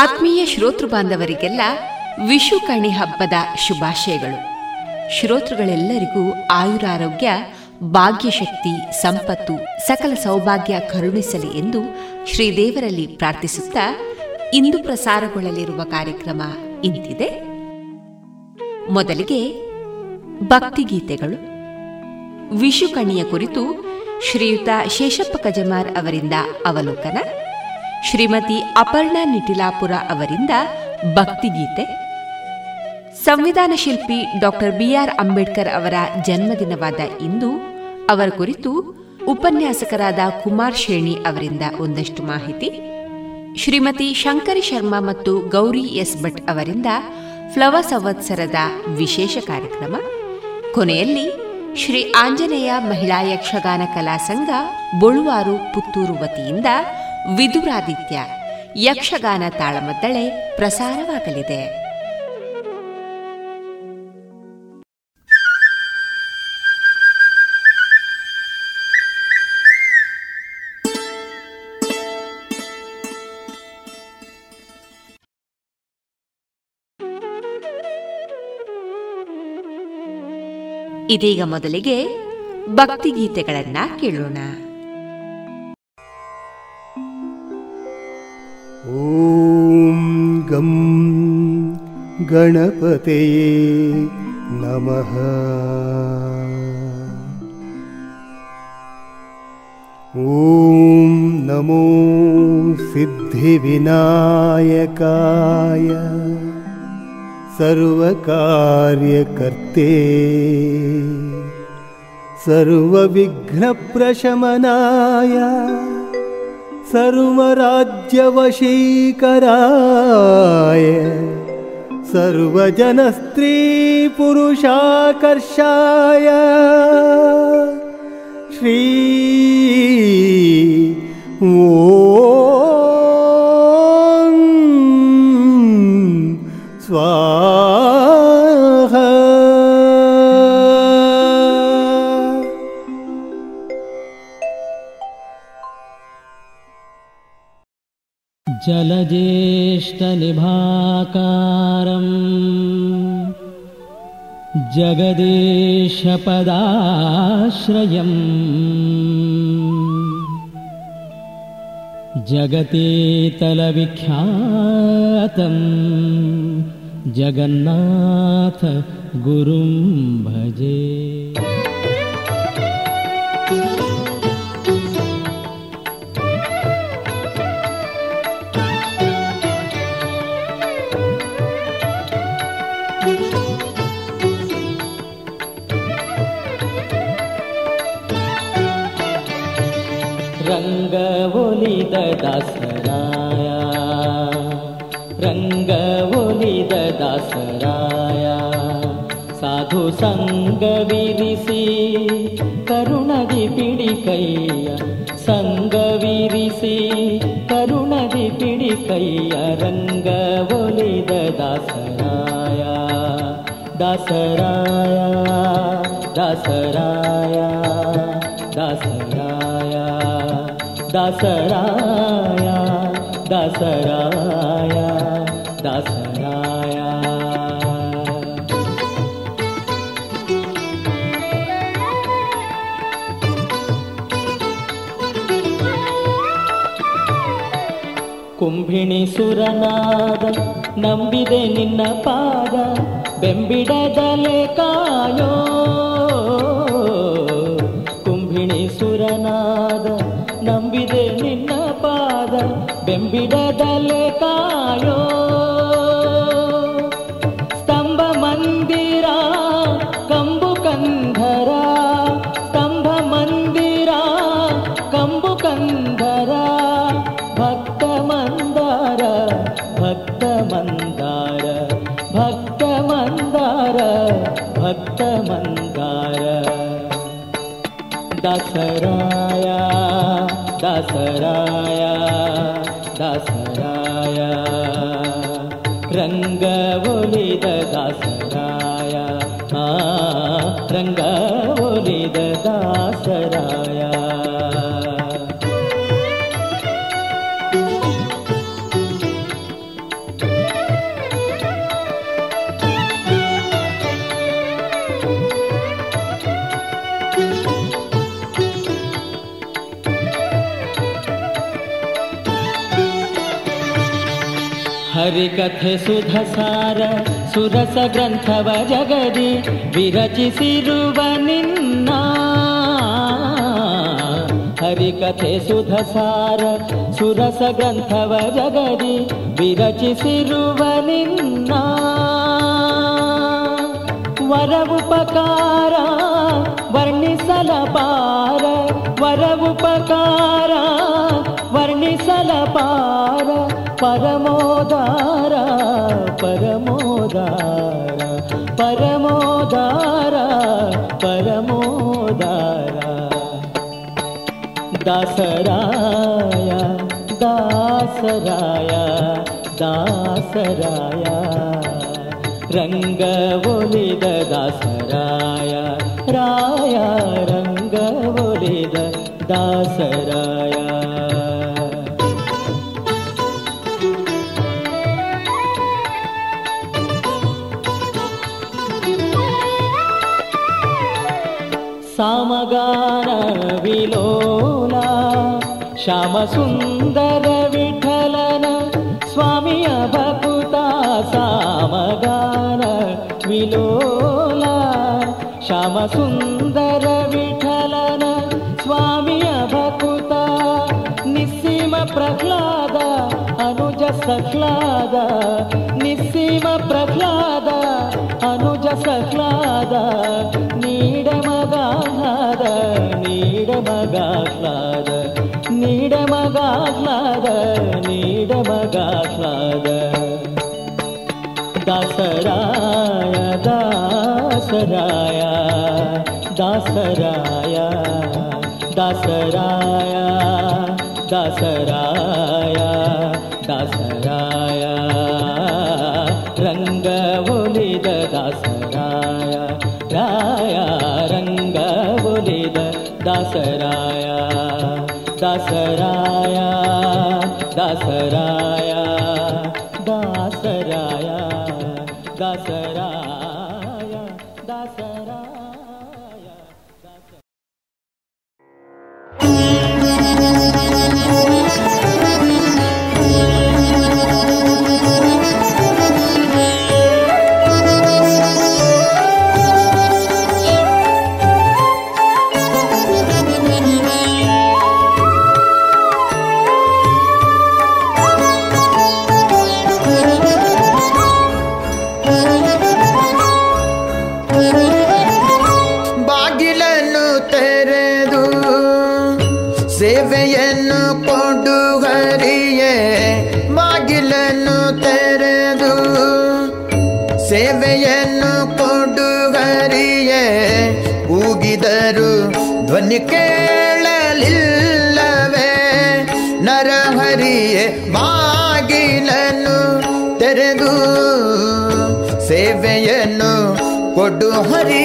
ಆತ್ಮೀಯ ಶ್ರೋತೃ ಬಾಂಧವರಿಗೆಲ್ಲ ವಿಶುಕಣಿ ಹಬ್ಬದ ಶುಭಾಶಯಗಳು. ಶ್ರೋತೃಗಳೆಲ್ಲರಿಗೂ ಆಯುರಾರೋಗ್ಯ, ಭಾಗ್ಯಶಕ್ತಿ, ಸಂಪತ್ತು, ಸಕಲ ಸೌಭಾಗ್ಯ ಕರುಣಿಸಲಿ ಎಂದು ಶ್ರೀದೇವರಲ್ಲಿ ಪ್ರಾರ್ಥಿಸುತ್ತಾ ಇಂದು ಪ್ರಸಾರಗೊಳ್ಳಲಿರುವ ಕಾರ್ಯಕ್ರಮ ಇಂತಿದೆ. ಮೊದಲಿಗೆ ಭಕ್ತಿಗೀತೆಗಳು. ವಿಶುಕಣಿಯ ಕುರಿತು ಶ್ರೀಯುತ ಶೇಷಪ್ಪ ಕಜಮಾರ್ ಅವರಿಂದ ಅವಲೋಕನ. ಶ್ರೀಮತಿ ಅಪರ್ಣಾ ನಿಟಿಲಾಪುರ ಅವರಿಂದ ಭಕ್ತಿಗೀತೆ. ಸಂವಿಧಾನ ಶಿಲ್ಪಿ ಡಾಕ್ಟರ್ ಬಿಆರ್ ಅಂಬೇಡ್ಕರ್ ಅವರ ಜನ್ಮದಿನವಾದ ಇಂದು ಅವರ ಕುರಿತು ಉಪನ್ಯಾಸಕರಾದ ಕುಮಾರ್ ಶೇಣಿ ಅವರಿಂದ ಒಂದಷ್ಟು ಮಾಹಿತಿ. ಶ್ರೀಮತಿ ಶಂಕರಿ ಶರ್ಮಾ ಮತ್ತು ಗೌರಿ ಎಸ್ ಭಟ್ ಅವರಿಂದ ಫ್ಲವ ಸಂವತ್ಸರದ ವಿಶೇಷ ಕಾರ್ಯಕ್ರಮ. ಕೊನೆಯಲ್ಲಿ ಶ್ರೀ ಆಂಜನೇಯ ಮಹಿಳಾ ಯಕ್ಷಗಾನ ಕಲಾ ಸಂಘ, ಬೊಳುವಾರು ಪುತ್ತೂರು ವತಿಯಿಂದ ವಿದುರಾದಿತ್ಯ ಯಕ್ಷಗಾನ ತಾಳಮದ್ದಳೆ ಪ್ರಸಾರವಾಗಲಿದೆ. ಇದೀಗ ಮೊದಲಿಗೆ ಭಕ್ತಿಗೀತೆಗಳನ್ನ ಕೇಳೋಣ. ॐ गं गणपतये नमः। ॐ नमो सिद्धिविनायकाय सर्वकार्यकर्ते सर्वविघ्नप्रशमनाय सर्वराज्यवशीकराय सर्वजनस्त्रीपुरुषाकर्षाय श्री ओ जलज्येष्ठनिभाकारम् जगदेशपदाश्रयम् जगतीतलविख्यातम् जगन्नाथ गुरुं भजे ಸಂಗವಿರಿಸಿ ಕರುಣದಿ ಪಿಡಿಕೈಯ ಸಂಗವಿರಿಸಿ ಕರುಣದಿ ಪಿಡಿಕೈಯ ರಂಗ ಒಲಿದ ದಾಸರಾಯ ದಾಸರಾಯ ದಾಸರಾಯ ದಾಸರಾಯ ದಾಸರಾಯ ದಾಸರಾಯ ದಾಸ ಕುಂಭಿಣಿ ಸುರನಾದ ನಂಬಿದೆ ನಿನ್ನ ಪಾದ ಬೆಂಬಿಡದಲೆ ಕಾಯೋ. ಕುಂಭಿಣಿ ಸುರನಾದ ನಂಬಿದೆ ನಿನ್ನ ಪಾದ ಬೆಂಬಿಡದಲೆ ಕಾಯೋ. राया दासराया। रङ्गोलिद दासराया। रङ्गोलिद दासराया। ಹರಿಕಥೆ ಸುಧಸಾರ ಸುರಸ ಗ್ರಂಥವ ಜಗದಿ ವಿರಚಿಸಿರುವ ನಿನ್ನ ಹರಿಕಥೆ ಸುಧಸಾರ ಸುರಸ ಗ್ರಂಥವ ಜಗದಿ ವಿರಚಿಸಿರುವ ನಿನ್ನ ವರವುಪಕಾರ ವರ್ಣಿಸಲ ಪಾರ ವರವುಪಕಾರ ವರ್ಣಿಸಲ ಪಾರ परमोदार परमोदार परमोदार परमोदार। दासराय दासराय दासराय। रङ्गवोलिद दासराय दसराया राया रङ्ग दासरा గాన విలోల శ్యామ సుందర విఠలన స్వామి అభకుత సామగాన విలోల శ్యామ సుందర విఠలన స్వామి అభకుత నిస్సీమ ప్రహ్లాద అనుజ సహ్లాద నిస్సీమ ప్రహ్లాద ನಿಸ್ಸೀಮ ಪ್ರಹ್ಲಾದ ಅನುಜ ಸಹ್ಲಾದ ನೀಡ ಮಗಾಹ್ಲಾದ ನೀಡ ಮಗಾಹ್ಲಾದ ನೀಡ ಮಗಾಹ್ಲಾದ ನೀಡ ಮಗಾಹ್ಲಾದ ದಾಸರಾಯ ದಾಸರಾಯ ದಾಸರಾಯ ದಾಸರಾಯ ದಾಸರಾಯ दसराया रङ्गीद दसराया। दसराया। दासराया। ಒಡ್ಡು ಹರಿ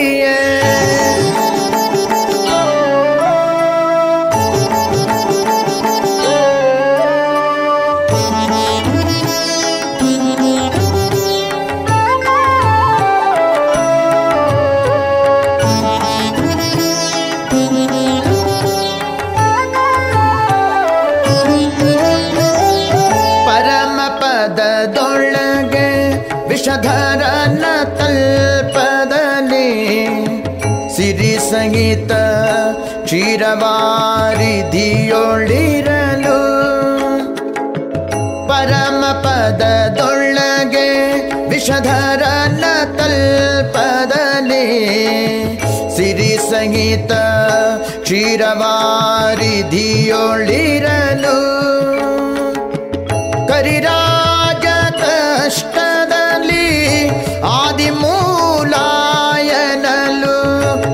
ಶ್ರೀತ ಕ್ಷೀರವಾರಿಧಿಯೊಳಿರಲು ಕರಿರಾಜತಷ್ಟದಲ್ಲಿ ಆದಿಮೂಲಾಯನಲು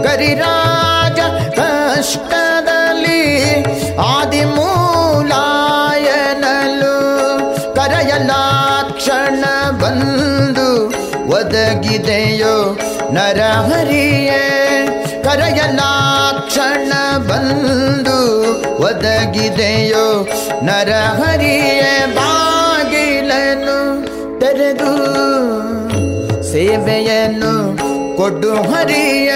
ಕರಿರಾಜ ಕಷ್ಟದಲ್ಲಿ ಆದಿಮೂಲಾಯನಲು ಕರಯಲಾಕ್ಷಣ ಬಂದು ಒದಗಿದೆಯೋ ನರಹರಿಯೇ. ಕರೆಯಲಾಕ್ಷಣ ಬಂದು ಒದಗಿದೆಯೋ ನರಹರಿಯ ಬಾಗಿಲನು ತೆರೆದು ಸೇವೆಯನ್ನು ಕೊಡು ಹರಿಯ.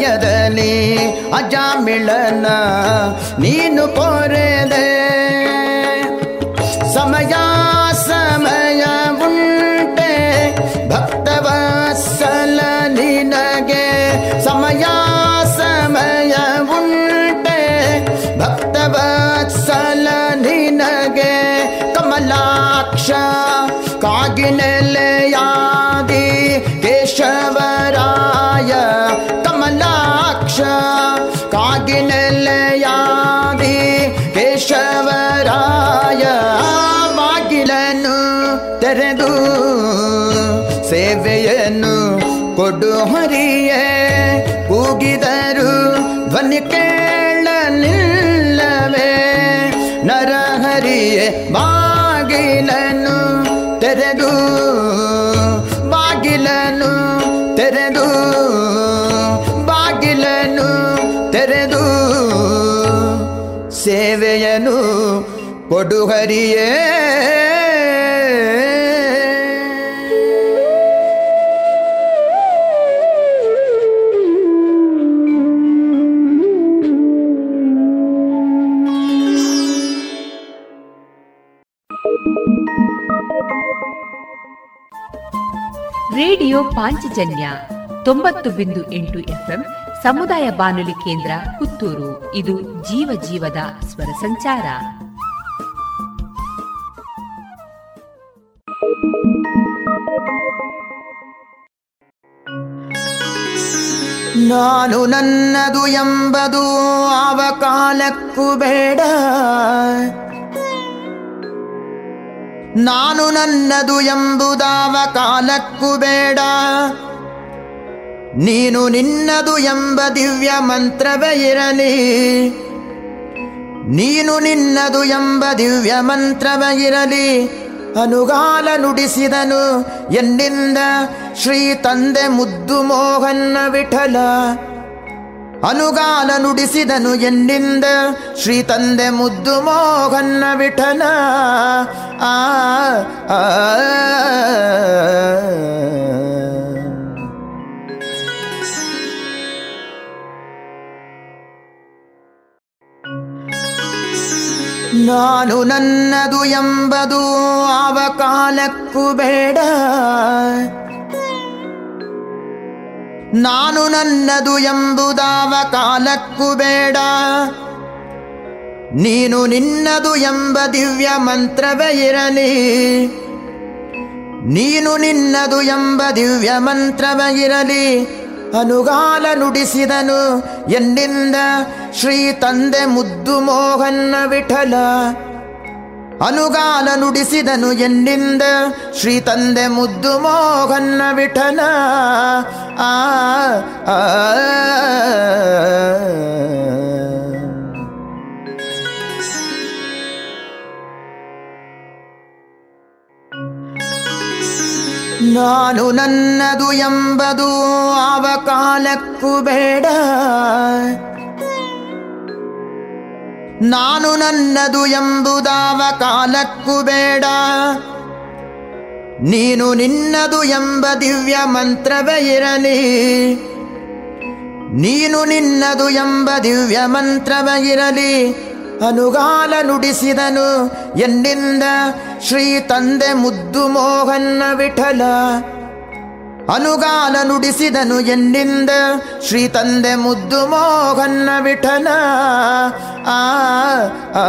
ವಲಯದಲ್ಲಿ ಅಜಾಮಿಳನ ಸೇವೆಯನ್ನು ಕೊಡು ಹರಿಯೇ. ಕೂಗಿದರು ಧ್ವನಿ ಕೇಳಲಿಲ್ಲವೇ. ನರಹರಿಯೇ ಬಾಗಿಲನು ತೆರೆದು ಬಾಗಿಲನು ತೆರೆದು ಬಾಗಿಲನು ತೆರೆದು. ಸೇವೆಯನು ಕೊಡು ಹರಿಯೇ. ರೇಡಿಯೋ ಪಾಂಚಜನ್ಯ ತೊಂಬತ್ತು ಬಿಂದು ಎಂಟು ಎಫ್ಎಂ ಸಮುದಾಯ ಬಾನುಲಿ ಕೇಂದ್ರ ಪುತ್ತೂರು. ಇದು ಜೀವ ಜೀವದ ಸ್ವರ ಸಂಚಾರ. ನಾನು ನನ್ನದು ಎಂಬುದು ಆವ ಕಾಲಕ್ಕೂ ಬೇಡ. ನಾನು ನನ್ನದು ಎಂಬುದಾವ ಕಾಲಕ್ಕೂ ಬೇಡ. ನೀನು ನಿನ್ನದು ಎಂಬ ದಿವ್ಯ ಮಂತ್ರವೇ ಇರಲಿ. ನೀನು ನಿನ್ನದು ಎಂಬ ದಿವ್ಯ ಮಂತ್ರವೇ ಇರಲಿ. ಅನುಗಾಲ ನುಡಿಸಿದನು ಎನ್ನಿಂದ ಶ್ರೀ ತಂದೆ ಮುದ್ದು ಮೋಹನ್ನ ವಿಠಲ. ಅನುಗಾಲ ನುಡಿಸಿದನು ಎನ್ನಿಂದ ಶ್ರೀ ತಂದೆ ಮುದ್ದು ಮೋಹನ್ನ ವಿಠನ ಆ. ನಾನು ನನ್ನದು ಎಂಬುದು ಆವ ಕಾಲಕ್ಕೂ ಬೇಡ. ನಾನು ನನ್ನದು ಎಂಬುದಾವ ಕಾಲಕ್ಕೂ ಬೇಡ. ನೀನು ನಿನ್ನದು ಎಂಬ ದಿವ್ಯ ಮಂತ್ರವೇ ಇರಲಿ. ನೀನು ನಿನ್ನದು ಎಂಬ ದಿವ್ಯ ಮಂತ್ರವೇ ಇರಲಿ. ಅನುಗಾಲ ನುಡಿಸಿದನು ಎನ್ನಿಂದ ಶ್ರೀ ತಂದೆ ಮುದ್ದು ಮೋಹನ್ನ ವಿಠಲ. ಅನುಗಾಲ ನುಡಿಸಿದನು ಎನ್ನಿಂದ ಶ್ರೀ ತಂದೆ ಮುದ್ದು ಮೋಹನ್ನ ವಿಠನ ಆ. ನಾನು ನನ್ನದು ಎಂಬುದು ಆವ ಕಾಲಕ್ಕೂ ಬೇಡ. ನಾನು ನನ್ನದು ಎಂಬುದಾವ ಕಾಲಕ್ಕೂ ಬೇಡ. ನೀನು ನಿನ್ನದು ಎಂಬ ದಿವ್ಯ ಮಂತ್ರವೇ ಇರಲಿ. ನೀನು ನಿನ್ನದು ಎಂಬ ದಿವ್ಯ ಮಂತ್ರವೇ ಇರಲಿ. ಅನುಗಾಲ ನುಡಿಸಿದನು ಎನ್ನಿಂದ ಶ್ರೀ ತಂದೆ ಮುದ್ದು ಮೋಹನ್ನ ವಿಠಲ. ಅನುಗಾಲ ನುಡಿಸಿದನು ಎನ್ನಿಂದ ಶ್ರೀ ತಂದೆ ಮುದ್ದು ಮೋಹನ್ನ ಆ ಆ.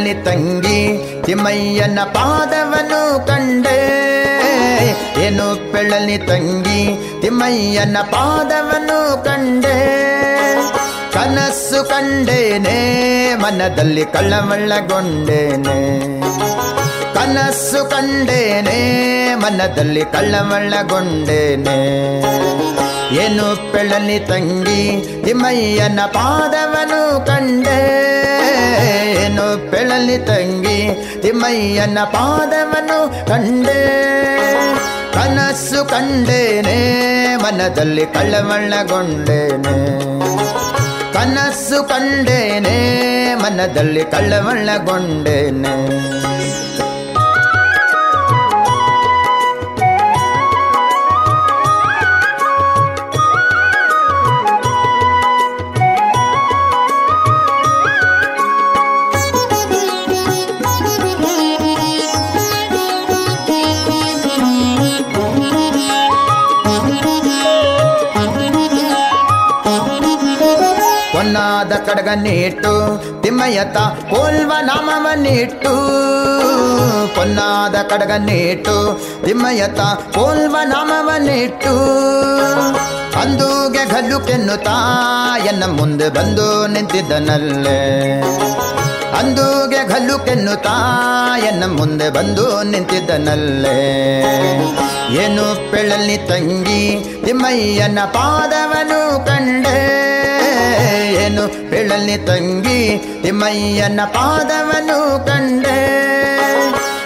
ಪೆಳ್ಳಲ್ಲಿ ತಂಗಿ ತಿಮ್ಮಯ್ಯನ ಪಾದವನು ಕಂಡೆ. ಏನು ಪೆಳ್ಳಲ್ಲಿ ತಂಗಿ ತಿಮ್ಮಯ್ಯನ ಪಾದವನು ಕಂಡೆ. ಕನಸು ಕಂಡೇನೆ, ಮನದಲ್ಲಿ ಕಳ್ಳಮಳ್ಳಗೊಂಡೇನೆ ಕನಸು ಕಂಡೇನೆ, ಮನದಲ್ಲಿ ಕಳ್ಳಮಳ್ಳಗೊಂಡೇನೆ ಏನು ಪೆಳಲಿ ತಂಗಿ ತಿಮ್ಮಯ್ಯನ ಪಾದವನು ಕಂಡೆ. ಏನು ಪೆಳಲಿ ತಂಗಿ ತಿಮ್ಮಯ್ಯನ ಪಾದವನು ಕಂಡೆ. ಕನಸು ಕಂಡೇನೆ ಮನದಲ್ಲಿ ಕಳ್ಳವಳ್ಳಗೊಂಡೇನೆ ಕನಸು ಕಂಡೇನೆ ಮನದಲ್ಲಿ ಕಳ್ಳಮಳ್ಳಗೊಂಡೇನೆ ಪೊನ್ನಾದ ಕಡಗನ್ನಿಟ್ಟು ತಿಮ್ಮಯ್ಯತ ಪೋಲ್ವ ನಾಮವನ್ನಿಟ್ಟು, ಪೊನ್ನಾದ ಕಡಗನ್ನಿಟ್ಟು ತಿಮ್ಮಯ್ಯತ ಪೋಲ್ವ ನಾಮವನ್ನಿಟ್ಟು. ಅಂದೂಗೆ ಗಲ್ಲು ಕೆನ್ನುತ್ತಾ, ಎನ್ನ ಮುಂದೆ ಬಂದು ನಿಂತಿದ್ದನಲ್ಲೇ. ಅಂದೂಗೆ ಗಲ್ಲು ಕೆನ್ನುತ್ತಾ, ಎನ್ನ ಮುಂದೆ ಬಂದು ನಿಂತಿದ್ದನಲ್ಲೇ. ಏನು ಪೆಳಲಿ ತಂಗಿ, ತಿಮ್ಮಯ್ಯನ ಪಾದವನು ಕಂಡೆ. ಏನು ಬೆಳಲಿ ತಂಗಿ ತಿಮ್ಮಯ್ಯನ ಪಾದವನು ಕಂಡೆ.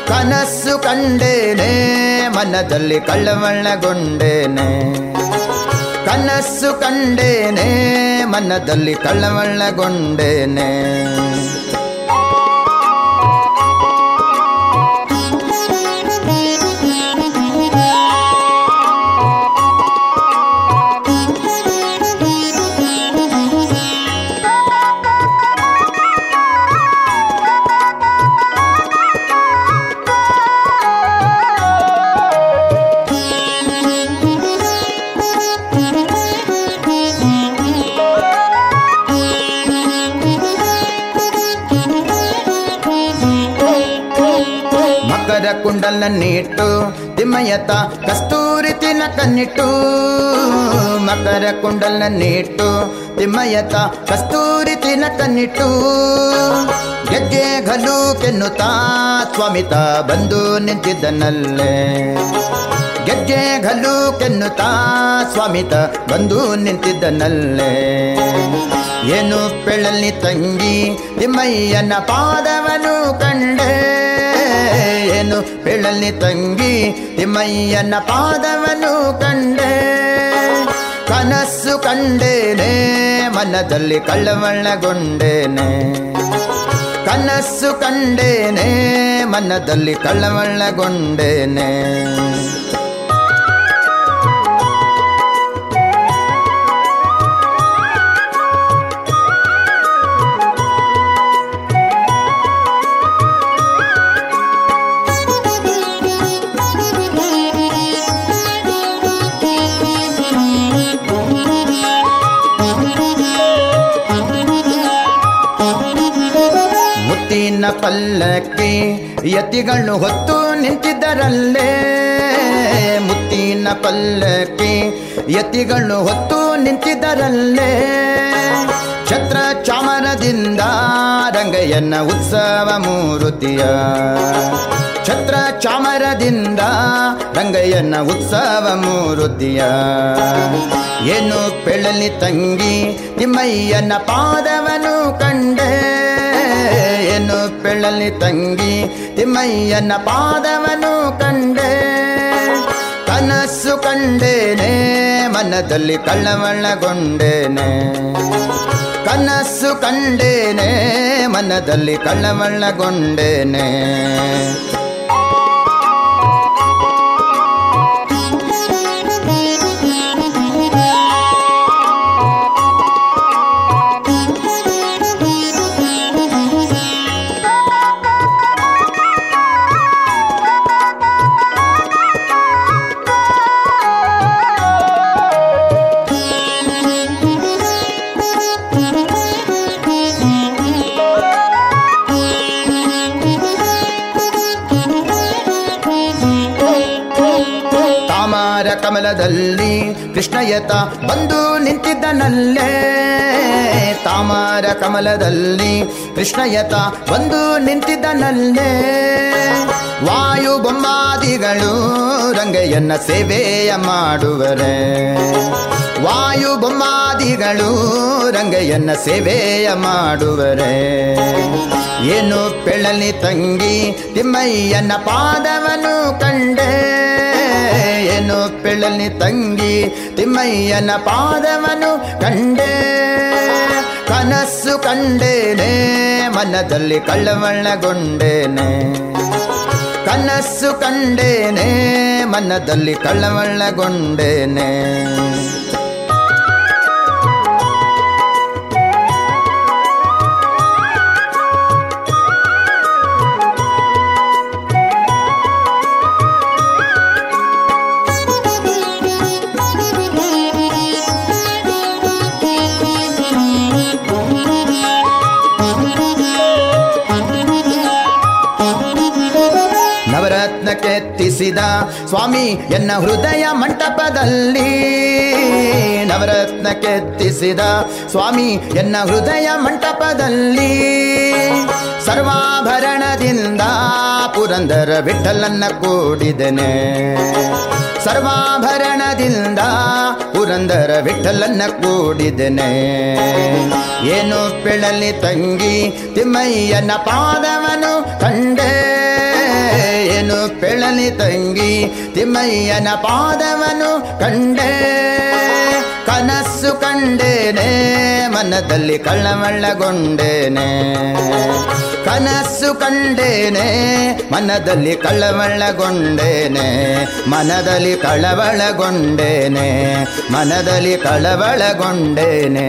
ಕನಸು ಕಂಡೇನೆ ಮನದಲ್ಲಿ ಕಳ್ಳವಳ್ಳಗೊಂಡೇನೆ ಕನಸು ಕಂಡೇನೆ ಮನದಲ್ಲಿ ಕಳ್ಳವಳ್ಳಗೊಂಡೇನೆ ಕುಂಡಲನ್ನಿಟ್ಟು ತಿಮ್ಮಯ್ಯತ ಕಸ್ತೂರಿ ತಿನಕನ್ನಿಟ್ಟು ಮಕರ ಕುಂಡಲನ್ನಿಟ್ಟು ತಿಮ್ಮಯತ ಕಸ್ತೂರಿ ತಿನಕನ್ನಿಟ್ಟು ಗೆಜ್ಜೆ ಘಲು ಕೆನ್ನುತ್ತಾ ಸ್ವಾಮಿತ ಬಂದು ನಿಂತಿದ್ದನಲ್ಲೇ. ಗೆಜ್ಜೆ ಘಲು ಕೆನ್ನುತ್ತಾ ಸ್ವಾಮಿತ ಬಂದು ನಿಂತಿದ್ದನಲ್ಲೇ. ಏನು ಪೆಳಲಿ ತಂಗಿ, ತಿಮ್ಮಯ್ಯನ ಪಾದವನು ಕಂಡೆ. ಏನು ಪೆಳಲಿ ತಂಗಿ ತಿಮ್ಮಯ್ಯನ ಪಾದವನು ಕಂಡೆ. ಕನಸು ಕಂಡೇನೆ ಮನದಲ್ಲಿ ಕಳ್ಳವಳ್ಳಗೊಂಡೇನೆ ಕನಸು ಕಂಡೇನೆ ಮನದಲ್ಲಿ ಕಳ್ಳವಳ್ಳಗೊಂಡೇನೆ ಮುತ್ತಿನ ಪಲ್ಲಕ್ಕಿ ಯತಿಗಳು ಹೊತ್ತು ನಿಂತಿದ್ದರಲ್ಲೇ. ಮುತ್ತಿನ ಪಲ್ಲಕ್ಕಿ ಯತಿಗಳು ಹೊತ್ತು ನಿಂತಿದ್ದರಲ್ಲೇ. ಛತ್ರ ಚಾಮರದಿಂದ ರಂಗಯ್ಯನ ಉತ್ಸವ ಮೂರುತಿಯ. ಛತ್ರ ಚಾಮರದಿಂದ ರಂಗಯ್ಯನ ಉತ್ಸವ ಮೂರುತಿಯ. ಏನು ಪೆಳಲಿ ತಂಗಿ ತಿಮ್ಮಯ್ಯನ ಪಾದವನು ಕಂಡೆ. ಏನು ಪೆಳಲಿ ತಂಗಿ ತಿಮ್ಮಯ್ಯನ ಪಾದವನು ಕಂಡೆ. ಕನಸು ಕಂಡೇನೆ ಮನದಲ್ಲಿ ಕಳ್ಳವಳ್ಳಗೊಂಡೇನೆ. ಕನಸು ಕಂಡೇನೆ ಮನದಲ್ಲಿ ಕಳ್ಳವಳ್ಳಗೊಂಡೇನೆ. ತಾಮರ ಕಮಲದಲ್ಲಿ ಕೃಷ್ಣಯತ ಬಂದು ನಿಂತಿದ್ದನಲ್ಲೇ. ತಾಮರ ಕಮಲದಲ್ಲಿ ಕೃಷ್ಣಯತ ಬಂದು ನಿಂತಿದ್ದನಲ್ಲೇ. ವಾಯು ಬೊಮ್ಮಾದಿಗಳು ರಂಗಯ್ಯನ ಸೇವೆಯ ಮಾಡುವರೆ. ವಾಯು ಬೊಮ್ಮಾದಿಗಳು ರಂಗಯ್ಯನ ಸೇವೆಯ ಮಾಡುವರೆ. ಏನು ಪೆಳಲಿ ತಂಗಿ, ತಿಮ್ಮಯ್ಯನ ಪಾದವನು ಕಂಡೆ. ಏನು ಪೆಳಲಿ ತಂಗಿ, ತಿಮ್ಮಯ್ಯನ ಪಾದವನು ಕಂಡೆ. ಕನಸು ಕಂಡೇನೆ, ಮನದಲ್ಲಿ ಕಳ್ಳವಳ್ಳಗೊಂಡೇನೆ ಕನಸು ಕಂಡೇನೆ, ಮನದಲ್ಲಿ ಕಳ್ಳವಳ್ಳಗೊಂಡೇನೆ ಕೆತ್ತಿಸಿದ ಸ್ವಾಮಿ, ಎನ್ನ ಹೃದಯ ಮಂಟಪದಲ್ಲಿ ನವರತ್ನ ಕೆತ್ತಿಸಿದ ಸ್ವಾಮಿ, ಎನ್ನ ಹೃದಯ ಮಂಟಪದಲ್ಲಿ ಸರ್ವಾಭರಣದಿಂದ ಪುರಂದರ ವಿಠಲನ್ನ ಕೂಡಿದನೆ. ಸರ್ವಾಭರಣದಿಂದ ಪುರಂದರ ವಿಠಲನ್ನ ಕೂಡಿದನೆ. ಏನು ಪಿಳಲಿ ತಂಗಿ ತಿಮ್ಮಯ್ಯನ ಪಾದವನು ಕಂಡೆ. ಏನು ಪೆಳಲಿ ತಂಗಿ ತಿಮ್ಮಯ್ಯನ ಪಾದವನು ಕಂಡೆ, ಕನಸು ಕಂಡೇನೆ, ಮನದಲ್ಲಿ ಕಳ್ಳಮಳ್ಳಗೊಂಡೇನೆ ಕನಸು ಕಂಡೇನೆ, ಮನದಲ್ಲಿ ಕಳ್ಳಮಳ್ಳಗೊಂಡೇನೆ ಮನದಲ್ಲಿ ಕಳವಳಗೊಂಡೇನೆ ಮನದಲ್ಲಿ ಕಳವಳಗೊಂಡೇನೆ.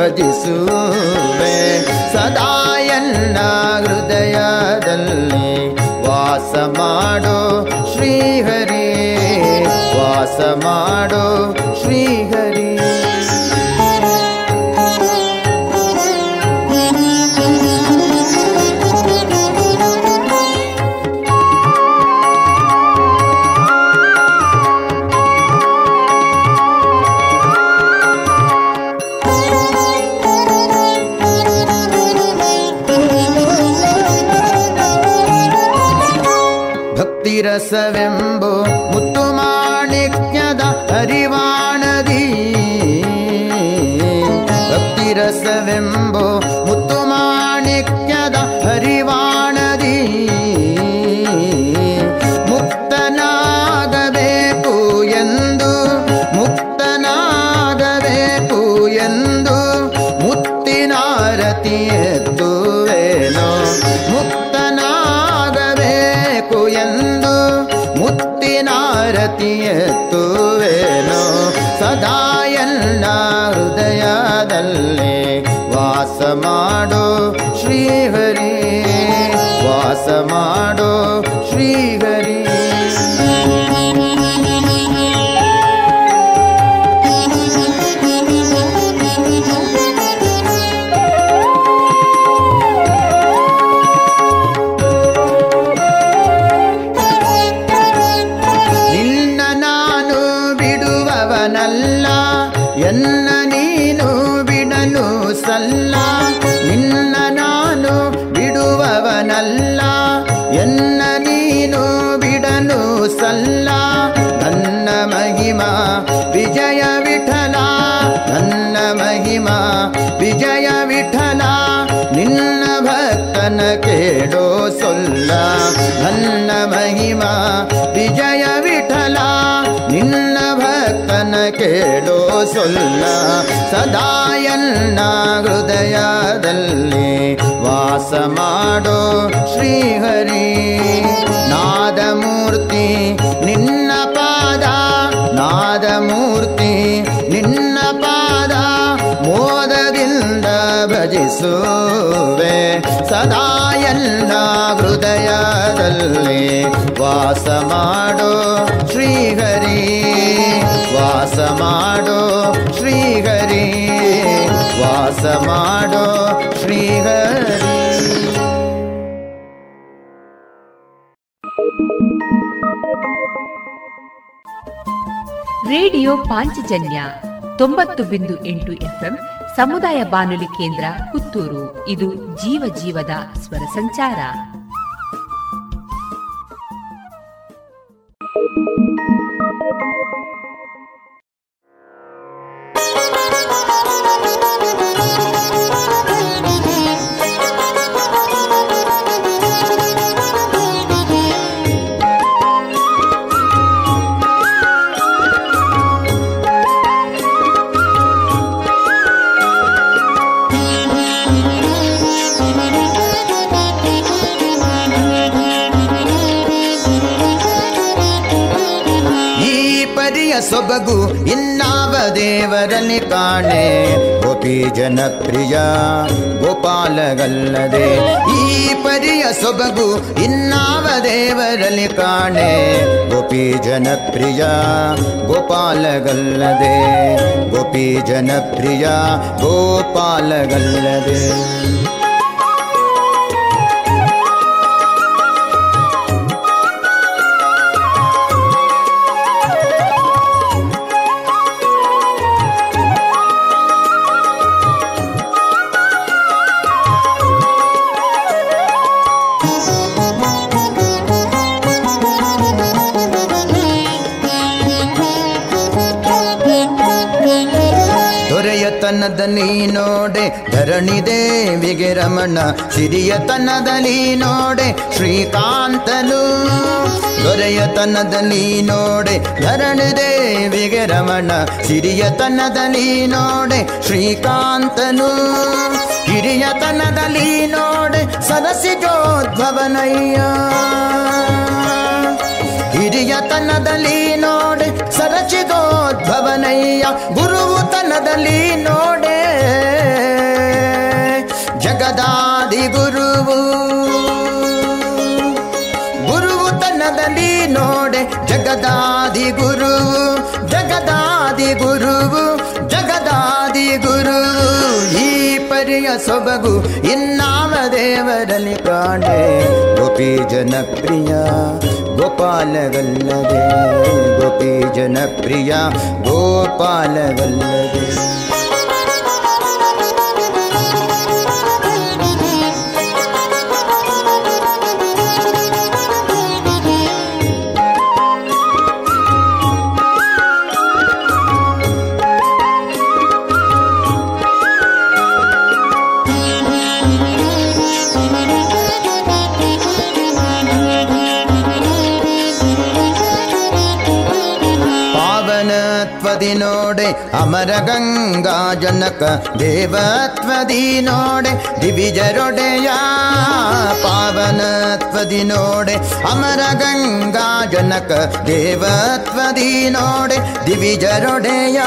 ಭಜಿಸುವೆ ಸದಾ ಎಲ್ಲ ಹೃದಯದಲ್ಲಿ ವಾಸ ಮಾಡೋ ಶ್ರೀಹರಿ ವಾಸ ಮಾಡೋ ಶ್ರೀಹರಿ सर्वे ಮಾಡೋ ಶ್ರೀಹರಿ ವಾಸ ಮಾಡೋ ಸೊಲ್ಲ ಸದಾಯನ್ನ ಹೃದಯದಲ್ಲಿ ವಾಸ ಮಾಡೋ ಶ್ರೀಹರಿ. ನಾದಮೂರ್ತಿ, ನಿನ್ನ ಪಾದ. ನಾದಮೂರ್ತಿ, ನಿನ್ನ ಪಾದ. ಮೋದದಿಂದ ಭಜಿಸುವೆ. ಸದಾ ಹೃದಯದಲ್ಲಿ ವಾಸ ಮಾಡೋ ಶ್ರೀಹರಿ. ವಾಸ ಮಾಡೋ ವಾಸ ಮಾಡೋ ಶ್ರೀಹರಿ. ರೇಡಿಯೋ ಪಾಂಚಜನ್ಯ ತೊಂಬತ್ತು ಬಿಂದು ಎಂಟು ಎಫ್ಎಂ ಸಮುದಾಯ ಬಾನುಲಿ ಕೇಂದ್ರ ಪುತ್ತೂರು. ಇದು ಜೀವ ಜೀವದ ಸ್ವರ ಸಂಚಾರ. thank ಪರಿಯ ಸೊಬಗು ಇನ್ನಾವ ದೇವರಲ್ಲಿ ಕಾಣೆ. ಗೋಪಿ ಜನಪ್ರಿಯ, ಗೋಪಾಲಗಲ್ಲದೆ. ಈ ಪರಿಯ ಸೊಬಗು ಇನ್ನಾವ ದೇವರಲ್ಲಿ ಕಾಣೆ. ಗೋಪಿ ಜನಪ್ರಿಯ, ಗೋಪಾಲಗಲ್ಲದೆ. ಗೋಪಿ ಜನಪ್ರಿಯ, ಗೋಪಾಲಗಲ್ಲದೆ. ದೊರೆಯತನದಲ್ಲಿ ನೋಡೆ, ಧರಣಿ ದೇವಿಗೆ ರಮಣ ಸಿರಿಯತನದಲ್ಲಿ ನೋಡೆ, ಶ್ರೀಕಾಂತನು ದೊರೆಯತನದಲ್ಲಿ ನೋಡೆ, ಧರಣಿ ದೇವಿಗೆ ರಮಣ ಸಿರಿಯತನದಲ್ಲಿ ನೋಡೆ, ಶ್ರೀಕಾಂತನು ಹಿರಿಯತನದಲ್ಲಿ ನೋಡೆ ಸರಸಿಜೋದ್ಭವನಯ್ಯ ಹಿರಿಯತನದಲ್ಲಿ ನೋಡೆ ಸರಚಿದೋದ್ಭವನಯ್ಯ ಗುರುತನದಲ್ಲಿ ನೋಡೆ. ಜಗದಾದಿ ಗುರುವು. ಗುರುತನದಲ್ಲಿ ನೋಡೆ. ಜಗದಾದಿ ಗುರುವು. ಜಗದಾದಿ ಗುರುವು. ಜಗದಾದಿ ಗುರು ಈ ಪರಿಯ ಸೊಬಗು ಇನ್ನಾಮ ದೇವರಲ್ಲಿ ಕಾಣೆ. ಗೋಪಿ ಜನಪ್ರಿಯ गोपालवल्लभे गोपी जनप्रिया गोपालवल्लभे। ಗಂಗಾ ಜನಕ ದೇವತ್ವದಿ ನೋಡೆ, ದಿವಿಜರೊಡೆಯ ಪಾವನತ್ವದಿ ನೋಡೆ, ಅಮರ ಗಂಗಾ ಜನಕ ದೇವತ್ವದಿ ನೋಡೆ, ದಿವಿಜರೊಡೆಯ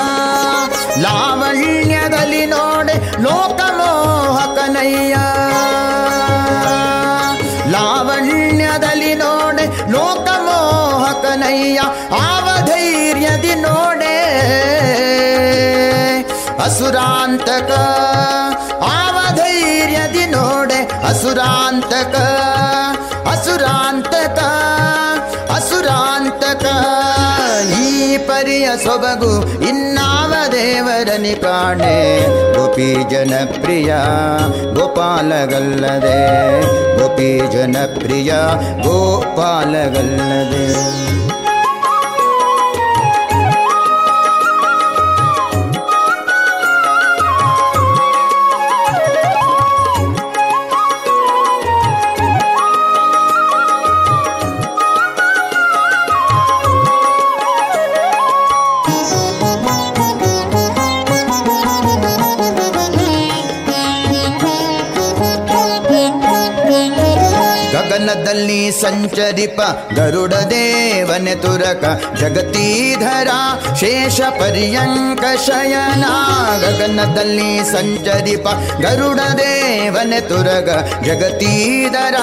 ಲಾವಣ್ಯದಲ್ಲಿ ನೋಡೆ ಲೋಕಮೋಹಕನಯ್ಯ ಅಸುರಾಂತಕ ಆವಧೈರ್ಯದಿ ನೋಡೆ ಅಸುರಾಂತಕ ಅಸುರಾಂತಕ ಅಸುರಾಂತಕ ಈ ಪರಿಯ ಸೊಬಗು ಇನ್ನಾವ ದೇವರನಿ ಕಾಣೆ ಗೋಪಿ ಜನಪ್ರಿಯ ಗೋಪಾಲಗಲ್ಲದೆ ಗೋಪಿ ಜನಪ್ರಿಯ ಗೋಪಾಲಗಲ್ಲದೆ ಸಂಚರಿಪ ಗರುಡ ದೇವನೆ ತುರಕ ಜಗತೀಧರ ಶೇಷ ಪರ್ಯಂಕ ಶಯನ ಗಗನದಲ್ಲಿ ಸಂಚರಿಪ ಗರುಡ ದೇವನೆ ತುರಗ ಜಗತೀಧರ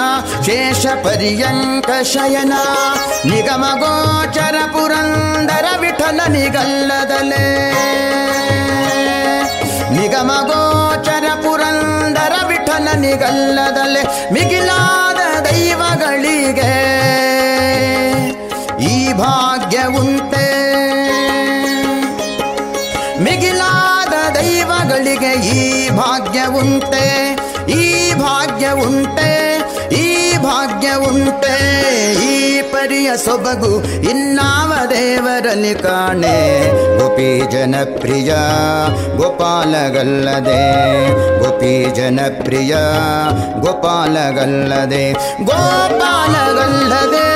ಶೇಷ ಪರ್ಯಂಕ ಶಯನ ನಿಗಮ ಗೋಚರ ಪುರಂದರ ವಿಠಲ ನಿಗಲ್ಲದಲೇ. ನಿಗಮ ಗೋಚರ ಪುರಂದರ ವಿಠಲ ನಿಗಲ್ಲದಲೆ. ಮಿಗಿಲಾದ ದೈವಗಳಿಗೆ ಈ ಭಾಗ್ಯ ಉಂಟೆ ಮಿಗಿಲಾದ ದೈವಗಳಿಗೆ ಈ ಭಾಗ್ಯ ಉಂಟೆ ಈ ಭಾಗ್ಯ ಉಂಟೆ ಈ ಭಾಗ್ಯ ಈ ಪರಿಯ ಸೊಬಗು ಇನ್ನಾವ ದೇವರಲ್ಲಿ ಕಾಣೆ? ಗೋಪಿ ಜನಪ್ರಿಯ ಗೋಪಾಲಗಲ್ಲದೆ. ಗೋಪಿ ಜನಪ್ರಿಯ ಗೋಪಾಲಗಲ್ಲದೆ. ಗೋಪಾಲಗಲ್ಲದೆ.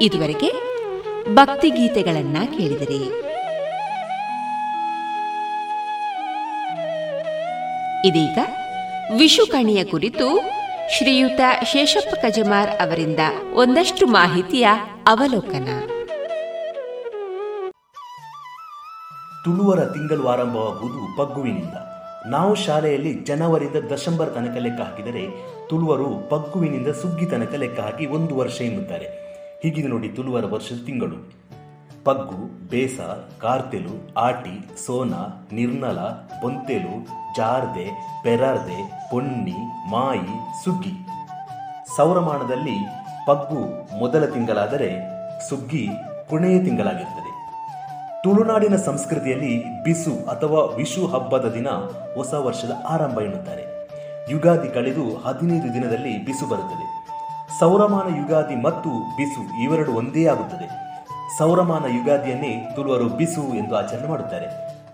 ಇದುವರೆಗೆ ಭಕ್ತಿ ಗೀತೆಗಳನ್ನ ಕೇಳಿದಿರಿ. ಇದೀಗ ವಿಷುಕಣಿಯ ಕುರಿತು ಶ್ರೀಯುತ ಶೇಷಪ್ಪ ಕಜಮಾರ್ ಅವರಿಂದ ಒಂದಷ್ಟು ಮಾಹಿತಿಯ ಅವಲೋಕನ. ತುಳುವರ ತಿಂಗಳು ಆರಂಭವಾಗುವುದು ಪಗ್ಗುವಿನಿಂದ. ನಾವು ಶಾಲೆಯಲ್ಲಿ ಜನವರಿಯಿಂದ ಡಿಸೆಂಬರ್ ತನಕ ಲೆಕ್ಕ ಹಾಕಿದರೆ ತುಳುವರು ಪಗ್ಗುವಿನಿಂದ ಸುಗ್ಗಿ ತನಕ ಲೆಕ್ಕ ಹಾಕಿ ಒಂದು ವರ್ಷ ಎನ್ನುತ್ತಾರೆ. ಹೀಗಿದೆ ನೋಡಿ ತುಳುವರ ವರ್ಷದ ತಿಂಗಳು. ಪಗ್ಗು, ಬೇಸ, ಕಾರ್ತೆಲು, ಆಟಿ, ಸೋನ, ನಿರ್ನಲ ಪೊಂತೆಲು ಜಾರ್ದೆ, ಪೆರಾರ್ದೆ, ಪೊನ್ನಿ, ಮಾಯಿ, ಸುಗ್ಗಿ. ಸೌರಮಾನದಲ್ಲಿ ಪಗ್ಗು ಮೊದಲ ತಿಂಗಳಾದರೆ ಸುಗ್ಗಿ ಕೊನೆಯ ತಿಂಗಳಾಗಿರುತ್ತದೆ ತುಳುನಾಡಿನ ಸಂಸ್ಕೃತಿಯಲ್ಲಿ ಬಿಸು ಅಥವಾ ವಿಷು ಹಬ್ಬದ ದಿನ ಹೊಸ ವರ್ಷದ ಆರಂಭ ಎನ್ನುತ್ತಾರೆ. ಯುಗಾದಿ ಕಳೆದು ಹದಿನೈದು ದಿನದಲ್ಲಿ ಬಿಸು ಬರುತ್ತದೆ. ಸೌರಮಾನ ಯುಗಾದಿ ಮತ್ತು ಬಿಸು ಇವೆರಡು ಒಂದೇ ಆಗುತ್ತದೆ. ಸೌರಮಾನ ಯುಗಾದಿಯನ್ನೇ ತುಳುವರು ಬಿಸು ಎಂದು ಆಚರಣೆ ಮಾಡುತ್ತಾರೆ.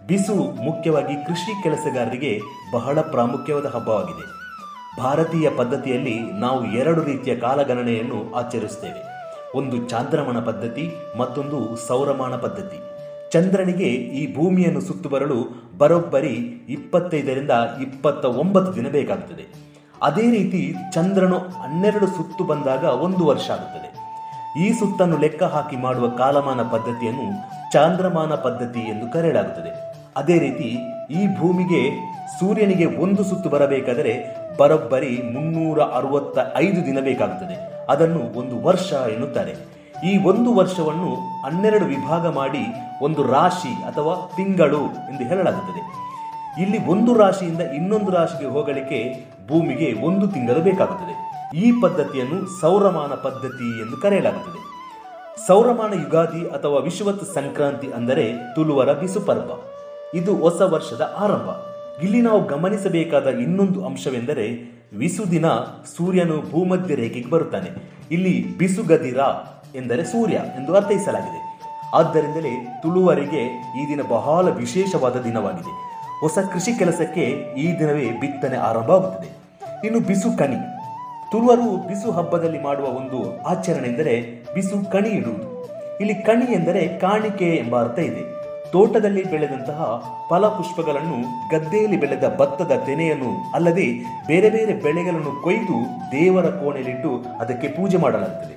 ಬಿಸು ಮುಖ್ಯವಾಗಿ ಕೃಷಿ ಕೆಲಸಗಾರರಿಗೆ ಬಹಳ ಪ್ರಾಮುಖ್ಯವಾದ ಹಬ್ಬವಾಗಿದೆ. ಭಾರತೀಯ ಪದ್ಧತಿಯಲ್ಲಿ ನಾವು ಎರಡು ರೀತಿಯ ಕಾಲಗಣನೆಯನ್ನು ಆಚರಿಸುತ್ತೇವೆ. ಒಂದು ಚಾಂದ್ರಮಾನ ಪದ್ಧತಿ, ಮತ್ತೊಂದು ಸೌರಮಾನ ಪದ್ಧತಿ. ಚಂದ್ರನಿಗೆ ಈ ಭೂಮಿಯನ್ನು ಸುತ್ತು ಬರಲು ಬರೋಬ್ಬರಿ ಇಪ್ಪತ್ತೈದರಿಂದ ಇಪ್ಪತ್ತ ಒಂಬತ್ತು ದಿನ ಬೇಕಾಗುತ್ತದೆ. ಅದೇ ರೀತಿ ಚಂದ್ರನು ಹನ್ನೆರಡು ಸುತ್ತು ಬಂದಾಗ ಒಂದು ವರ್ಷ ಆಗುತ್ತದೆ. ಈ ಸುತ್ತನ್ನು ಲೆಕ್ಕ ಹಾಕಿ ಮಾಡುವ ಕಾಲಮಾನ ಪದ್ಧತಿಯನ್ನು ಚಾಂದ್ರಮಾನ ಪದ್ಧತಿ ಎಂದು ಕರೆಯಲಾಗುತ್ತದೆ. ಅದೇ ರೀತಿ ಈ ಭೂಮಿಗೆ ಸೂರ್ಯನಿಗೆ ಒಂದು ಸುತ್ತು ಬರಬೇಕಾದರೆ ಬರೋಬ್ಬರಿ ಮುನ್ನೂರ ಅರವತ್ತ ಐದು ದಿನ ಬೇಕಾಗುತ್ತದೆ. ಅದನ್ನು ಒಂದು ವರ್ಷ ಎನ್ನುತ್ತಾರೆ. ಈ ಒಂದು ವರ್ಷವನ್ನು ಹನ್ನೆರಡು ವಿಭಾಗ ಮಾಡಿ ಒಂದು ರಾಶಿ ಅಥವಾ ತಿಂಗಳು ಎಂದು ಹೇಳಲಾಗುತ್ತದೆ. ಇಲ್ಲಿ ಒಂದು ರಾಶಿಯಿಂದ ಇನ್ನೊಂದು ರಾಶಿಗೆ ಹೋಗಲಿಕ್ಕೆ ಭೂಮಿಗೆ ಒಂದು ತಿಂಗಳು ಬೇಕಾಗುತ್ತದೆ. ಈ ಪದ್ಧತಿಯನ್ನು ಸೌರಮಾನ ಪದ್ಧತಿ ಎಂದು ಕರೆಯಲಾಗುತ್ತದೆ. ಸೌರಮಾನ ಯುಗಾದಿ ಅಥವಾ ವಿಶ್ವತ್ ಸಂಕ್ರಾಂತಿ ಅಂದರೆ ತುಳುವರ ಬಿಸು ಪರ್ವ. ಇದು ಹೊಸ ವರ್ಷದ ಆರಂಭ. ಇಲ್ಲಿ ನಾವು ಗಮನಿಸಬೇಕಾದ ಇನ್ನೊಂದು ಅಂಶವೆಂದರೆ ವಿಸು ದಿನ ಸೂರ್ಯನು ಭೂಮಧ್ಯ ರೇಖೆಗೆ ಬರುತ್ತಾನೆ. ಇಲ್ಲಿ ಬಿಸುಗದಿರ ಎಂದರೆ ಸೂರ್ಯ ಎಂದು ಅರ್ಥೈಸಲಾಗಿದೆ. ಆದ್ದರಿಂದಲೇ ತುಳುವರಿಗೆ ಈ ದಿನ ಬಹಳ ವಿಶೇಷವಾದ ದಿನವಾಗಿದೆ. ಹೊಸ ಕೃಷಿ ಕೆಲಸಕ್ಕೆ ಈ ದಿನವೇ ಬಿತ್ತನೆ ಆರಂಭವಾಗುತ್ತದೆ ಇನ್ನು ಬಿಸು ಕಣಿ. ತುಳುವರು ಬಿಸು ಹಬ್ಬದಲ್ಲಿ ಮಾಡುವ ಒಂದು ಆಚರಣೆ ಎಂದರೆ ಬಿಸು ಕಣಿ ಇಡುವುದು. ಇಲ್ಲಿ ಕಣಿ ಎಂದರೆ ಕಾಣಿಕೆ ಎಂಬ ಅರ್ಥ ಇದೆ. ತೋಟದಲ್ಲಿ ಬೆಳೆದಂತಹ ಫಲಪುಷ್ಪಗಳನ್ನು ಗದ್ದೆಯಲ್ಲಿ ಬೆಳೆದ ಭತ್ತದ ತೆನೆಯನ್ನು ಅಲ್ಲದೆ ಬೇರೆ ಬೇರೆ ಬೆಳೆಗಳನ್ನು ಕೊಯ್ದು ದೇವರ ಕೋಣೆಯಲ್ಲಿಟ್ಟು ಅದಕ್ಕೆ ಪೂಜೆ ಮಾಡಲಾಗುತ್ತದೆ.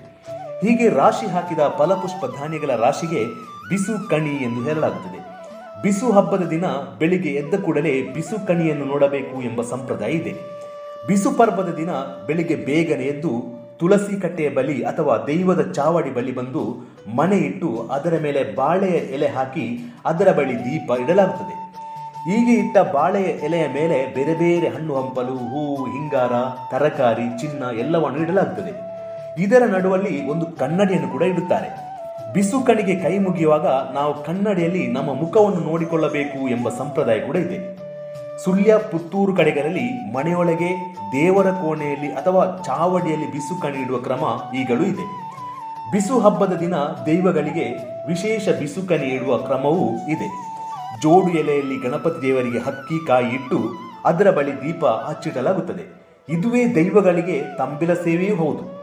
ಹೀಗೆ ರಾಶಿ ಹಾಕಿದ ಫಲಪುಷ್ಪ ಧಾನ್ಯಗಳ ರಾಶಿಗೆ ಬಿಸು ಕಣಿ ಎಂದು ಹೇಳಲಾಗುತ್ತದೆ ಬಿಸು ಹಬ್ಬದ ದಿನ ಬೆಳಿಗ್ಗೆ ಎದ್ದ ಕೂಡಲೇ ಬಿಸು ಕಣಿಯನ್ನು ನೋಡಬೇಕು ಎಂಬ ಸಂಪ್ರದಾಯ ಇದೆ. ಬಿಸು ಪರ್ವದ ದಿನ ಬೆಳಿಗ್ಗೆ ಬೇಗನೆ ಎದ್ದು ತುಳಸಿ ಕಟ್ಟೆಯ ಬಲಿ ಅಥವಾ ದೈವದ ಚಾವಡಿ ಬಲಿ ಬಂದು ಮನೆ ಇಟ್ಟು ಅದರ ಮೇಲೆ ಬಾಳೆಯ ಎಲೆ ಹಾಕಿ ಅದರ ಬಳಿ ದೀಪ ಇಡಲಾಗುತ್ತದೆ. ಹೀಗೆ ಇಟ್ಟ ಬಾಳೆಯ ಎಲೆಯ ಮೇಲೆ ಬೇರೆ ಬೇರೆ ಹಣ್ಣು ಹಂಪಲು ಹೂವು ಹಿಂಗಾರ, ತರಕಾರಿ, ಚಿನ್ನ ಎಲ್ಲವನ್ನು ಇಡಲಾಗುತ್ತದೆ. ಇದರ ನಡುವಲ್ಲಿ ಒಂದು ಕನ್ನಡಿಯನ್ನು ಕೂಡ ಇಡುತ್ತಾರೆ. ಬಿಸು ಕಣಿಗೆ ಕೈ ಮುಗಿಯುವಾಗ ನಾವು ಕನ್ನಡಿಯಲ್ಲಿ ನಮ್ಮ ಮುಖವನ್ನು ನೋಡಿಕೊಳ್ಳಬೇಕು ಎಂಬ ಸಂಪ್ರದಾಯ ಕೂಡ ಇದೆ. ಸುಳ್ಯ ಪುತ್ತೂರು ಕಡೆಗಳಲ್ಲಿ ಮನೆಯೊಳಗೆ ದೇವರ ಕೋಣೆಯಲ್ಲಿ ಅಥವಾ ಚಾವಡಿಯಲ್ಲಿ ಬಿಸು ಇಡುವ ಕ್ರಮ ಈಗಲೂ ಇದೆ. ಬಿಸು ಹಬ್ಬದ ದಿನ ದೈವಗಳಿಗೆ ವಿಶೇಷ ಬಿಸು ಕಣಿ ಇಡುವ ಕ್ರಮವೂ ಇದೆ. ಜೋಡು ಎಲೆಯಲ್ಲಿ ಗಣಪತಿ ದೇವರಿಗೆ ಹಕ್ಕಿ ಕಾಯಿ ಇಟ್ಟು ಅದರ ಬಳಿ ದೀಪ ಹಚ್ಚಿಡಲಾಗುತ್ತದೆ. ಇದುವೇ ದೈವಗಳಿಗೆ ತಂಬಿಲ ಸೇವೆಯೂ ಹೌದು.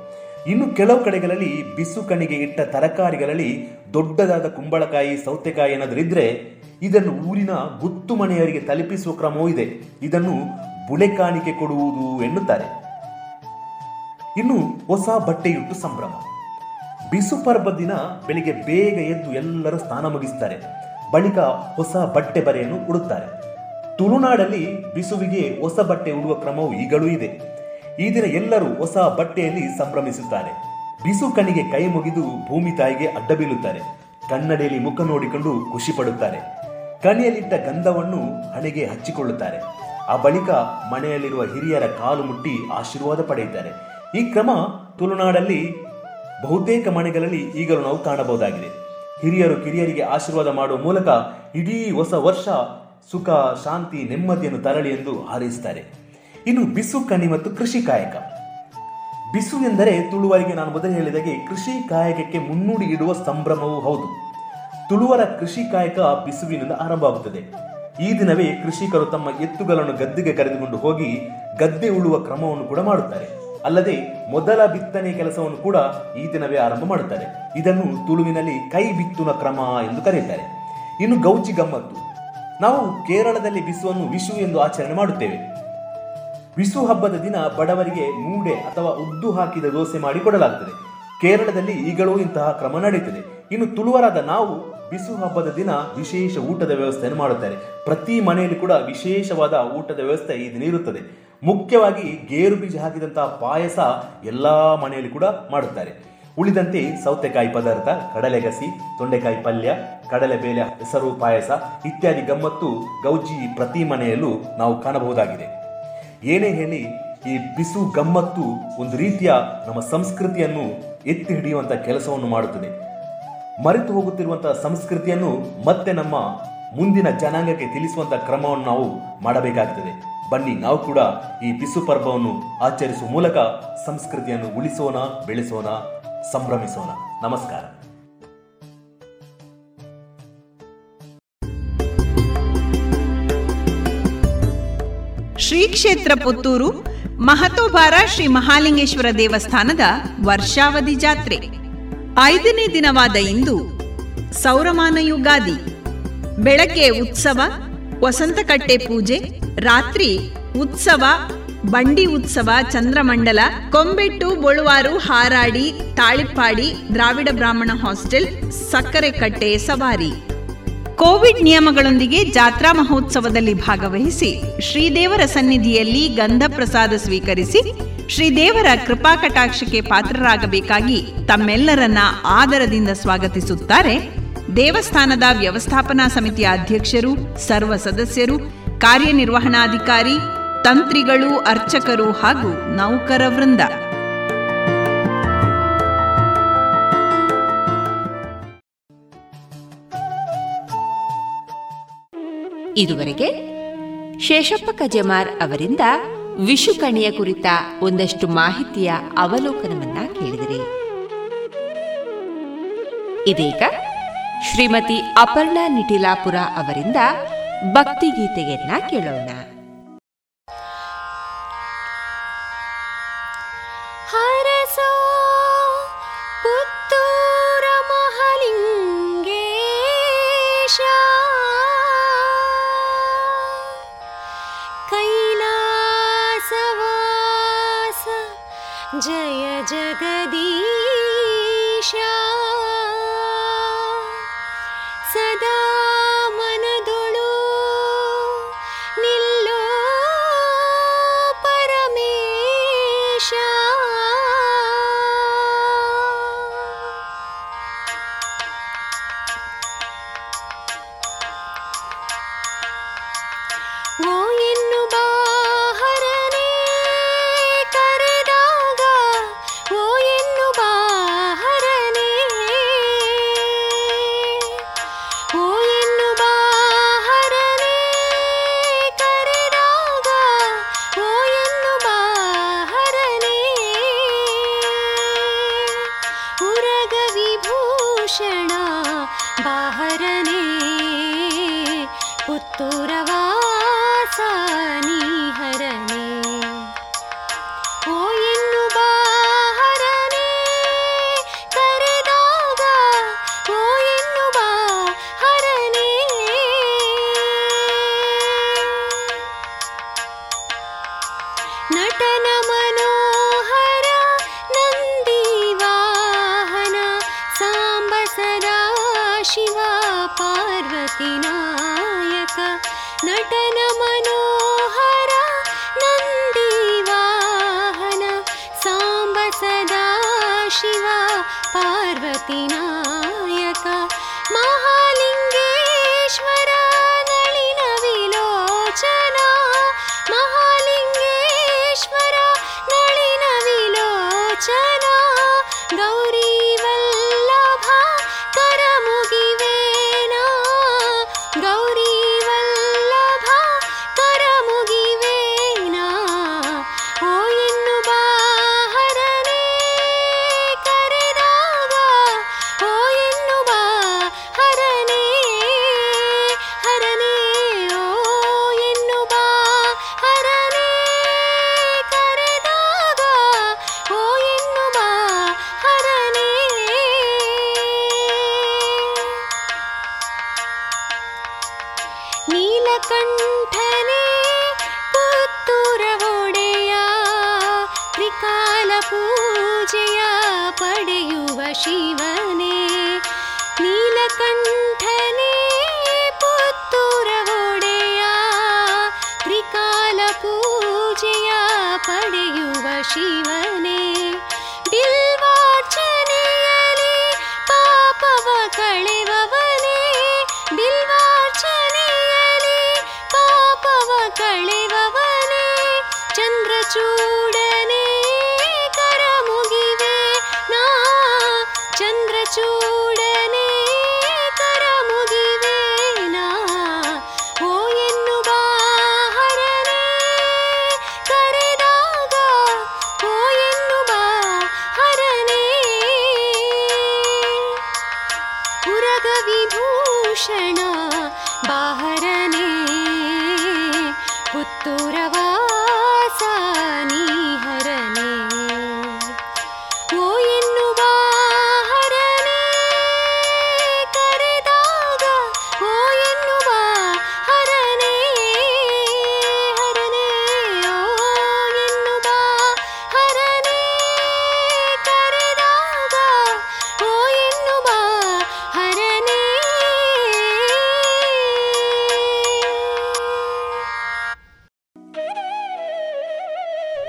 ಇನ್ನು ಕೆಲವು ಕಡೆಗಳಲ್ಲಿ ಬಿಸು ಕಣಿಗೆ ಇಟ್ಟ ತರಕಾರಿಗಳಲ್ಲಿ ದೊಡ್ಡದಾದ ಕುಂಬಳಕಾಯಿ, ಸೌತೆಕಾಯಿ ಏನಾದರೂ ಇದ್ರೆ ಇದನ್ನು ಊರಿನ ಗುತ್ತು ಮನೆಯವರಿಗೆ ತಲುಪಿಸುವ ಕ್ರಮವೂ ಇದೆ. ಇದನ್ನು ಬುಳೆ ಕಾಣಿಕೆ ಕೊಡುವುದು ಎನ್ನುತ್ತಾರೆ. ಇನ್ನು ಹೊಸ ಬಟ್ಟೆಯುಟ್ಟು ಸಂಭ್ರಮ. ಬಿಸು ಪರ್ವ ದಿನ ಬೆಳಿಗ್ಗೆ ಬೇಗ ಎದ್ದು ಎಲ್ಲರೂ ಸ್ನಾನ ಮುಗಿಸ್ತಾರೆ. ಬಳಿಕ ಹೊಸ ಬಟ್ಟೆ ಬರೆಯನ್ನು ಉಡುತ್ತಾರೆ. ತುಳುನಾಡಲ್ಲಿ ಬಿಸುವಿಗೆ ಹೊಸ ಬಟ್ಟೆ ಉಡುವ ಕ್ರಮವು ಈಗಲೂ ಇದೆ. ಈ ದಿನ ಎಲ್ಲರೂ ಹೊಸ ಬಟ್ಟೆಯಲ್ಲಿ ಸಂಭ್ರಮಿಸುತ್ತಾರೆ. ಬಿಸು ಕಣ್ಣಿಗೆ ಕೈ ಮುಗಿದು ಭೂಮಿ ತಾಯಿಗೆ ಅಡ್ಡ ಬೀಳುತ್ತಾರೆ. ಕನ್ನಡಿಯಲ್ಲಿ ಮುಖ ನೋಡಿಕೊಂಡು ಖುಷಿ ಪಡುತ್ತಾರೆ. ಕಣಿಯಲ್ಲಿಟ್ಟ ಗಂಧವನ್ನು ಹಣೆಗೆ ಹಚ್ಚಿಕೊಳ್ಳುತ್ತಾರೆ. ಆ ಬಳಿಕ ಮನೆಯಲ್ಲಿರುವ ಹಿರಿಯರ ಕಾಲು ಮುಟ್ಟಿ ಆಶೀರ್ವಾದ ಪಡೆಯುತ್ತಾರೆ. ಈ ಕ್ರಮ ತುಳುನಾಡಲ್ಲಿ ಬಹುತೇಕ ಮನೆಗಳಲ್ಲಿ ಈಗಲೂ ನಾವು ಕಾಣಬಹುದಾಗಿದೆ. ಹಿರಿಯರು ಕಿರಿಯರಿಗೆ ಆಶೀರ್ವಾದ ಮಾಡುವ ಮೂಲಕ ಇಡೀ ಹೊಸ ವರ್ಷ ಸುಖ, ಶಾಂತಿ, ನೆಮ್ಮದಿಯನ್ನು ತರಲಿ ಎಂದು ಹಾರೈಸುತ್ತಾರೆ. ಇನ್ನು ಬಿಸು ಕಣಿ ಮತ್ತು ಕೃಷಿ ಕಾಯಕ. ಬಿಸು ಎಂದರೆ ತುಳುವರಿಗೆ ನಾನು ಮೊದಲು ಹೇಳಿದಾಗೆ ಕೃಷಿ ಕಾಯಕಕ್ಕೆ ಮುನ್ನುಡಿ ಇಡುವ ಸಂಭ್ರಮವೂ ಹೌದು. ತುಳುವರ ಕೃಷಿ ಕಾಯಕ ಬಿಸುವಿನಿಂದ ಆರಂಭವಾಗುತ್ತದೆ. ಈ ದಿನವೇ ಕೃಷಿಕರು ತಮ್ಮ ಎತ್ತುಗಳನ್ನು ಗದ್ದೆಗೆ ಕರೆದುಕೊಂಡು ಹೋಗಿ ಗದ್ದೆ ಉಳುವ ಕ್ರಮವನ್ನು ಕೂಡ ಮಾಡುತ್ತಾರೆ. ಅಲ್ಲದೆ ಮೊದಲ ಬಿತ್ತನೆ ಕೆಲಸವನ್ನು ಕೂಡ ಈ ದಿನವೇ ಆರಂಭ ಮಾಡುತ್ತಾರೆ. ಇದನ್ನು ತುಳುವಿನಲ್ಲಿ ಕೈ ಬಿತ್ತುನ ಕ್ರಮ ಎಂದು ಕರೆಯುತ್ತಾರೆ. ಇನ್ನು ಗೌಚಿ ಗಮ್ಮತ್ತು ನಾವು ಕೇರಳದಲ್ಲಿ ಬಿಸುವನ್ನು ವಿಶು ಎಂದು ಆಚರಣೆ ಮಾಡುತ್ತೇವೆ. ವಿಸು ಹಬ್ಬದ ದಿನ ಬಡವರಿಗೆ ಮೂಡೆ ಅಥವಾ ಉದ್ದು ಹಾಕಿದ ದೋಸೆ ಮಾಡಿ ಕೊಡಲಾಗುತ್ತದೆ ಕೇರಳದಲ್ಲಿ ಈಗಲೂ ಇಂತಹ ಕ್ರಮ ನಡೆಯುತ್ತದೆ ಇನ್ನು ತುಳುವರಾದ ನಾವು ಬಿಸು ಹಬ್ಬದ ದಿನ ವಿಶೇಷ ಊಟದ ವ್ಯವಸ್ಥೆಯನ್ನು ಮಾಡುತ್ತಾರೆ. ಪ್ರತಿ ಮನೆಯಲ್ಲಿ ಕೂಡ ವಿಶೇಷವಾದ ಊಟದ ವ್ಯವಸ್ಥೆ ಈ ದಿನ ಇರುತ್ತದೆ. ಮುಖ್ಯವಾಗಿ ಗೇರು ಬೀಜ ಹಾಕಿದಂತಹ ಪಾಯಸ ಎಲ್ಲ ಮನೆಯಲ್ಲಿ ಕೂಡ ಮಾಡುತ್ತಾರೆ. ಉಳಿದಂತೆ ಸೌತೆಕಾಯಿ ಪದಾರ್ಥ, ಕಡಲೆಗಸಿ, ತೊಂಡೆಕಾಯಿ ಪಲ್ಯ ಕಡಲೆಬೇಳೆ ಹೆಸರು ಪಾಯಸ ಇತ್ಯಾದಿ ಗಮ್ಮತ್ತು ಗೌಜಿ ಪ್ರತಿ ಮನೆಯಲ್ಲೂ ನಾವು ಕಾಣಬಹುದಾಗಿದೆ. ಏನೇ ಹೇಳಿ ಈ ಬಿಸು ಗಮ್ಮತ್ತು ಒಂದು ರೀತಿಯ ನಮ್ಮ ಸಂಸ್ಕೃತಿಯನ್ನು ಎತ್ತಿ ಹಿಡಿಯುವಂತ ಕೆಲಸವನ್ನು ಮಾಡುತ್ತದೆ. ಮರೆತು ಹೋಗುತ್ತಿರುವಂತಹ ಸಂಸ್ಕೃತಿಯನ್ನು ಮತ್ತೆ ನಮ್ಮ ಮುಂದಿನ ಜನಾಂಗಕ್ಕೆ ತಿಳಿಸುವಂತ ಕ್ರಮವನ್ನು ನಾವು ಮಾಡಬೇಕಾಗ್ತದೆ. ಬನ್ನಿ, ನಾವು ಕೂಡ ಈ ಬಿಸು ಪರ್ವವನ್ನು ಆಚರಿಸುವ ಮೂಲಕ ಸಂಸ್ಕೃತಿಯನ್ನು ಉಳಿಸೋಣ, ಬೆಳೆಸೋಣ, ಸಂಭ್ರಮಿಸೋಣ. ನಮಸ್ಕಾರ. ಶ್ರೀ ಕ್ಷೇತ್ರ ಪುತ್ತೂರು ಮಹತೋಬಾರ ಶ್ರೀ ಮಹಾಲಿಂಗೇಶ್ವರ ದೇವಸ್ಥಾನದ ವರ್ಷಾವಧಿ ಜಾತ್ರೆ. ಐದನೇ ದಿನವಾದ ಇಂದು ಸೌರಮಾನ ಯುಗಾದಿ. ಬೆಳಗ್ಗೆ ಉತ್ಸವ, ವಸಂತಕಟ್ಟೆ ಪೂಜೆ, ರಾತ್ರಿ ಉತ್ಸವ, ಬಂಡಿ ಉತ್ಸವ, ಚಂದ್ರಮಂಡಲ, ಕೊಂಬೆಟ್ಟು, ಬೊಳುವಾರು, ಹಾರಾಡಿ, ತಾಳಿಪ್ಪಾಡಿ, ದ್ರಾವಿಡ ಬ್ರಾಹ್ಮಣ ಹಾಸ್ಟೆಲ್, ಸಕ್ಕರೆ ಕಟ್ಟೆ, ಸವಾರಿ. ಕೋವಿಡ್ ನಿಯಮಗಳೊಂದಿಗೆ ಜಾತ್ರಾ ಮಹೋತ್ಸವದಲ್ಲಿ ಭಾಗವಹಿಸಿ ಶ್ರೀದೇವರ ಸನ್ನಿಧಿಯಲ್ಲಿ ಗಂಧ ಪ್ರಸಾದ ಸ್ವೀಕರಿಸಿ ಶ್ರೀದೇವರ ಕೃಪಾ ಕಟಾಕ್ಷಕ್ಕೆ ಪಾತ್ರರಾಗಬೇಕಾಗಿ ತಮ್ಮೆಲ್ಲರನ್ನ ಆದರದಿಂದ ಸ್ವಾಗತಿಸುತ್ತಾರೆ ದೇವಸ್ಥಾನದ ವ್ಯವಸ್ಥಾಪನಾ ಸಮಿತಿಯ ಅಧ್ಯಕ್ಷರು, ಸರ್ವ ಸದಸ್ಯರು, ಕಾರ್ಯನಿರ್ವಹಣಾಧಿಕಾರಿ, ತಂತ್ರಿಗಳು, ಅರ್ಚಕರು ಹಾಗೂ ನೌಕರ ವೃಂದ ಇದುವರೆಗೆ ಶೇಷಪ್ಪ ಕಜಮಾರ್ ಅವರಿಂದ ವಿಶುಕಣಿಯ ಕುರಿತ ಒಂದಷ್ಟು ಮಾಹಿತಿಯ ಅವಲೋಕನವನ್ನ ಕೇಳಿದಿರಿ. ಇದೀಗ ಶ್ರೀಮತಿ ಅಪರ್ಣಾ ನಿಟಿಲಾಪುರ ಅವರಿಂದ ಭಕ್ತಿಗೀತೆಯನ್ನ ಕೇಳೋಣ. ಸದಾ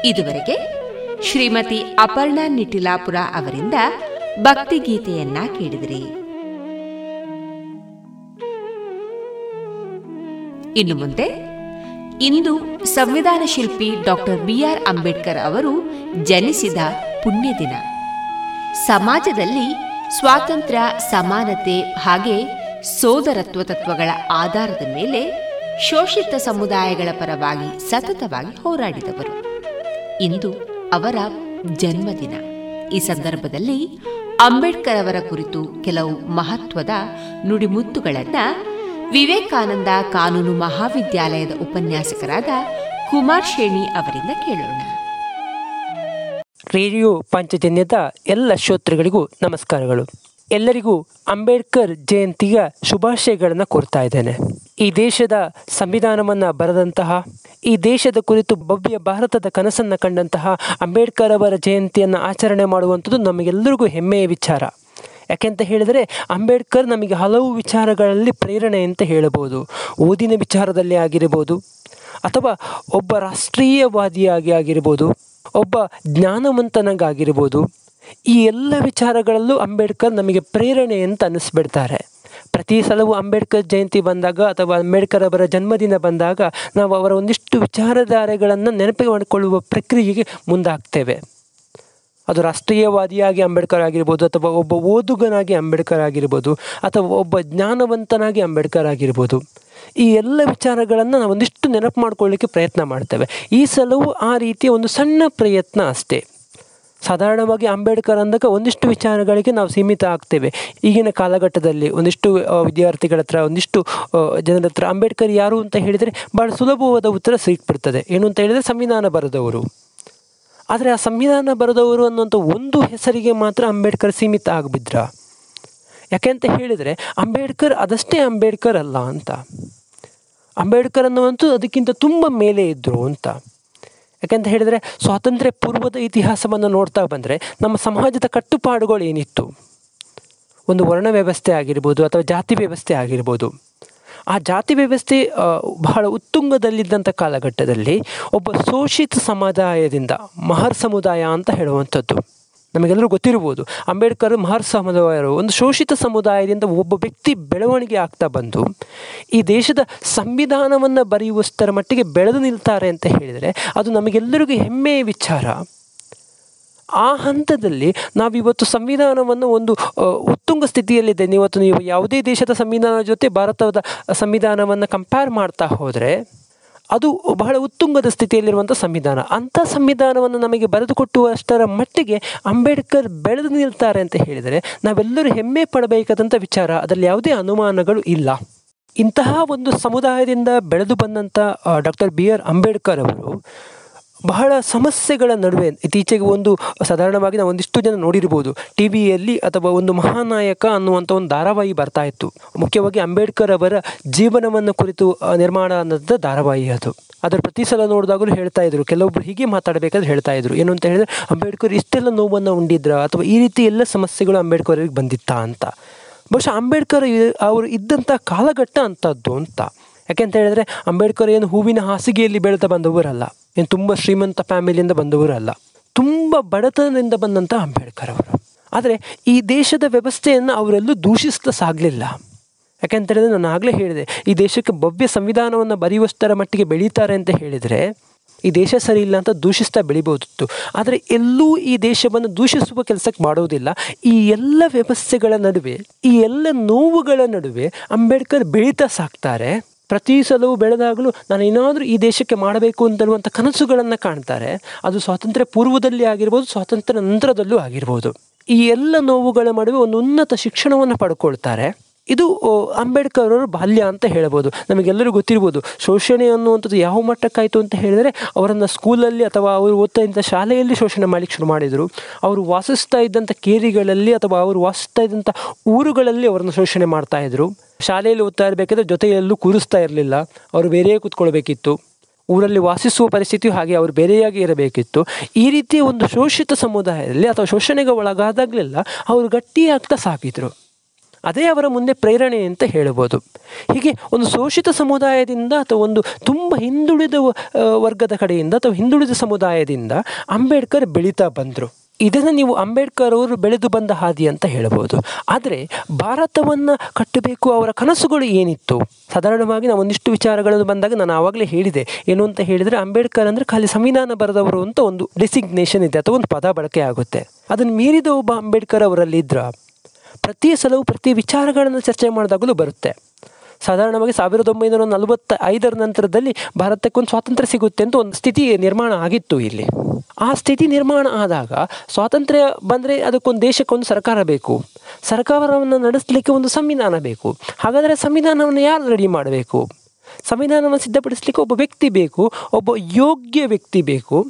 ಇದುವರೆಗೆ ಶ್ರೀಮತಿ ಅಪರ್ಣಾ ನಿಟಿಲಾಪುರ ಅವರಿಂದ ಭಕ್ತಿಗೀತೆಯನ್ನ ಕೇಳಿದಿರಿ. ಇನ್ನು ಮುಂದೆ ಇಂದು ಸಂವಿಧಾನ ಶಿಲ್ಪಿ ಡಾಕ್ಟರ್ ಬಿಆರ್ ಅಂಬೇಡ್ಕರ್ ಅವರು ಜನಿಸಿದ ಪುಣ್ಯ ದಿನ. ಸಮಾಜದಲ್ಲಿ ಸ್ವಾತಂತ್ರ್ಯ, ಸಮಾನತೆ ಹಾಗೆ ಸೋದರತ್ವ ತತ್ವಗಳ ಆಧಾರದ ಮೇಲೆ ಶೋಷಿತ ಸಮುದಾಯಗಳ ಪರವಾಗಿ ಸತತವಾಗಿ ಹೋರಾಡಿದವರು. ಇಂದು ಅವರ ಜನ್ಮದಿನ. ಈ ಸಂದರ್ಭದಲ್ಲಿ ಅಂಬೇಡ್ಕರ್ ಅವರ ಕುರಿತು ಕೆಲವು ಮಹತ್ವದ ನುಡಿಮುತ್ತುಗಳನ್ನು ವಿವೇಕಾನಂದ ಕಾನೂನು ಮಹಾವಿದ್ಯಾಲಯದ ಉಪನ್ಯಾಸಕರಾದ ಕುಮಾರ್ ಶೇಣಿ ಅವರಿಂದ ಕೇಳೋಣ. ರೇಡಿಯೋ ಪಂಚಜನ್ಯದ ಎಲ್ಲ ಶ್ರೋತೃಗಳಿಗೂ ನಮಸ್ಕಾರಗಳು. ಎಲ್ಲರಿಗೂ ಅಂಬೇಡ್ಕರ್ ಜಯಂತಿಯ ಶುಭಾಶಯಗಳನ್ನು ಕೋರ್ತಾ ಇದ್ದೇನೆ. ಈ ದೇಶದ ಸಂವಿಧಾನವನ್ನು ಬರೆದಂತಹ ಈ ದೇಶದ ಕುರಿತು ಭವ್ಯ ಭಾರತದ ಕನಸನ್ನು ಕಂಡಂತಹ ಅಂಬೇಡ್ಕರ್ ಅವರ ಜಯಂತಿಯನ್ನು ಆಚರಣೆ ಮಾಡುವಂಥದ್ದು ನಮಗೆಲ್ಲರಿಗೂ ಹೆಮ್ಮೆಯ ವಿಚಾರ. ಯಾಕೆಂತ ಹೇಳಿದರೆ ಅಂಬೇಡ್ಕರ್ ನಮಗೆ ಹಲವು ವಿಚಾರಗಳಲ್ಲಿ ಪ್ರೇರಣೆ ಅಂತ ಹೇಳಬಹುದು. ಓದಿನ ವಿಚಾರದಲ್ಲಿ ಆಗಿರಬಹುದು ಅಥವಾ ಒಬ್ಬ ರಾಷ್ಟ್ರೀಯವಾದಿಯಾಗಿ ಆಗಿರ್ಬೋದು, ಒಬ್ಬ ಜ್ಞಾನವಂತನಾಗಿರ್ಬೋದು ಈ ಎಲ್ಲ ವಿಚಾರಗಳಲ್ಲೂ ಅಂಬೇಡ್ಕರ್ ನಮಗೆ ಪ್ರೇರಣೆ ಅಂತ ಅನ್ನಿಸ್ಬಿಡ್ತಾರೆ. ಪ್ರತಿ ಸಲವೂ ಅಂಬೇಡ್ಕರ್ ಜಯಂತಿ ಬಂದಾಗ ಅಥವಾ ಅಂಬೇಡ್ಕರ್ ಅವರ ಜನ್ಮದಿನ ಬಂದಾಗ ನಾವು ಅವರ ಒಂದಿಷ್ಟು ವಿಚಾರಧಾರೆಗಳನ್ನು ನೆನಪು ಮಾಡಿಕೊಳ್ಳುವ ಪ್ರಕ್ರಿಯೆಗೆ ಮುಂದಾಗ್ತೇವೆ. ಅದು ರಾಷ್ಟ್ರೀಯವಾದಿಯಾಗಿ ಅಂಬೇಡ್ಕರ್ ಆಗಿರ್ಬೋದು ಅಥವಾ ಒಬ್ಬ ಓದುಗನಾಗಿ ಅಂಬೇಡ್ಕರ್ ಆಗಿರ್ಬೋದು ಅಥವಾ ಒಬ್ಬ ಜ್ಞಾನವಂತನಾಗಿ ಅಂಬೇಡ್ಕರ್ ಆಗಿರ್ಬೋದು. ಈ ಎಲ್ಲ ವಿಚಾರಗಳನ್ನು ನಾವು ಒಂದಿಷ್ಟು ನೆನಪು ಮಾಡ್ಕೊಳ್ಳಿಕ್ಕೆ ಪ್ರಯತ್ನ ಮಾಡ್ತೇವೆ. ಈ ಸಲವೂ ಆ ರೀತಿಯ ಒಂದು ಸಣ್ಣ ಪ್ರಯತ್ನ ಅಷ್ಟೇ. ಸಾಧಾರಣವಾಗಿ ಅಂಬೇಡ್ಕರ್ ಅಂದಾಗ ಒಂದಿಷ್ಟು ವಿಚಾರಗಳಿಗೆ ನಾವು ಸೀಮಿತ ಆಗ್ತೇವೆ. ಈಗಿನ ಕಾಲಘಟ್ಟದಲ್ಲಿ ಒಂದಿಷ್ಟು ವಿದ್ಯಾರ್ಥಿಗಳ ಹತ್ರ, ಒಂದಿಷ್ಟು ಜನರ ಹತ್ರ ಅಂಬೇಡ್ಕರ್ ಯಾರು ಅಂತ ಹೇಳಿದರೆ ಭಾಳ ಸುಲಭವಾದ ಉತ್ತರ ಸಿಕ್ಬಿಡ್ತದೆ. ಏನು ಅಂತ ಹೇಳಿದರೆ ಸಂವಿಧಾನ ಬರೆದವರು. ಆದರೆ ಆ ಸಂವಿಧಾನ ಬರೆದವರು ಅನ್ನೋಂಥ ಒಂದು ಹೆಸರಿಗೆ ಮಾತ್ರ ಅಂಬೇಡ್ಕರ್ ಸೀಮಿತ ಆಗಿಬಿದ್ರ? ಯಾಕೆಂತ ಹೇಳಿದರೆ ಅಂಬೇಡ್ಕರ್ ಅದಷ್ಟೇ ಅಂಬೇಡ್ಕರ್ ಅಲ್ಲ ಅಂತ. ಅಂಬೇಡ್ಕರ್ ಅನ್ನುವಂತೂ ಅದಕ್ಕಿಂತ ತುಂಬ ಮೇಲೆ ಇದ್ದರು ಅಂತ. ಯಾಕೆಂತ ಹೇಳಿದರೆ ಸ್ವಾತಂತ್ರ್ಯ ಪೂರ್ವದ ಇತಿಹಾಸವನ್ನು ನೋಡ್ತಾ ಬಂದರೆ ನಮ್ಮ ಸಮಾಜದ ಕಟ್ಟುಪಾಡುಗಳು ಏನಿತ್ತು? ಒಂದು ವರ್ಣ ವ್ಯವಸ್ಥೆ ಆಗಿರ್ಬೋದು ಅಥವಾ ಜಾತಿ ವ್ಯವಸ್ಥೆ ಆಗಿರ್ಬೋದು. ಆ ಜಾತಿ ವ್ಯವಸ್ಥೆ ಬಹಳ ಉತ್ತುಂಗದಲ್ಲಿದ್ದಂಥ ಕಾಲಘಟ್ಟದಲ್ಲಿ ಒಬ್ಬ ಶೋಷಿತ ಸಮುದಾಯದಿಂದ ಮಹರ್ ಸಮುದಾಯ ಅಂತ ಹೇಳುವಂಥದ್ದು. ನಮಗೆಲ್ಲರೂ ಗೊತ್ತಿರ್ಬೋದು ಅಂಬೇಡ್ಕರ್ ಮಹರ್ ಸಮುದಾಯರು ಒಂದು ಶೋಷಿತ ಸಮುದಾಯದಿಂದ ಒಬ್ಬ ವ್ಯಕ್ತಿ ಬೆಳವಣಿಗೆ ಆಗ್ತಾ ಬಂದು, ಈ ದೇಶದ ಸಂವಿಧಾನವನ್ನು ಬರೆಯುವಷ್ಟರ ಮಟ್ಟಿಗೆ ಬೆಳೆದು ನಿಲ್ತಾರೆ ಅಂತ ಹೇಳಿದರೆ ಅದು ನಮಗೆಲ್ಲರಿಗೂ ಹೆಮ್ಮೆಯ ವಿಚಾರ. ಆ ಹಂತದಲ್ಲಿ ನಾವಿವತ್ತು ಸಂವಿಧಾನವನ್ನು ಒಂದು ಉತ್ತುಂಗ ಸ್ಥಿತಿಯಲ್ಲಿದೆ ಇವತ್ತು ನೀವು ಯಾವುದೇ ದೇಶದ ಸಂವಿಧಾನದ ಜೊತೆ ಭಾರತದ ಸಂವಿಧಾನವನ್ನು ಕಂಪೇರ್ ಮಾಡ್ತಾ ಹೋದರೆ ಅದು ಬಹಳ ಉತ್ತುಂಗದ ಸ್ಥಿತಿಯಲ್ಲಿರುವಂಥ ಸಂವಿಧಾನ. ಅಂಥ ಸಂವಿಧಾನವನ್ನು ನಮಗೆ ಬರೆದುಕೊಟ್ಟುವಷ್ಟರ ಮಟ್ಟಿಗೆ ಅಂಬೇಡ್ಕರ್ ಬೆಳೆದು ನಿಲ್ತಾರೆ ಅಂತ ಹೇಳಿದರೆ ನಾವೆಲ್ಲರೂ ಹೆಮ್ಮೆ ಪಡಬೇಕಾದಂಥ ವಿಚಾರ, ಅದರಲ್ಲಿ ಯಾವುದೇ ಅನುಮಾನಗಳು ಇಲ್ಲ. ಇಂತಹ ಒಂದು ಸಮುದಾಯದಿಂದ ಬೆಳೆದು ಬಂದಂಥ ಡಾಕ್ಟರ್ ಬಿ ಆರ್ ಅಂಬೇಡ್ಕರ್ ಅವರು ಬಹಳ ಸಮಸ್ಯೆಗಳ ನಡುವೆ ಇತ್ತೀಚೆಗೆ ಒಂದು, ಸಾಧಾರಣವಾಗಿ ನಾವು ಒಂದಿಷ್ಟು ಜನ ನೋಡಿರ್ಬೋದು ಟಿ ವಿಯಲ್ಲಿ ಅಥವಾ ಒಂದು ಮಹಾನಾಯಕ ಅನ್ನುವಂಥ ಒಂದು ಧಾರಾವಾಹಿ ಬರ್ತಾ ಇತ್ತು. ಮುಖ್ಯವಾಗಿ ಅಂಬೇಡ್ಕರ್ ಅವರ ಜೀವನವನ್ನು ಕುರಿತು ನಿರ್ಮಾಣ ಅನ್ನೋದ ಧಾರಾವಾಹಿ ಅದು. ಅದರ ಪ್ರತಿ ಸಲ ನೋಡಿದಾಗಲೂ ಹೇಳ್ತಾ ಇದ್ರು. ಕೆಲವೊಬ್ರು ಹೀಗೆ ಮಾತಾಡಬೇಕಾದ್ರೆ ಹೇಳ್ತಾ ಇದ್ರು. ಏನು ಅಂತ ಹೇಳಿದ್ರೆ, ಅಂಬೇಡ್ಕರ್ ಇಷ್ಟೆಲ್ಲ ನೋವನ್ನು ಉಂಡಿದ್ರ ಅಥವಾ ಈ ರೀತಿ ಎಲ್ಲ ಸಮಸ್ಯೆಗಳು ಅಂಬೇಡ್ಕರ್ ಅವರಿಗೆ ಬಂದಿತ್ತಾ ಅಂತ. ಬಹುಶಃ ಅಂಬೇಡ್ಕರ್ ಅವರು ಇದ್ದಂಥ ಕಾಲಘಟ್ಟ ಅಂಥದ್ದು ಅಂತ. ಯಾಕೆಂತ ಹೇಳಿದ್ರೆ, ಅಂಬೇಡ್ಕರ್ ಏನು ಹೂವಿನ ಹಾಸಿಗೆಯಲ್ಲಿ ಬೆಳೆದ ಬಂದವರಲ್ಲ. ಏನು ತುಂಬ ಶ್ರೀಮಂತ ಫ್ಯಾಮಿಲಿಯಿಂದ ಬಂದವರಲ್ಲ ತುಂಬ ಬಡತನದಿಂದ ಬಂದಂಥ ಅಂಬೇಡ್ಕರ್ ಅವರು. ಆದರೆ ಈ ದೇಶದ ವ್ಯವಸ್ಥೆಯನ್ನು ಅವರೆಲ್ಲೂ ದೂಷಿಸ್ತಾ ಸಾಗಲಿಲ್ಲ. ಯಾಕೆಂತ ಹೇಳಿದ್ರೆ ನಾನು ಆಗಲೇ ಹೇಳಿದೆ, ಈ ದೇಶಕ್ಕೆ ಭವ್ಯ ಸಂವಿಧಾನವನ್ನು ಬರೆಯುವಷ್ಟರ ಮಟ್ಟಿಗೆ ಬೆಳೀತಾರೆ ಅಂತ ಹೇಳಿದರೆ ಈ ದೇಶ ಸರಿ ಇಲ್ಲ ಅಂತ ದೂಷಿಸ್ತಾ ಬೆಳಿಬೋದಿತ್ತು. ಆದರೆ ಎಲ್ಲೂ ಈ ದೇಶವನ್ನು ದೂಷಿಸುವ ಕೆಲಸಕ್ಕೆ ಮಾಡೋದಿಲ್ಲ. ಈ ಎಲ್ಲ ವ್ಯವಸ್ಥೆಗಳ ನಡುವೆ, ಈ ಎಲ್ಲ ನೋವುಗಳ ನಡುವೆ ಅಂಬೇಡ್ಕರ್ ಬೆಳೀತಾ ಸಾಕ್ತಾರೆ ಪ್ರತಿ ಸಲವೂ ಬೆಳೆದಾಗಲೂ ನಾನು ಏನಾದರೂ ಈ ದೇಶಕ್ಕೆ ಮಾಡಬೇಕು ಅಂತನ್ನುವಂಥ ಕನಸುಗಳನ್ನು ಕಾಣ್ತಾರೆ. ಅದು ಸ್ವಾತಂತ್ರ್ಯ ಪೂರ್ವದಲ್ಲಿ ಆಗಿರ್ಬೋದು, ಸ್ವಾತಂತ್ರ್ಯ ನಂತರದಲ್ಲೂ ಆಗಿರ್ಬೋದು. ಈ ಎಲ್ಲ ನೋವುಗಳ ನಡುವೆ ಒಂದು ಉನ್ನತ ಶಿಕ್ಷಣವನ್ನು ಪಡ್ಕೊಳ್ತಾರೆ. ಇದು ಅಂಬೇಡ್ಕರ್ ಅವರ ಬಾಲ್ಯ ಅಂತ ಹೇಳ್ಬೋದು. ನಮಗೆಲ್ಲರೂ ಗೊತ್ತಿರ್ಬೋದು. ಶೋಷಣೆ ಅನ್ನುವಂಥದ್ದು ಯಾವ ಮಟ್ಟಕ್ಕಾಯಿತು ಅಂತ ಹೇಳಿದರೆ, ಅವರನ್ನು ಸ್ಕೂಲಲ್ಲಿ ಅಥವಾ ಅವರು ಓದ್ತಾ ಇದ್ದ ಶಾಲೆಯಲ್ಲಿ ಶೋಷಣೆ ಮಾಡಲಿಕ್ಕೆ ಶುರು ಮಾಡಿದರು. ಅವರು ವಾಸಿಸ್ತಾ ಇದ್ದಂಥ ಕೇರಿಗಳಲ್ಲಿ ಅಥವಾ ಅವರು ವಾಸಿಸ್ತಾ ಇದ್ದಂಥ ಊರುಗಳಲ್ಲಿ ಅವರನ್ನು ಶೋಷಣೆ ಮಾಡ್ತಾ ಇದ್ದರು ಶಾಲೆಯಲ್ಲಿ ಓದ್ತಾ ಇರಬೇಕಾದ್ರೆ ಜೊತೆಯಲ್ಲೂ ಕೂರಿಸ್ತಾ ಇರಲಿಲ್ಲ. ಅವರು ಬೇರೆಯೇ ಕೂತ್ಕೊಳ್ಬೇಕಿತ್ತು. ಊರಲ್ಲಿ ವಾಸಿಸುವ ಪರಿಸ್ಥಿತಿಯು ಹಾಗೆ ಅವರು ಬೇರೆಯಾಗಿ ಇರಬೇಕಿತ್ತು. ಈ ರೀತಿಯ ಒಂದು ಶೋಷಿತ ಸಮುದಾಯದಲ್ಲಿ ಅಥವಾ ಶೋಷಣೆಗೆ ಒಳಗಾದಾಗಲೆಲ್ಲ ಅವರು ಗಟ್ಟಿಯಾಗ್ತಾ ಸಾಗಿದ್ರು ಅದೇ ಅವರ ಮುಂದೆ ಪ್ರೇರಣೆ ಅಂತ ಹೇಳಬಹುದು. ಹೀಗೆ ಒಂದು ಶೋಷಿತ ಸಮುದಾಯದಿಂದ ಅಥವಾ ಒಂದು ತುಂಬ ಹಿಂದುಳಿದ ವರ್ಗದ ಕಡೆಯಿಂದ ಅಥವಾ ಹಿಂದುಳಿದ ಸಮುದಾಯದಿಂದ ಅಂಬೇಡ್ಕರ್ ಬೆಳೀತಾ ಬಂದರು. ಇದನ್ನು ನೀವು ಅಂಬೇಡ್ಕರ್ ಅವರು ಬೆಳೆದು ಬಂದ ಹಾದಿ ಅಂತ ಹೇಳಬಹುದು. ಆದರೆ ಭಾರತವನ್ನು ಕಟ್ಟಬೇಕು ಅವರ ಕನಸುಗಳು ಏನಿತ್ತು? ಸಾಧಾರಣವಾಗಿ ನಾವು ಒಂದಿಷ್ಟು ವಿಚಾರಗಳನ್ನು ಬಂದಾಗ ನಾನು ಆವಾಗಲೇ ಹೇಳಿದೆ. ಏನು ಅಂತ ಹೇಳಿದರೆ ಅಂಬೇಡ್ಕರ್ ಅಂದರೆ ಖಾಲಿ ಸಂವಿಧಾನ ಬರೆದವರು ಅಂತ ಒಂದು ಡೆಸಿಗ್ನೇಷನ್ ಇದೆ ಅಥವಾ ಒಂದು ಪದ ಬಳಕೆ ಆಗುತ್ತೆ. ಅದನ್ನು ಮೀರಿದ ಒಬ್ಬ ಅಂಬೇಡ್ಕರ್ ಅವರಲ್ಲಿ ಪ್ರತಿ ಸಲವೂ ಪ್ರತಿ ವಿಚಾರಗಳನ್ನು ಚರ್ಚೆ ಮಾಡಿದಾಗಲೂ ಬರುತ್ತೆ. ಸಾಧಾರಣವಾಗಿ ಸಾವಿರದ ಒಂಬೈನೂರ ನಲವತ್ತ ಐದರ ನಂತರದಲ್ಲಿ ಭಾರತಕ್ಕೊಂದು ಸ್ವಾತಂತ್ರ್ಯ ಸಿಗುತ್ತೆ ಅಂತ ಒಂದು ಸ್ಥಿತಿ ನಿರ್ಮಾಣ ಆಗಿತ್ತು ಇಲ್ಲಿ. ಆ ಸ್ಥಿತಿ ನಿರ್ಮಾಣ ಆದಾಗ ಸ್ವಾತಂತ್ರ್ಯ ಬಂದರೆ ಅದಕ್ಕೊಂದು ದೇಶಕ್ಕೊಂದು ಸರ್ಕಾರ ಬೇಕು. ಸರ್ಕಾರವನ್ನು ನಡೆಸಲಿಕ್ಕೆ ಒಂದು ಸಂವಿಧಾನ ಬೇಕು. ಹಾಗಾದರೆ ಸಂವಿಧಾನವನ್ನು ಯಾರು ರೆಡಿ ಮಾಡಬೇಕು? ಸಂವಿಧಾನವನ್ನು ಸಿದ್ಧಪಡಿಸಲಿಕ್ಕೆ ಒಬ್ಬ ವ್ಯಕ್ತಿ ಬೇಕು, ಒಬ್ಬ ಯೋಗ್ಯ ವ್ಯಕ್ತಿ ಬೇಕು.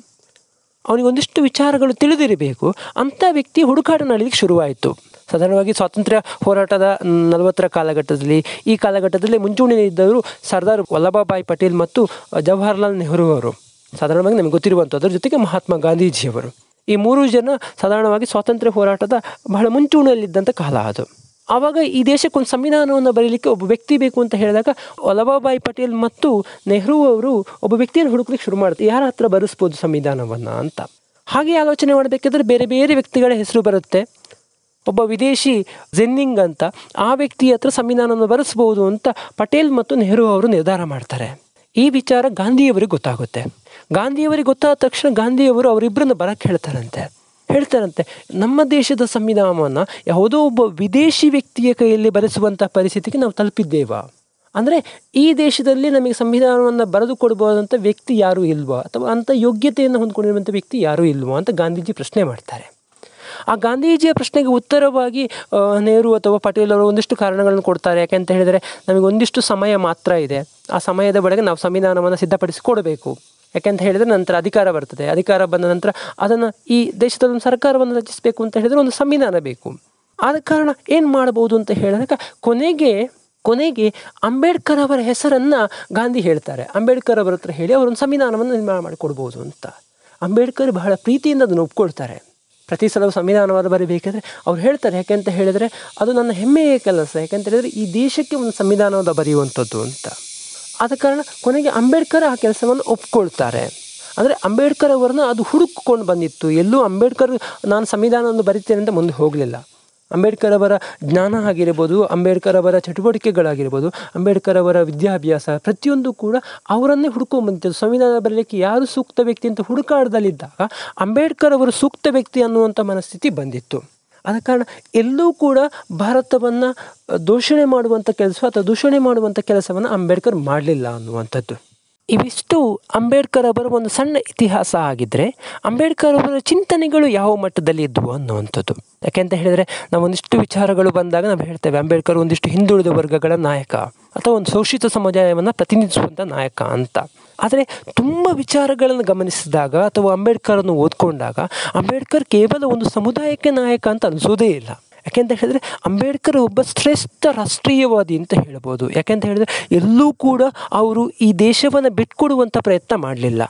ಅವನಿಗೊಂದಿಷ್ಟು ವಿಚಾರಗಳು ತಿಳಿದಿರಬೇಕು. ಅಂಥ ವ್ಯಕ್ತಿ ಹುಡುಕಾಟ ನಡೀಲಿಕ್ಕೆ ಶುರುವಾಯಿತು. ಸಾಧಾರಣವಾಗಿ ಸ್ವಾತಂತ್ರ್ಯ ಹೋರಾಟದ ನಲವತ್ತರ ಕಾಲಘಟ್ಟದಲ್ಲಿ. ಈ ಕಾಲಘಟ್ಟದಲ್ಲಿ ಮುಂಚೂಣಿಯಲ್ಲಿದ್ದವರು ಸರ್ದಾರ್ ವಲ್ಲಭಭಾಯಿ ಪಟೇಲ್ ಮತ್ತು ಜವಾಹರ್ಲಾಲ್ ನೆಹರು ಅವರು. ಸಾಧಾರಣವಾಗಿ ನಮಗೆ ಗೊತ್ತಿರುವಂಥದ್ರ ಜೊತೆಗೆ ಮಹಾತ್ಮ ಗಾಂಧೀಜಿಯವರು. ಈ ಮೂರು ಜನ ಸಾಧಾರಣವಾಗಿ ಸ್ವಾತಂತ್ರ್ಯ ಹೋರಾಟದ ಬಹಳ ಮುಂಚೂಣಿಯಲ್ಲಿದ್ದಂಥ ಕಾಲ ಅದು. ಆವಾಗ ಈ ದೇಶಕ್ಕೊಂದು ಸಂವಿಧಾನವನ್ನು ಬರೀಲಿಕ್ಕೆ ಒಬ್ಬ ವ್ಯಕ್ತಿ ಬೇಕು ಅಂತ ಹೇಳಿದಾಗ ವಲ್ಲಭಭಾಯಿ ಪಟೇಲ್ ಮತ್ತು ನೆಹರು ಅವರು ಒಬ್ಬ ವ್ಯಕ್ತಿಯನ್ನು ಹುಡುಕ್ಲಿಕ್ಕೆ ಶುರು ಮಾಡ್ತಾರೆ ಯಾರ ಹತ್ರ ಬರೆಸ್ಬೋದು ಸಂವಿಧಾನವನ್ನು ಅಂತ. ಹಾಗೆ ಆಲೋಚನೆ ಮಾಡಬೇಕಾದ್ರೆ ಬೇರೆ ಬೇರೆ ವ್ಯಕ್ತಿಗಳ ಹೆಸರು ಬರುತ್ತೆ. ಒಬ್ಬ ವಿದೇಶಿ ಜೆನ್ನಿಂಗ್ ಅಂತ ಆ ವ್ಯಕ್ತಿ ಹತ್ರ ಸಂವಿಧಾನವನ್ನು ಬರೆಸ್ಬೋದು ಅಂತ ಪಟೇಲ್ ಮತ್ತು ನೆಹರು ಅವರು ನಿರ್ಧಾರ ಮಾಡ್ತಾರೆ. ಈ ವಿಚಾರ ಗಾಂಧಿಯವರಿಗೆ ಗೊತ್ತಾಗುತ್ತೆ. ಗಾಂಧಿಯವರಿಗೆ ಗೊತ್ತಾದ ತಕ್ಷಣ ಗಾಂಧಿಯವರು ಅವರಿಬ್ಬರನ್ನ ಬರಕ್ಕೆ ಹೇಳ್ತಾರಂತೆ. ಹೇಳ್ತಾರಂತೆ, ನಮ್ಮ ದೇಶದ ಸಂವಿಧಾನವನ್ನು ಯಾವುದೋ ಒಬ್ಬ ವಿದೇಶಿ ವ್ಯಕ್ತಿಯ ಕೈಯಲ್ಲಿ ಬರೆಸುವಂಥ ಪರಿಸ್ಥಿತಿಗೆ ನಾವು ತಲುಪಿದ್ದೇವಾ? ಅಂದರೆ ಈ ದೇಶದಲ್ಲಿ ನಮಗೆ ಸಂವಿಧಾನವನ್ನು ಬರೆದು ಕೊಡ್ಬೋದಂಥ ವ್ಯಕ್ತಿ ಯಾರೂ ಇಲ್ವಾ? ಅಥವಾ ಅಂಥ ಯೋಗ್ಯತೆಯನ್ನು ಹೊಂದ್ಕೊಂಡಿರುವಂಥ ವ್ಯಕ್ತಿ ಯಾರೂ ಇಲ್ವಾ ಅಂತ ಗಾಂಧೀಜಿ ಪ್ರಶ್ನೆ ಮಾಡ್ತಾರೆ. ಆ ಗಾಂಧೀಜಿಯ ಪ್ರಶ್ನೆಗೆ ಉತ್ತರವಾಗಿ ನೆಹರು ಅಥವಾ ಪಟೇಲ್ ಅವರು ಒಂದಿಷ್ಟು ಕಾರಣಗಳನ್ನು ಕೊಡ್ತಾರೆ. ಯಾಕೆಂತ ಹೇಳಿದರೆ, ನಮಗೆ ಒಂದಿಷ್ಟು ಸಮಯ ಮಾತ್ರ ಇದೆ. ಆ ಸಮಯದ ಒಳಗೆ ನಾವು ಸಂವಿಧಾನವನ್ನು ಸಿದ್ಧಪಡಿಸಿ ಕೊಡಬೇಕು ಯಾಕೆಂತ ಹೇಳಿದರೆ, ನಂತರ ಅಧಿಕಾರ ಬರ್ತದೆ. ಅಧಿಕಾರ ಬಂದ ನಂತರ ಅದನ್ನು ಈ ದೇಶದ ಒಂದು ಸರ್ಕಾರವನ್ನು ರಚಿಸಬೇಕು ಅಂತ ಹೇಳಿದರೆ ಒಂದು ಸಂವಿಧಾನ ಬೇಕು. ಆದ ಕಾರಣ ಏನು ಮಾಡ್ಬೋದು ಅಂತ ಹೇಳಿದಾಗ, ಕೊನೆಗೆ ಕೊನೆಗೆ ಅಂಬೇಡ್ಕರ್ ಅವರ ಹೆಸರನ್ನು ಗಾಂಧಿ ಹೇಳ್ತಾರೆ. ಅಂಬೇಡ್ಕರ್ ಅವರ ಹತ್ರ ಹೇಳಿ ಅವರೊಂದು ಸಂವಿಧಾನವನ್ನು ನಿರ್ಮಾಣ ಮಾಡಿಕೊಡ್ಬೋದು ಅಂತ. ಅಂಬೇಡ್ಕರ್ ಬಹಳ ಪ್ರೀತಿಯಿಂದ ಅದನ್ನು ಒಪ್ಕೊಳ್ತಾರೆ. ಪ್ರತಿ ಸಲವು ಸಂವಿಧಾನವಾದ ಬರೀಬೇಕಾದ್ರೆ ಅವ್ರು ಹೇಳ್ತಾರೆ. ಯಾಕೆ ಅಂತ ಹೇಳಿದರೆ ಅದು ನನ್ನ ಹೆಮ್ಮೆಯ ಕೆಲಸ. ಯಾಕೆಂತ ಹೇಳಿದರೆ ಈ ದೇಶಕ್ಕೆ ಒಂದು ಸಂವಿಧಾನವಾದ ಬರೆಯುವಂಥದ್ದು ಅಂತ. ಆದ ಕಾರಣ ಕೊನೆಗೆ ಅಂಬೇಡ್ಕರ್ ಆ ಕೆಲಸವನ್ನು ಒಪ್ಕೊಳ್ತಾರೆ. ಅಂದರೆ ಅಂಬೇಡ್ಕರ್ ಅವರನ್ನು ಅದು ಹುಡುಕಿಕೊಂಡು ಬಂದಿತ್ತು. ಎಲ್ಲೂ ಅಂಬೇಡ್ಕರ್ ನಾನು ಸಂವಿಧಾನವನ್ನು ಬರೀತೇನೆ ಅಂತ ಮುಂದೆ ಹೋಗಲಿಲ್ಲ. ಅಂಬೇಡ್ಕರ್ ಅವರ ಜ್ಞಾನ ಆಗಿರ್ಬೋದು, ಅಂಬೇಡ್ಕರ್ ಅವರ ಚಟುವಟಿಕೆಗಳಾಗಿರ್ಬೋದು, ಅಂಬೇಡ್ಕರ್ ಅವರ ವಿದ್ಯಾಭ್ಯಾಸ ಪ್ರತಿಯೊಂದು ಕೂಡ ಅವರನ್ನೇ ಹುಡ್ಕೊಂಬಂತಿದ್ದು ಸಂವಿಧಾನ ಬರಲಿಕ್ಕೆ ಯಾರು ಸೂಕ್ತ ವ್ಯಕ್ತಿ ಅಂತ ಹುಡುಕಾಡದಲ್ಲಿದ್ದಾಗ ಅಂಬೇಡ್ಕರ್ ಅವರು ಸೂಕ್ತ ವ್ಯಕ್ತಿ ಅನ್ನುವಂಥ ಮನಸ್ಥಿತಿ ಬಂದಿತ್ತು. ಆದ ಕಾರಣ ಎಲ್ಲೂ ಕೂಡ ಭಾರತವನ್ನು ದೂಷಣೆ ಮಾಡುವಂಥ ಕೆಲಸ ಅಥವಾ ದೂಷಣೆ ಮಾಡುವಂಥ ಕೆಲಸವನ್ನು ಅಂಬೇಡ್ಕರ್ ಮಾಡಲಿಲ್ಲ ಅನ್ನುವಂಥದ್ದು. ಇವಿಷ್ಟು ಅಂಬೇಡ್ಕರ್ ಅವರ ಒಂದು ಸಣ್ಣ ಇತಿಹಾಸ ಆಗಿದ್ದರೆ ಅಂಬೇಡ್ಕರ್ ಅವರ ಚಿಂತನೆಗಳು ಯಾವ ಮಟ್ಟದಲ್ಲಿ ಇದ್ವು ಅನ್ನುವಂಥದ್ದು. ಯಾಕೆಂತ ಹೇಳಿದರೆ ನಾವು ಒಂದಿಷ್ಟು ವಿಚಾರಗಳು ಬಂದಾಗ ನಾವು ಹೇಳ್ತೇವೆ, ಅಂಬೇಡ್ಕರ್ ಒಂದಿಷ್ಟು ಹಿಂದುಳಿದ ವರ್ಗಗಳ ನಾಯಕ ಅಥವಾ ಒಂದು ಶೋಷಿತ ಸಮುದಾಯವನ್ನು ಪ್ರತಿನಿಧಿಸುವಂಥ ನಾಯಕ ಅಂತ. ಆದರೆ ತುಂಬ ವಿಚಾರಗಳನ್ನು ಗಮನಿಸಿದಾಗ ಅಥವಾ ಅಂಬೇಡ್ಕರನ್ನು ಓದ್ಕೊಂಡಾಗ ಅಂಬೇಡ್ಕರ್ ಕೇವಲ ಒಂದು ಸಮುದಾಯಕ್ಕೆ ನಾಯಕ ಅಂತ ಅನಿಸೋದೇ ಇಲ್ಲ. ಯಾಕೆಂತ ಹೇಳಿದ್ರೆ ಅಂಬೇಡ್ಕರ್ ಒಬ್ಬ ಶ್ರೇಷ್ಠ ರಾಷ್ಟ್ರೀಯವಾದಿ ಅಂತ ಹೇಳ್ಬೋದು. ಯಾಕೆಂತ ಹೇಳಿದ್ರೆ ಎಲ್ಲೂ ಕೂಡ ಅವರು ಈ ದೇಶವನ್ನು ಬಿಟ್ಕೊಡುವಂಥ ಪ್ರಯತ್ನ ಮಾಡಲಿಲ್ಲ.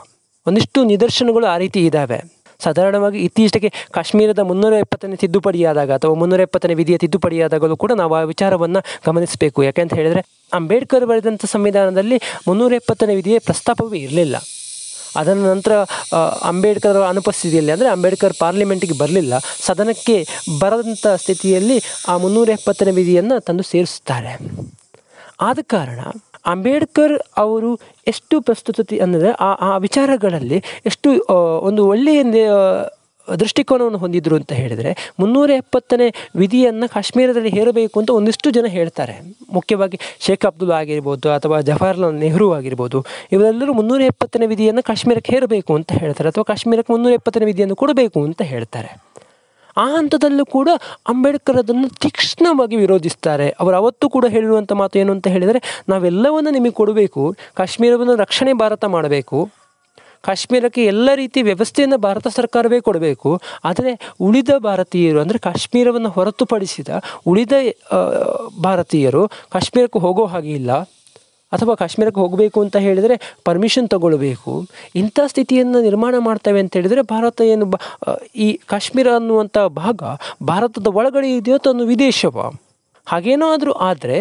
ಒಂದಿಷ್ಟು ನಿದರ್ಶನಗಳು ಆ ರೀತಿ ಇದ್ದಾವೆ ಸಾಧಾರಣವಾಗಿ ಇತ್ತೀಚೆಗೆ ಕಾಶ್ಮೀರದ ಮುನ್ನೂರ ಎಪ್ಪತ್ತನೇ ತಿದ್ದುಪಡಿಯಾದಾಗ ಅಥವಾ ಮುನ್ನೂರ ಎಪ್ಪತ್ತನೇ ವಿಧಿಯ ತಿದ್ದುಪಡಿಯಾದಾಗಲೂ ಕೂಡ ನಾವು ಆ ವಿಚಾರವನ್ನು ಗಮನಿಸಬೇಕು. ಯಾಕೆಂತ ಹೇಳಿದ್ರೆ ಅಂಬೇಡ್ಕರ್ ಬರೆದಂಥ ಸಂವಿಧಾನದಲ್ಲಿ ಮುನ್ನೂರ ಎಪ್ಪತ್ತನೇ ವಿಧಿಯ ಪ್ರಸ್ತಾಪವೇ ಇರಲಿಲ್ಲ. ಅದರ ನಂತರ ಅಂಬೇಡ್ಕರ್ ಅನುಪಸ್ಥಿತಿಯಲ್ಲಿ, ಅಂದರೆ ಅಂಬೇಡ್ಕರ್ ಪಾರ್ಲಿಮೆಂಟಿಗೆ ಬರಲಿಲ್ಲ, ಸದನಕ್ಕೆ ಬರದಂಥ ಸ್ಥಿತಿಯಲ್ಲಿ ಆ ಮುನ್ನೂರ ಎಪ್ಪತ್ತನೇ ವಿಧಿಯನ್ನು ತಂದು ಸೇರಿಸುತ್ತಾರೆ. ಆದ ಕಾರಣ ಅಂಬೇಡ್ಕರ್ ಅವರು ಎಷ್ಟು ಪ್ರಸ್ತುತತೆ, ಅಂದರೆ ಆ ಆ ವಿಚಾರಗಳಲ್ಲಿ ಎಷ್ಟು ಒಂದು ಒಳ್ಳೆಯ ದೃಷ್ಟಿಕೋನವನ್ನು ಹೊಂದಿದ್ರು ಅಂತ ಹೇಳಿದರೆ ಮುನ್ನೂರ ಎಪ್ಪತ್ತನೇ ವಿಧಿಯನ್ನು ಕಾಶ್ಮೀರದಲ್ಲಿ ಹೇರಬೇಕು ಅಂತ ಒಂದಿಷ್ಟು ಜನ ಹೇಳ್ತಾರೆ. ಮುಖ್ಯವಾಗಿ ಶೇಖ್ ಅಬ್ದುಲ್ ಆಗಿರ್ಬೋದು ಅಥವಾ ಜವಾಹರ್ಲಾಲ್ ನೆಹರು ಆಗಿರ್ಬೋದು, ಇವರೆಲ್ಲರೂ ಮುನ್ನೂರ ಎಪ್ಪತ್ತನೇ ವಿಧಿಯನ್ನು ಕಾಶ್ಮೀರಕ್ಕೆ ಹೇರಬೇಕು ಅಂತ ಹೇಳ್ತಾರೆ ಅಥವಾ ಕಾಶ್ಮೀರಕ್ಕೆ ಮುನ್ನೂರ ಎಪ್ಪತ್ತನೇ ವಿಧಿಯನ್ನು ಕೊಡಬೇಕು ಅಂತ ಹೇಳ್ತಾರೆ. ಆ ಹಂತದಲ್ಲೂ ಕೂಡ ಅಂಬೇಡ್ಕರ್ ಅದನ್ನು ತೀಕ್ಷ್ಣವಾಗಿ ವಿರೋಧಿಸ್ತಾರೆ. ಅವರು ಅವತ್ತು ಕೂಡ ಹೇಳಿರುವಂಥ ಮಾತು ಏನು ಅಂತ ಹೇಳಿದರೆ, ನಾವೆಲ್ಲವನ್ನು ನಿಮಗೆ ಕೊಡಬೇಕು, ಕಾಶ್ಮೀರವನ್ನು ರಕ್ಷಣೆ ಭಾರತ ಮಾಡಬೇಕು ಕಾಶ್ಮೀರಕ್ಕೆ ಎಲ್ಲ ರೀತಿ ವ್ಯವಸ್ಥೆಯನ್ನು ಭಾರತ ಸರ್ಕಾರವೇ ಕೊಡಬೇಕು. ಆದರೆ ಉಳಿದ ಭಾರತೀಯರು ಅಂದರೆ ಕಾಶ್ಮೀರವನ್ನು ಹೊರತುಪಡಿಸಿದ ಉಳಿದ ಭಾರತೀಯರು ಕಾಶ್ಮೀರಕ್ಕೆ ಹೋಗೋ ಹಾಗೆ ಇಲ್ಲ. ಅಥವಾ ಕಾಶ್ಮೀರಕ್ಕೆ ಹೋಗಬೇಕು ಅಂತ ಹೇಳಿದರೆ ಪರ್ಮಿಷನ್ ತಗೊಳ್ಬೇಕು. ಇಂಥ ಸ್ಥಿತಿಯನ್ನು ನಿರ್ಮಾಣ ಮಾಡ್ತೇವೆ ಅಂತ ಹೇಳಿದರೆ ಭಾರತ ಏನು ಈ ಕಾಶ್ಮೀರ ಅನ್ನುವಂಥ ಭಾಗ ಭಾರತದ ಒಳಗಡೆ ಇದೆಯೋ ಅಥವಾ ವಿದೇಶವ? ಹಾಗೇನೋ ಆದರೂ ಆದರೆ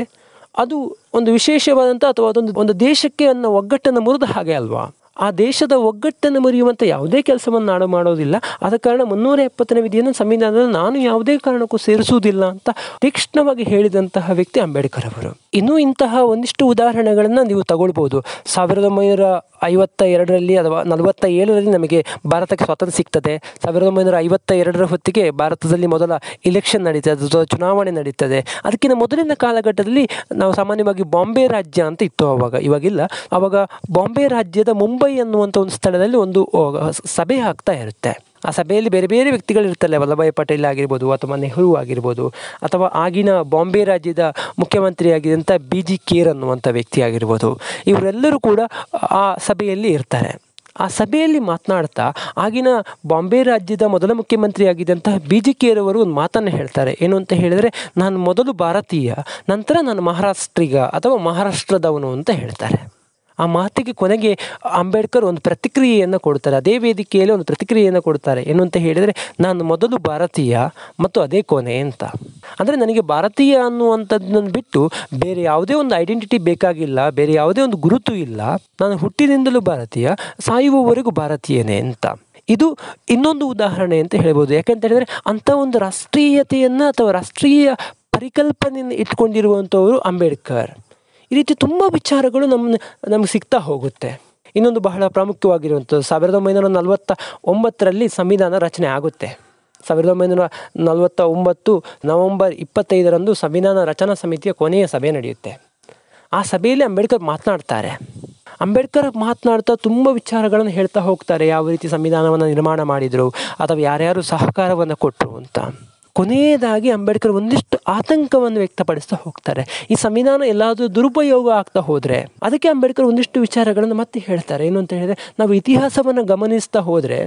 ಅದು ಒಂದು ವಿಶೇಷವಾದಂಥ ಅಥವಾ ಅದೊಂದು, ಒಂದು ದೇಶಕ್ಕೆ ಅನ್ನೋ ಒಗ್ಗಟ್ಟನ್ನು ಮುರಿದ ಹಾಗೆ ಅಲ್ವಾ? ಆ ದೇಶದ ಒಗ್ಗಟ್ಟನ್ನು ಮುರಿಯುವಂಥ ಯಾವುದೇ ಕೆಲಸವನ್ನು ನಾಡು ಮಾಡೋದಿಲ್ಲ. ಆದ ಕಾರಣ ಮುನ್ನೂರ ಎಪ್ಪತ್ತನೇ ವಿಧಿಯನ್ನು ಸಂವಿಧಾನದಲ್ಲಿ ನಾನು ಯಾವುದೇ ಕಾರಣಕ್ಕೂ ಸೇರಿಸುವುದಿಲ್ಲ ಅಂತ ತೀಕ್ಷ್ಣವಾಗಿ ಹೇಳಿದಂತಹ ವ್ಯಕ್ತಿ ಅಂಬೇಡ್ಕರ್ ಅವರು. ಇನ್ನೂ ಇಂತಹ ಒಂದಿಷ್ಟು ಉದಾಹರಣೆಗಳನ್ನು ನೀವು ತಗೊಳ್ಬೋದು. ಸಾವಿರದ ಒಂಬೈನೂರ ಐವತ್ತ ಎರಡರಲ್ಲಿ ಅಥವಾ ನಲವತ್ತ ಏಳರಲ್ಲಿ ನಮಗೆ ಭಾರತಕ್ಕೆ ಸ್ವಾತಂತ್ರ್ಯ ಸಿಗ್ತದೆ. ಸಾವಿರದ ಒಂಬೈನೂರ ಐವತ್ತ ಎರಡರ ಹೊತ್ತಿಗೆ ಭಾರತದಲ್ಲಿ ಮೊದಲ ಇಲೆಕ್ಷನ್ ನಡೀತದೆ ಅಥವಾ ಚುನಾವಣೆ ನಡೀತದೆ. ಅದಕ್ಕಿಂತ ಮೊದಲಿನ ಕಾಲಘಟ್ಟದಲ್ಲಿ ನಾವು ಸಾಮಾನ್ಯವಾಗಿ ಬಾಂಬೆ ರಾಜ್ಯ ಅಂತ ಇತ್ತು ಅವಾಗ, ಇವಾಗಿಲ್ಲ. ಅವಾಗ ಬಾಂಬೆ ರಾಜ್ಯದ ಮುಂಬೈ ಅನ್ನುವಂಥ ಒಂದು ಸ್ಥಳದಲ್ಲಿ ಒಂದು ಸಭೆ ಆಗ್ತಾ ಇರುತ್ತೆ. ಆ ಸಭೆಯಲ್ಲಿ ಬೇರೆ ಬೇರೆ ವ್ಯಕ್ತಿಗಳಿರ್ತಾರೆ ವಲ್ಲಭಾಯ್ ಪಟೇಲ್ ಆಗಿರ್ಬೋದು ಅಥವಾ ನೆಹರು ಆಗಿರ್ಬೋದು ಅಥವಾ ಆಗಿನ ಬಾಂಬೆ ರಾಜ್ಯದ ಮುಖ್ಯಮಂತ್ರಿ ಆಗಿದ್ದಂಥ ಬಿ ಜಿ ಕೇರ್ ಅನ್ನುವಂಥ ವ್ಯಕ್ತಿ ಆಗಿರ್ಬೋದು, ಇವರೆಲ್ಲರೂ ಕೂಡ ಆ ಸಭೆಯಲ್ಲಿ ಇರ್ತಾರೆ. ಆ ಸಭೆಯಲ್ಲಿ ಮಾತನಾಡ್ತಾ ಆಗಿನ ಬಾಂಬೆ ರಾಜ್ಯದ ಮೊದಲ ಮುಖ್ಯಮಂತ್ರಿ ಆಗಿದ್ದಂತಹ ಬಿ ಜಿ ಕೇರವರು ಒಂದು ಮಾತನ್ನು ಹೇಳ್ತಾರೆ. ಏನು ಅಂತ ಹೇಳಿದರೆ, ನಾನು ಮೊದಲು ಭಾರತೀಯ, ನಂತರ ನಾನು ಮಹಾರಾಷ್ಟ್ರಿಗ ಅಥವಾ ಮಹಾರಾಷ್ಟ್ರದವನು ಅಂತ ಹೇಳ್ತಾರೆ. ಆ ಮಾತಿಗೆ ಕೊನೆಗೆ ಅಂಬೇಡ್ಕರ್ ಒಂದು ಪ್ರತಿಕ್ರಿಯೆಯನ್ನು ಕೊಡ್ತಾರೆ. ಅದೇ ವೇದಿಕೆಯಲ್ಲಿ ಒಂದು ಪ್ರತಿಕ್ರಿಯೆಯನ್ನು ಕೊಡ್ತಾರೆ. ಏನು ಅಂತ ಹೇಳಿದರೆ, ನಾನು ಮೊದಲು ಭಾರತೀಯ ಮತ್ತು ಅದೇ ಕೊನೆ ಅಂತ. ಅಂದರೆ ನನಗೆ ಭಾರತೀಯ ಅನ್ನುವಂಥದ್ದನ್ನು ಬಿಟ್ಟು ಬೇರೆ ಯಾವುದೇ ಒಂದು ಐಡೆಂಟಿಟಿ ಬೇಕಾಗಿಲ್ಲ, ಬೇರೆ ಯಾವುದೇ ಒಂದು ಗುರುತು ಇಲ್ಲ. ನಾನು ಹುಟ್ಟಿನಿಂದಲೂ ಭಾರತೀಯ, ಸಾಯುವವರೆಗೂ ಭಾರತೀಯನೇ ಅಂತ. ಇದು ಇನ್ನೊಂದು ಉದಾಹರಣೆ ಅಂತ ಹೇಳ್ಬೋದು. ಯಾಕಂತ ಹೇಳಿದರೆ, ಅಂಥ ಒಂದು ರಾಷ್ಟ್ರೀಯತೆಯನ್ನು ಅಥವಾ ರಾಷ್ಟ್ರೀಯ ಪರಿಕಲ್ಪನೆಯನ್ನು ಇಟ್ಕೊಂಡಿರುವಂಥವರು ಅಂಬೇಡ್ಕರ್. ಈ ರೀತಿ ತುಂಬ ವಿಚಾರಗಳು ನಮ್ಮ ನಮ್ಗೆ ಸಿಗ್ತಾ ಹೋಗುತ್ತೆ. ಇನ್ನೊಂದು ಬಹಳ ಪ್ರಾಮುಖ್ಯವಾಗಿರುವಂಥದ್ದು ಸಾವಿರದ ಒಂಬೈನೂರ ನಲವತ್ತ ಒಂಬತ್ತರಲ್ಲಿ ಸಂವಿಧಾನ ರಚನೆ ಆಗುತ್ತೆ. ಸಾವಿರದ ಒಂಬೈನೂರ ನಲವತ್ತ ಒಂಬತ್ತು ನವಂಬರ್ ಇಪ್ಪತ್ತೈದರಂದು ಸಂವಿಧಾನ ರಚನಾ ಸಮಿತಿಯ ಕೊನೆಯ ಸಭೆ ನಡೆಯುತ್ತೆ. ಆ ಸಭೆಯಲ್ಲಿ ಅಂಬೇಡ್ಕರ್ ಮಾತನಾಡ್ತಾರೆ. ಅಂಬೇಡ್ಕರ್ ಮಾತನಾಡ್ತಾ ತುಂಬ ವಿಚಾರಗಳನ್ನು ಹೇಳ್ತಾ ಹೋಗ್ತಾರೆ. ಯಾವ ರೀತಿ ಸಂವಿಧಾನವನ್ನು ನಿರ್ಮಾಣ ಮಾಡಿದರು ಅಥವಾ ಯಾರ್ಯಾರು ಸಹಕಾರವನ್ನು ಕೊಟ್ಟರು ಅಂತ. ಕೊನೆಯದಾಗಿ ಅಂಬೇಡ್ಕರ್ ಒಂದಿಷ್ಟು ಆತಂಕವನ್ನು ವ್ಯಕ್ತಪಡಿಸ್ತಾ ಹೋಗ್ತಾರೆ. ಈ ಸಂವಿಧಾನ ಎಲ್ಲಾದರೂ ದುರುಪಯೋಗ ಆಗ್ತಾ ಹೋದರೆ ಅದಕ್ಕೆ ಅಂಬೇಡ್ಕರ್ ಒಂದಿಷ್ಟು ವಿಚಾರಗಳನ್ನು ಮತ್ತೆ ಹೇಳ್ತಾರೆ. ಏನು ಅಂತ ಹೇಳಿದರೆ, ನಾವು ಇತಿಹಾಸವನ್ನು ಗಮನಿಸ್ತಾ ಹೋದರೆ,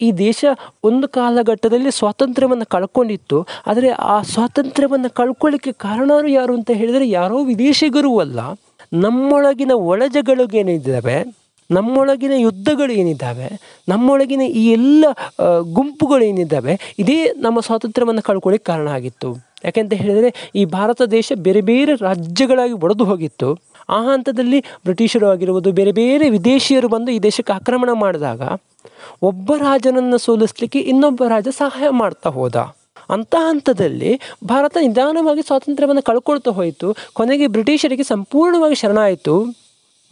ಈ ದೇಶ ಒಂದು ಕಾಲಘಟ್ಟದಲ್ಲಿ ಸ್ವಾತಂತ್ರ್ಯವನ್ನು ಕಳ್ಕೊಂಡಿತ್ತು. ಆದರೆ ಆ ಸ್ವಾತಂತ್ರ್ಯವನ್ನು ಕಳ್ಕೊಳ್ಳಿಕ್ಕೆ ಕಾರಣರು ಯಾರು ಅಂತ ಹೇಳಿದರೆ, ಯಾರೋ ವಿದೇಶಿಗರೂ ಅಲ್ಲ. ನಮ್ಮೊಳಗಿನ ಒಳಜಗಳಿಗೇನಿದ್ದಾವೆ ನಮ್ಮೊಳಗಿನ ಯುದ್ಧಗಳು ಏನಿದ್ದಾವೆ, ನಮ್ಮೊಳಗಿನ ಈ ಎಲ್ಲ ಗುಂಪುಗಳು ಏನಿದ್ದಾವೆ, ಇದೇ ನಮ್ಮ ಸ್ವಾತಂತ್ರ್ಯವನ್ನು ಕಳ್ಕೊಳ್ಳಿಕ್ಕೆ ಕಾರಣ ಆಗಿತ್ತು. ಯಾಕೆಂತ ಹೇಳಿದರೆ, ಈ ಭಾರತ ದೇಶ ಬೇರೆ ಬೇರೆ ರಾಜ್ಯಗಳಾಗಿ ಒಡೆದು ಹೋಗಿತ್ತು. ಆ ಹಂತದಲ್ಲಿ ಬ್ರಿಟಿಷರು ಆಗಿರ್ಬೋದು, ಬೇರೆ ಬೇರೆ ವಿದೇಶಿಯರು ಬಂದು ಈ ದೇಶಕ್ಕೆ ಆಕ್ರಮಣ ಮಾಡಿದಾಗ, ಒಬ್ಬ ರಾಜನನ್ನು ಸೋಲಿಸ್ಲಿಕ್ಕೆ ಇನ್ನೊಬ್ಬ ರಾಜ ಸಹಾಯ ಮಾಡ್ತಾ ಹೋದ. ಅಂತ ಹಂತದಲ್ಲಿ ಭಾರತ ನಿಧಾನವಾಗಿ ಸ್ವಾತಂತ್ರ್ಯವನ್ನು ಕಳ್ಕೊಳ್ತಾ ಹೋಯಿತು. ಕೊನೆಗೆ ಬ್ರಿಟಿಷರಿಗೆ ಸಂಪೂರ್ಣವಾಗಿ ಶರಣಾಯಿತು.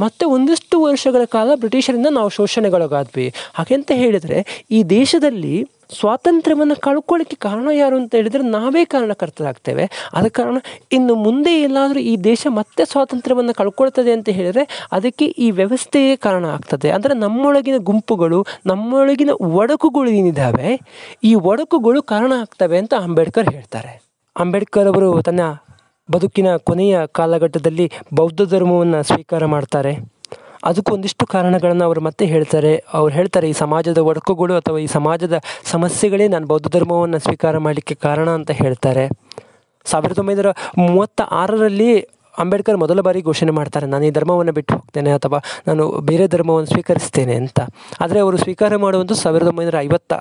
ಮತ್ತೆ ಒಂದಿಷ್ಟು ವರ್ಷಗಳ ಕಾಲ ಬ್ರಿಟಿಷರಿಂದ ನಾವು ಶೋಷಣೆಗೊಳಗಾದ್ವಿ. ಹಾಗೆಂತ ಹೇಳಿದರೆ, ಈ ದೇಶದಲ್ಲಿ ಸ್ವಾತಂತ್ರ್ಯವನ್ನು ಕಳ್ಕೊಳ್ಳಿಕ್ಕೆ ಕಾರಣ ಯಾರು ಅಂತ ಹೇಳಿದರೆ ನಾವೇ ಕಾರಣಕರ್ತರಾಗ್ತೇವೆ. ಆದ ಕಾರಣ ಇನ್ನು ಮುಂದೆ ಎಲ್ಲಾದರೂ ಈ ದೇಶ ಮತ್ತೆ ಸ್ವಾತಂತ್ರ್ಯವನ್ನು ಕಳ್ಕೊಳ್ತದೆ ಅಂತ ಹೇಳಿದರೆ ಅದಕ್ಕೆ ಈ ವ್ಯವಸ್ಥೆಯೇ ಕಾರಣ ಆಗ್ತದೆ. ಅಂದರೆ ನಮ್ಮೊಳಗಿನ ಗುಂಪುಗಳು, ನಮ್ಮೊಳಗಿನ ಒಡಕುಗಳು ಏನಿದ್ದಾವೆ ಈ ಒಡಕುಗಳು ಕಾರಣ ಆಗ್ತವೆ ಅಂತ ಅಂಬೇಡ್ಕರ್ ಹೇಳ್ತಾರೆ. ಅಂಬೇಡ್ಕರ್ ಅವರು ತನ್ನ ಬದುಕಿನ ಕೊನೆಯ ಕಾಲಘಟ್ಟದಲ್ಲಿ ಬೌದ್ಧ ಧರ್ಮವನ್ನು ಸ್ವೀಕಾರ ಮಾಡ್ತಾರೆ. ಅದಕ್ಕೂ ಒಂದಿಷ್ಟು ಕಾರಣಗಳನ್ನು ಅವರು ಮತ್ತೆ ಹೇಳ್ತಾರೆ. ಅವ್ರು ಹೇಳ್ತಾರೆ, ಈ ಸಮಾಜದ ಒಡಕುಗಳು ಅಥವಾ ಈ ಸಮಾಜದ ಸಮಸ್ಯೆಗಳೇ ನಾನು ಬೌದ್ಧ ಧರ್ಮವನ್ನು ಸ್ವೀಕಾರ ಮಾಡಲಿಕ್ಕೆ ಕಾರಣ ಅಂತ ಹೇಳ್ತಾರೆ. ಸಾವಿರದ ಒಂಬೈನೂರ ಮೂವತ್ತ ಆರರಲ್ಲಿ ಅಂಬೇಡ್ಕರ್ ಮೊದಲ ಬಾರಿ ಘೋಷಣೆ ಮಾಡ್ತಾರೆ, ನಾನು ಈ ಧರ್ಮವನ್ನು ಬಿಟ್ಟು ಹೋಗ್ತೇನೆ ಅಥವಾ ನಾನು ಬೇರೆ ಧರ್ಮವನ್ನು ಸ್ವೀಕರಿಸ್ತೇನೆ ಅಂತ. ಆದರೆ ಅವರು ಸ್ವೀಕಾರ ಮಾಡುವಂಥ ಸಾವಿರದ ಒಂಬೈನೂರ ಐವತ್ತ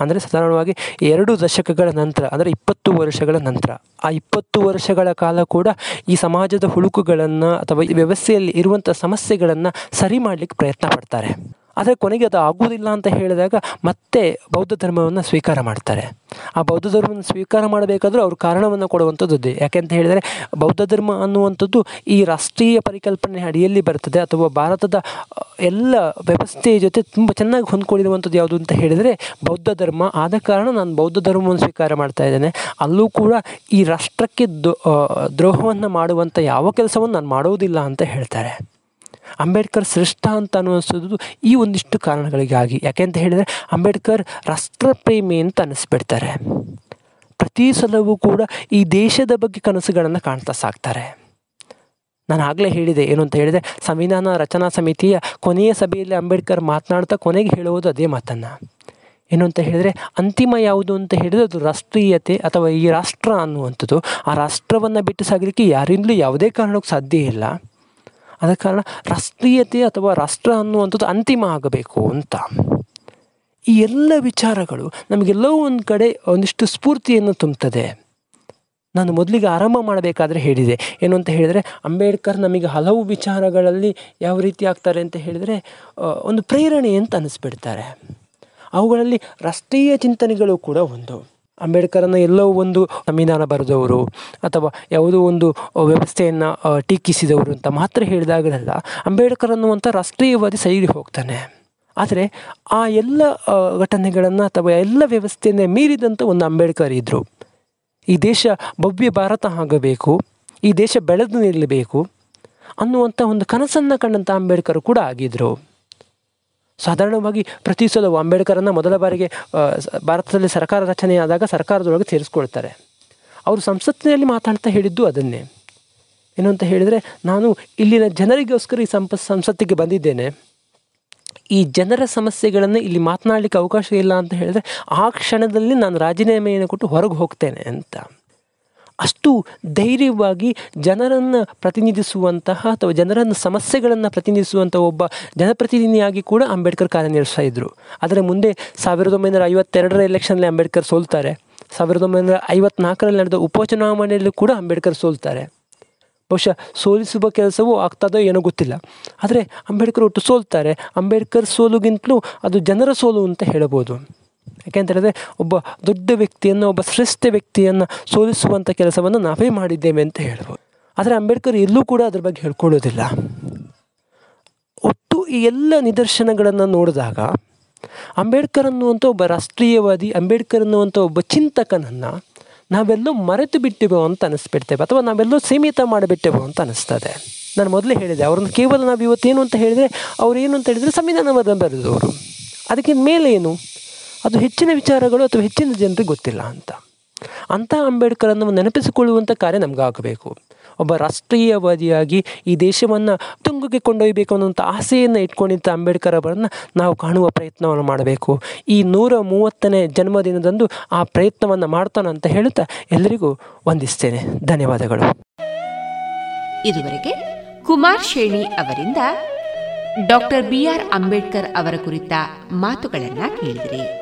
ಅಂದರೆ ಸಾಧಾರಣವಾಗಿ ಎರಡು ದಶಕಗಳ ನಂತರ, ಅಂದರೆ ಇಪ್ಪತ್ತು ವರ್ಷಗಳ ನಂತರ. ಆ ಇಪ್ಪತ್ತು ವರ್ಷಗಳ ಕಾಲ ಕೂಡ ಈ ಸಮಾಜದ ಹುಳುಕುಗಳನ್ನು ಅಥವಾ ಈ ವ್ಯವಸ್ಥೆಯಲ್ಲಿ ಇರುವಂಥ ಸಮಸ್ಯೆಗಳನ್ನು ಸರಿ ಮಾಡಲಿಕ್ಕೆ ಪ್ರಯತ್ನ ಪಡ್ತಾರೆ. ಆದರೆ ಕೊನೆಗೆ ಅದು ಆಗುವುದಿಲ್ಲ ಅಂತ ಹೇಳಿದಾಗ ಮತ್ತೆ ಬೌದ್ಧ ಧರ್ಮವನ್ನು ಸ್ವೀಕಾರ ಮಾಡ್ತಾರೆ. ಆ ಬೌದ್ಧ ಧರ್ಮವನ್ನು ಸ್ವೀಕಾರ ಮಾಡಬೇಕಾದ್ರೂ ಅವರು ಕಾರಣವನ್ನು ಕೊಡುವಂಥದ್ದು ಯಾಕೆ ಯಾಕೆಂತ ಹೇಳಿದರೆ ಬೌದ್ಧ ಧರ್ಮ ಅನ್ನುವಂಥದ್ದು ಈ ರಾಷ್ಟ್ರೀಯ ಪರಿಕಲ್ಪನೆ ಅಡಿಯಲ್ಲಿ ಬರ್ತದೆ ಅಥವಾ ಭಾರತದ ಎಲ್ಲ ವ್ಯವಸ್ಥೆಯ ಜೊತೆ ತುಂಬ ಚೆನ್ನಾಗಿ ಹೊಂದ್ಕೊಂಡಿರುವಂಥದ್ದು ಯಾವುದು ಅಂತ ಹೇಳಿದರೆ ಬೌದ್ಧ ಧರ್ಮ. ಆದ ಕಾರಣ ನಾನು ಬೌದ್ಧ ಧರ್ಮವನ್ನು ಸ್ವೀಕಾರ ಮಾಡ್ತಾ ಇದ್ದೇನೆ. ಅಲ್ಲೂ ಕೂಡ ಈ ರಾಷ್ಟ್ರಕ್ಕೆ ದ್ರೋಹವನ್ನು ಮಾಡುವಂಥ ಯಾವ ಕೆಲಸವನ್ನು ನಾನು ಮಾಡುವುದಿಲ್ಲ ಅಂತ ಹೇಳ್ತಾರೆ. ಅಂಬೇಡ್ಕರ್ ಶ್ರೇಷ್ಠ ಅಂತ ಅನ್ನುವಂಥದ್ದು ಈ ಒಂದಿಷ್ಟು ಕಾರಣಗಳಿಗಾಗಿ. ಯಾಕೆಂತ ಹೇಳಿದರೆ ಅಂಬೇಡ್ಕರ್ ರಾಷ್ಟ್ರಪ್ರೇಮಿ ಅಂತ ಅನ್ನಿಸ್ಬಿಡ್ತಾರೆ. ಪ್ರತಿ ಸಲವೂ ಕೂಡ ಈ ದೇಶದ ಬಗ್ಗೆ ಕನಸುಗಳನ್ನು ಕಾಣ್ತಾ ಸಾಕ್ತಾರೆ. ನಾನು ಆಗಲೇ ಹೇಳಿದೆ, ಏನು ಅಂತ ಹೇಳಿದೆ ಸಂವಿಧಾನ ರಚನಾ ಸಮಿತಿಯ ಕೊನೆಯ ಸಭೆಯಲ್ಲಿ ಅಂಬೇಡ್ಕರ್ ಮಾತನಾಡ್ತಾ ಕೊನೆಗೆ ಹೇಳುವುದು ಅದೇ ಮಾತನ್ನು. ಏನು ಅಂತ ಹೇಳಿದರೆ ಅಂತಿಮ ಯಾವುದು ಅಂತ ಹೇಳಿದರೆ ಅದು ರಾಷ್ಟ್ರೀಯತೆ ಅಥವಾ ಈ ರಾಷ್ಟ್ರ ಅನ್ನುವಂಥದ್ದು. ಆ ರಾಷ್ಟ್ರವನ್ನು ಬಿಟ್ಟು ಸಾಗಲಿಕ್ಕೆ ಯಾರಿಂದಲೂ ಯಾವುದೇ ಕಾರಣಕ್ಕೂ ಸಾಧ್ಯ ಇಲ್ಲ. ಆದ ಕಾರಣ ರಾಷ್ಟ್ರೀಯತೆ ಅಥವಾ ರಾಷ್ಟ್ರ ಅನ್ನುವಂಥದ್ದು ಅಂತಿಮ ಆಗಬೇಕು ಅಂತ. ಈ ಎಲ್ಲ ವಿಚಾರಗಳು ನಮಗೆಲ್ಲವೂ ಒಂದು ಕಡೆ ಒಂದಿಷ್ಟು ಸ್ಫೂರ್ತಿಯನ್ನು ತುಂಬುತ್ತದೆ. ನಾನು ಮೊದಲಿಗೆ ಆರಂಭ ಮಾಡಬೇಕಾದ್ರೆ ಹೇಳಿದೆ. ಏನು ಅಂತ ಹೇಳಿದರೆ, ಅಂಬೇಡ್ಕರ್ ನಮಗೆ ಹಲವು ವಿಚಾರಗಳಲ್ಲಿ ಯಾವ ರೀತಿ ಆಗ್ತಾರೆ ಅಂತ ಹೇಳಿದರೆ ಒಂದು ಪ್ರೇರಣೆ ಅಂತ ಅನ್ನಿಸ್ಬಿಡ್ತಾರೆ ಅವುಗಳಲ್ಲಿ ರಾಷ್ಟ್ರೀಯ ಚಿಂತನೆಗಳು ಕೂಡ ಒಂದು. ಅಂಬೇಡ್ಕರನ್ನು ಎಲ್ಲೋ ಒಂದು ಸಂವಿಧಾನ ಬರೆದವರು ಅಥವಾ ಯಾವುದೋ ಒಂದು ವ್ಯವಸ್ಥೆಯನ್ನು ಟೀಕಿಸಿದವರು ಅಂತ ಮಾತ್ರ ಹೇಳಿದಾಗಲೆಲ್ಲ, ಅಂಬೇಡ್ಕರ್ ಅನ್ನುವಂಥ ರಾಷ್ಟ್ರೀಯವಾದಿ ಸೈಡಿ ಹೋಗ್ತಾನೆ. ಆದರೆ ಆ ಎಲ್ಲ ಘಟನೆಗಳನ್ನು ಅಥವಾ ಎಲ್ಲ ವ್ಯವಸ್ಥೆಯನ್ನೇ ಮೀರಿದಂಥ ಒಂದು ಅಂಬೇಡ್ಕರ್ ಇದ್ದರು ಈ ದೇಶ ಭವ್ಯ ಭಾರತ ಆಗಬೇಕು, ಈ ದೇಶ ಬೆಳೆದು ನಿಲ್ಲಬೇಕು ಅನ್ನುವಂಥ ಒಂದು ಕನಸನ್ನು ಕಂಡಂಥ ಅಂಬೇಡ್ಕರ್ ಕೂಡ ಆಗಿದ್ದರು ಸಾಧಾರಣವಾಗಿ ಪ್ರತಿ ಸಲವೂ ಅಂಬೇಡ್ಕರನ್ನು ಮೊದಲ ಬಾರಿಗೆ ಭಾರತದಲ್ಲಿ ಸರ್ಕಾರ ರಚನೆಯಾದಾಗ ಸರ್ಕಾರದೊಳಗೆ ಸೇರಿಸ್ಕೊಳ್ತಾರೆ. ಅವರು ಸಂಸತ್ತಿನಲ್ಲಿ ಮಾತಾಡ್ತಾ ಹೇಳಿದ್ದು ಅದನ್ನೇ. ಏನು ಅಂತ ಹೇಳಿದರೆ, ನಾನು ಇಲ್ಲಿನ ಜನರಿಗೋಸ್ಕರ ಈ ಸಂಪ, ಸಂಸತ್ತಿಗೆ ಬಂದಿದ್ದೇನೆ. ಈ ಜನರ ಸಮಸ್ಯೆಗಳನ್ನು ಇಲ್ಲಿ ಮಾತನಾಡಲಿಕ್ಕೆ ಅವಕಾಶ ಇಲ್ಲ ಅಂತ ಹೇಳಿದರೆ, ಆ ಕ್ಷಣದಲ್ಲಿ ನಾನು ರಾಜೀನಾಮೆಯನ್ನು ಕೊಟ್ಟು ಹೊರಗೆ ಹೋಗ್ತೇನೆ ಅಂತ. ಅಷ್ಟು ಧೈರ್ಯವಾಗಿ ಜನರನ್ನು ಪ್ರತಿನಿಧಿಸುವಂತಹ ಅಥವಾ ಜನರನ್ನು ಸಮಸ್ಯೆಗಳನ್ನು ಪ್ರತಿನಿಧಿಸುವಂಥ ಒಬ್ಬ ಜನಪ್ರತಿನಿಧಿಯಾಗಿ ಕೂಡ ಅಂಬೇಡ್ಕರ್ ಕಾರ್ಯನಿರ್ವಹಿಸ್ತಾ ಇದ್ದರು ಆದರೆ ಮುಂದೆ ಸಾವಿರದ ಒಂಬೈನೂರ ಐವತ್ತೆರಡರ ಎಲೆಕ್ಷನಲ್ಲಿ ಅಂಬೇಡ್ಕರ್ ಸೋಲ್ತಾರೆ. ಸಾವಿರದ ಒಂಬೈನೂರ ಐವತ್ನಾಲ್ಕರಲ್ಲಿ ನಡೆದ ಉಪಚುನಾವಣೆಯಲ್ಲೂ ಕೂಡ ಅಂಬೇಡ್ಕರ್ ಸೋಲ್ತಾರೆ. ಬಹುಶಃ ಸೋಲಿಸುವ ಕೆಲಸವೂ ಆಗ್ತದೋ ಏನೋ ಗೊತ್ತಿಲ್ಲ. ಆದರೆ ಅಂಬೇಡ್ಕರ್ ಒಟ್ಟು ಸೋಲ್ತಾರೆ. ಅಂಬೇಡ್ಕರ್ ಸೋಲುಗಿಂತಲೂ ಅದು ಜನರ ಸೋಲು ಅಂತ ಹೇಳಬಹುದು. ಯಾಕೆಂತ ಹೇಳಿದ್ರೆ ಒಬ್ಬ ದೊಡ್ಡ ವ್ಯಕ್ತಿಯನ್ನು, ಒಬ್ಬ ಶ್ರೇಷ್ಠ ವ್ಯಕ್ತಿಯನ್ನು ಸೋಲಿಸುವಂಥ ಕೆಲಸವನ್ನು ನಾವೇ ಮಾಡಿದ್ದೇವೆ ಅಂತ ಹೇಳ್ಬೋದು. ಆದರೆ ಅಂಬೇಡ್ಕರ್ ಎಲ್ಲೂ ಕೂಡ ಅದ್ರ ಬಗ್ಗೆ ಹೇಳ್ಕೊಳ್ಳೋದಿಲ್ಲ. ಒಟ್ಟು ಈ ಎಲ್ಲ ನಿದರ್ಶನಗಳನ್ನು ನೋಡಿದಾಗ ಅಂಬೇಡ್ಕರ್ ಅನ್ನುವಂಥ ಒಬ್ಬ ರಾಷ್ಟ್ರೀಯವಾದಿ, ಅಂಬೇಡ್ಕರ್ ಅನ್ನುವಂಥ ಒಬ್ಬ ಚಿಂತಕನನ್ನು ನಾವೆಲ್ಲೋ ಮರೆತು ಬಿಟ್ಟಿವೋ ಅಂತ ಅನಿಸ್ಬಿಡ್ತೇವೆ, ಅಥವಾ ನಾವೆಲ್ಲೋ ಸೀಮಿತ ಮಾಡಿಬಿಟ್ಟೆವೋ ಅಂತ ಅನಿಸ್ತದೆ. ನಾನು ಮೊದಲೇ ಹೇಳಿದೆ, ಅವ್ರನ್ನ ಕೇವಲ ನಾವು ಇವತ್ತೇನು ಅಂತ ಹೇಳಿದರೆ ಅವ್ರು ಏನು ಅಂತ ಹೇಳಿದರೆ ಸಂವಿಧಾನವನ್ನು ಬರೆದವರು. ಅದಕ್ಕಿಂತ ಮೇಲೆ ಏನು? ಅದು ಹೆಚ್ಚಿನ ವಿಚಾರಗಳು ಅಥವಾ ಹೆಚ್ಚಿನ ಜನರಿಗೆ ಗೊತ್ತಿಲ್ಲ ಅಂತ. ಅಂಥ ಅಂಬೇಡ್ಕರನ್ನು ನೆನಪಿಸಿಕೊಳ್ಳುವಂಥ ಕಾರ್ಯ ನಮಗಾಗಬೇಕು. ಒಬ್ಬ ರಾಷ್ಟ್ರೀಯವಾದಿಯಾಗಿ ಈ ದೇಶವನ್ನು ತುಂಗಿಗೆ ಕೊಂಡೊಯ್ಯಬೇಕು ಅನ್ನೋಂಥ ಆಸೆಯನ್ನು ಇಟ್ಕೊಂಡಿದ್ದ ಅಂಬೇಡ್ಕರ್ ಅವರನ್ನು ನಾವು ಕಾಣುವ ಪ್ರಯತ್ನವನ್ನು ಮಾಡಬೇಕು. ಈ ನೂರ ಮೂವತ್ತನೇ ಜನ್ಮದಿನದಂದು ಆ ಪ್ರಯತ್ನವನ್ನು ಮಾಡ್ತಾನೆ ಅಂತ ಹೇಳುತ್ತಾ ಎಲ್ಲರಿಗೂ ವಂದಿಸ್ತೇನೆ. ಧನ್ಯವಾದಗಳು. ಇದುವರೆಗೆ ಕುಮಾರ್ ಶೇಣಿ ಅವರಿಂದ ಡಾಕ್ಟರ್ ಬಿ ಆರ್ ಅಂಬೇಡ್ಕರ್ ಅವರ ಕುರಿತ ಮಾತುಗಳನ್ನು ಕೇಳಿದಿರಿ.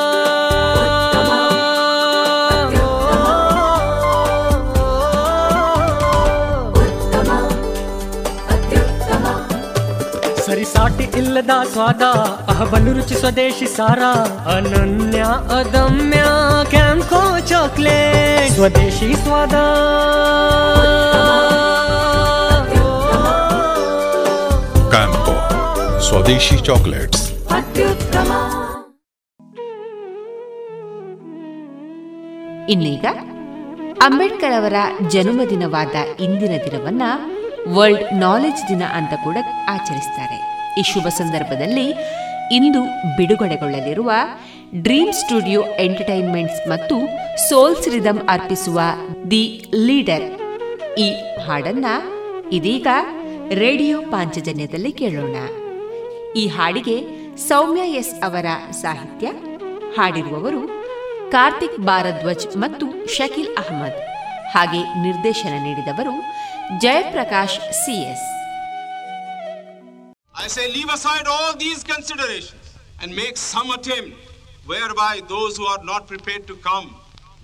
ಸರಿಸಾಟಿ ಇಲ್ಲದ ಸ್ವಾದ ಅಹಬಲು ರುಚಿ ಸ್ವದೇಶಿ ಸಾರ ಅನನ್ಯ ಅದಮ್ಯ ಕ್ಯಾಂಕೋ ಚಾಕ್ಲೇಟ್. ಸ್ವದೇಶಿ ಸ್ವಾದ. ಕ್ಯಾಂಕೋ ಸ್ವದೇಶಿ ಚಾಕೊಲೇಟ್ಸ್. ಇನ್ನೀಗ ಅಂಬೇಡ್ಕರ್ ಅವರ ಜನ್ಮದಿನವಾದ ಇಂದಿನ ದಿನವನ್ನ ವರ್ಲ್ಡ್ ನಾಲೆಜ್ ದಿನ ಅಂತ ಕೂಡ ಆಚರಿಸ್ತಾರೆ. ಈ ಶುಭ ಸಂದರ್ಭದಲ್ಲಿ ಇಂದು ಬಿಡುಗಡೆಗೊಳ್ಳಲಿರುವ ಡ್ರೀಮ್ ಸ್ಟುಡಿಯೋ ಎಂಟರ್ಟೈನ್ಮೆಂಟ್ಸ್ ಮತ್ತು ಸೋಲ್ಸ್ ರಿದಮ್ ಅರ್ಪಿಸುವ ದಿ ಲೀಡರ್ ಈ ಹಾಡನ್ನ ಇದೀಗ ರೇಡಿಯೋ ಪಾಂಚಜನ್ಯದಲ್ಲಿ ಕೇಳೋಣ. ಈ ಹಾಡಿಗೆ ಸೌಮ್ಯ ಎಸ್ ಅವರ ಸಾಹಿತ್ಯ, ಹಾಡಿರುವವರು ಕಾರ್ತಿಕ್ ಭಾರದ್ವಜ್ ಮತ್ತು ಶಕೀಲ್ ಅಹಮದ್. ಹಾಗೆ ನಿರ್ದೇಶನ ನೀಡಿದವರು Jayaprakash C I say leave aside all these considerations and make some attempt whereby those who are not prepared to come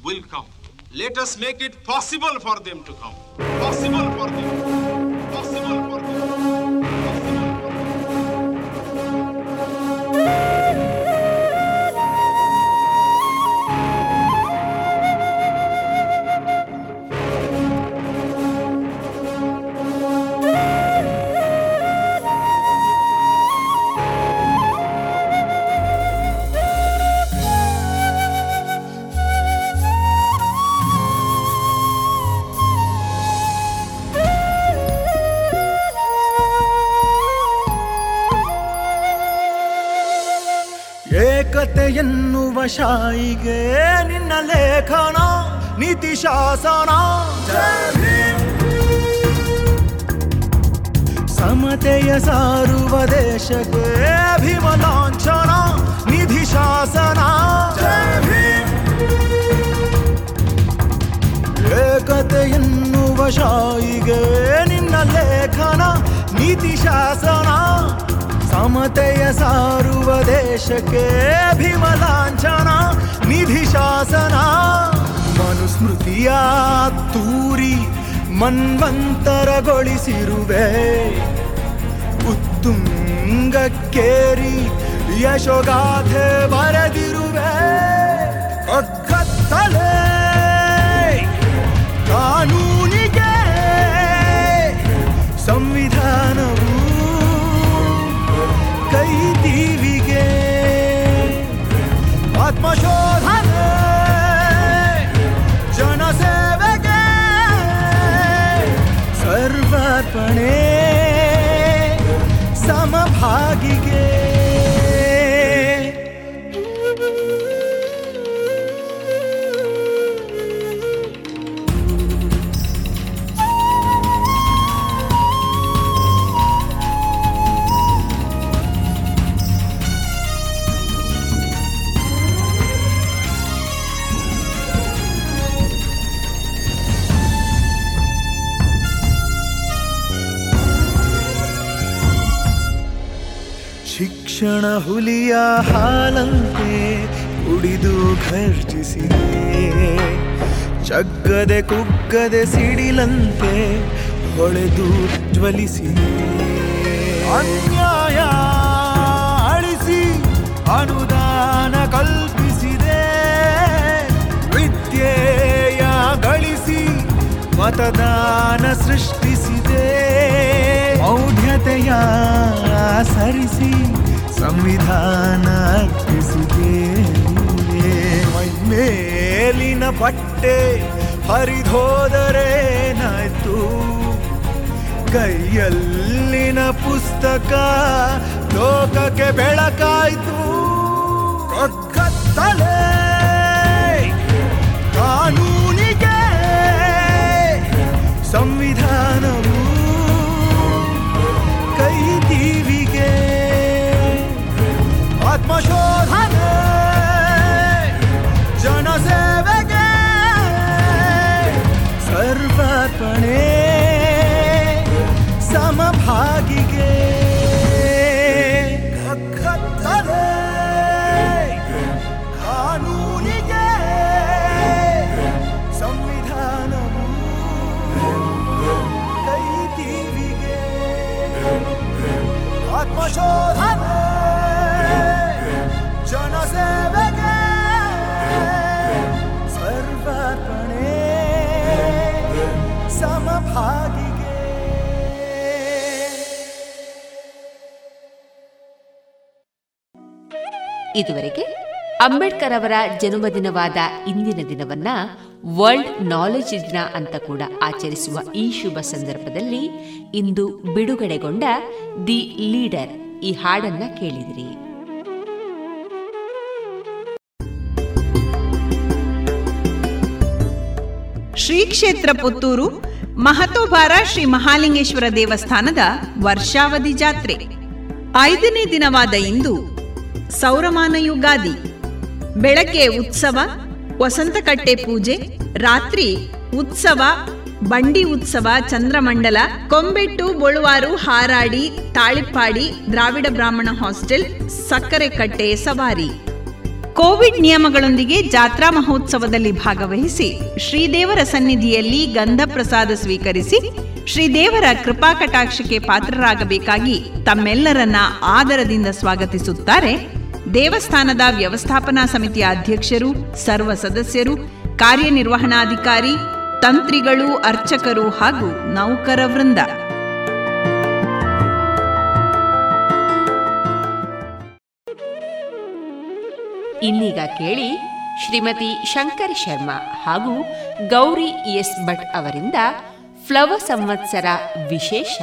will come. Let us make it possible for them to come. Possible for them. ಶಾಯಿಗೆ ನಿನ್ನ ಲೇಖನ, ನೀತಿ ಶಾಸನ. ಸಮತೆಯ ಸಾರುವ ದೇಶಕ್ಕೆ ಭೀಮಲಾಂಛನ ನಿಧಿ ಶಾಸನ. ಏಕತೆ ಎನ್ನುವ ಶಾಯಿಗೆ ನಿನ್ನ ಲೇಖನ, ನೀತಿ ಶಾಸನ. ಸಮತೆಯ ಸಾರುವ ದೇಶಕ್ಕೆ ಭೀಮಲಾಂಛನ ನಿಧಿ ಶಾಸನ ಮನುಸ್ಮೃತಿಯ ತೂರಿ ಮನ್ವಂತರಗೊಳಿಸಿರುವೆ. ಉತ್ತುಂಗಕ್ಕೇರಿ ಯಶೋಗಾಥೆ ಬರೆದಿರುವೆ. ಕತ್ತಲೆ ಕಾನೂನಿಗೆ ಶಿಕ್ಷಣ ಹುಲಿಯ ಹಾಲಂತೆ ಕುಡಿದು ಘರ್ಜಿಸಿದೆ. ಚಗ್ಗದೆ ಕುಗ್ಗದೆ ಸಿಡಿಲಂತೆ ಹೊಳೆದು ಜ್ವಲಿಸಿದೆ. ಅನ್ಯಾಯ ಅಳಿಸಿ, ಅನುದಾನ ಕಲ್ಪಿಸಿದೆ. ವಿದ್ಯೆಯ ಗಳಿಸಿ ಮತದಾನ ಸೃಷ್ಟಿಸಿದೆ. ಮೌಢ್ಯತೆಯ ಸರಿಸಿ ಸಂವಿಧಾನ ಅರ್ಪಿಸಿದೆ. ಮೇಲಿನ ಬಟ್ಟೆ ಹರಿದೋದರೇನಾಯ್ತು ಕೈಯಲ್ಲಿನ ಪುಸ್ತಕ ಲೋಕಕ್ಕೆ ಬೆಳಕಾಯ್ತು. ಕತ್ತಲೆ ಕಾನೂನಿಗೆ ಸಂವಿಧಾನವು ಕೈ 怎么说？ಇದುವರೆಗೆ ಅಂಬೇಡ್ಕರ್ ಅವರ ಜನ್ಮದಿನವಾದ ಇಂದಿನ ದಿನವನ್ನ ವರ್ಲ್ಡ್ ನಾಲೆಜ್ ದಿನ ಅಂತ ಕೂಡ ಆಚರಿಸುವ ಈ ಶುಭ ಸಂದರ್ಭದಲ್ಲಿ ಇಂದು ಬಿಡುಗಡೆಗೊಂಡ ದಿ ಲೀಡರ್ ಈ ಹಾಡನ್ನ ಕೇಳಿದಿರಿ. ಶ್ರೀ ಕ್ಷೇತ್ರ ಪುತ್ತೂರು ಮಹತೋಬಾರ ಶ್ರೀ ಮಹಾಲಿಂಗೇಶ್ವರ ದೇವಸ್ಥಾನದ ವರ್ಷಾವಧಿ ಜಾತ್ರೆ. ಐದನೇ ದಿನವಾದ ಇಂದು ಸೌರಮಾನ ಯುಗಾದಿ ಬೆಳಗ್ಗೆ ಉತ್ಸವ, ವಸಂತಕಟ್ಟೆ ಪೂಜೆ, ರಾತ್ರಿ ಉತ್ಸವ, ಬಂಡಿ ಉತ್ಸವ, ಚಂದ್ರಮಂಡಲ ಕೊಂಬೆಟ್ಟು ಬೊಳುವಾರು ಹಾರಾಡಿ, ತಾಳಿಪ್ಪಾಡಿ, ದ್ರಾವಿಡ ಬ್ರಾಹ್ಮಣ ಹಾಸ್ಟೆಲ್, ಸಕ್ಕರೆ ಕಟ್ಟೆ ಸವಾರಿ. ಕೋವಿಡ್ ನಿಯಮಗಳೊಂದಿಗೆ ಜಾತ್ರಾ ಮಹೋತ್ಸವದಲ್ಲಿ ಭಾಗವಹಿಸಿ ಶ್ರೀದೇವರ ಸನ್ನಿಧಿಯಲ್ಲಿ ಗಂಧ ಪ್ರಸಾದ ಸ್ವೀಕರಿಸಿ ಶ್ರೀದೇವರ ಕೃಪಾ ಕಟಾಕ್ಷಕ್ಕೆ ಪಾತ್ರರಾಗಬೇಕಾಗಿ ತಮ್ಮೆಲ್ಲರನ್ನ ಆದರದಿಂದ ಸ್ವಾಗತಿಸುತ್ತಾರೆ ದೇವಸ್ಥಾನದ ವ್ಯವಸ್ಥಾಪನಾ ಸಮಿತಿಯ ಅಧ್ಯಕ್ಷರು, ಸರ್ವ ಸದಸ್ಯರು, ಕಾರ್ಯನಿರ್ವಹಣಾಧಿಕಾರಿ, ತಂತ್ರಿಗಳು, ಅರ್ಚಕರು ಹಾಗೂ ನೌಕರ ವೃಂದ. ಇನ್ನೀಗ ಕೇಳಿ ಶ್ರೀಮತಿ ಶಂಕರ್ ಶರ್ಮಾ ಹಾಗೂ ಗೌರಿ ಎಸ್ ಭಟ್ ಅವರಿಂದ ಫ್ಲವ ಸಂವತ್ಸರ ವಿಶೇಷ.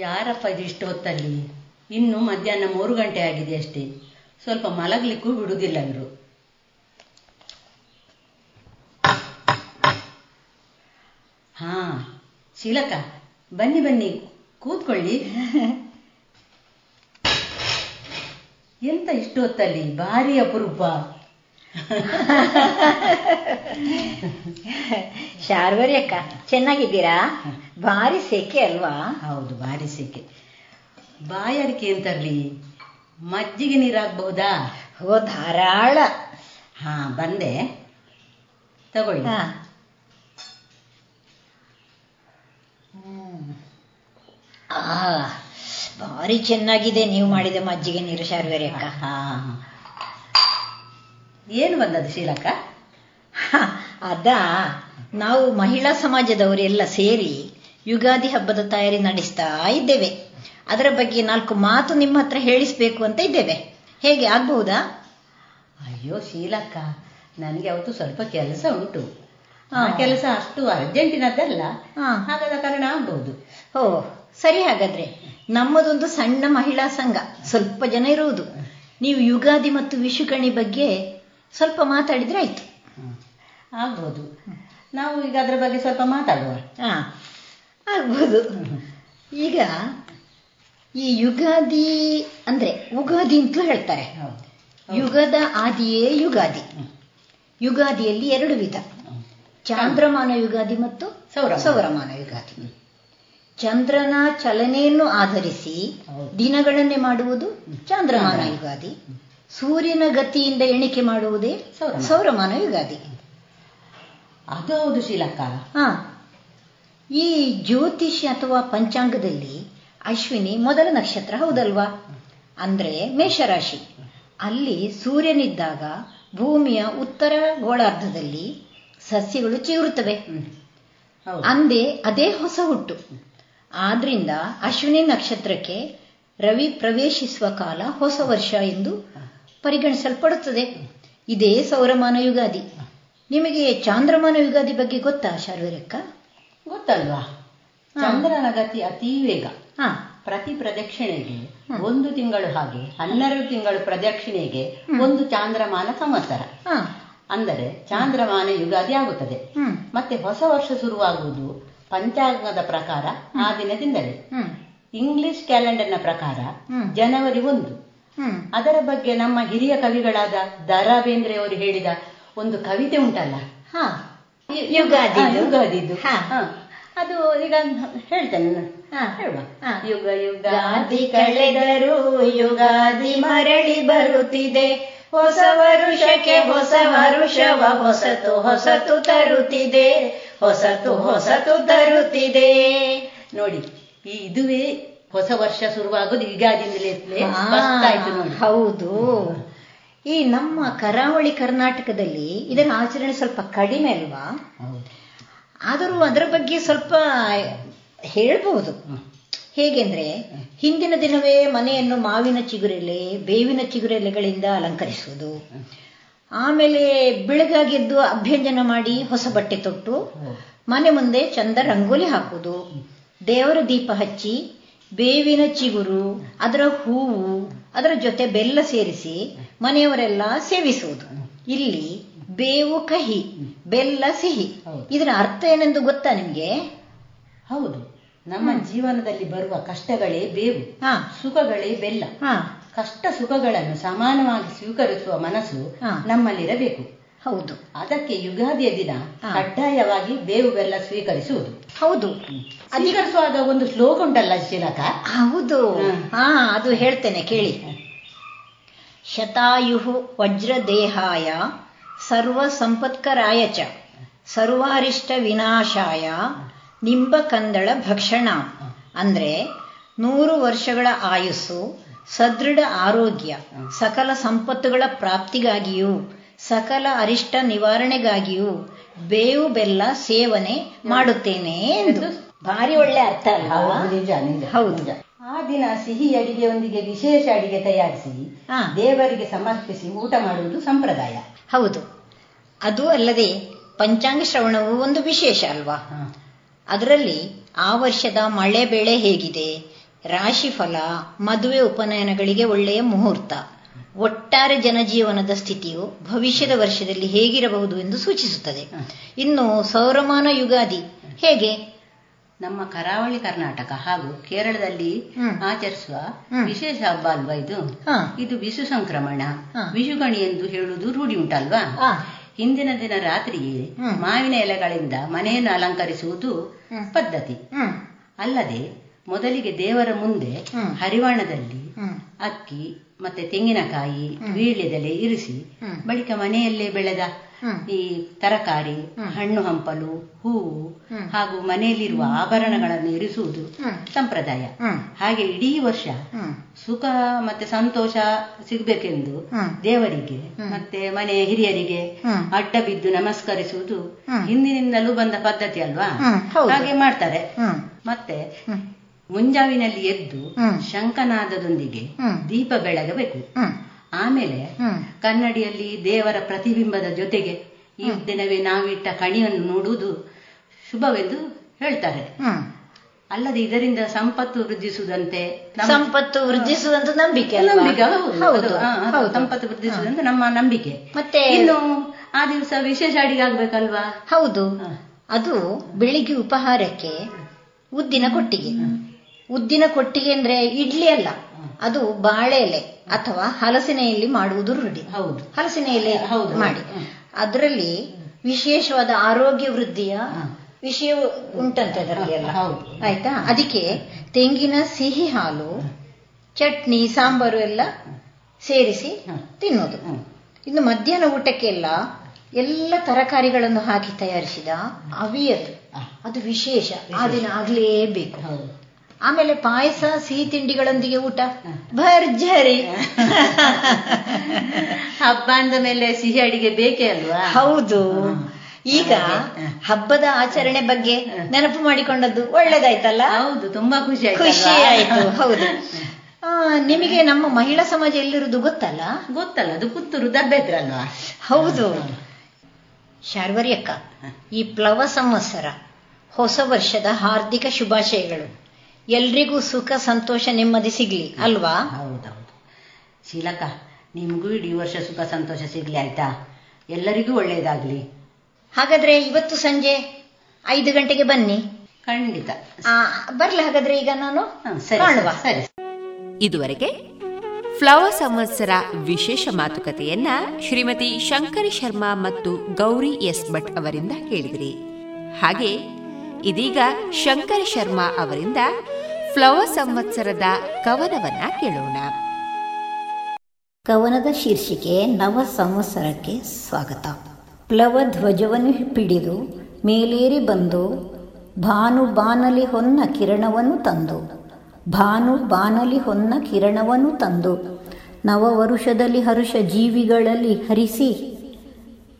ಯಾರಪ್ಪ ಇದಿಷ್ಟು ಹೊತ್ತಲ್ಲಿ? ಇನ್ನು ಮಧ್ಯಾಹ್ನ ಮೂರು ಗಂಟೆ ಆಗಿದೆ ಅಷ್ಟೇ. ಸ್ವಲ್ಪ ಮಲಗ್ಲಿಕ್ಕೂ ಬಿಡುವುದಿಲ್ಲ ಇವರು. ಹಾ, ಶೀಲಕ, ಬನ್ನಿ ಬನ್ನಿ, ಕೂತ್ಕೊಳ್ಳಿ. ಎಂತ ಇಷ್ಟು ಹೊತ್ತಲ್ಲಿ? ಭಾರಿ ಅಪರೂಪ. ಶಾರ್ವರಿ ಅಕ್ಕ ಚೆನ್ನಾಗಿದ್ದೀರಾ? ಭಾರಿ ಸೆಕೆ ಅಲ್ವಾ? ಹೌದು ಭಾರಿ ಸೆಕೆ. ಬಾಯಾರಿಕೆ ಅಂತರ್ಲಿ ಮಜ್ಜಿಗೆ ನೀರಾಗಬಹುದಾ ಓ ಧಾರಾಳ. ಹಾ ಬಂದೆ. ತಗೊಳ್ಳಿ. ಹಾ. ಆ, ಭಾರಿ ಚೆನ್ನಾಗಿದೆ ನೀವು ಮಾಡಿದ ಮಜ್ಜಿಗೆ ನೀರು ಶಾರ್ವರಿ ಅಕ್ಕ. ಹಾ ಏನು ಬಂದದ್ದು ಶೀಲಕ್ಕ ಅದ ನಾವು ಮಹಿಳಾ ಸಮಾಜದವರೆಲ್ಲ ಸೇರಿ ಯುಗಾದಿ ಹಬ್ಬದ ತಯಾರಿ ನಡೆಸ್ತಾ ಇದ್ದೇವೆ. ಅದರ ಬಗ್ಗೆ ನಾಲ್ಕು ಮಾತು ನಿಮ್ಮ ಹತ್ರ ಹೇಳಿಸ್ಬೇಕು ಅಂತ ಇದ್ದೇವೆ. ಹೇಗೆ ಆಗ್ಬಹುದಾ? ಅಯ್ಯೋ ಶೀಲಕ್ಕ ನನಗೆ ಅವತ್ತು ಸ್ವಲ್ಪ ಕೆಲಸ ಉಂಟು. ಕೆಲಸ ಅಷ್ಟು ಅರ್ಜೆಂಟಿನದ್ದಲ್ಲ. ಹಾಗಾದ ಕಾರಣ ಆಗ್ಬಹುದು. ಓ ಸರಿ ಹಾಗಾದ್ರೆ. ನಮ್ಮದೊಂದು ಸಣ್ಣ ಮಹಿಳಾ ಸಂಘ. ಸ್ವಲ್ಪ ಜನ ಇರುವುದು. ನೀವು ಯುಗಾದಿ ಮತ್ತು ವಿಶುಕಣಿ ಬಗ್ಗೆ ಸ್ವಲ್ಪ ಮಾತಾಡಿದ್ರೆ ಆಯ್ತು. ಆಗ್ಬೋದು. ನಾವು ಈಗ ಅದರ ಬಗ್ಗೆ ಸ್ವಲ್ಪ ಮಾತಾಡುವ. ಹಾ. ಆಗ್ಬೋದು. ಈಗ ಈ ಯುಗಾದಿ ಅಂದ್ರೆ ಉಗಾದಿ ಅಂತಲೂ ಹೇಳ್ತಾರೆ. ಯುಗದ ಆದಿಯೇ ಯುಗಾದಿ. ಯುಗಾದಿಯಲ್ಲಿ ಎರಡು ವಿಧ. ಚಾಂದ್ರಮಾನ ಯುಗಾದಿ ಮತ್ತು ಸೌರ ಸೌರಮಾನ ಯುಗಾದಿ. ಚಂದ್ರನ ಚಲನೆಯನ್ನು ಆಧರಿಸಿ ದಿನಗಳನ್ನೇ ಮಾಡುವುದು ಚಾಂದ್ರಮಾನ ಯುಗಾದಿ. ಸೂರ್ಯನ ಗತಿಯಿಂದ ಎಣಿಕೆ ಮಾಡುವುದೇ ಸೌರಮಾನ. ಯುಗಾದಿ. ಅದು ಹೌದು ಶೀಲಕ್ಕ ಹಾ. ಈ ಜ್ಯೋತಿಷ್ಯ ಅಥವಾ ಪಂಚಾಂಗದಲ್ಲಿ ಅಶ್ವಿನಿ ಮೊದಲ ನಕ್ಷತ್ರ ಹೌದಲ್ವಾ? ಅಂದ್ರೆ ಮೇಷರಾಶಿ. ಅಲ್ಲಿ ಸೂರ್ಯನಿದ್ದಾಗ ಭೂಮಿಯ ಉತ್ತರ ಗೋಳಾರ್ಧದಲ್ಲಿ ಸಸ್ಯಗಳು ಚಿಗುರುತ್ತವೆ. ಅಂದೇ ಅದೇ ಹೊಸ ಹುಟ್ಟು. ಆದ್ರಿಂದ ಅಶ್ವಿನಿ ನಕ್ಷತ್ರಕ್ಕೆ ರವಿ ಪ್ರವೇಶಿಸುವ ಕಾಲ ಹೊಸ ವರ್ಷ ಎಂದು ಪರಿಗಣಿಸಲ್ಪಡುತ್ತದೆ. ಇದೇ ಸೌರಮಾನ ಯುಗಾದಿ. ನಿಮಗೆ ಚಾಂದ್ರಮಾನ ಯುಗಾದಿ ಬಗ್ಗೆ ಗೊತ್ತಾ ಶಾರ್ವರಕ್ಕ? ಗೊತ್ತಲ್ವಾ? ಚಂದ್ರನ ಗತಿ ಅತಿ ವೇಗ. ಪ್ರತಿ ಪ್ರದಕ್ಷಿಣೆಗೆ ಒಂದು ತಿಂಗಳು ಹಾಗೆ ಹನ್ನೆರಡು ತಿಂಗಳು ಪ್ರದಕ್ಷಿಣೆಗೆ ಒಂದು ಚಾಂದ್ರಮಾನ ಸಂವತ್ಸರ ಅಂದರೆ ಚಾಂದ್ರಮಾನ ಯುಗಾದಿ ಆಗುತ್ತದೆ. ಮತ್ತೆ ಹೊಸ ವರ್ಷ ಶುರುವಾಗುವುದು ಪಂಚಾಂಗದ ಪ್ರಕಾರ ಆ ದಿನದಿಂದಲೇ. ಇಂಗ್ಲಿಷ್ ಕ್ಯಾಲೆಂಡರ್ನ ಪ್ರಕಾರ ಜನವರಿ ಒಂದು. ಅದರ ಬಗ್ಗೆ ನಮ್ಮ ಹಿರಿಯ ಕವಿಗಳಾದ ದರಾ ಬೇಂದ್ರೆ ಅವರು ಹೇಳಿದ ಒಂದು ಕವಿತೆ ಉಂಟಲ್ಲ ಹಾ ಯುಗಾದಿ ಯುಗಾದಿದು? ಹಾ, ಯುಗಾದಿದು ಹಾ. ಹಾ. ಅದು ಈಗ ಹೇಳ್ತೇನೆ. ಹೇಳುವ. ಯುಗ ಯುಗಾದಿ ಕಳೆದರೂ ಯುಗಾದಿ ಮರಳಿ ಬರುತ್ತಿದೆ ಹೊಸ ವರುಷಕ್ಕೆ ಹೊಸ ವರುಷವ ಹೊಸತು ಹೊಸತು ತರುತ್ತಿದೆ ಹೊಸತು ಹೊಸತು ತರುತ್ತಿದೆ ನೋಡಿ ಇದುವೇ ಹೊಸ ವರ್ಷ ಶುರುವಾಗೋದು ನೋಡಿ. ಹೌದು. ಈ ನಮ್ಮ ಕರಾವಳಿ ಕರ್ನಾಟಕದಲ್ಲಿ ಇದರ ಆಚರಣೆ ಸ್ವಲ್ಪ ಕಡಿಮೆ ಅಲ್ವಾ? ಆದರೂ ಅದರ ಬಗ್ಗೆ ಸ್ವಲ್ಪ ಹೇಳ್ಬಹುದು ಹೇಗೆಂದ್ರೆ ಹಿಂದಿನ ದಿನವೇ ಮನೆಯನ್ನು ಮಾವಿನ ಚಿಗುರೆಲೆ ಬೇವಿನ ಚಿಗುರೆಲೆಗಳಿಂದ ಅಲಂಕರಿಸುವುದು. ಆಮೇಲೆ ಬೆಳಗಾಗೆದ್ದು ಅಭ್ಯಂಜನ ಮಾಡಿ ಹೊಸ ಬಟ್ಟೆ ತೊಟ್ಟು ಮನೆ ಮುಂದೆ ಚಂದ ರಂಗೋಲಿ ಹಾಕುವುದು ದೇವರ ದೀಪ ಹಚ್ಚಿ ಬೇವಿನ ಚಿಗುರು ಅದರ ಹೂವು ಅದರ ಜೊತೆ ಬೆಲ್ಲ ಸೇರಿಸಿ ಮನೆಯವರೆಲ್ಲ ಸೇವಿಸುವುದು. ಇಲ್ಲಿ ಬೇವು ಕಹಿ ಬೆಲ್ಲ ಸಿಹಿ. ಇದರ ಅರ್ಥ ಏನೆಂದು ಗೊತ್ತಾ ನಿಮ್ಗೆ? ಹೌದು. ನಮ್ಮ ಜೀವನದಲ್ಲಿ ಬರುವ ಕಷ್ಟಗಳೇ ಬೇವು ಸುಖಗಳೇ ಬೆಲ್ಲ. ಕಷ್ಟ ಸುಖಗಳನ್ನು ಸಮಾನವಾಗಿ ಸ್ವೀಕರಿಸುವ ಮನಸ್ಸು ನಮ್ಮಲ್ಲಿರಬೇಕು. ಹೌದು. ಅದಕ್ಕೆ ಯುಗಾದಿಯ ದಿನ ಕಡ್ಡಾಯವಾಗಿ ಬೇವು ಬೆಲ್ಲ ಸ್ವೀಕರಿಸುವುದು. ಹೌದು. ಸ್ವೀಕರಿಸುವಾಗ ಒಂದು ಶ್ಲೋಕ ಉಂಟಲ್ಲ ಶಿಲಕ ಹೌದು. ಹಾ. ಅದು ಹೇಳ್ತೇನೆ ಕೇಳಿ. ಶತಾಯು ವಜ್ರದೇಹಾಯ ಸರ್ವ ಸಂಪತ್ಕರಾಯ ಚ ಸರ್ವಾರಿಷ್ಟ ವಿನಾಶಾಯ ನಿಂಬಕಂದಳ ಭಕ್ಷಣ. ಅಂದ್ರೆ ನೂರು ವರ್ಷಗಳ ಆಯುಸ್ಸು ಸದೃಢ ಆರೋಗ್ಯ ಸಕಲ ಸಂಪತ್ತುಗಳ ಪ್ರಾಪ್ತಿಗಾಗಿಯೂ ಸಕಲ ಅರಿಷ್ಟ ನಿವಾರಣೆಗಾಗಿಯೂ ಬೇವು ಬೆಲ್ಲ ಸೇವನೆ ಮಾಡುತ್ತೇನೆ ಎಂದು. ಭಾರಿ ಒಳ್ಳೆ ಅರ್ಥ ಅಲ್ವಾ? ಹೌದು, ನಿಜ ನಿಜ ಹೌದು. ಆ ದಿನ ಸಿಹಿ ಅಡಿಗೆಯೊಂದಿಗೆ ವಿಶೇಷ ಅಡಿಗೆ ತಯಾರಿಸಿ ದೇವರಿಗೆ ಸಮರ್ಪಿಸಿ ಊಟ ಮಾಡುವುದು ಸಂಪ್ರದಾಯ. ಹೌದು. ಅದು ಅಲ್ಲದೆ ಪಂಚಾಂಗ ಶ್ರವಣವು ಒಂದು ವಿಶೇಷ ಅಲ್ವಾ? ಅದರಲ್ಲಿ ಆ ವರ್ಷದ ಮಳೆ ಬೆಳೆ ಹೇಗಿದೆ? ರಾಶಿ ಫಲ ಮದುವೆ ಉಪನಯನಗಳಿಗೆ ಒಳ್ಳೆಯ ಮುಹೂರ್ತ. ಒಟ್ಟಾರೆ ಜನಜೀವನದ ಸ್ಥಿತಿಯು ಭವಿಷ್ಯದ ವರ್ಷದಲ್ಲಿ ಹೇಗಿರಬಹುದು ಎಂದು ಸೂಚಿಸುತ್ತದೆ. ಇನ್ನು ಸೌರಮಾನ ಯುಗಾದಿ ಹೇಗೆ? ನಮ್ಮ ಕರಾವಳಿ ಕರ್ನಾಟಕ ಹಾಗೂ ಕೇರಳದಲ್ಲಿ ಆಚರಿಸುವ ವಿಶೇಷ ಹಬ್ಬ ಅಲ್ವಾ ಇದು? ಇದು ವಿಷು ಸಂಕ್ರಮಣ. ವಿಷುಗಣಿ ಎಂದು ಹೇಳುವುದು ರೂಢಿ ಉಂಟಲ್ವಾ? ಹಿಂದಿನ ದಿನ ರಾತ್ರಿಯೇ ಮಾವಿನ ಎಲೆಗಳಿಂದ ಮನೆಯನ್ನು ಅಲಂಕರಿಸುವುದು ಪದ್ಧತಿ. ಅಲ್ಲದೆ ಮೊದಲಿಗೆ ದೇವರ ಮುಂದೆ ಹರಿವಾಣದಲ್ಲಿ ಅಕ್ಕಿ ಮತ್ತೆ ತೆಂಗಿನಕಾಯಿ ವೀಳ್ಯದೆಲೆ ಇರಿಸಿ ಬಳಿಕ ಮನೆಯಲ್ಲೇ ಬೆಳೆದ ಈ ತರಕಾರಿ ಹಣ್ಣು ಹಂಪಲು ಹೂವು ಹಾಗೂ ಮನೆಯಲ್ಲಿರುವ ಆಭರಣಗಳನ್ನು ಇರಿಸುವುದು ಸಂಪ್ರದಾಯ. ಹಾಗೆ ಇಡೀ ವರ್ಷ ಸುಖ ಮತ್ತೆ ಸಂತೋಷ ಸಿಗ್ಬೇಕೆಂದು ದೇವರಿಗೆ ಮತ್ತೆ ಮನೆಯ ಹಿರಿಯರಿಗೆ ಅಡ್ಡ ಬಿದ್ದು ನಮಸ್ಕರಿಸುವುದು ಹಿಂದಿನಿಂದಲೂ ಬಂದ ಪದ್ಧತಿ ಅಲ್ವಾ? ಹಾಗೆ ಮಾಡ್ತಾರೆ. ಮತ್ತೆ ಮುಂಜಾವಿನಲ್ಲಿ ಎದ್ದು ಶಂಕನಾದದೊಂದಿಗೆ ದೀಪ ಬೆಳಗಬೇಕು. ಆಮೇಲೆ ಕನ್ನಡಿಯಲ್ಲಿ ದೇವರ ಪ್ರತಿಬಿಂಬದ ಜೊತೆಗೆ ಈ ದಿನವೇ ನಾವಿಟ್ಟ ಕಣಿಯನ್ನು ನೋಡುವುದು ಶುಭವೆಂದು ಹೇಳ್ತಾರೆ. ಅಲ್ಲದೆ ಇದರಿಂದ ಸಂಪತ್ತು ವೃದ್ಧಿಸುವುದಂತೆ ಸಂಪತ್ತು ವೃದ್ಧಿಸುವುದಂತೂ ನಂಬಿಕೆ? ನಂಬಿಕೆ. ಸಂಪತ್ತು ವೃದ್ಧಿಸುವುದಂತ ನಮ್ಮ ನಂಬಿಕೆ. ಮತ್ತೆ ಇನ್ನು ಆ ದಿವಸ ವಿಶೇಷ ಅಡಿಗೆ ಆಗ್ಬೇಕಲ್ವಾ ಹೌದು ಅದು ಬೆಳಿಗ್ಗೆ ಉಪಹಾರಕ್ಕೆ ಉದ್ದಿನ ಕೊಟ್ಟಿಗೆ. ಉದ್ದಿನ ಕೊಟ್ಟಿಗೆ ಅಂದ್ರೆ ಇಡ್ಲಿ ಅಲ್ಲ. ಅದು ಬಾಳೆ ಎಲೆ ಅಥವಾ ಹಲಸಿನ ಎಲೆ ಮಾಡುವುದು ರೂಢಿ. ಹೌದು. ಹಲಸಿನ ಎಲೆ. ಮಾಡಿ. ಅದರಲ್ಲಿ ವಿಶೇಷವಾದ ಆರೋಗ್ಯ ವೃದ್ಧಿಯ ವಿಷಯ ಉಂಟಂತೆ ಅದರಲ್ಲಿ ಎಲ್ಲ. ಆಯ್ತಾ? ಅದಕ್ಕೆ ತೆಂಗಿನ ಸಿಹಿ ಹಾಲು ಚಟ್ನಿ ಸಾಂಬಾರು ಎಲ್ಲ ಸೇರಿಸಿ ತಿನ್ನೋದು ಇನ್ನು ಮಧ್ಯಾಹ್ನ ಊಟಕ್ಕೆಲ್ಲ ಎಲ್ಲ ತರಕಾರಿಗಳನ್ನು ಹಾಕಿ ತಯಾರಿಸಿದ ಅವಿಯದು ಅದು ವಿಶೇಷ. ಆ ದಿನ ಆಗ್ಲೇಬೇಕು. ಆಮೇಲೆ ಪಾಯಸ ಸಿಹಿ ತಿಂಡಿಗಳೊಂದಿಗೆ ಊಟ. ಭರ್ಜರಿ. ಹಬ್ಬ ಅಂದ ಮೇಲೆ ಸಿಹಿ ಅಡಿಗೆ ಬೇಕೇ ಅಲ್ವಾ? ಹೌದು. ಈಗ ಹಬ್ಬದ ಆಚರಣೆ ಬಗ್ಗೆ ನೆನಪು ಮಾಡಿಕೊಂಡದ್ದು ಒಳ್ಳೇದಾಯ್ತಲ್ಲ? ಹೌದು ತುಂಬಾ ಖುಷಿ ಆಯ್ತು ಖುಷಿ ಆಯ್ತು ಹೌದು. ನಿಮಗೆ ನಮ್ಮ ಮಹಿಳಾ ಸಮಾಜ ಎಲ್ಲಿರುವುದು ಗೊತ್ತಲ್ಲ? ಗೊತ್ತಲ್ಲ ಅದು ಪುತ್ತೂರು ದಬ್ಬೆತ್ರ ಅಲ್ವಾ ಹೌದು ಶಾರ್ವರಿ ಅಕ್ಕ ಈ ಪ್ಲವ ಸಂವತ್ಸರ ಹೊಸ ವರ್ಷದ ಹಾರ್ದಿಕ ಶುಭಾಶಯಗಳು. ಎಲ್ರಿಗೂ ಸುಖ ಸಂತೋಷ ನೆಮ್ಮದಿ ಸಿಗ್ಲಿ ಅಲ್ವಾ? ಹೌದೌದು ಶೀಲಕ ನಿಮ್ಗೂ ಇಡೀ ವರ್ಷ ಸುಖ ಸಂತೋಷ ಸಿಗ್ಲಿ ಆಯ್ತಾ? ಎಲ್ಲರಿಗೂ ಒಳ್ಳೇದಾಗ್ಲಿ. ಹಾಗಾದ್ರೆ ಇವತ್ತು ಸಂಜೆ ಐದು ಗಂಟೆಗೆ ಬನ್ನಿ. ಖಂಡಿತ. ಆ, ಬರ್ಲಿ ಹಾಗಾದ್ರೆ ಈಗ ನಾನು? ಸರಿ. ಇದುವರೆಗೆ ಫ್ಲವರ್ ಸಂವತ್ಸರ ವಿಶೇಷ ಮಾತುಕತೆಯನ್ನ ಶ್ರೀಮತಿ ಶಂಕರಿ ಶರ್ಮಾ ಮತ್ತು ಗೌರಿ ಎಸ್ ಭಟ್ ಅವರಿಂದ ಕೇಳಿದ್ರಿ. ಹಾಗೆ ಇದೀಗ ಶಂಕರ ಶರ್ಮಾ ಅವರಿಂದ ಫ್ಲವರ್ ಸಂವತ್ಸರದ ಕವನವನ್ನ ಕೇಳೋಣ. ಕವನದ ಶೀರ್ಷಿಕೆ ನವ ಸಂವತ್ಸರಕ್ಕೆ ಸ್ವಾಗತ. ಪ್ಲವ ಧ್ವಜವನ್ನು ಹಿಡಿದು ಮೇಲೇರಿ ಬಂದು ಭಾನು ಬಾನಲಿ ಹೊನ್ನ ಕಿರಣವನ್ನು ತಂದು, ಭಾನು ಬಾನಲಿ ಹೊನ್ನ ಕಿರಣವನ್ನು ತಂದು ನವ ವರುಷದಲ್ಲಿ ಹರುಷ ಜೀವಿಗಳಲ್ಲಿ ಹರಿಸಿ,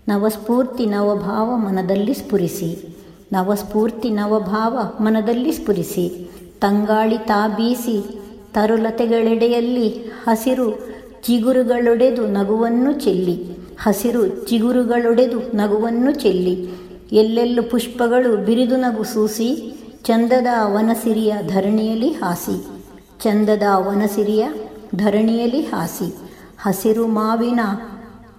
ನವಸ್ಫೂರ್ತಿ ನವಭಾವ ಮನದಲ್ಲಿ ಸ್ಫುರಿಸಿ, ನವಸ್ಫೂರ್ತಿ ನವಭಾವ ಮನದಲ್ಲಿ ಸ್ಫುರಿಸಿ ತಂಗಾಳಿ ತಾ ಬೀಸಿ ತರುಲತೆಗಳೆಡೆಯಲ್ಲಿ ಹಸಿರು ಚಿಗುರುಗಳೊಡೆದು ನಗುವನ್ನು ಚೆಲ್ಲಿ. ಹಸಿರು ಚಿಗುರುಗಳೊಡೆದು ನಗುವನ್ನು ಚೆಲ್ಲಿ. ಎಲ್ಲೆಲ್ಲೂ ಪುಷ್ಪಗಳು ಬಿರಿದು ನಗು ಸೂಸಿ, ಚಂದದ ವನಸಿರಿಯ ಧರಣಿಯಲ್ಲಿ ಹಾಸಿ. ಚಂದದ ವನಸಿರಿಯ ಧರಣಿಯಲ್ಲಿ ಹಾಸಿ. ಹಸಿರು ಮಾವಿನ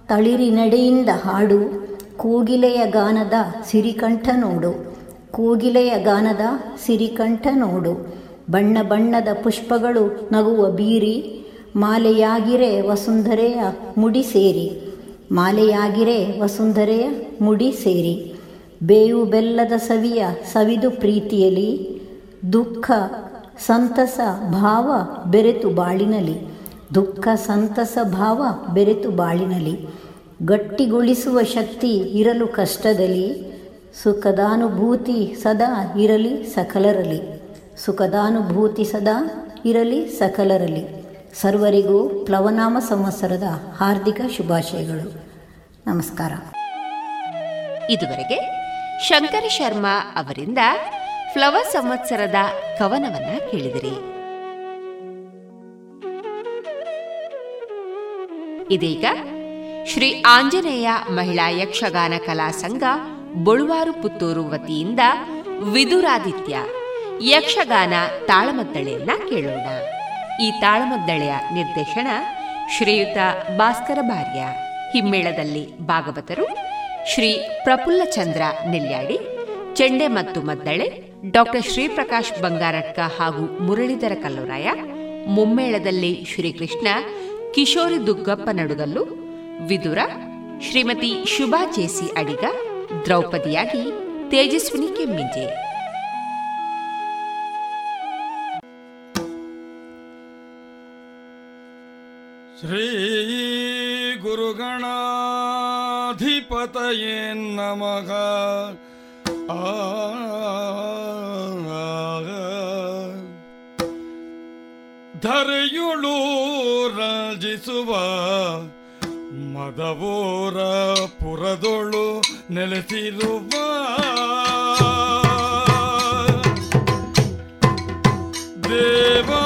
ತಳಿರಿನಡೆಯಿಂದ ಹಾಡು, ಕೂಗಿಲೆಯ ಗಾನದ ಸಿರಿಕಂಠ ನೋಡು. ಕೂಗಿಲೆಯ ಗಾನದ ಸಿರಿಕಂಠ ನೋಡು. ಬಣ್ಣ ಬಣ್ಣದ ಪುಷ್ಪಗಳು ನಗುವ ಬೀರಿ. ಮಾಲೆಯಾಗಿರೆ ವಸುಂಧರೆಯ ಮುಡಿ ಸೇರಿ. ಮಾಲೆಯಾಗಿರೆ ವಸುಂಧರೆಯ ಮುಡಿ ಸೇರಿ. ಬೇವು ಬೆಲ್ಲದ ಸವಿಯ ಸವಿದು ಪ್ರೀತಿಯಲಿ. ದುಃಖ, ಸಂತಸ, ಭಾವ ಬೆರೆತು ಬಾಳಿನಲಿ. ದುಃಖ, ಸಂತಸ, ಭಾವ ಬೆರೆತು ಬಾಳಿನಲಿ. ಗಟ್ಟಿಗೊಳಿಸುವ ಶಕ್ತಿ ಇರಲು ಕಷ್ಟದಲ್ಲಿ. ಸುಖದಾನುಭೂತಿ ಸದಾ ಇರಲಿ ಸಕಲರಲಿ ಸುಖದಾನುಭೂತಿ ಸದಾ ಇರಲಿ ಸಕಲರಲಿ ಸರ್ವರಿಗೂ ಪ್ಲವನಾಮ ಸಂವತ್ಸರದ ಹಾರ್ದಿಕ ಶುಭಾಶಯಗಳು. ನಮಸ್ಕಾರ. ಇದುವರೆಗೆ ಶಂಕರ ಶರ್ಮಾ ಅವರಿಂದ ಫ್ಲವ ಸಂವತ್ಸರದ ಕವನವನ್ನ ಕೇಳಿದಿರಿ. ಇದೀಗ ಶ್ರೀ ಆಂಜನೇಯ ಮಹಿಳಾ ಯಕ್ಷಗಾನ ಕಲಾ ಸಂಘ ಬೊಳುವಾರು ಪುತ್ತೂರು ವತಿಯಿಂದ ವಿದುರಾದಿತ್ಯ. ಯಕ್ಷಗಾನ ತಾಳಮದ್ದಳೆಯನ್ನ ಕೇಳೋಣ. ಈ ತಾಳಮದ್ದಳೆಯ ನಿರ್ದೇಶನ ಶ್ರೀಯುತ ಭಾಸ್ಕರ ಭಾರ್ಯ. ಹಿಮ್ಮೇಳದಲ್ಲಿ ಭಾಗವತರು ಶ್ರೀ ಪ್ರಫುಲ್ಲ ಚಂದ್ರ ನೆಲ್ಯಾಡಿ, ಚೆಂಡೆ ಮತ್ತು ಮದ್ದಳೆ ಡಾಕ್ಟರ್ ಶ್ರೀಪ್ರಕಾಶ್ ಬಂಗಾರಟ್ಕ ಹಾಗೂ ಮುರಳೀಧರ ಕಲ್ಲುರಾಯ, ಮುಮ್ಮೇಳದಲ್ಲಿ ಶ್ರೀಕೃಷ್ಣ, ಕಿಶೋರಿ ದುಗ್ಗಪ್ಪ ನಡುಗಲ್ಲು, ವಿದುರ ಶ್ರೀಮತಿ ಶುಭಾ ಜೇಸಿ ಅಡಿಗ ದ್ರೌಪದಿಯಾಗಿ ತೇಜಸ್ವಿನಿ ಕೆಮ್ಮಿಂಜೆ ಶ್ರೀ ಗುರುಗಣಾಧಿಪತಯೇ ನಮಃ ಧರೆಯುಳು ರಂಜಿಸುವ ಮದವೋರ ಪುರದೊಳು ನೆಲೆಸಿರುವ ದೇವಾ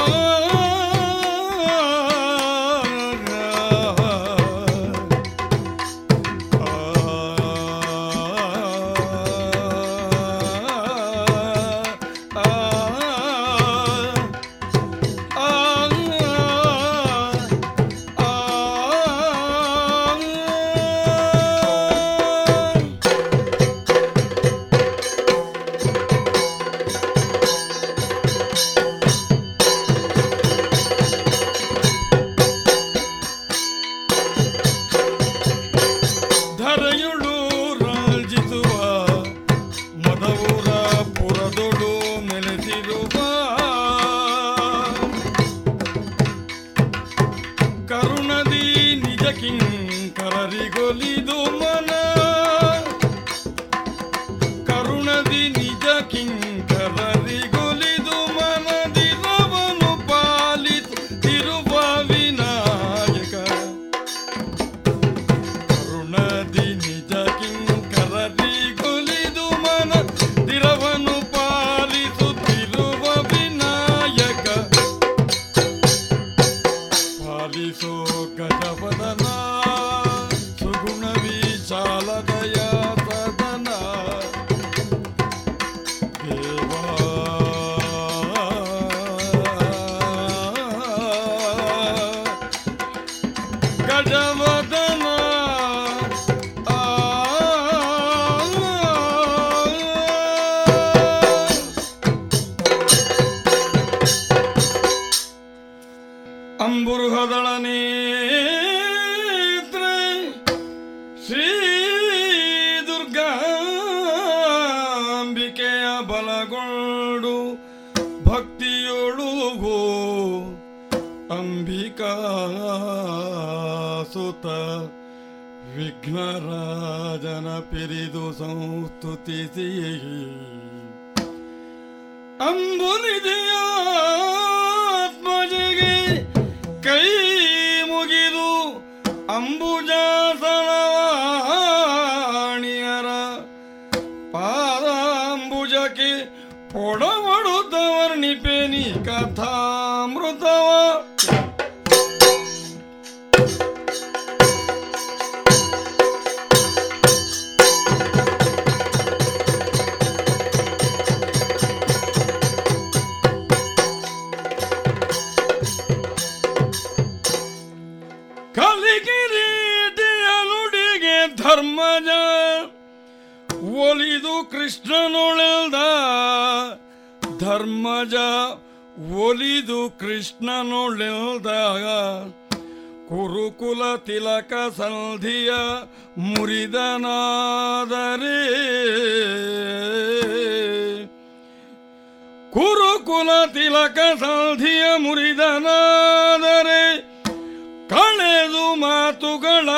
ತಿಲಕ ಸಂಧಿಯ ಮುರಿದನಾದರೆ ಕುರುಕುಲ ತಿಲಕ ಸಂಧಿಯ ಮುರಿದನಾದರೆ ಕಳೆದು ಮಾತುಗಳ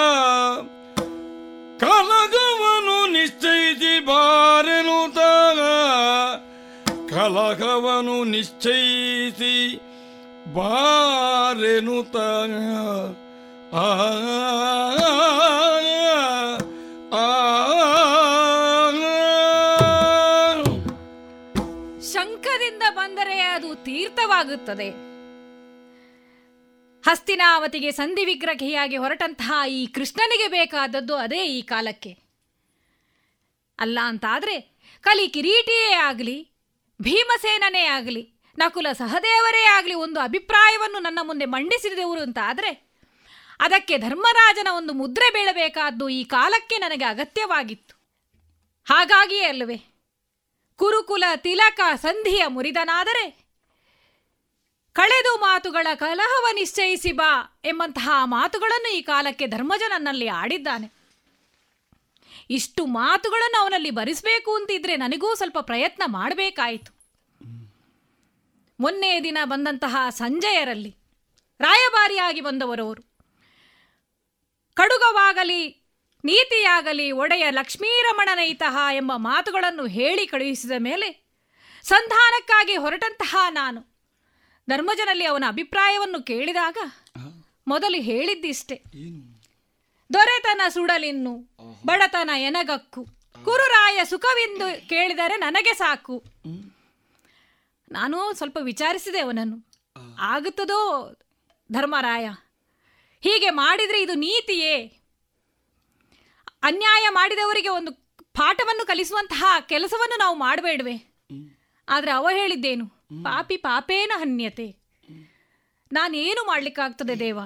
ಕಲಗವನು ನಿಶ್ಚಯಿಸಿ ಬಾರೆನುತ್ತಾಗ ಕಲಗವನು ನಿಶ್ಚಯಿಸಿ ಬಾರೆನು ಆ ಶಂಖದಿಂದ ಬಂದರೆ ಅದು ತೀರ್ಥವಾಗುತ್ತದೆ. ಹಸ್ತಿನಾವತಿಗೆ ಸಂಧಿ ವಿಗ್ರಹಿಯಾಗಿ ಹೊರಟಂತಹ ಈ ಕೃಷ್ಣನಿಗೆ ಬೇಕಾದದ್ದು ಅದೇ ಈ ಕಾಲಕ್ಕೆ. ಅಲ್ಲ ಅಂತಾದರೆ ಕಲಿ ಕಿರೀಟಿಯೇ ಆಗಲಿ, ಭೀಮಸೇನನೇ ಆಗಲಿ, ನಕುಲ ಸಹದೇವರೇ ಆಗಲಿ ಒಂದು ಅಭಿಪ್ರಾಯವನ್ನು ನನ್ನ ಮುಂದೆ ಮಂಡಿಸಿದವರು ಅಂತಾದರೆ ಅದಕ್ಕೆ ಧರ್ಮರಾಜನ ಒಂದು ಮುದ್ರೆ ಬೀಳಬೇಕಾದ್ದು ಈ ಕಾಲಕ್ಕೆ ನನಗೆ ಅಗತ್ಯವಾಗಿತ್ತು. ಹಾಗಾಗಿಯೇ ಅಲ್ಲವೇ? ಕುರುಕುಲ, ತಿಲಕ, ಸಂಧಿಯ ಮುರಿದನಾದರೆ ಕಳೆದು ಮಾತುಗಳ ಕಲಹವ ನಿಶ್ಚಯಿಸಿ ಬಾ ಎಂಬಂತಹ ಮಾತುಗಳನ್ನು ಈ ಕಾಲಕ್ಕೆ ಧರ್ಮಜ ನನ್ನಲ್ಲಿ ಆಡಿದ್ದಾನೆ. ಇಷ್ಟು ಮಾತುಗಳನ್ನು ಅವನಲ್ಲಿ ಬರಿಸಬೇಕು ಅಂತಿದ್ರೆ ನನಗೂ ಸ್ವಲ್ಪ ಪ್ರಯತ್ನ ಮಾಡಬೇಕಾಯಿತು. ಮೊನ್ನೆ ದಿನ ಬಂದಂತಹ ಸಂಜಯರಲ್ಲಿ ರಾಯಭಾರಿಯಾಗಿ ಬಂದವರವರು ಕಡುಗವಾಗಲಿ ನೀತಿಯಾಗಲಿ ಒಡೆಯ ಲಕ್ಷ್ಮೀರಮಣನೈತಃ ಎಂಬ ಮಾತುಗಳನ್ನು ಹೇಳಿ ಕಳುಹಿಸಿದ ಮೇಲೆ ಸಂಧಾನಕ್ಕಾಗಿ ಹೊರಟಂತಹ ನಾನು. ಧರ್ಮಜನಲ್ಲಿ ಅವನ ಅಭಿಪ್ರಾಯವನ್ನು ಕೇಳಿದಾಗ ಮೊದಲು ಹೇಳಿದ್ದಿಷ್ಟೆ. ದೊರೆತನ ಸುಡಲಿನ್ನು ಬಡತನ ಎನಗಕ್ಕು ಕುರುರಾಯ ಸುಖವೆಂದು ಕೇಳಿದರೆ ನನಗೆ ಸಾಕು. ನಾನು ಸ್ವಲ್ಪ ವಿಚಾರಿಸಿದೆ ಅವನನ್ನು. ಆಗುತ್ತದೋ ಧರ್ಮರಾಯ? ಹೀಗೆ ಮಾಡಿದರೆ ಇದು ನೀತಿಯೇ? ಅನ್ಯಾಯ ಮಾಡಿದವರಿಗೆ ಒಂದು ಪಾಠವನ್ನು ಕಲಿಸುವಂತಹ ಕೆಲಸವನ್ನು ನಾವು ಮಾಡಬೇಡವೆ. ಆದರೆ ಅವ ಹೇಳಿದ್ದೇನು? ಪಾಪಿ ಪಾಪೇನ ಹನ್ಯತೆ. ನಾನೇನು ಮಾಡಲಿಕ್ಕಾಗ್ತದೆ ದೇವ?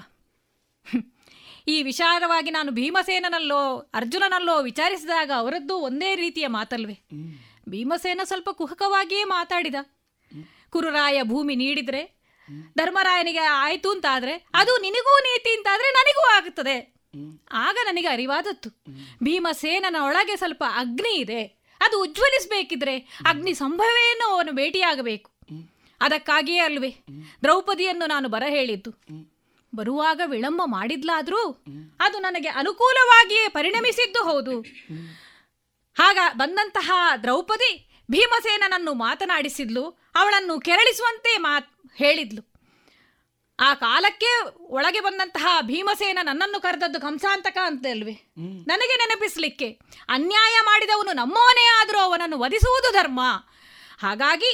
ಈ ವಿಚಾರವಾಗಿ ನಾನು ಭೀಮಸೇನನಲ್ಲೋ ಅರ್ಜುನನಲ್ಲೋ ವಿಚಾರಿಸಿದಾಗ ಅವರದ್ದು ಒಂದೇ ರೀತಿಯ ಮಾತಲ್ವೇ. ಭೀಮಸೇನ ಸ್ವಲ್ಪ ಕುಹಕವಾಗಿಯೇ ಮಾತಾಡಿದ. ಕುರುರಾಯ ಭೂಮಿ ನೀಡಿದ್ರೆ ಧರ್ಮರಾಯನಿಗೆ ಆಯ್ತು ಅಂತಾದ್ರೆ ಅದು ನಿನಗೂ ನೀತಿ ಅಂತಾದ್ರೆ ನನಗೂ ಆಗುತ್ತದೆ. ಆಗ ನನಗೆ ಅರಿವಾದತ್ತು ಭೀಮಸೇನನ ಒಳಗೆ ಸ್ವಲ್ಪ ಅಗ್ನಿ ಇದೆ. ಅದು ಉಜ್ವಲಿಸಬೇಕಿದ್ರೆ ಅಗ್ನಿ ಸಂಭವೇನೋ ಅವನು ಭೇಟಿಯಾಗಬೇಕು. ಅದಕ್ಕಾಗಿಯೇ ಅಲ್ವೇ ದ್ರೌಪದಿಯನ್ನು ನಾನು ಬರ ಹೇಳಿದ್ದು. ಬರುವಾಗ ವಿಳಂಬ ಮಾಡಿದ್ಲಾದ್ರೂ ಅದು ನನಗೆ ಅನುಕೂಲವಾಗಿಯೇ ಪರಿಣಮಿಸಿದ್ದು ಹೌದು. ಆಗ ಬಂದಂತಹ ದ್ರೌಪದಿ ಭೀಮಸೇನನನ್ನು ಮಾತನಾಡಿಸಿದ್ಲು. ಅವಳನ್ನು ಕೆರಳಿಸುವಂತೆ ಮಾತ್ ಹೇಳಿದ್ಲು. ಆ ಕಾಲಕ್ಕೆ ಒಳಗೆ ಬಂದಂತಹ ಭೀಮಸೇನ ನನ್ನನ್ನು ಕರೆದದ್ದು ಕಂಸಾಂತಕ ಅಂತ ಅಲ್ವೇ ನನಗೆ ನೆನಪಿಸ್ಲಿಕ್ಕೆ ಅನ್ಯಾಯ ಮಾಡಿದವನು ನಮ್ಮವನೇ ಆದರೂ ಅವನನ್ನು ವಧಿಸುವುದು ಧರ್ಮ. ಹಾಗಾಗಿ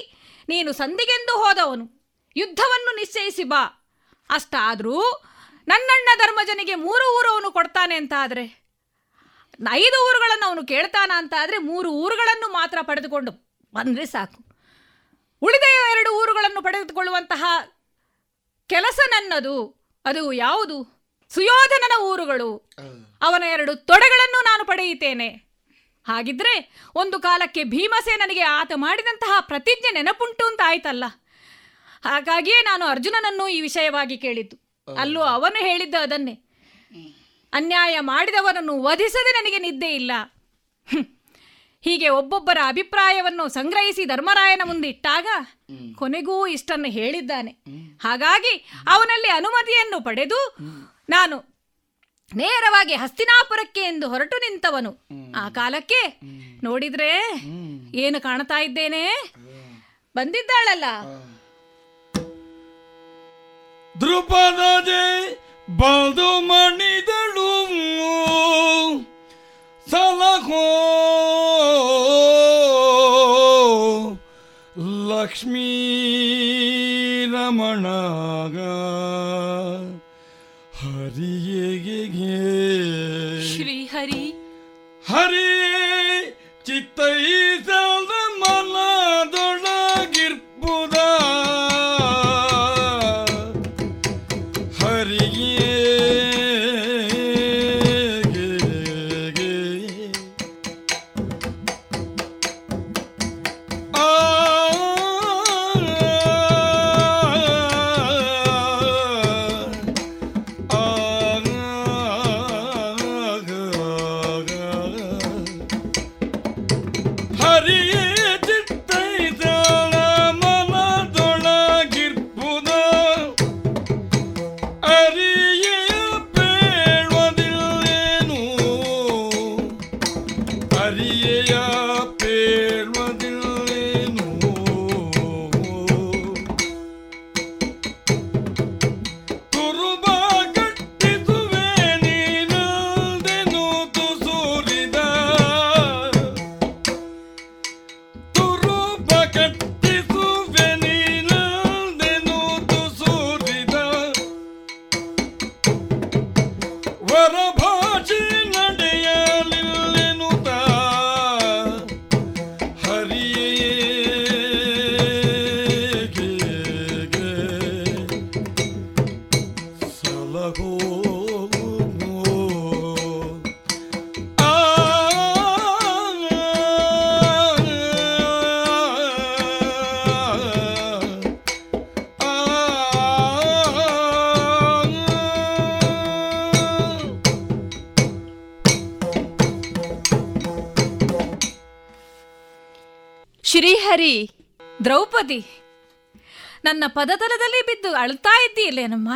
ನೀನು ಸಂಧಿಗೆಂದು ಹೋದವನು. ಯುದ್ಧವನ್ನು ನಿಶ್ಚಯಿಸಿ ಬಾ. ಅಷ್ಟಾದರೂ ನನ್ನಣ್ಣ ಧರ್ಮಜನಿಗೆ ಮೂರು ಊರು ಅವನು ಕೊಡ್ತಾನೆ ಅಂತ ಆದರೆ ಐದು ಊರುಗಳನ್ನು ಅವನು ಕೇಳ್ತಾನ ಅಂತ ಆದರೆ ಮೂರು ಊರುಗಳನ್ನು ಮಾತ್ರ ಪಡೆದುಕೊಂಡು ಬಂದರೆ ಸಾಕು. ಉಳಿದ ಎರಡು ಊರುಗಳನ್ನು ಪಡೆದುಕೊಳ್ಳುವಂತಹ ಕೆಲಸ ನನ್ನದು ಅದು ಯಾವುದು? ಸುಯೋಧನನ ಊರುಗಳು. ಅವನ ಎರಡು ತೊಡೆಗಳನ್ನು ನಾನು ಪಡೆಯುತ್ತೇನೆ. ಹಾಗಿದ್ರೆ ಒಂದು ಕಾಲಕ್ಕೆ ಭೀಮಸೇನನಿಗೆ ಆತ ಮಾಡಿದಂತಹ ಪ್ರತಿಜ್ಞೆ ನೆನಪುಂಟು ಅಂತ ಆಯ್ತಲ್ಲ ಹಾಗಾಗಿಯೇ ನಾನು ಅರ್ಜುನನನ್ನು ಈ ವಿಷಯವಾಗಿ ಕೇಳಿದ್ದು. ಅಲ್ಲೂ ಅವನು ಹೇಳಿದ್ದ ಅದನ್ನೇ. ಅನ್ಯಾಯ ಮಾಡಿದವನನ್ನು ವಧಿಸದೆ ನನಗೆ ನಿದ್ದೆ ಇಲ್ಲ. ಹೀಗೆ ಒಬ್ಬೊಬ್ಬರ ಅಭಿಪ್ರಾಯವನ್ನು ಸಂಗ್ರಹಿಸಿ ಧರ್ಮರಾಯನ ಮುಂದಿಟ್ಟಾಗ ಕೊನೆಗೂ ಇಷ್ಟನ್ನು ಹೇಳಿದ್ದಾನೆ. ಹಾಗಾಗಿ ಅವನಲ್ಲಿ ಅನುಮತಿಯನ್ನು ಪಡೆದು ನಾನು ನೇರವಾಗಿ ಹಸ್ತಿನಾಪುರಕ್ಕೆ ಎಂದು ಹೊರಟು ನಿಂತವನು. ಆ ಕಾಲಕ್ಕೆ ನೋಡಿದ್ರೆ ಏನು ಕಾಣ್ತಾ ಇದ್ದೇನೆ? ಬಂದಿದ್ದಾಳಲ್ಲ. ದೃಪದಜೆ ಬಂದು ಮಣಿದಳು. ಸಲಹೋ ಲಕ್ಷ್ಮೀ ರಮಣಾಗ ಹರಿಯೇ ಶ್ರೀ ಹರಿ. ಚಿತ್ತೈಸದ ನನ್ನ ಪದತಲದಲ್ಲಿ ಬಿದ್ದು ಅಳ್ತಾ ಇದ್ದೀಯಲ್ಲೇನಮ್ಮ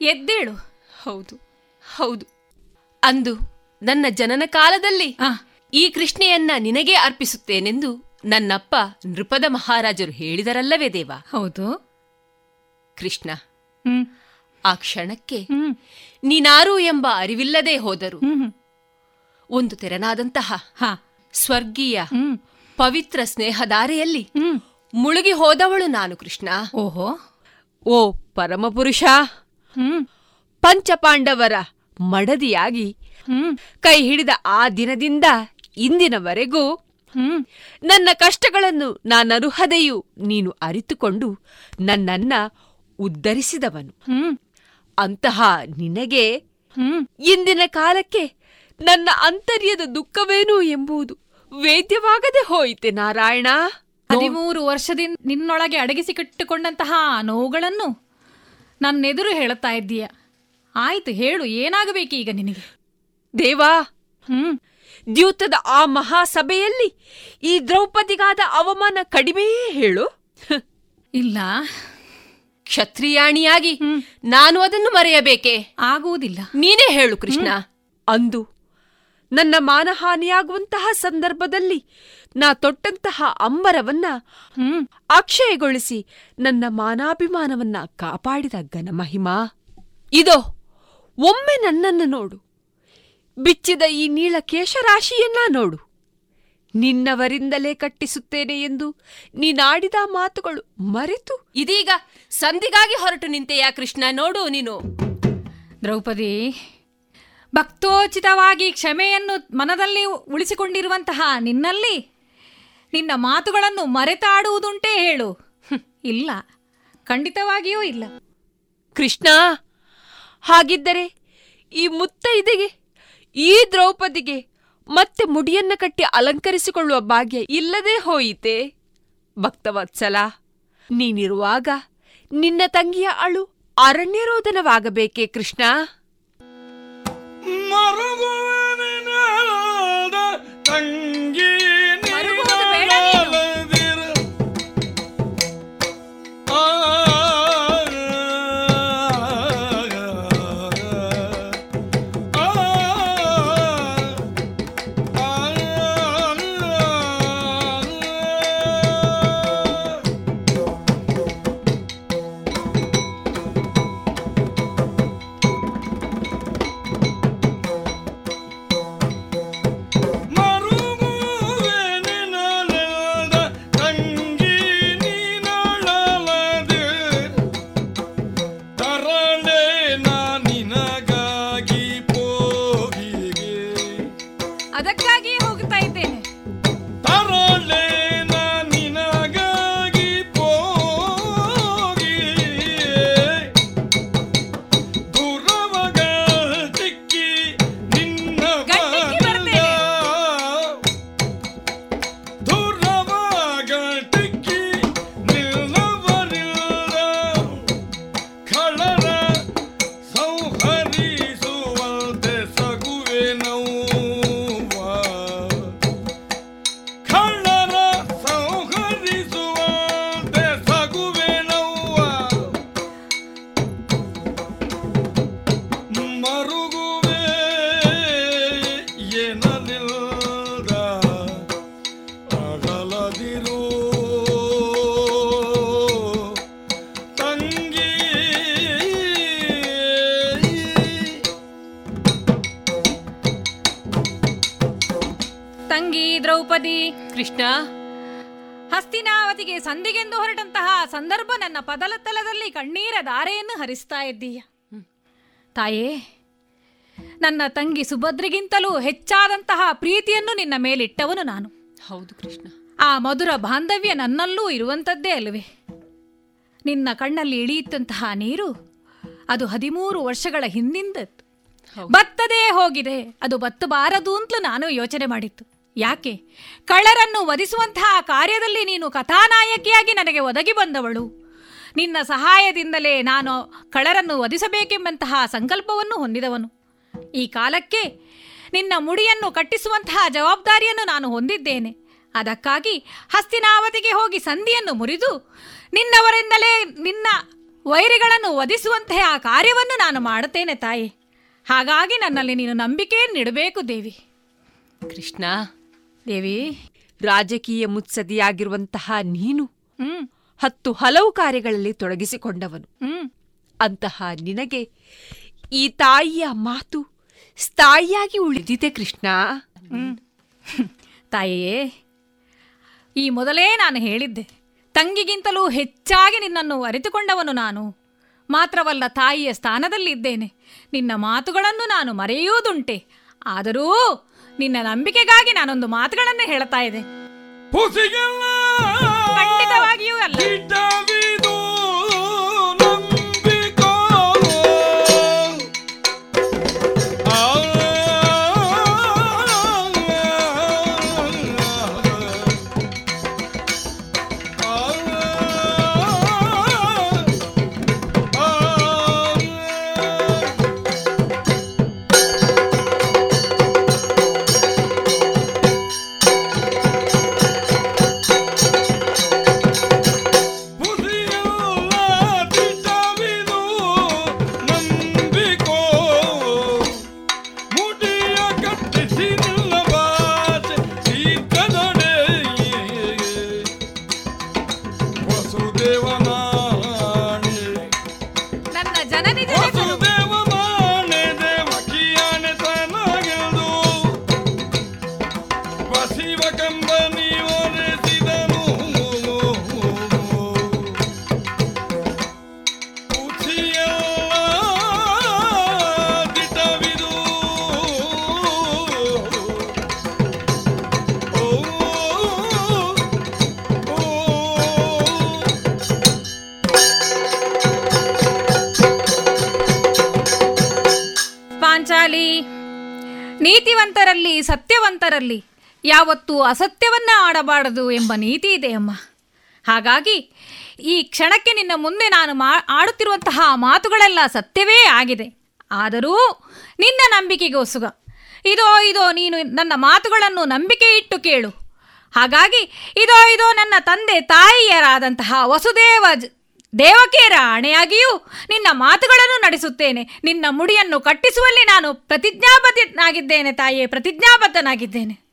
ಎದ್ದೇಳು. ಹೌದು ಹೌದು. ಅಂದು ನನ್ನ ಜನನ ಕಾಲದಲ್ಲಿ ಈ ಕೃಷ್ಣೆಯನ್ನ ನಿನಗೆ ಅರ್ಪಿಸುತ್ತೇನೆಂದು ನನ್ನಪ್ಪ ನೃಪದ ಮಹಾರಾಜರು ಹೇಳಿದರಲ್ಲವೇ ದೇವ. ಹೌದು. ಕೃಷ್ಣ ಆ ಕ್ಷಣಕ್ಕೆ ನೀನಾರು ಎಂಬ ಅರಿವಿಲ್ಲದೆ ಹೋದರು ಒಂದು ತೆರನಾದಂತಹ ಸ್ವರ್ಗೀಯ ಪವಿತ್ರ ಸ್ನೇಹಧಾರೆಯಲ್ಲಿ ಮುಳುಗಿ ಹೋದವಳು ನಾನು ಕೃಷ್ಣ. ಓಹೋ. ಓ ಪರಮಪುರುಷ. ಪಂಚಪಾಂಡವರ ಮಡದಿಯಾಗಿ ಕೈ ಹಿಡಿದ ಆ ದಿನದಿಂದ ಇಂದಿನವರೆಗೂ ನನ್ನ ಕಷ್ಟಗಳನ್ನು ನಾನರುಹದೆಯು ನೀನು ಅರಿತುಕೊಂಡು ನನ್ನನ್ನ ಉದ್ಧರಿಸಿದವನು. ಅಂತಹ ನಿನಗೆ ಇಂದಿನ ಕಾಲಕ್ಕೆ ನನ್ನ ಅಂತರ್ಯದ ದುಃಖವೇನು ಎಂಬುದು ವೇದ್ಯವಾಗದೆ ಹೋಯಿತೆ ನಾರಾಯಣ. ಹದಿಮೂರು ವರ್ಷದಿಂದ ನಿನ್ನೊಳಗೆ ಅಡಗಿಸಿಕಿಟ್ಟುಕೊಂಡಂತಹ ನೋವುಗಳನ್ನು ನನ್ನೆದುರು ಹೇಳುತ್ತಾ ಇದ್ದೀಯ? ಆಯ್ತು ಹೇಳು ಈಗ ನಿನಗೆ? ದೇವಾ ದ್ಯೂತದ ಆ ಮಹಾಸಭೆಯಲ್ಲಿ ಈ ದ್ರೌಪದಿಗಾದ ಅವಮಾನ ಕಡಿಮೆಯೇ ಹೇಳು. ಇಲ್ಲ. ಕ್ಷತ್ರಿಯಾಣಿಯಾಗಿ ನಾನು ಅದನ್ನು ಮರೆಯಬೇಕೆ? ಆಗುವುದಿಲ್ಲ. ನೀನೇ ಹೇಳು ಕೃಷ್ಣ. ಅಂದು ನನ್ನ ಮಾನಹಾನಿಯಾಗುವಂತಹ ಸಂದರ್ಭದಲ್ಲಿ ನಾ ತೊಟ್ಟಂತಹ ಅಂಬರವನ್ನ ಅಕ್ಷಯಗೊಳಿಸಿ ನನ್ನ ಮಾನಾಭಿಮಾನವನ್ನ ಕಾಪಾಡಿದ ಘನಮಹಿಮಾ ಇದೋ ಒಮ್ಮೆ ನನ್ನನ್ನು ನೋಡು. ಬಿಚ್ಚಿದ ಈ ನೀಳ ಕೇಶರಾಶಿಯನ್ನ ನೋಡು. ನಿನ್ನವರಿಂದಲೇ ಕಟ್ಟಿಸುತ್ತೇನೆ ಎಂದು ನೀನಾಡಿದ ಮಾತುಗಳು ಮರೆತು. ಇದೀಗ ಸಂಧಿಗಾಗಿ ಹೊರಟು ನಿಂತೆಯಾ ಕೃಷ್ಣ ನೋಡು ನೀನು. ದ್ರೌಪದಿ ಭಕ್ತೋಚಿತವಾಗಿ ಕ್ಷಮೆಯನ್ನು ಮನದಲ್ಲಿ ಉಳಿಸಿಕೊಂಡಿರುವಂತಹ ನಿನ್ನಲ್ಲಿ ನಿನ್ನ ಮಾತುಗಳನ್ನು ಮರೆತಾಡುವುದುಂಟೇ ಹೇಳು. ಇಲ್ಲ. ಖಂಡಿತವಾಗಿಯೂ ಇಲ್ಲ. ಕೃಷ್ಣ, ಹಾಗಿದ್ದರೆ ಈ ಮುತ್ತೈದೆಗೆ, ಈ ದ್ರೌಪದಿಗೆ ಮತ್ತೆ ಮುಡಿಯನ್ನ ಕಟ್ಟಿ ಅಲಂಕರಿಸಿಕೊಳ್ಳುವ ಭಾಗ್ಯ ಇಲ್ಲದೆ ಹೋಯಿತೆ? ಭಕ್ತವತ್ಸಲ, ನೀನಿರುವಾಗ ನಿನ್ನ ತಂಗಿಯ ಅಳು ಅರಣ್ಯರೋಧನವಾಗಬೇಕೇ ಕೃಷ್ಣ? ಪದಲತಲದಲ್ಲಿ ಕಣ್ಣೀರ ಧಾರೆಯನ್ನು ಹರಿಸ್ತಾ ಇದ್ದೀಯ? ತಾಯೇ ನನ್ನ ತಂಗಿ ಸುಭದ್ರಿಗಿಂತಲೂ ಹೆಚ್ಚಾದಂತಹ ಪ್ರೀತಿಯನ್ನು ನಿನ್ನ ಮೇಲಿಟ್ಟವನು ನಾನು. ಹೌದು ಕೃಷ್ಣ. ಆ ಮಧುರ ಬಾಂಧವ್ಯ ನನ್ನಲ್ಲೂ ಇರುವಂಥದ್ದೇ ಅಲ್ವೇ ನಿನ್ನ ಕಣ್ಣಲ್ಲಿ ಇಳಿಯುತ್ತಂತಹ ನೀರು ಅದು ಹದಿಮೂರು ವರ್ಷಗಳ ಹಿಂದಿಂದದ್ದು. ಬತ್ತದೇ ಹೋಗಿದೆ. ಅದು ಬತ್ತಬಾರದು ಅಂತಲೂ ನಾನು ಯೋಚನೆ ಮಾಡಿತ್ತು. ಯಾಕೆ? ಕಳ್ಳರನ್ನು ವಧಿಸುವಂತಹ ಕಾರ್ಯದಲ್ಲಿ ನೀನು ಕಥಾನಾಯಕಿಯಾಗಿ ನನಗೆ ಒದಗಿ ಬಂದವಳು. ನಿನ್ನ ಸಹಾಯದಿಂದಲೇ ನಾನು ಕಳರನ್ನು ವಧಿಸಬೇಕೆಂಬಂತಹ ಸಂಕಲ್ಪವನ್ನು ಹೊಂದಿದವನು. ಈ ಕಾಲಕ್ಕೆ ನಿನ್ನ ಮುಡಿಯನ್ನು ಕಟ್ಟಿಸುವಂತಹ ಜವಾಬ್ದಾರಿಯನ್ನು ನಾನು ಹೊಂದಿದ್ದೇನೆ. ಅದಕ್ಕಾಗಿ ಹಸ್ತಿನಾವತಿಗೆ ಹೋಗಿ ಸಂಧಿಯನ್ನು ಮುರಿದು ನಿನ್ನವರಿಂದಲೇ ನಿನ್ನ ವೈರಿಗಳನ್ನು ವಧಿಸುವಂತಹ ಆ ಕಾರ್ಯವನ್ನು ನಾನು ಮಾಡುತ್ತೇನೆ ತಾಯಿ. ಹಾಗಾಗಿ ನನ್ನಲ್ಲಿ ನೀನು ನಂಬಿಕೆಯನ್ನಿಡಬೇಕು ದೇವಿ. ಕೃಷ್ಣ ದೇವಿ ರಾಜಕೀಯ ಮುತ್ಸದಿಯಾಗಿರುವಂತಹ ನೀನು ಹತ್ತು ಹಲವು ಕಾರ್ಯಗಳಲ್ಲಿ ತೊಡಗಿಸಿಕೊಂಡವನು. ಅಂತಹ ನಿನಗೆ ಈ ತಾಯಿಯ ಮಾತು ಸ್ಥಾಯಿಯಾಗಿ ಉಳಿದಿದೆ ಕೃಷ್ಣ. ತಾಯಿಯೇ ಈ ಮೊದಲೇ ನಾನು ಹೇಳಿದ್ದೆ ತಂಗಿಗಿಂತಲೂ ಹೆಚ್ಚಾಗಿ ನಿನ್ನನ್ನು ಅರಿತುಕೊಂಡವನು ನಾನು. ಮಾತ್ರವಲ್ಲ ತಾಯಿಯ ಸ್ಥಾನದಲ್ಲಿದ್ದೇನೆ. ನಿನ್ನ ಮಾತುಗಳನ್ನು ನಾನು ಮರೆಯುವುದುಂಟೆ. ಆದರೂ ನಿನ್ನ ನಂಬಿಕೆಗಾಗಿ ನಾನೊಂದು ಮಾತುಗಳನ್ನು ಹೇಳ್ತಾ ಇದೆ ayúdanle. ¡Quito! ಯಾವತ್ತೂ ಅಸತ್ಯವನ್ನ ಆಡಬಾರದು ಎಂಬ ನೀತಿ ಇದೆ ಅಮ್ಮ. ಹಾಗಾಗಿ ಈ ಕ್ಷಣಕ್ಕೆ ನಿನ್ನ ಮುಂದೆ ನಾನು ಮಾ, ಆಡುತ್ತಿರುವಂತಹ ಮಾತುಗಳೆಲ್ಲ ಸತ್ಯವೇ ಆಗಿದೆ. ಆದರೂ ನಿನ್ನ ನಂಬಿಕೆಗೋಸುಗ ಇದೋ ಇದೋ, ನೀನು ನನ್ನ ಮಾತುಗಳನ್ನು ನಂಬಿಕೆ ಇಟ್ಟು ಕೇಳು. ಹಾಗಾಗಿ ಇದೋ ಇದೋ, ನನ್ನ ತಂದೆ ತಾಯಿಯರಾದಂತಹ ವಸುದೇವ ದೇವಕೇರ ಅಣೆಯಾಗಿಯೂ ನಿನ್ನ ಮಾತುಗಳನ್ನು ನಡೆಸುತ್ತೇನೆ. ನಿನ್ನ ಮುಡಿಯನ್ನು ಕಟ್ಟಿಸುವಲ್ಲಿ ನಾನು ಪ್ರತಿಜ್ಞಾಬದ್ಧನಾಗಿದ್ದೇನೆ ತಾಯಿಯೇ, ಪ್ರತಿಜ್ಞಾಬದ್ಧನಾಗಿದ್ದೇನೆ.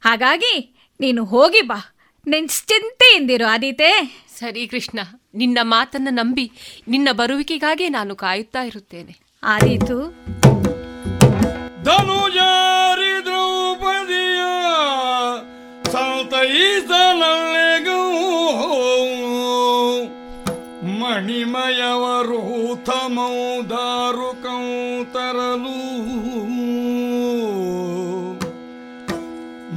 ಹಾಗಾಗಿ ನೀನು ಹೋಗಿ ಬಾ. ನಿಶ್ಚಿಂತೆಯಿಂದಿರು ಆದೀತೆ ಸರಿ ಕೃಷ್ಣ ನಿನ್ನ ಮಾತನ್ನ ನಂಬಿ ನಿನ್ನ ಬರುವಿಕೆಗಾಗಿ ನಾನು ಕಾಯುತ್ತಾ ಇರುತ್ತೇನೆ. ಆದೀತು. ಧನುಜಾರಿ ದ್ರೌಪದಿಯ ಸಂತೈಸನಲ್ಲೆಗೂ ಮಣಿಮಯವರು ತಮೌದಾರುಕಂ ತರಲು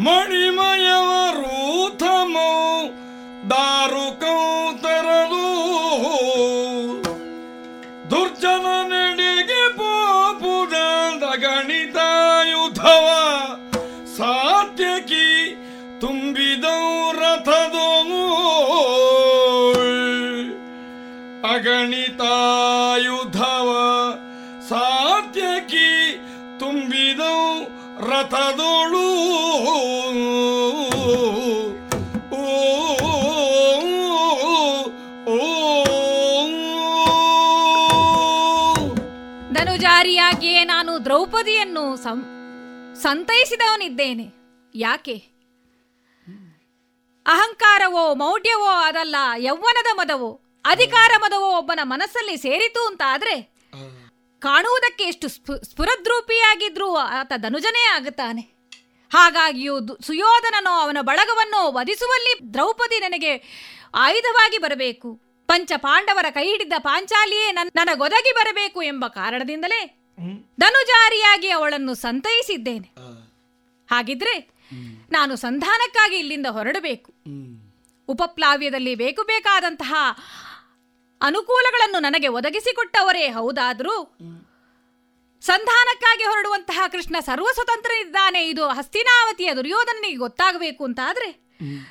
ಮಣಿಮಯವರು ತಮೌ ದಾರುಕಂ ತರಲು ದುರ್ಜನ ನಡೆಗೆ ಪೋಪುದ ಗಣಿತಾಯುಧವ ಸಾತ್ಯಕಿ ತುಂಬಿದೌ ರಥದೋ ಅಗಣಿತಾಯುಧವ ರಥದೋಳು. ಧನುಜಾರಿಯಾಗಿಯೇ ನಾನು ದ್ರೌಪದಿಯನ್ನು ಸಂ ಸಂತೈಸಿದವನಿದ್ದೇನೆ. ಯಾಕೆ? ಅಹಂಕಾರವೋ ಮೌಢ್ಯವೋ ಅದಲ್ಲ ಯೌವನದ ಮದವೋ ಅಧಿಕಾರ ಮದವೋ ಒಬ್ಬನ ಮನಸ್ಸಲ್ಲಿ ಸೇರಿತು ಅಂತಾದ್ರೆ? ಕಾಣುವುದಕ್ಕೆ ಎಷ್ಟು ಸ್ಫು ಸ್ಫುರದ್ರೂಪಿಯಾಗಿದ್ರೂ ಆತ ಧನುಜನೇ ಆಗುತ್ತಾನೆ. ಹಾಗಾಗಿಯೂ ಸುಯೋಧನನೋ ಅವನ ಬಳಗವನ್ನು ವಧಿಸುವಲ್ಲಿ ದ್ರೌಪದಿ ನನಗೆ ಆಯುಧವಾಗಿ ಬರಬೇಕು. ಪಂಚ ಪಾಂಡವರ ಕೈ ಹಿಡಿದ ಪಾಂಚಾಲಿಯೇ ನನ್- ನನಗೊದಗಿ ಬರಬೇಕು ಎಂಬ ಕಾರಣದಿಂದಲೇ ಧನುಜಾರಿಯಾಗಿ ಅವಳನ್ನು ಸಂತೈಸಿದ್ದೇನೆ. ಹಾಗಿದ್ರೆ ನಾನು ಸಂಧಾನಕ್ಕಾಗಿ ಇಲ್ಲಿಂದ ಹೊರಡಬೇಕು. ಉಪಪ್ಲಾವ್ಯದಲ್ಲಿ ಬೇಕು ಬೇಕಾದಂತಹ ಅನುಕೂಲಗಳನ್ನು ನನಗೆ ಒದಗಿಸಿಕೊಟ್ಟವರೇ, ಹೌದಾದರೂ? ಸಂಧಾನಕ್ಕಾಗಿ ಹೊರಡುವಂತಹ ಕೃಷ್ಣ ಸರ್ವಸ್ವತಂತ್ರನಿದ್ದಾನೆ. ಇದು ಹಸ್ತಿನಾವತಿಯ ದುರ್ಯೋಧನನಿಗೆ ಗೊತ್ತಾಗಬೇಕು ಅಂತಾದ್ರೆ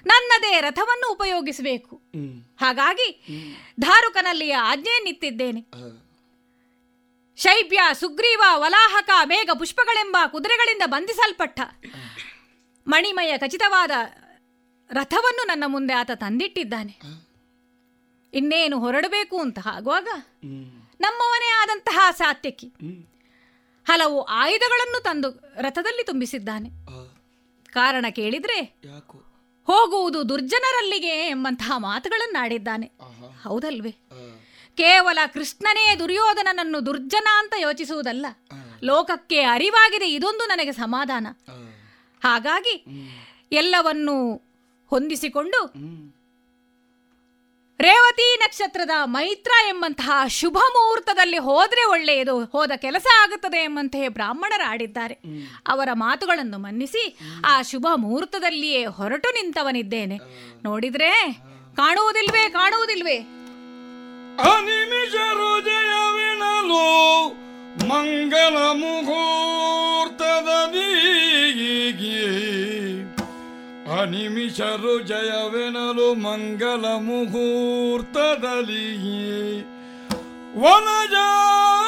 ನನ್ನದೇ ರಥವನ್ನು ಉಪಯೋಗಿಸಬೇಕು. ಹಾಗಾಗಿ ಧಾರುಕನಲ್ಲಿ ಆಜ್ಞೆಯನ್ನಿತ್ತಿದ್ದೇನೆ ಶೈಬ್ಯ, ಸುಗ್ರೀವ, ವಲಾಹಕ, ಮೇಘ, ಪುಷ್ಪಗಳೆಂಬ ಕುದುರೆಗಳಿಂದ ಬಂಧಿಸಲ್ಪಟ್ಟ ಮಣಿಮಯ ಖಚಿತವಾದ ರಥವನ್ನು ನನ್ನ ಮುಂದೆ ಆತ ತಂದಿಟ್ಟಿದ್ದಾನೆ. ಇನ್ನೇನು ಹೊರಡಬೇಕು ಅಂತ ಆಗುವಾಗ ನಮ್ಮವನೇ ಆದಂತಹ ಸಾತ್ಯಕಿ ಹಲವು ಆಯುಧಗಳನ್ನು ತಂದು ರಥದಲ್ಲಿ ತುಂಬಿಸಿದ್ದಾನೆ. ಕಾರಣ ಕೇಳಿದ್ರೆ ಹೋಗುವುದು ದುರ್ಜನರಲ್ಲಿಗೆ ಎಂಬಂತಹ ಮಾತುಗಳನ್ನಾಡಿದ್ದಾನೆ ಹೌದಲ್ವೇ? ಕೇವಲ ಕೃಷ್ಣನೇ ದುರ್ಯೋಧನನನ್ನು ದುರ್ಜನ ಅಂತ ಯೋಚಿಸುವುದಲ್ಲ. ಲೋಕಕ್ಕೆ ಅರಿವಾಗಿದೆ ಇದೊಂದು ನನಗೆ ಸಮಾಧಾನ. ಹಾಗಾಗಿ ಎಲ್ಲವನ್ನೂ ಹೊಂದಿಸಿಕೊಂಡು ರೇವತಿ ನಕ್ಷತ್ರದ ಮೈತ್ರ ಎಂಬಂತಹ ಶುಭ ಮುಹೂರ್ತದಲ್ಲಿ ಹೋದ್ರೆ ಒಳ್ಳೆಯದು, ಹೋದ ಕೆಲಸ ಆಗುತ್ತದೆ ಎಂಬಂತೆ ಬ್ರಾಹ್ಮಣರ ಆಡಿದ್ದಾರೆ. ಅವರ ಮಾತುಗಳನ್ನು ಮನ್ನಿಸಿ, ಆ ಶುಭ ಮುಹೂರ್ತದಲ್ಲಿಯೇ ಹೊರಟು ನಿಂತವನಿದ್ದೇನೆ. ನೋಡಿದ್ರೆ, ಕಾಣುವುದಿಲ್ವೇ ಕಾಣುವುದಿಲ್ವೇ? ಮಂಗಲ ಮುಹೂರ್ತದಲ್ಲಿ ಅನಿಮಿಷರು ಜಯವೆನಲು ಮಂಗಲ ಮುಹೂರ್ತದಲ್ಲಿ ವನಜಾಕ್ಷಯೇರ್ದಲ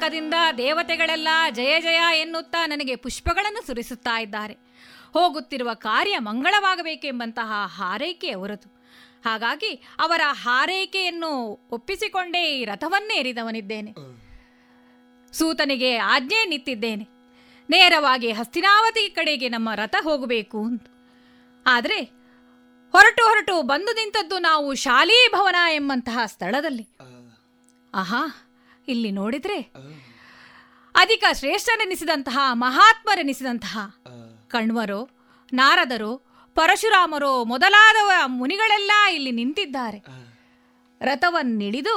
ನಭೋಮುಖದಿಂದ ದೇವತೆಗಳೆಲ್ಲ ಜಯ ಜಯ ಎನ್ನುತ್ತಾ ನನಗೆ ಪುಷ್ಪಗಳನ್ನು ಸುರಿಸುತ್ತಾ ಇದ್ದಾರೆ. ಹೋಗುತ್ತಿರುವ ಕಾರ್ಯ ಮಂಗಳವಾಗಬೇಕೆಂಬಂತಹ ಹಾರೈಕೆ ಅವರದು. ಹಾಗಾಗಿ ಅವರ ಹಾರೈಕೆಯನ್ನು ಒಪ್ಪಿಸಿಕೊಂಡೇ ಈ ರಥವನ್ನೇ ಏರಿದವನಿದ್ದೇನೆ ಸೂತನಿಗೆ ಆಜ್ಞೆ ನಿತ್ತಿದ್ದೇನೆ. ನೇರವಾಗಿ ಹಸ್ತಿನಾವತಿ ಕಡೆಗೆ ನಮ್ಮ ರಥ ಹೋಗಬೇಕು ಅಂತ ಆದರೆ ಹೊರಟು ಹೊರಟು ಬಂದು ನಿಂತದ್ದು ನಾವು ಶಾಲೀ ಭವನ ಎಂಬಂತಹ ಸ್ಥಳದಲ್ಲಿ. ಆಹಾ. ಇಲ್ಲಿ ನೋಡಿದ್ರೆ ಅಧಿಕ ಶ್ರೇಷ್ಠನೆನಿಸಿದಂತಹ ಮಹಾತ್ಮರೆನಿಸಿದಂತಹ ಕಣ್ವರು ನಾರದರು ಪರಶುರಾಮರೋ ಮೊದಲಾದವ ಮುನಿಗಳೆಲ್ಲ ಇಲ್ಲಿ ನಿಂತಿದ್ದಾರೆ. ರಥವನ್ನಿಳಿದು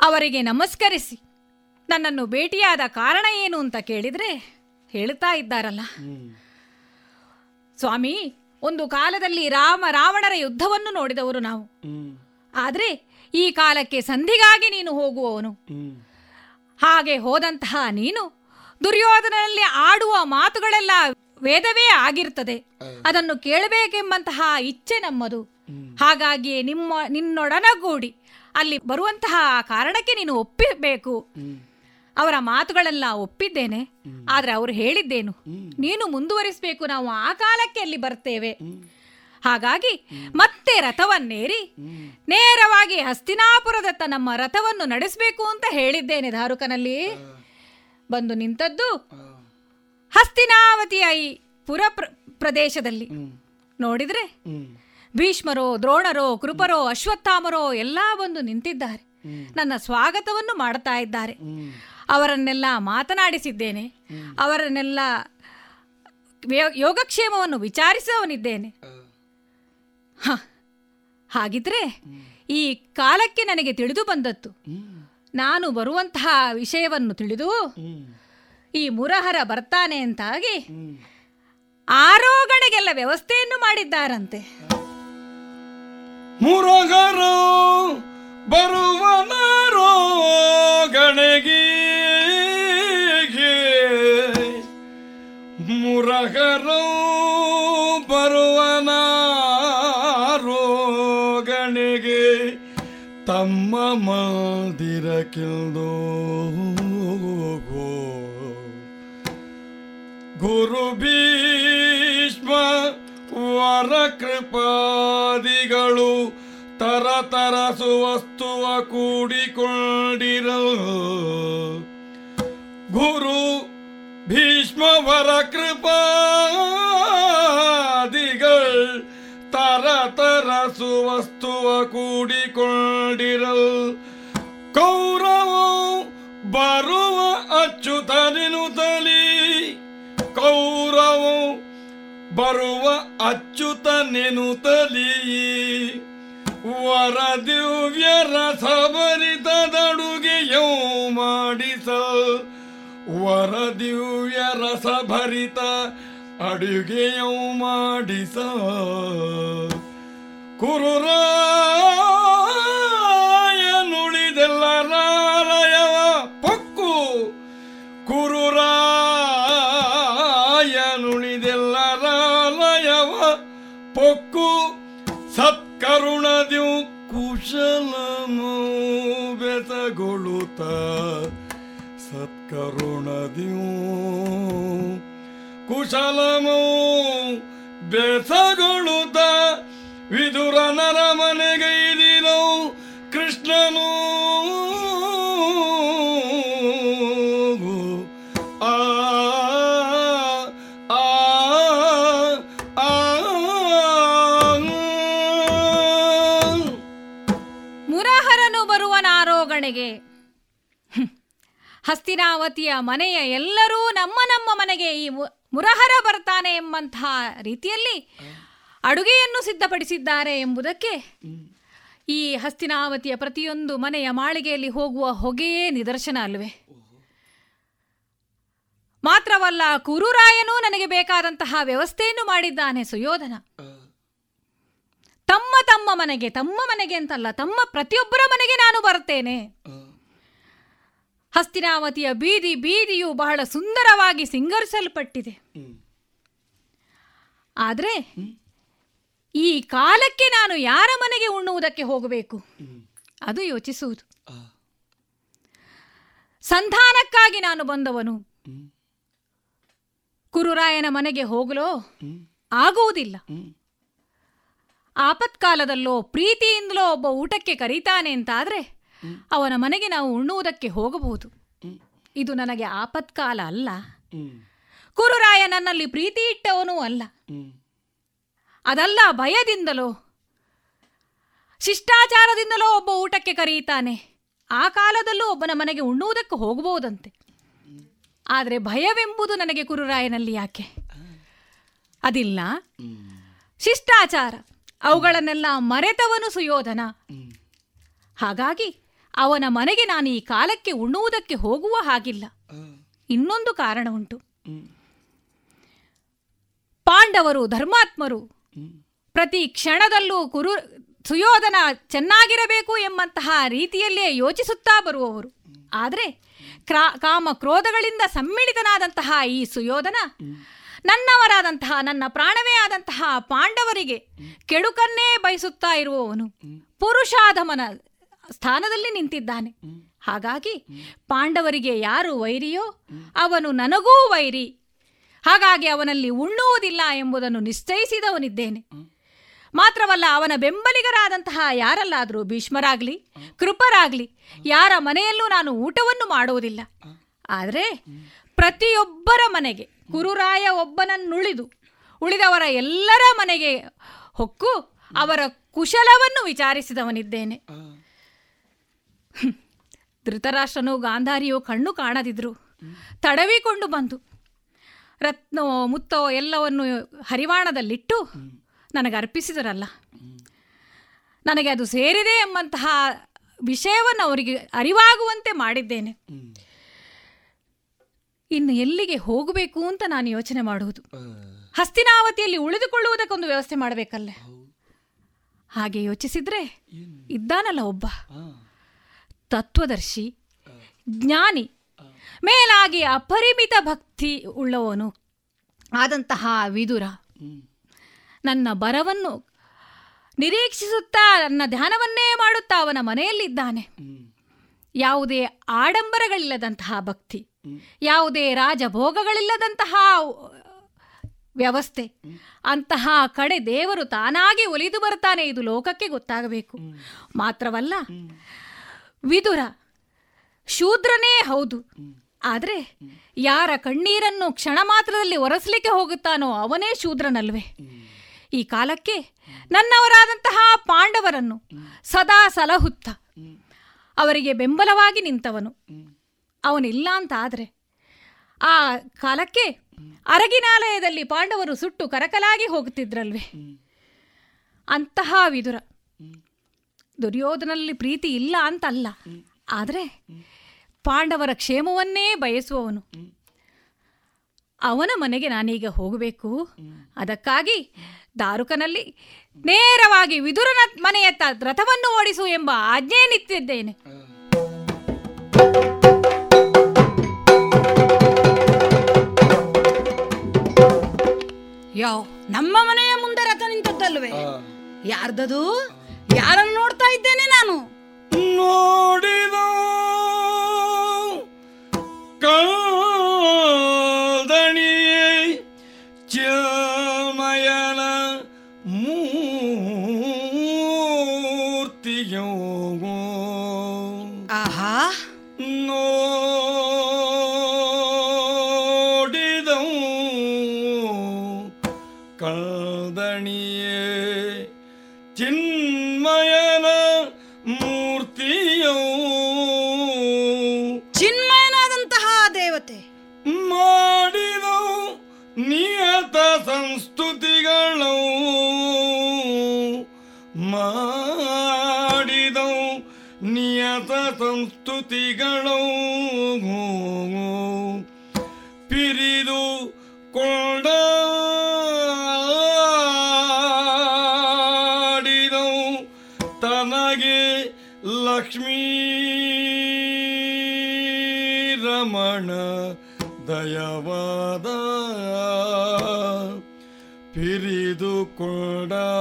ಅವರಿಗೆ ನಮಸ್ಕರಿಸಿ ನನ್ನನ್ನು ಭೇಟಿಯಾದ ಕಾರಣ ಏನು ಅಂತ ಕೇಳಿದ್ರೆ ಹೇಳ್ತಾ ಇದ್ದಾರಲ್ಲ. ಸ್ವಾಮಿ ಒಂದು ಕಾಲದಲ್ಲಿ ರಾಮ ರಾವಣರ ಯುದ್ಧವನ್ನು ನೋಡಿದವರು ನಾವು. ಆದರೆ ಈ ಕಾಲಕ್ಕೆ ಸಂಧಿಗಾಗಿ ನೀನು ಹೋಗುವವನು. ಹಾಗೆ ಹೋದಂತಹ ನೀನು ದುರ್ಯೋಧನಲ್ಲಿ ಆಡುವ ಮಾತುಗಳೆಲ್ಲ ವೇದವೇ ಆಗಿರ್ತದೆ ಅದನ್ನು ಕೇಳಬೇಕೆಂಬಂತಹ ಇಚ್ಛೆ ನಮ್ಮದು. ಹಾಗಾಗಿ ನಿಮ್ಮ ನಿನ್ನೊಡನಗೂಡಿ ಅಲ್ಲಿ ಬರುವಂತಹ ಕಾರಣಕ್ಕೆ ನೀನು ಒಪ್ಪಬೇಕು. ಅವರ ಮಾತುಗಳೆಲ್ಲ ಒಪ್ಪಿದ್ದೇನೆ. ಆದ್ರೆ ಅವರು ಹೇಳಿದ್ದೇನು? ನೀನು ಮುಂದುವರಿಸಬೇಕು. ನಾವು ಆ ಕಾಲಕ್ಕೆ ಅಲ್ಲಿ ಬರ್ತೇವೆ. ಹಾಗಾಗಿ ಮತ್ತೆ ರಥವನ್ನೇರಿ ನೇರವಾಗಿ ಹಸ್ತಿನಾಪುರದತ್ತ ನಮ್ಮ ರಥವನ್ನು ನಡೆಸಬೇಕು ಅಂತ ಹೇಳಿದ್ದೇನೆ ಧಾರುಕನಲ್ಲಿ. ಬಂದು ನಿಂತದ್ದು ಹಸ್ತಿನಾವತಿಯ ಈ ಪುರ ಪ್ರ- ಪ್ರದೇಶದಲ್ಲಿ. ನೋಡಿದ್ರೆ ಭೀಷ್ಮರೋ ದ್ರೋಣರೋ ಕೃಪರೋ ಅಶ್ವತ್ಥಾಮರೋ ಎಲ್ಲ ಬಂದು ನಿಂತಿದ್ದಾರೆ. ನನ್ನ ಸ್ವಾಗತವನ್ನು ಮಾಡ್ತಾ ಇದ್ದಾರೆ. ಅವರನ್ನೆಲ್ಲ ಮಾತನಾಡಿಸಿದ್ದೇನೆ. ಅವರನ್ನೆಲ್ಲ ಯೋಗಕ್ಷೇಮವನ್ನು ವಿಚಾರಿಸವನಿದ್ದೇನೆ ಹ, ಹಾಗಿದ್ರೆ ಈ ಕಾಲಕ್ಕೆ ನನಗೆ ತಿಳಿದು ಬಂದದ್ದು. ನಾನು ಬರುವಂತಹ ವಿಷಯವನ್ನು ತಿಳಿದು ಈ ಮುರಹರ ಬರ್ತಾನೆ ಅಂತಾಗಿ ಆರೋಗಣೆಗೆಲ್ಲ ವ್ಯವಸ್ಥೆಯನ್ನು ಮಾಡಿದ್ದಾರಂತೆ. ಮುರಗರು ಬರುವನರೋ ಗಣಗಿ ನಮ್ಮ ಮಂದಿರಕ್ಕಿಲ್ದು ಗುರು ಭೀಷ್ಮ ವರ ಕೃಪಾದಿಗಳು ತರತರ ಸುವಸ್ತುವ ಕೂಡಿಕೊಂಡಿರೋ. ಗುರು ಭೀಷ್ಮ ವರ ಕೃಪಾದಿಗಳು ತರ ಸುವಸ್ತುವ ಕೂಡಿಕೊಂಡಿರಲ್. ಕೌರವ, ಬರುವ ಅಚ್ಚುತನಿನು ತಲಿ ಕೌರವ, ಬರುವ ಅಚ್ಚುತನೆನು ತಲಿ ವರ ದಿವ್ಯ ರಸಭರಿತದಡುಗೆಯೋ ಮಾಡಿಸ ವರ ದಿವ್ಯ ರಸಭರಿತ ಅಡುಗೆಯೋ ಮಾಡಿಸ ಕುರುರಾಯನುಳಿದೆಲ್ಲ ರಾಲಯವ ಪೊಕ್ಕು. ಕುರುರಾಯನುಳಿದೆಲ್ಲ ರಾಲಯವ ಪೊಕ್ಕು. ಸತ್ಕರುಣದ್ಯು ಕುಶಲಮೋ ಬೆತಗೊಳುತ್ತ ಸತ್ಕರುಣದ್ಯೂ ಕುಶಲಮೋ ಬೆಸಗೊಳುತ್ತ ವಿದುರ ನರ ಮನೆಗೈದಿರೋ ಕೃಷ್ಣನು ಬರುವನಾರೋಗಣೆಗೆ. ಹಸ್ತಿನಾವತಿಯ ಮನೆಯ ಎಲ್ಲರೂ ನಮ್ಮ ನಮ್ಮ ಮನೆಗೆ ಈ ಮುರಹರ ಬರ್ತಾನೆ ಎಂಬಂತಹ ರೀತಿಯಲ್ಲಿ ಅಡುಗೆಯನ್ನು ಸಿದ್ಧಪಡಿಸಿದ್ದಾರೆ ಎಂಬುದಕ್ಕೆ ಈ ಹಸ್ತಿನಾವತಿಯ ಪ್ರತಿಯೊಂದು ಮನೆಯ ಮಾಳಿಗೆಯಲ್ಲಿ ಹೋಗುವ ಹೊಗೆಯೇ ನಿದರ್ಶನ ಅಲ್ವೇ? ಮಾತ್ರವಲ್ಲ ಕುರುರಾಯನೂ ನನಗೆ ಬೇಕಾದಂತಹ ವ್ಯವಸ್ಥೆಯನ್ನು ಮಾಡಿದ್ದಾನೆ ಸುಯೋಧನ. ತಮ್ಮ ತಮ್ಮ ಮನೆಗೆ ತಮ್ಮ ಮನೆಗೆ ಅಂತಲ್ಲ ತಮ್ಮ ಪ್ರತಿಯೊಬ್ಬರ ಮನೆಗೆ ನಾನು ಬರ್ತೇನೆ ಹಸ್ತಿನಾವತಿಯ ಬೀದಿ ಬೀದಿಯು ಬಹಳ ಸುಂದರವಾಗಿ ಸಿಂಗರಿಸಲ್ಪಟ್ಟಿದೆ. ಆದರೆ ಈ ಕಾಲಕ್ಕೆ ನಾನು ಯಾರ ಮನೆಗೆ ಉಣ್ಣುವುದಕ್ಕೆ ಹೋಗಬೇಕು? ಅದು ಯೋಚಿಸುವುದು. ಸಂಧಾನಕ್ಕಾಗಿ ನಾನು ಬಂದವನು. ಕುರುರಾಯನ ಮನೆಗೆ ಹೋಗಲೋ? ಆಗುವುದಿಲ್ಲ. ಆಪತ್ಕಾಲದಲ್ಲೋ ಪ್ರೀತಿಯಿಂದಲೋ ಒಬ್ಬ ಊಟಕ್ಕೆ ಕರೀತಾನೆ ಅಂತಾದ್ರೆ ಅವನ ಮನೆಗೆ ನಾವು ಉಣ್ಣುವುದಕ್ಕೆ ಹೋಗಬಹುದು. ಇದು ನನಗೆ ಆಪತ್ಕಾಲ ಅಲ್ಲ. ಕುರುರಾಯ ನನ್ನಲ್ಲಿ ಪ್ರೀತಿ ಇಟ್ಟವನೂ ಅಲ್ಲ. ಅದಲ್ಲ ಭಯದಿಂದಲೋ? ಶಿಷ್ಟಾಚಾರದಿಂದಲೋ ಒಬ್ಬ ಊಟಕ್ಕೆ ಕರೆಯುತ್ತಾನೆ. ಆ ಕಾಲದಲ್ಲೂ ಒಬ್ಬನ ಮನೆಗೆ ಉಣ್ಣುವುದಕ್ಕೆ ಹೋಗಬಹುದಂತೆ. ಆದರೆ ಭಯವೆಂಬುದು ನನಗೆ ಕುರುರಾಯನಲ್ಲಿ ಯಾಕೆ? ಅದಿಲ್ಲ. ಶಿಷ್ಟಾಚಾರ, ಅವುಗಳನ್ನೆಲ್ಲ ಮರೆತವನು ಸುಯೋಧನ. ಹಾಗಾಗಿ ಅವನ ಮನೆಗೆ ನಾನು ಈ ಕಾಲಕ್ಕೆ ಉಣ್ಣುವುದಕ್ಕೆ ಹೋಗುವ ಹಾಗಿಲ್ಲ. ಇನ್ನೊಂದು ಕಾರಣ ಉಂಟು. ಪಾಂಡವರು, ಧರ್ಮಾತ್ಮರು ಪ್ರತಿ ಕ್ಷಣದಲ್ಲೂ ಕುರು ಸುಯೋಧನ ಚೆನ್ನಾಗಿರಬೇಕು ಎಂಬಂತಹ ರೀತಿಯಲ್ಲೇ ಯೋಚಿಸುತ್ತಾ ಬರುವವರು. ಆದರೆ ಕ್ರಾ ಕಾಮ ಕ್ರೋಧಗಳಿಂದ ಸಮ್ಮಿಳಿತನಾದಂತಹ ಈ ಸುಯೋಧನ ನನ್ನವರಾದಂತಹ, ನನ್ನ ಪ್ರಾಣವೇ ಆದಂತಹ ಪಾಂಡವರಿಗೆ ಕೆಡುಕನ್ನೇ ಬಯಸುತ್ತಾ ಇರುವವನು ಪುರುಷಾಧಮನ ಸ್ಥಾನದಲ್ಲಿ ನಿಂತಿದ್ದಾನೆ. ಹಾಗಾಗಿ ಪಾಂಡವರಿಗೆ ಯಾರು ವೈರಿಯೋ ಅವನು ನನಗೂ ವೈರಿ. ಹಾಗಾಗಿ ಅವನಲ್ಲಿ ಉಣ್ಣುವುದಿಲ್ಲ ಎಂಬುದನ್ನು ನಿಶ್ಚಯಿಸಿದವನಿದ್ದೇನೆ. ಮಾತ್ರವಲ್ಲ ಅವನ ಬೆಂಬಲಿಗರಾದಂತಹ ಯಾರಲ್ಲಾದರೂ ಭೀಷ್ಮರಾಗಲಿ, ಕೃಪರಾಗಲಿ, ಯಾರ ಮನೆಯಲ್ಲೂ ನಾನು ಊಟವನ್ನು ಮಾಡುವುದಿಲ್ಲ. ಆದರೆ ಪ್ರತಿಯೊಬ್ಬರ ಮನೆಗೆ ಕುರುರಾಯ ಒಬ್ಬನನ್ನುಳಿದು, ಉಳಿದವರ ಎಲ್ಲರ ಮನೆಗೆ ಹೊಕ್ಕು ಅವರ ಕುಶಲವನ್ನು ವಿಚಾರಿಸಿದವನಿದ್ದೇನೆ. ಧೃತರಾಷ್ಟ್ರನು, ಗಾಂಧಾರಿಯು ಕಣ್ಣು ಕಾಣದಿದ್ರು. ತಡವಿಕೊಂಡು ಬಂದು ರತ್ನೋ ಮುತ್ತೋ ಎಲ್ಲವನ್ನು ಹರಿವಾಣದಲ್ಲಿಟ್ಟು ನನಗೆ ಅರ್ಪಿಸಿದರಲ್ಲ. ನನಗೆ ಅದು ಸೇರಿದೆ ಎಂಬಂತಹ ವಿಷಯವನ್ನು ಅವರಿಗೆ ಅರಿವಾಗುವಂತೆ ಮಾಡಿದ್ದೇನೆ. ಇನ್ನು ಎಲ್ಲಿಗೆ ಹೋಗಬೇಕು ಅಂತ ನಾನು ಯೋಚನೆ ಮಾಡುವುದು. ಹಸ್ತಿನಾವತಿಯಲ್ಲಿ ಉಳಿದುಕೊಳ್ಳುವುದಕ್ಕೊಂದು ವ್ಯವಸ್ಥೆ ಮಾಡಬೇಕಲ್ಲೇ? ಹಾಗೆ ಯೋಚಿಸಿದ್ರೆ ಇದ್ದಾನಲ್ಲ ಒಬ್ಬ. ತತ್ವದರ್ಶಿ ಜ್ಞಾನಿ ಮೇಲಾಗಿ ಅಪರಿಮಿತ ಭಕ್ತಿ ಉಳ್ಳವನು ಆದಂತಹ ವಿದುರ. ನನ್ನ ಬರವನ್ನು ನಿರೀಕ್ಷಿಸುತ್ತಾ ನನ್ನ ಧ್ಯಾನವನ್ನೇ ಮಾಡುತ್ತಾ ಅವನ ಮನೆಯಲ್ಲಿದ್ದಾನೆ. ಯಾವುದೇ ಆಡಂಬರಗಳಿಲ್ಲದಂತಹ ಭಕ್ತಿ, ಯಾವುದೇ ರಾಜಭೋಗಗಳಿಲ್ಲದಂತಹ ವ್ಯವಸ್ಥೆ, ಅಂತಹ ಕಡೆ ದೇವರು ತಾನಾಗಿ ಒಲಿದು ಬರ್ತಾನೆ ಇದು ಲೋಕಕ್ಕೆ ಗೊತ್ತಾಗಬೇಕು. ಮಾತ್ರವಲ್ಲ, ವಿದುರ ಶೂದ್ರನೇ ಹೌದು. ಆದರೆ ಯಾರ ಕಣ್ಣೀರನ್ನು ಕ್ಷಣ ಮಾತ್ರದಲ್ಲಿ ಒರೆಸಲಿಕ್ಕೆ ಹೋಗುತ್ತಾನೋ ಅವನೇ ಶೂದ್ರನಲ್ವೇ? ಈ ಕಾಲಕ್ಕೆ ನನ್ನವರಾದಂತಹ ಪಾಂಡವರನ್ನು ಸದಾ ಸಲಹುತ್ತ. ಅವರಿಗೆ ಬೆಂಬಲವಾಗಿ ನಿಂತವನು. ಅವನಿಲ್ಲ ಅಂತ ಆದರೆ ಆ ಕಾಲಕ್ಕೆ ಅರಗಿನಾಲಯದಲ್ಲಿ ಪಾಂಡವರು ಸುಟ್ಟು ಕರಕಲಾಗಿ ಹೋಗುತ್ತಿದ್ರಲ್ವೇ? ಅಂತಹ ವಿದುರ. ದುರ್ಯೋಧನಲ್ಲಿ ಪ್ರೀತಿ ಇಲ್ಲ ಅಂತಲ್ಲ. ಆದರೆ ಪಾಂಡವರ ಕ್ಷೇಮವನ್ನೇ ಬಯಸುವವನು. ಅವನ ಮನೆಗೆ ನಾನೀಗ ಹೋಗಬೇಕು. ಅದಕ್ಕಾಗಿ ದಾರುಕನಲ್ಲಿ ನೇರವಾಗಿ ವಿದುರನ ಮನೆಯತ್ತ ರಥವನ್ನು ಓಡಿಸು ಎಂಬ ಆಜ್ಞೆ ನಿತ್ತಿದ್ದೇನೆ ಯಾವ ನಮ್ಮ ಮನೆಯ ಮುಂದೆ ರಥ ನಿಂತದ್ದಲ್ವೇ? ಯಾರ್ದದು? ಯಾರನ್ನು ನೋಡ್ತಾ ಇದ್ದೇನೆ ನಾನು? ನೋಡಿದ ನಿಯತ ಸಂಸ್ತುತಿಗಳು. ಪಿರಿದು ಕೊಂಡ ತನಗೆ ಲಕ್ಷ್ಮೀ ರಮಣ ದಯವಾದ. ಪಿರಿದು ಕೊಂಡಾಡಿದವು.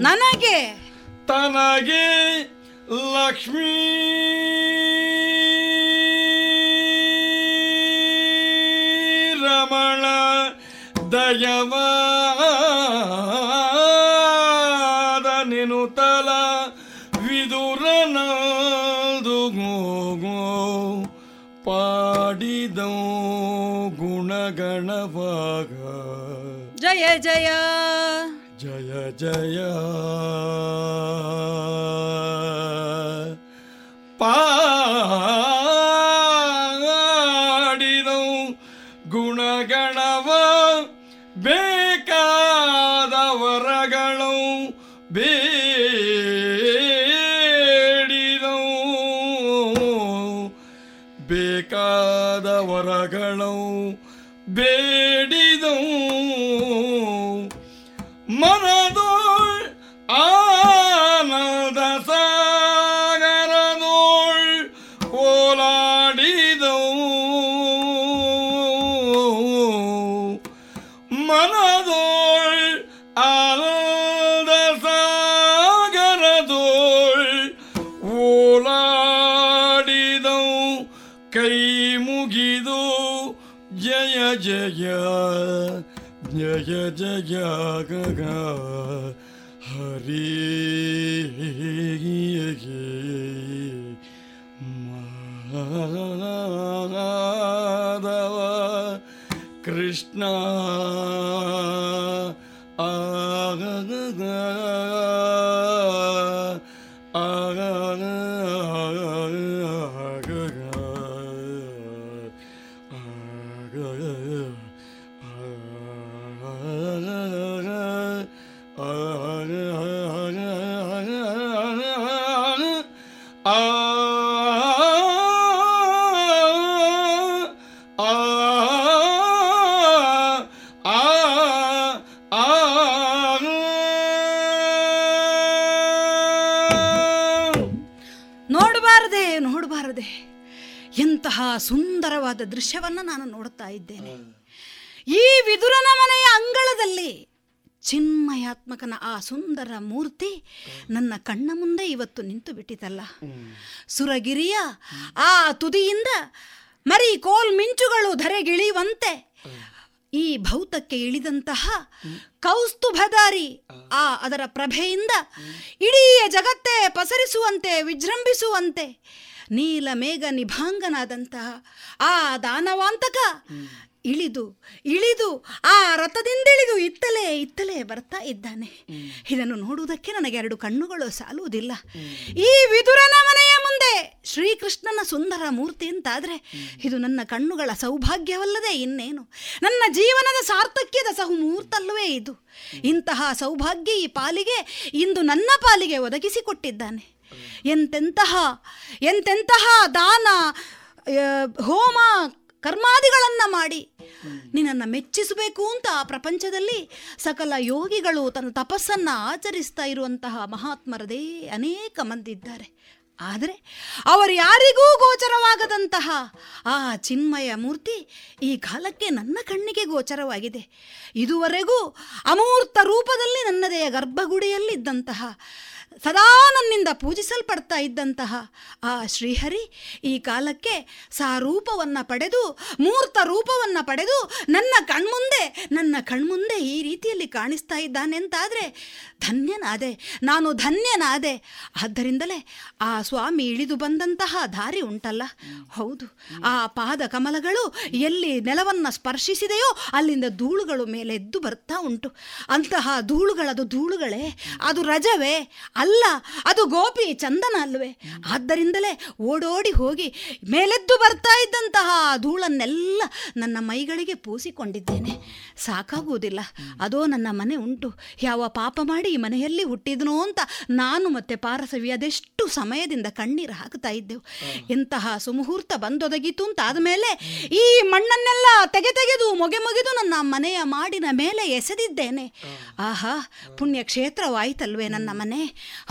ನನಗೆ ತನಗೆ ಲಕ್ಷ್ಮೀ. ರಮಣ ದಯವಾದ ನಿನುತಲ ವಿದುರನದು ಗೋ ಪಾಡಿದೋ ಗುಣಗಣವಾಗ. ಜಯ ಜಯ. ಜಯ ಜಯ. ಜಯ ಜಯ ಗಗ ಹರಿ ಮಾಧವ ದೃಶ್ಯವನ್ನ ನಾನು ನೋಡುತ್ತಾ ಇದ್ದೇನೆ. ಈ ವಿದುರನ ಮನೆಯ ಅಂಗಳದಲ್ಲಿ ಚಿನ್ಮಯಾತ್ಮಕನ ಆ ಸುಂದರ ಮೂರ್ತಿ ನನ್ನ ಕಣ್ಣ ಮುಂದೆ ಇವತ್ತು ನಿಂತು ಬಿಟ್ಟಿತಲ್ಲ. ಸುರಗಿರಿಯ ಆ ತುದಿಯಿಂದ ಮರಿ ಕೋಲ್ ಮಿಂಚುಗಳು ಧರೆಗಿಳಿಯುವಂತೆ ಈ ಭೌತಕ್ಕೆ ಇಳಿದಂತಹ ಕೌಸ್ತುಭದಾರಿ ಆ ಅದರ ಪ್ರಭೆಯಿಂದ ಇಡೀ ಜಗತ್ತೇ ಪಸರಿಸುವಂತೆ ವಿಜೃಂಭಿಸುವಂತೆ ನೀಲ ಮೇಘ ನಿಭಾಂಗನಾದಂತಹ ಆ ದಾನವಾಂತಕ ಇಳಿದು ಇಳಿದು, ಆ ರಥದಿಂದಿಳಿದು ಇತ್ತಲೇ ಇತ್ತಲೇ ಬರ್ತಾ ಇದ್ದಾನೆ. ಇದನ್ನು ನೋಡುವುದಕ್ಕೆ ನನಗೆ ಎರಡು ಕಣ್ಣುಗಳು ಸಾಲುವುದಿಲ್ಲ. ಈ ವಿದುರನ ಮನೆಯ ಮುಂದೆ ಶ್ರೀಕೃಷ್ಣನ ಸುಂದರ ಮೂರ್ತಿ ಅಂತಾದರೆ ಇದು ನನ್ನ ಕಣ್ಣುಗಳ ಸೌಭಾಗ್ಯವಲ್ಲದೆ ಇನ್ನೇನು. ನನ್ನ ಜೀವನದ ಸಾರ್ಥಕ್ಯದ ಸಹುಮೂರ್ತಲ್ವೇ ಇದು. ಇಂತಹ ಸೌಭಾಗ್ಯ ಈ ಪಾಲಿಗೆ ಇಂದು ನನ್ನ ಪಾಲಿಗೆ ಒದಗಿಸಿಕೊಟ್ಟಿದ್ದಾನೆ. ಎಂತೆಂತಹ ಎಂತೆಂತಹ ದಾನ ಹೋಮ ಕರ್ಮಾದಿಗಳನ್ನು ಮಾಡಿ ನಿನ್ನನ್ನು ಮೆಚ್ಚಿಸಬೇಕು ಅಂತ ಆ ಪ್ರಪಂಚದಲ್ಲಿ ಸಕಲ ಯೋಗಿಗಳು ತನ್ನ ತಪಸ್ಸನ್ನು ಆಚರಿಸ್ತಾ ಇರುವಂತಹ ಮಹಾತ್ಮರದೇ ಅನೇಕ ಮಂದಿ ಇದ್ದಾರೆ ಆದರೆ ಅವರು ಯಾರಿಗೂ ಗೋಚರವಾಗದಂತಹ ಆ ಚಿನ್ಮಯ ಮೂರ್ತಿ ಈ ಕಾಲಕ್ಕೆ ನನ್ನ ಕಣ್ಣಿಗೆ ಗೋಚರವಾಗಿದೆ. ಇದುವರೆಗೂ ಅಮೂರ್ತ ರೂಪದಲ್ಲಿ ನನ್ನದೇ ಗರ್ಭಗುಡಿಯಲ್ಲಿದ್ದಂತಹ ಸದಾ ನನ್ನಿಂದ ಪೂಜಿಸಲ್ಪಡ್ತಾ ಇದ್ದಂತಹ ಆ ಶ್ರೀಹರಿ ಈ ಕಾಲಕ್ಕೆ ಸಾರೂಪವನ್ನು ಪಡೆದು, ಮೂರ್ತ ರೂಪವನ್ನು ಪಡೆದು ನನ್ನ ಕಣ್ಮುಂದೆ ನನ್ನ ಕಣ್ಮುಂದೆ ಈ ರೀತಿಯಲ್ಲಿ ಕಾಣಿಸ್ತಾ ಇದ್ದಾನೆ ಅಂತಾದರೆ ಧನ್ಯನಾದೆ, ನಾನು ಧನ್ಯನಾದೆ. ಆದ್ದರಿಂದಲೇ ಆ ಸ್ವಾಮಿ ಇಳಿದು ಬಂದಂತಹ ದಾರಿ ಉಂಟಲ್ಲ. ಹೌದು, ಆ ಪಾದ ಕಮಲಗಳು ಎಲ್ಲಿ ನೆಲವನ್ನು ಸ್ಪರ್ಶಿಸಿದೆಯೋ ಅಲ್ಲಿಂದ ಧೂಳುಗಳು ಮೇಲೆ ಎದ್ದು ಬರ್ತಾ ಉಂಟು. ಅಂತಹ ಧೂಳುಗಳದು ಧೂಳುಗಳೇ, ಅದು ರಜವೇ. ಅಲ್ಲ, ಅದು ಗೋಪಿ ಚಂದನ ಅಲ್ವೇ? ಆದ್ದರಿಂದಲೇ ಓಡೋಡಿ ಹೋಗಿ ಮೇಲೆದ್ದು ಬರ್ತಾ ಇದ್ದಂತಹ ಧೂಳನ್ನೆಲ್ಲ ನನ್ನ ಮೈಗಳಿಗೆ ಪೂಸಿಕೊಂಡಿದ್ದೇನೆ. ಸಾಕಾಗುವುದಿಲ್ಲ. ಅದೋ ನನ್ನ ಮನೆ ಉಂಟು. ಯಾವ ಪಾಪ ಮಾಡಿ ಈ ಮನೆಯಲ್ಲಿ ಹುಟ್ಟಿದನೋ ಅಂತ ನಾನು ಮತ್ತೆ ಪಾರಸವಿ ಅದೆಷ್ಟು ಸಮಯದಿಂದ ಕಣ್ಣೀರು ಹಾಕ್ತಾ ಇದ್ದೆವು. ಇಂತಹ ಸುಮುಹೂರ್ತ ಬಂದೊದಗಿತು ಅಂತ ಆದಮೇಲೆ ಈ ಮಣ್ಣನ್ನೆಲ್ಲ ತೆಗೆ ತೆಗೆದು ಮೊಗೆ ಮೊಗೆದು ನನ್ನ ಮನೆಯ ಮಾಡಿನ ಮೇಲೆ ಎಸೆದಿದ್ದೇನೆ. ಆಹಾ ಪುಣ್ಯ ಕ್ಷೇತ್ರವಾಯಿತಲ್ವೇ ನನ್ನ ಮನೆ?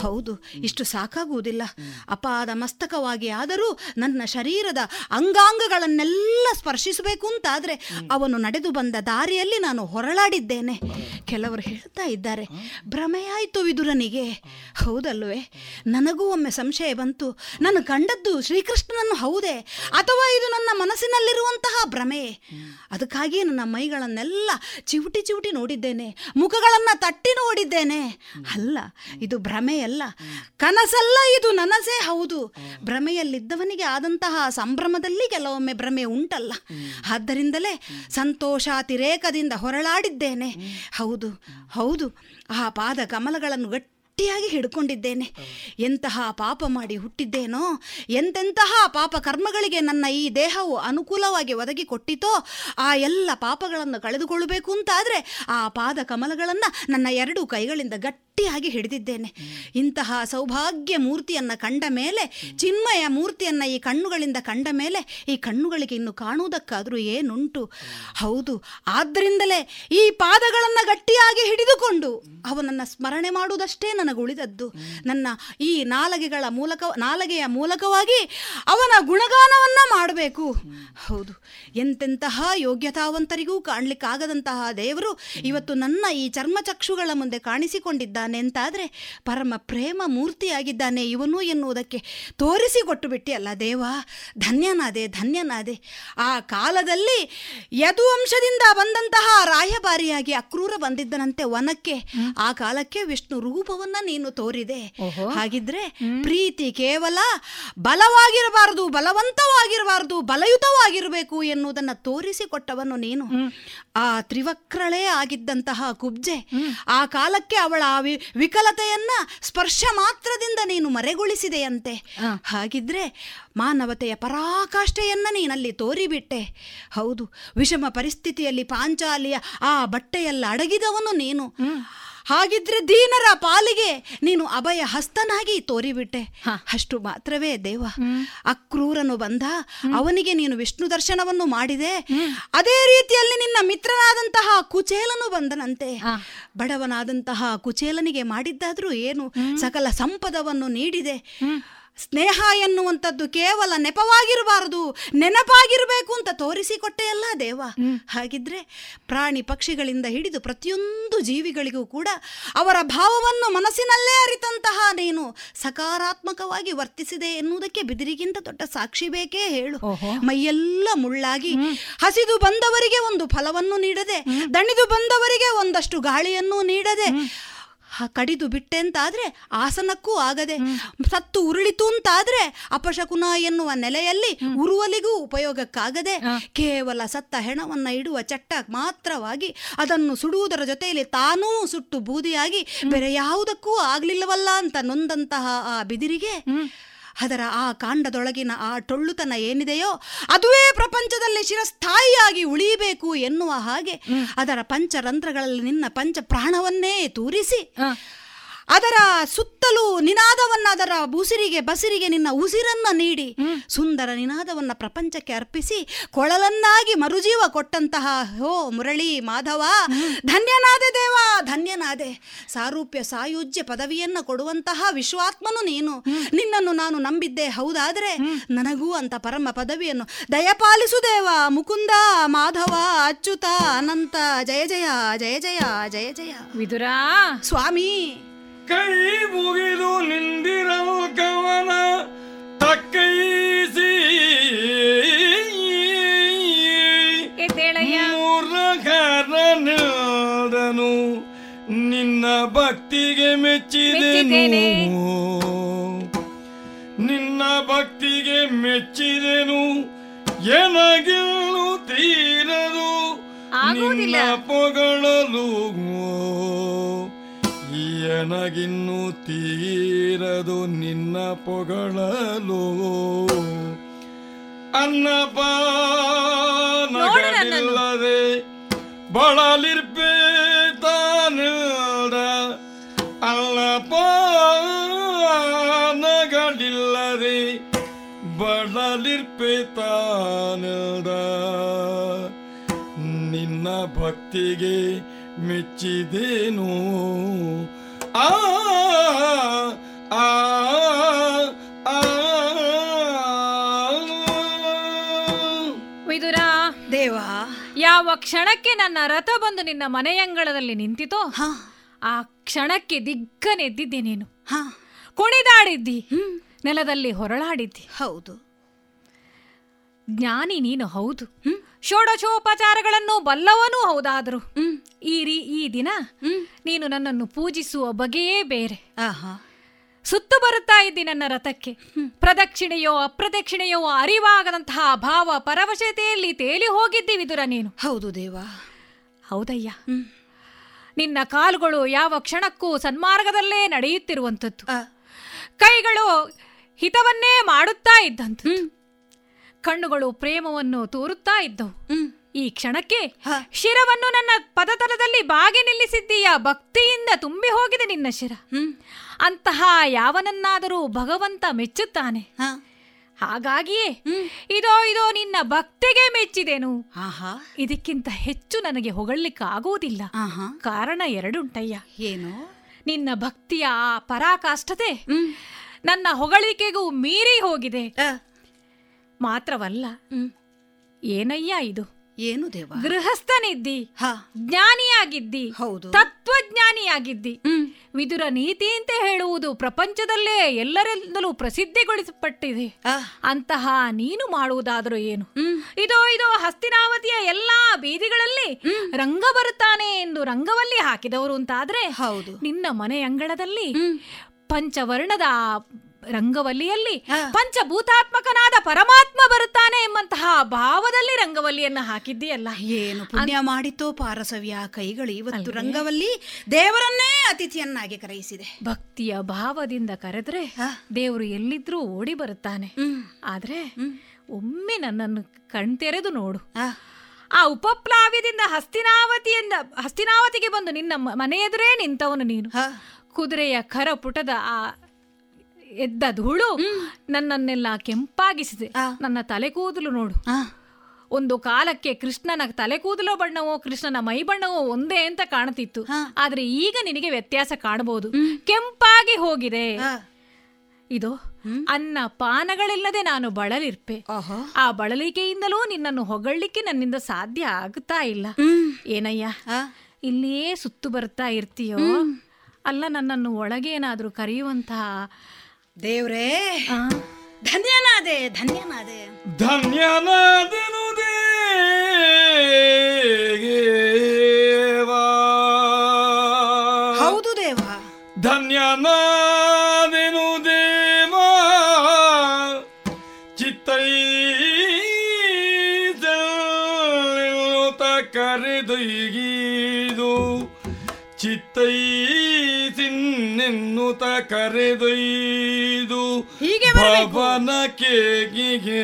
ಹೌದು ಇಷ್ಟು ಸಾಕಾಗುವುದಿಲ್ಲ. ಅಪಾದ ಮಸ್ತಕವಾಗಿ ಆದರೂ ನನ್ನ ಶರೀರದ ಅಂಗಾಂಗಗಳನ್ನೆಲ್ಲ ಸ್ಪರ್ಶಿಸಬೇಕು ಅಂತಾದರೆ ಅವನು ನಡೆದು ಬಂದ ದಾರಿಯಲ್ಲಿ ನಾನು ಹೊರಳಾಡಿದ್ದೇನೆ. ಕೆಲವರು ಹೇಳ್ತಾ ಇದ್ದಾರೆ ಭ್ರಮೆಯಾಯಿತು ವಿದುರನಿಗೆ. ಹೌದಲ್ವೇ? ನನಗೂ ಒಮ್ಮೆ ಸಂಶಯ ಬಂತು. ನಾನು ಕಂಡದ್ದು ಶ್ರೀಕೃಷ್ಣನನ್ನು ಹೌದೇ? ಅಥವಾ ಇದು ನನ್ನ ಮನಸ್ಸಿನಲ್ಲಿರುವಂತಹ ಭ್ರಮೆ? ಅದಕ್ಕಾಗಿಯೇ ನನ್ನ ಮೈಗಳನ್ನೆಲ್ಲ ಚಿವುಟಿ ಚಿವುಟಿ ನೋಡಿದ್ದೇನೆ. ಮುಖಗಳನ್ನು ತಟ್ಟಿ ನೋಡಿದ್ದೇನೆ. ಅಲ್ಲ ಇದು ಭ್ರಮೆಯಲ್ಲ. ಕನಸಲ್ಲ ಇದು ನನಸೇ ಹೌದು. ಭ್ರಮೆಯಲ್ಲಿದ್ದವನಿಗೆ ಆದಂತಹ ಸಂಭ್ರಮದಲ್ಲಿ ಕೆಲವೊಮ್ಮೆ ಭ್ರಮೆ ಉಂಟಲ್ಲ. ಆದ್ದರಿಂದಲೇ ಸಂತೋಷಾತಿರೇಕದಿಂದ ಹೊರಳಾಡಿದ್ದೇನೆ. ಹೌದು ಹೌದು. ಆ ಪಾದ ಕಮಲಗಳನ್ನು ಗಟ್ಟಿಯಾಗಿ ಹಿಡ್ಕೊಂಡಿದ್ದೇನೆ. ಎಂತಹ ಪಾಪ ಮಾಡಿ ಹುಟ್ಟಿದ್ದೇನೋ ಎಂತೆಂತಹ ಪಾಪ ಕರ್ಮಗಳಿಗೆ ನನ್ನ ಈ ದೇಹವು ಅನುಕೂಲವಾಗಿ ಒದಗಿ ಕೊಟ್ಟಿತೋ ಆ ಎಲ್ಲ ಪಾಪಗಳನ್ನು ಕಳೆದುಕೊಳ್ಳಬೇಕು ಅಂತಾದರೆ ಆ ಪಾದ ಕಮಲಗಳನ್ನು ನನ್ನ ಎರಡು ಕೈಗಳಿಂದ ಗಟ್ಟಿಯಾಗಿ ಹಿಡಿದಿದ್ದೇನೆ. ಇಂತಹ ಸೌಭಾಗ್ಯ ಮೂರ್ತಿಯನ್ನು ಕಂಡ ಮೇಲೆ, ಚಿನ್ಮಯ ಮೂರ್ತಿಯನ್ನು ಈ ಕಣ್ಣುಗಳಿಂದ ಕಂಡ ಮೇಲೆ ಈ ಕಣ್ಣುಗಳಿಗೆ ಇನ್ನು ಕಾಣುವುದಕ್ಕಾದರೂ ಏನುಂಟು? ಹೌದು, ಆದ್ದರಿಂದಲೇ ಈ ಪಾದಗಳನ್ನು ಗಟ್ಟಿಯಾಗಿ ಹಿಡಿದುಕೊಂಡು ಅವನನ್ನು ಸ್ಮರಣೆ ಮಾಡುವುದಷ್ಟೇ ನನಗುಳಿದದ್ದು. ನನ್ನ ಈ ನಾಲಗೆಗಳ ಮೂಲಕ, ನಾಲಗೆಯ ಮೂಲಕವಾಗಿ ಅವನ ಗುಣಗಾನವನ್ನು ಮಾಡಬೇಕು. ಹೌದು, ಎಂತೆಂತಹ ಯೋಗ್ಯತಾವಂತರಿಗೂ ಕಾಣಲಿಕ್ಕಾಗದಂತಹ ದೇವರು ಇವತ್ತು ನನ್ನ ಈ ಚರ್ಮಚಕ್ಷುಗಳ ಮುಂದೆ ಕಾಣಿಸಿಕೊಂಡಿದ್ದಾನೆ ಅಂತಾದರೆ ಪರಮ ಪ್ರೇಮ ಮೂರ್ತಿಯಾಗಿದ್ದಾನೆ ಇವನು ಎನ್ನುವುದಕ್ಕೆ ತೋರಿಸಿಕೊಟ್ಟು ಬಿಟ್ಟಿಯಲ್ಲ ದೇವ ಧನ್ಯನಾದೆ ಧನ್ಯನಾದೆ. ಆ ಕಾಲದಲ್ಲಿ ಯದುವಂಶದಿಂದ ಬಂದಂತಹ ರಾಯಭಾರಿಯಾಗಿ ಅಕ್ರೂರ ಬಂದಿದ್ದನಂತೆ ವನಕ್ಕೆ. ಆ ಕಾಲಕ್ಕೆ ವಿಷ್ಣು ರೂಪವನ್ನ ನೀನು ತೋರಿದೆ. ಹಾಗಿದ್ರೆ ಪ್ರೀತಿ ಕೇವಲ ಬಲವಾಗಿರಬಾರದು ಬಲವಂತವಾಗಿರಬಾರದು ಬಲಯುತವಾಗಿರಬೇಕು ಎನ್ನುವುದನ್ನು ತೋರಿಸಿಕೊಟ್ಟವನು ನೀನು. ಆ ತ್ರಿವಕ್ರಳೇ ಆಗಿದ್ದಂತಹ ಕುಬ್ಜೆ ಆ ಕಾಲಕ್ಕೆ ಅವಳ ಆ ವಿ- ವಿಕಲತೆಯನ್ನ ಸ್ಪರ್ಶ ಮಾತ್ರದಿಂದ ನೀನು ಮರೆಗೊಳಿಸಿದೆಯಂತೆ. ಹಾಗಿದ್ರೆ ಮಾನವತೆಯ ಪರಾಕಾಷ್ಠೆಯನ್ನ ನೀನಲ್ಲಿ ತೋರಿಬಿಟ್ಟೆ. ಹೌದು ವಿಷಮ ಪರಿಸ್ಥಿತಿಯಲ್ಲಿ ಪಾಂಚಾಲಿಯ ಆ ಬಟ್ಟೆಯಲ್ಲ ಅಡಗಿದವನು ನೀನು. ಹಾಗಿದ್ರೆ ದೀನರ ಪಾಲಿಗೆ ನೀನು ಅಭಯ ಹಸ್ತನಾಗಿ ತೋರಿಬಿಟ್ಟೆ. ಅಷ್ಟು ಮಾತ್ರವೇ ದೇವ. ಅಕ್ರೂರನು ಬಂದ. ಅವನಿಗೆ ನೀನು ವಿಷ್ಣು ದರ್ಶನವನ್ನು ಮಾಡಿದೆ. ಅದೇ ರೀತಿಯಲ್ಲಿ ನಿನ್ನ ಮಿತ್ರನಾದಂತಹ ಕುಚೇಲನು ಬಂದನಂತೆ. ಬಡವನಾದಂತಹ ಕುಚೇಲನಿಗೆ ಮಾಡಿದ್ದಾದ್ರೂ ಏನು ಸಕಲ ಸಂಪದವನ್ನು ನೀಡಿದೆ. ಸ್ನೇಹ ಎನ್ನುವಂಥದ್ದು ಕೇವಲ ನೆಪವಾಗಿರಬಾರದು ನೆನಪಾಗಿರಬೇಕು ಅಂತ ತೋರಿಸಿಕೊಟ್ಟೆಯಲ್ಲ ದೇವ. ಹಾಗಿದ್ರೆ ಪ್ರಾಣಿ ಪಕ್ಷಿಗಳಿಂದ ಹಿಡಿದು ಪ್ರತಿಯೊಂದು ಜೀವಿಗಳಿಗೂ ಕೂಡ ಅವರ ಭಾವವನ್ನು ಮನಸ್ಸಿನಲ್ಲೇ ಅರಿತಂತಹ ನೀನು ಸಕಾರಾತ್ಮಕವಾಗಿ ವರ್ತಿಸಿದೆ ಎನ್ನುವುದಕ್ಕೆ ಬಿದಿರಿಗಿಂತ ದೊಡ್ಡ ಸಾಕ್ಷಿ ಬೇಕೇ ಹೇಳು. ಮೈಯೆಲ್ಲ ಮುಳ್ಳಾಗಿ ಹಸಿದು ಬಂದವರಿಗೆ ಒಂದು ಫಲವನ್ನು ನೀಡದೆ ದಣಿದು ಬಂದವರಿಗೆ ಒಂದಷ್ಟು ಗಾಳಿಯನ್ನು ನೀಡದೆ ಕಡಿದು ಬಿಟ್ಟೆ ಅಂತಾದ್ರೆ ಆಸನಕ್ಕೂ ಆಗದೆ ಸತ್ತು ಉರುಳಿತು ಅಂತಾದ್ರೆ ಅಪಶಕುನ ಎನ್ನುವ ನೆಲೆಯಲ್ಲಿ ಉರುವಲಿಗೂ ಉಪಯೋಗಕ್ಕಾಗದೆ ಕೇವಲ ಸತ್ತ ಹೆಣವನ್ನ ಇಡುವ ಚಟ್ಟ ಮಾತ್ರವಾಗಿ ಅದನ್ನು ಸುಡುವುದರ ಜೊತೆಯಲ್ಲಿ ತಾನೂ ಸುಟ್ಟು ಬೂದಿಯಾಗಿ ಬೇರೆ ಯಾವುದಕ್ಕೂ ಆಗ್ಲಿಲ್ಲವಲ್ಲ ಅಂತ ನೊಂದಂತಹ ಆ ಬಿದಿರಿಗೆ ಅದರ ಆ ಕಾಂಡದೊಳಗಿನ ಆ ಟೊಳ್ಳುತನ ಏನಿದೆಯೋ ಅದುವೇ ಪ್ರಪಂಚದಲ್ಲಿ ಶಿರಸ್ಥಾಯಿಯಾಗಿ ಉಳಿಯಬೇಕು ಎನ್ನುವ ಹಾಗೆ ಅದರ ಪಂಚರಂಧ್ರಗಳಲ್ಲಿ ನಿನ್ನ ಪಂಚ ಪ್ರಾಣವನ್ನೇ ತೂರಿಸಿ ಅದರ ಸುತ್ತಲೂ ನಿನಾದವನ್ನ ಅದರ ಉಸಿರಿಗೆ ಬಸಿರಿಗೆ ನಿನ್ನ ಉಸಿರನ್ನ ನೀಡಿ ಸುಂದರ ನಿನಾದವನ್ನ ಪ್ರಪಂಚಕ್ಕೆ ಅರ್ಪಿಸಿ ಕೊಳಲನ್ನಾಗಿ ಮರುಜೀವ ಕೊಟ್ಟಂತಹ ಹೋ ಮುರಳಿ ಮಾಧವ ಧನ್ಯನಾದೆ ದೇವ ಧನ್ಯನಾದೆ. ಸಾರೂಪ್ಯ ಸಾಯುಜ್ಯ ಪದವಿಯನ್ನ ಕೊಡುವಂತಹ ವಿಶ್ವಾತ್ಮನು ನೀನು. ನಿನ್ನನ್ನು ನಾನು ನಂಬಿದ್ದೆ ಹೌದಾದರೆ ನನಗೂ ಅಂತ ಪರಮ ಪದವಿಯನ್ನು ದಯಪಾಲಿಸು ದೇವ ಮುಕುಂದ ಮಾಧವ ಅಚ್ಯುತ ಅನಂತ ಜಯ ಜಯ ಜಯ ಜಯ ಜಯ ಜಯ. ವಿದುರಾ. ಸ್ವಾಮಿ. ಕೈ ಮುಗಿದು ನಿಂದಿರಲು ಕವನ ತಕ್ಕೈಸಿ ಮೂರಕರನದನು ನಿನ್ನ ಭಕ್ತಿಗೆ ಮೆಚ್ಚಿದೆನು. ನಿನ್ನ ಭಕ್ತಿಗೆ ಮೆಚ್ಚಿದೆನು ಎನಗಿಲ್ಲು ತೀರದು ನಿನ್ನ ಪೊಗಳಲು. ಎನಗಿನ್ನು ತೀರದು ನಿನ್ನ ಪೊಗಳಲು. ಅನ್ನಪಾನಗಳಿಲ್ಲದೆ ಬಳಲಿರ್ಪೇ ತಾನಿಲ್ದ. ಅನ್ನಪಾನಗಳಿಲ್ಲದೆ ಬಳಲಿರ್ಪೇ ತಾನಿಲ್ದ. ನಿನ್ನ ಭಕ್ತಿಗೆ ಮೆಚ್ಚಿದೇನು. ವಿದುರಾ ದೇವಾ ಯಾವ ಕ್ಷಣಕ್ಕೆ ನನ್ನ ರಥ ಬಂದು ನಿನ್ನ ಮನೆಯಂಗಳದಲ್ಲಿ ನಿಂತಿತೋ ಆ ಕ್ಷಣಕ್ಕೆ ದಿಗ್ಗನೆದ್ದಿದ್ದೆ ನೀನು ಕುಣಿದಾಡಿದ್ದಿ ನೆಲದಲ್ಲಿ ಹೊರಳಾಡಿದ್ದಿ ಹೌದು ಜ್ಞಾನಿ ನೀನು ಹೌದು ಷೋಡಶೋಪಚಾರಗಳನ್ನು ಬಲ್ಲವನೂ ಹೌದಾದ್ರು. ಈ ರೀ ಈ ದಿನ ನೀನು ನನ್ನನ್ನು ಪೂಜಿಸುವ ಬಗೆಯೇ ಬೇರೆ. ಸುತ್ತು ಬರುತ್ತಾ ಇದ್ದಿ ನನ್ನ ರಥಕ್ಕೆ. ಪ್ರದಕ್ಷಿಣೆಯೋ ಅಪ್ರದಕ್ಷಿಣೆಯೋ ಅರಿವಾಗದಂತಹ ಭಾವ ಪರವಶತೆಯಲ್ಲಿ ತೇಲಿ ಹೋಗಿದ್ದಿ ವಿದುರ ನೀನು. ಹೌದು ದೇವ. ಹೌದಯ್ಯ. ನಿನ್ನ ಕಾಲುಗಳು ಯಾವ ಕ್ಷಣಕ್ಕೂ ಸನ್ಮಾರ್ಗದಲ್ಲೇ ನಡೆಯುತ್ತಿರುವಂಥದ್ದು. ಕೈಗಳು ಹಿತವನ್ನೇ ಮಾಡುತ್ತಾ ಇದ್ದಂಥದ್ದು. ಕಣ್ಣುಗಳು ಪ್ರೇಮವನ್ನು ತೋರುತ್ತಾ ಇದ್ದವು. ಈ ಕ್ಷಣಕ್ಕೆ ಶಿರವನ್ನು ನನ್ನ ಪದತಲದಲ್ಲಿ ಬಾಗಿ ನಿಲ್ಲಿಸಿದ್ದೀಯ ಭಕ್ತಿಯಿಂದ ತುಂಬಿ ಹೋಗಿದೆ ನಿನ್ನ ಶಿರ. ಅಂತಹ ಯಾವನನ್ನಾದರೂ ಭಗವಂತ ಮೆಚ್ಚುತ್ತಾನೆ. ಹಾಗಾಗಿಯೇ ಇದೋ ಇದೋ ನಿನ್ನ ಭಕ್ತಿಗೆ ಮೆಚ್ಚಿದೆನು. ಇದಕ್ಕಿಂತ ಹೆಚ್ಚು ನನಗೆ ಹೊಗಳಲಿಕ್ಕೆ ಆಗುವುದಿಲ್ಲ. ಕಾರಣ ಎರಡುಂಟಯ್ಯ ಏನು? ನಿನ್ನ ಭಕ್ತಿಯ ಆ ಪರಾಕಾಷ್ಠತೆ ನನ್ನ ಹೊಗಳಿಕೆಗೂ ಮೀರಿ ಹೋಗಿದೆ. ಮಾತ್ರವಲ್ಲ. ಏನಯ್ಯ ಇದು? ಏನು ದೇವ? ಗೃಹಸ್ಥನಿದ್ದಿ ಜ್ಞಾನಿಯಾಗಿದ್ದಿ ಹೌದು. ತತ್ವಜ್ಞಾನಿಯಾಗಿದ್ದಿ. ವಿದುರ ನೀತಿ ಅಂತ ಹೇಳುವುದು ಪ್ರಪಂಚದಲ್ಲೇ ಎಲ್ಲರಿಂದಲೂ ಪ್ರಸಿದ್ಧಿಗೊಳಿಸಲ್ಪಟ್ಟಿದೆ. ಅಂತಹ ನೀನು ಮಾಡುವುದಾದರೂ ಏನು? ಇದು ಇದು ಹಸ್ತಿನಾವತಿಯ ಎಲ್ಲಾ ಬೀದಿಗಳಲ್ಲಿ ರಂಗ ಬರುತ್ತಾನೆ ಎಂದು ರಂಗವಲ್ಲಿ ಹಾಕಿದವರು ಅಂತಾದ್ರೆ ಹೌದು. ನಿನ್ನ ಮನೆ ಅಂಗಳದಲ್ಲಿ ಪಂಚವರ್ಣದ ರಂಗವಲ್ಲಿಯಲ್ಲಿ ಪಂಚಭೂತಾತ್ಮಕನಾದ ಪರಮಾತ್ಮ ಬರುತ್ತಾನೆ ಎಂಬಂತಹ ಭಾವದಲ್ಲಿ ರಂಗವಲ್ಲಿಯನ್ನ ಹಾಕಿದ್ದೀಯಲ್ಲ. ಏನು ಪುಣ್ಯ ಮಾಡಿತೋ ಪಾರಸವ್ಯ ಕೈಗಳು ಇವತ್ತು ರಂಗವಲ್ಲಿ ದೇವರನ್ನೇ ಅತಿಥಿಯನ್ನಾಗಿ ಕರೆಯಿಸಿದೆ. ಭಕ್ತಿಯ ಭಾವದಿಂದ ಕರೆದ್ರೆ ದೇವರು ಎಲ್ಲಿದ್ರೂ ಓಡಿ ಬರುತ್ತಾನೆ. ಆದ್ರೆ ಒಮ್ಮೆ ನನ್ನನ್ನು ಕಣ್ತೆರೆದು ನೋಡು. ಆ ಉಪಪ್ಲಾವ್ಯದಿಂದ ಹಸ್ತಿನಾವತಿಯಿಂದ ಹಸ್ತಿನಾವತಿಗೆ ಬಂದು ನಿನ್ನ ಮ- ಮನೆ ಎದುರೇ ನಿಂತವನು ನೀನು. ಕುದುರೆಯ ಖರಪುಟದ ಆ ಎದ್ದ ಧೂಳು ನನ್ನನ್ನೆಲ್ಲ ಕೆಂಪಾಗಿಸಿದೆ. ನನ್ನ ತಲೆ ಕೂದಲು ನೋಡು. ಒಂದು ಕಾಲಕ್ಕೆ ಕೃಷ್ಣನ ತಲೆ ಕೂದಲೋ ಬಣ್ಣವೋ ಕೃಷ್ಣನ ಮೈ ಬಣ್ಣವೋ ಒಂದೇ ಅಂತ ಕಾಣುತ್ತಿತ್ತು ಆದ್ರೆ ಈಗ ನಿನಗೆ ವ್ಯತ್ಯಾಸ ಕಾಣಬಹುದು ಕೆಂಪಾಗಿ ಹೋಗಿದೆ. ಇದು ಅನ್ನ ಪಾನಗಳಿಲ್ಲದೆ ನಾನು ಬಳಲಿರ್ಪೆ. ಆ ಬಳಲಿಕೆಯಿಂದಲೂ ನಿನ್ನನ್ನು ಹೊಗಳಲಿಕ್ಕೆ ನನ್ನಿಂದ ಸಾಧ್ಯ ಆಗ್ತಾ ಇಲ್ಲ. ಏನಯ್ಯ? ಇಲ್ಲಿಯೇ ಸುತ್ತು ಬರ್ತಾ ಇರ್ತೀಯೋ? ಅಲ್ಲ ನನ್ನನ್ನು ಒಳಗೇನಾದ್ರೂ ಕರೆಯುವಂತಹ ದೇವ್ರೇ ಧನ್ಯನಾದೆ ಧನ್ಯನಾದೆ. ಧನ್ಯನಾದೆನು ದೇವಾ ಸಿನ್ನೆನ್ನುತ ಕರೆದೊಯ್ದು ಹೀಗೆ ಭವನ ಕೇಗಿಗೆ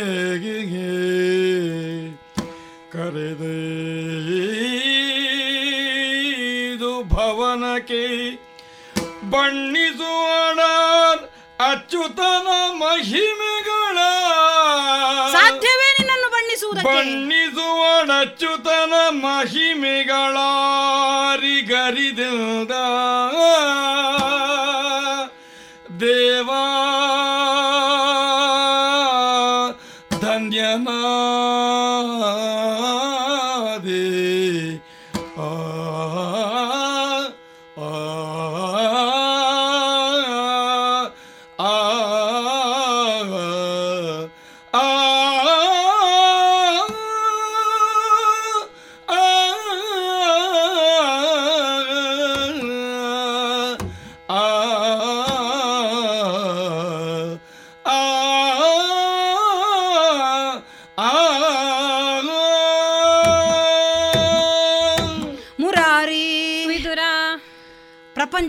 ಕರೆದೊಯ್ದು ಭವನ ಕರೆದೊಯ್ದು ಭವನಕ್ಕೆ ಬಣ್ಣಿಸುವಣ ಅಚ್ಯುತನ ಮಹಿಮೆಗಳ ಸಾಧ್ಯವೇ ನಿನ್ನನ್ನು ಬಣ್ಣಿಸುವುದಕ್ಕೆ. ಬಣ್ಣಿಸುವಣ ಅಚ್ಯುತನ ಮಹಿಮೆಗಳಾರಿಗರಿದಿಂದ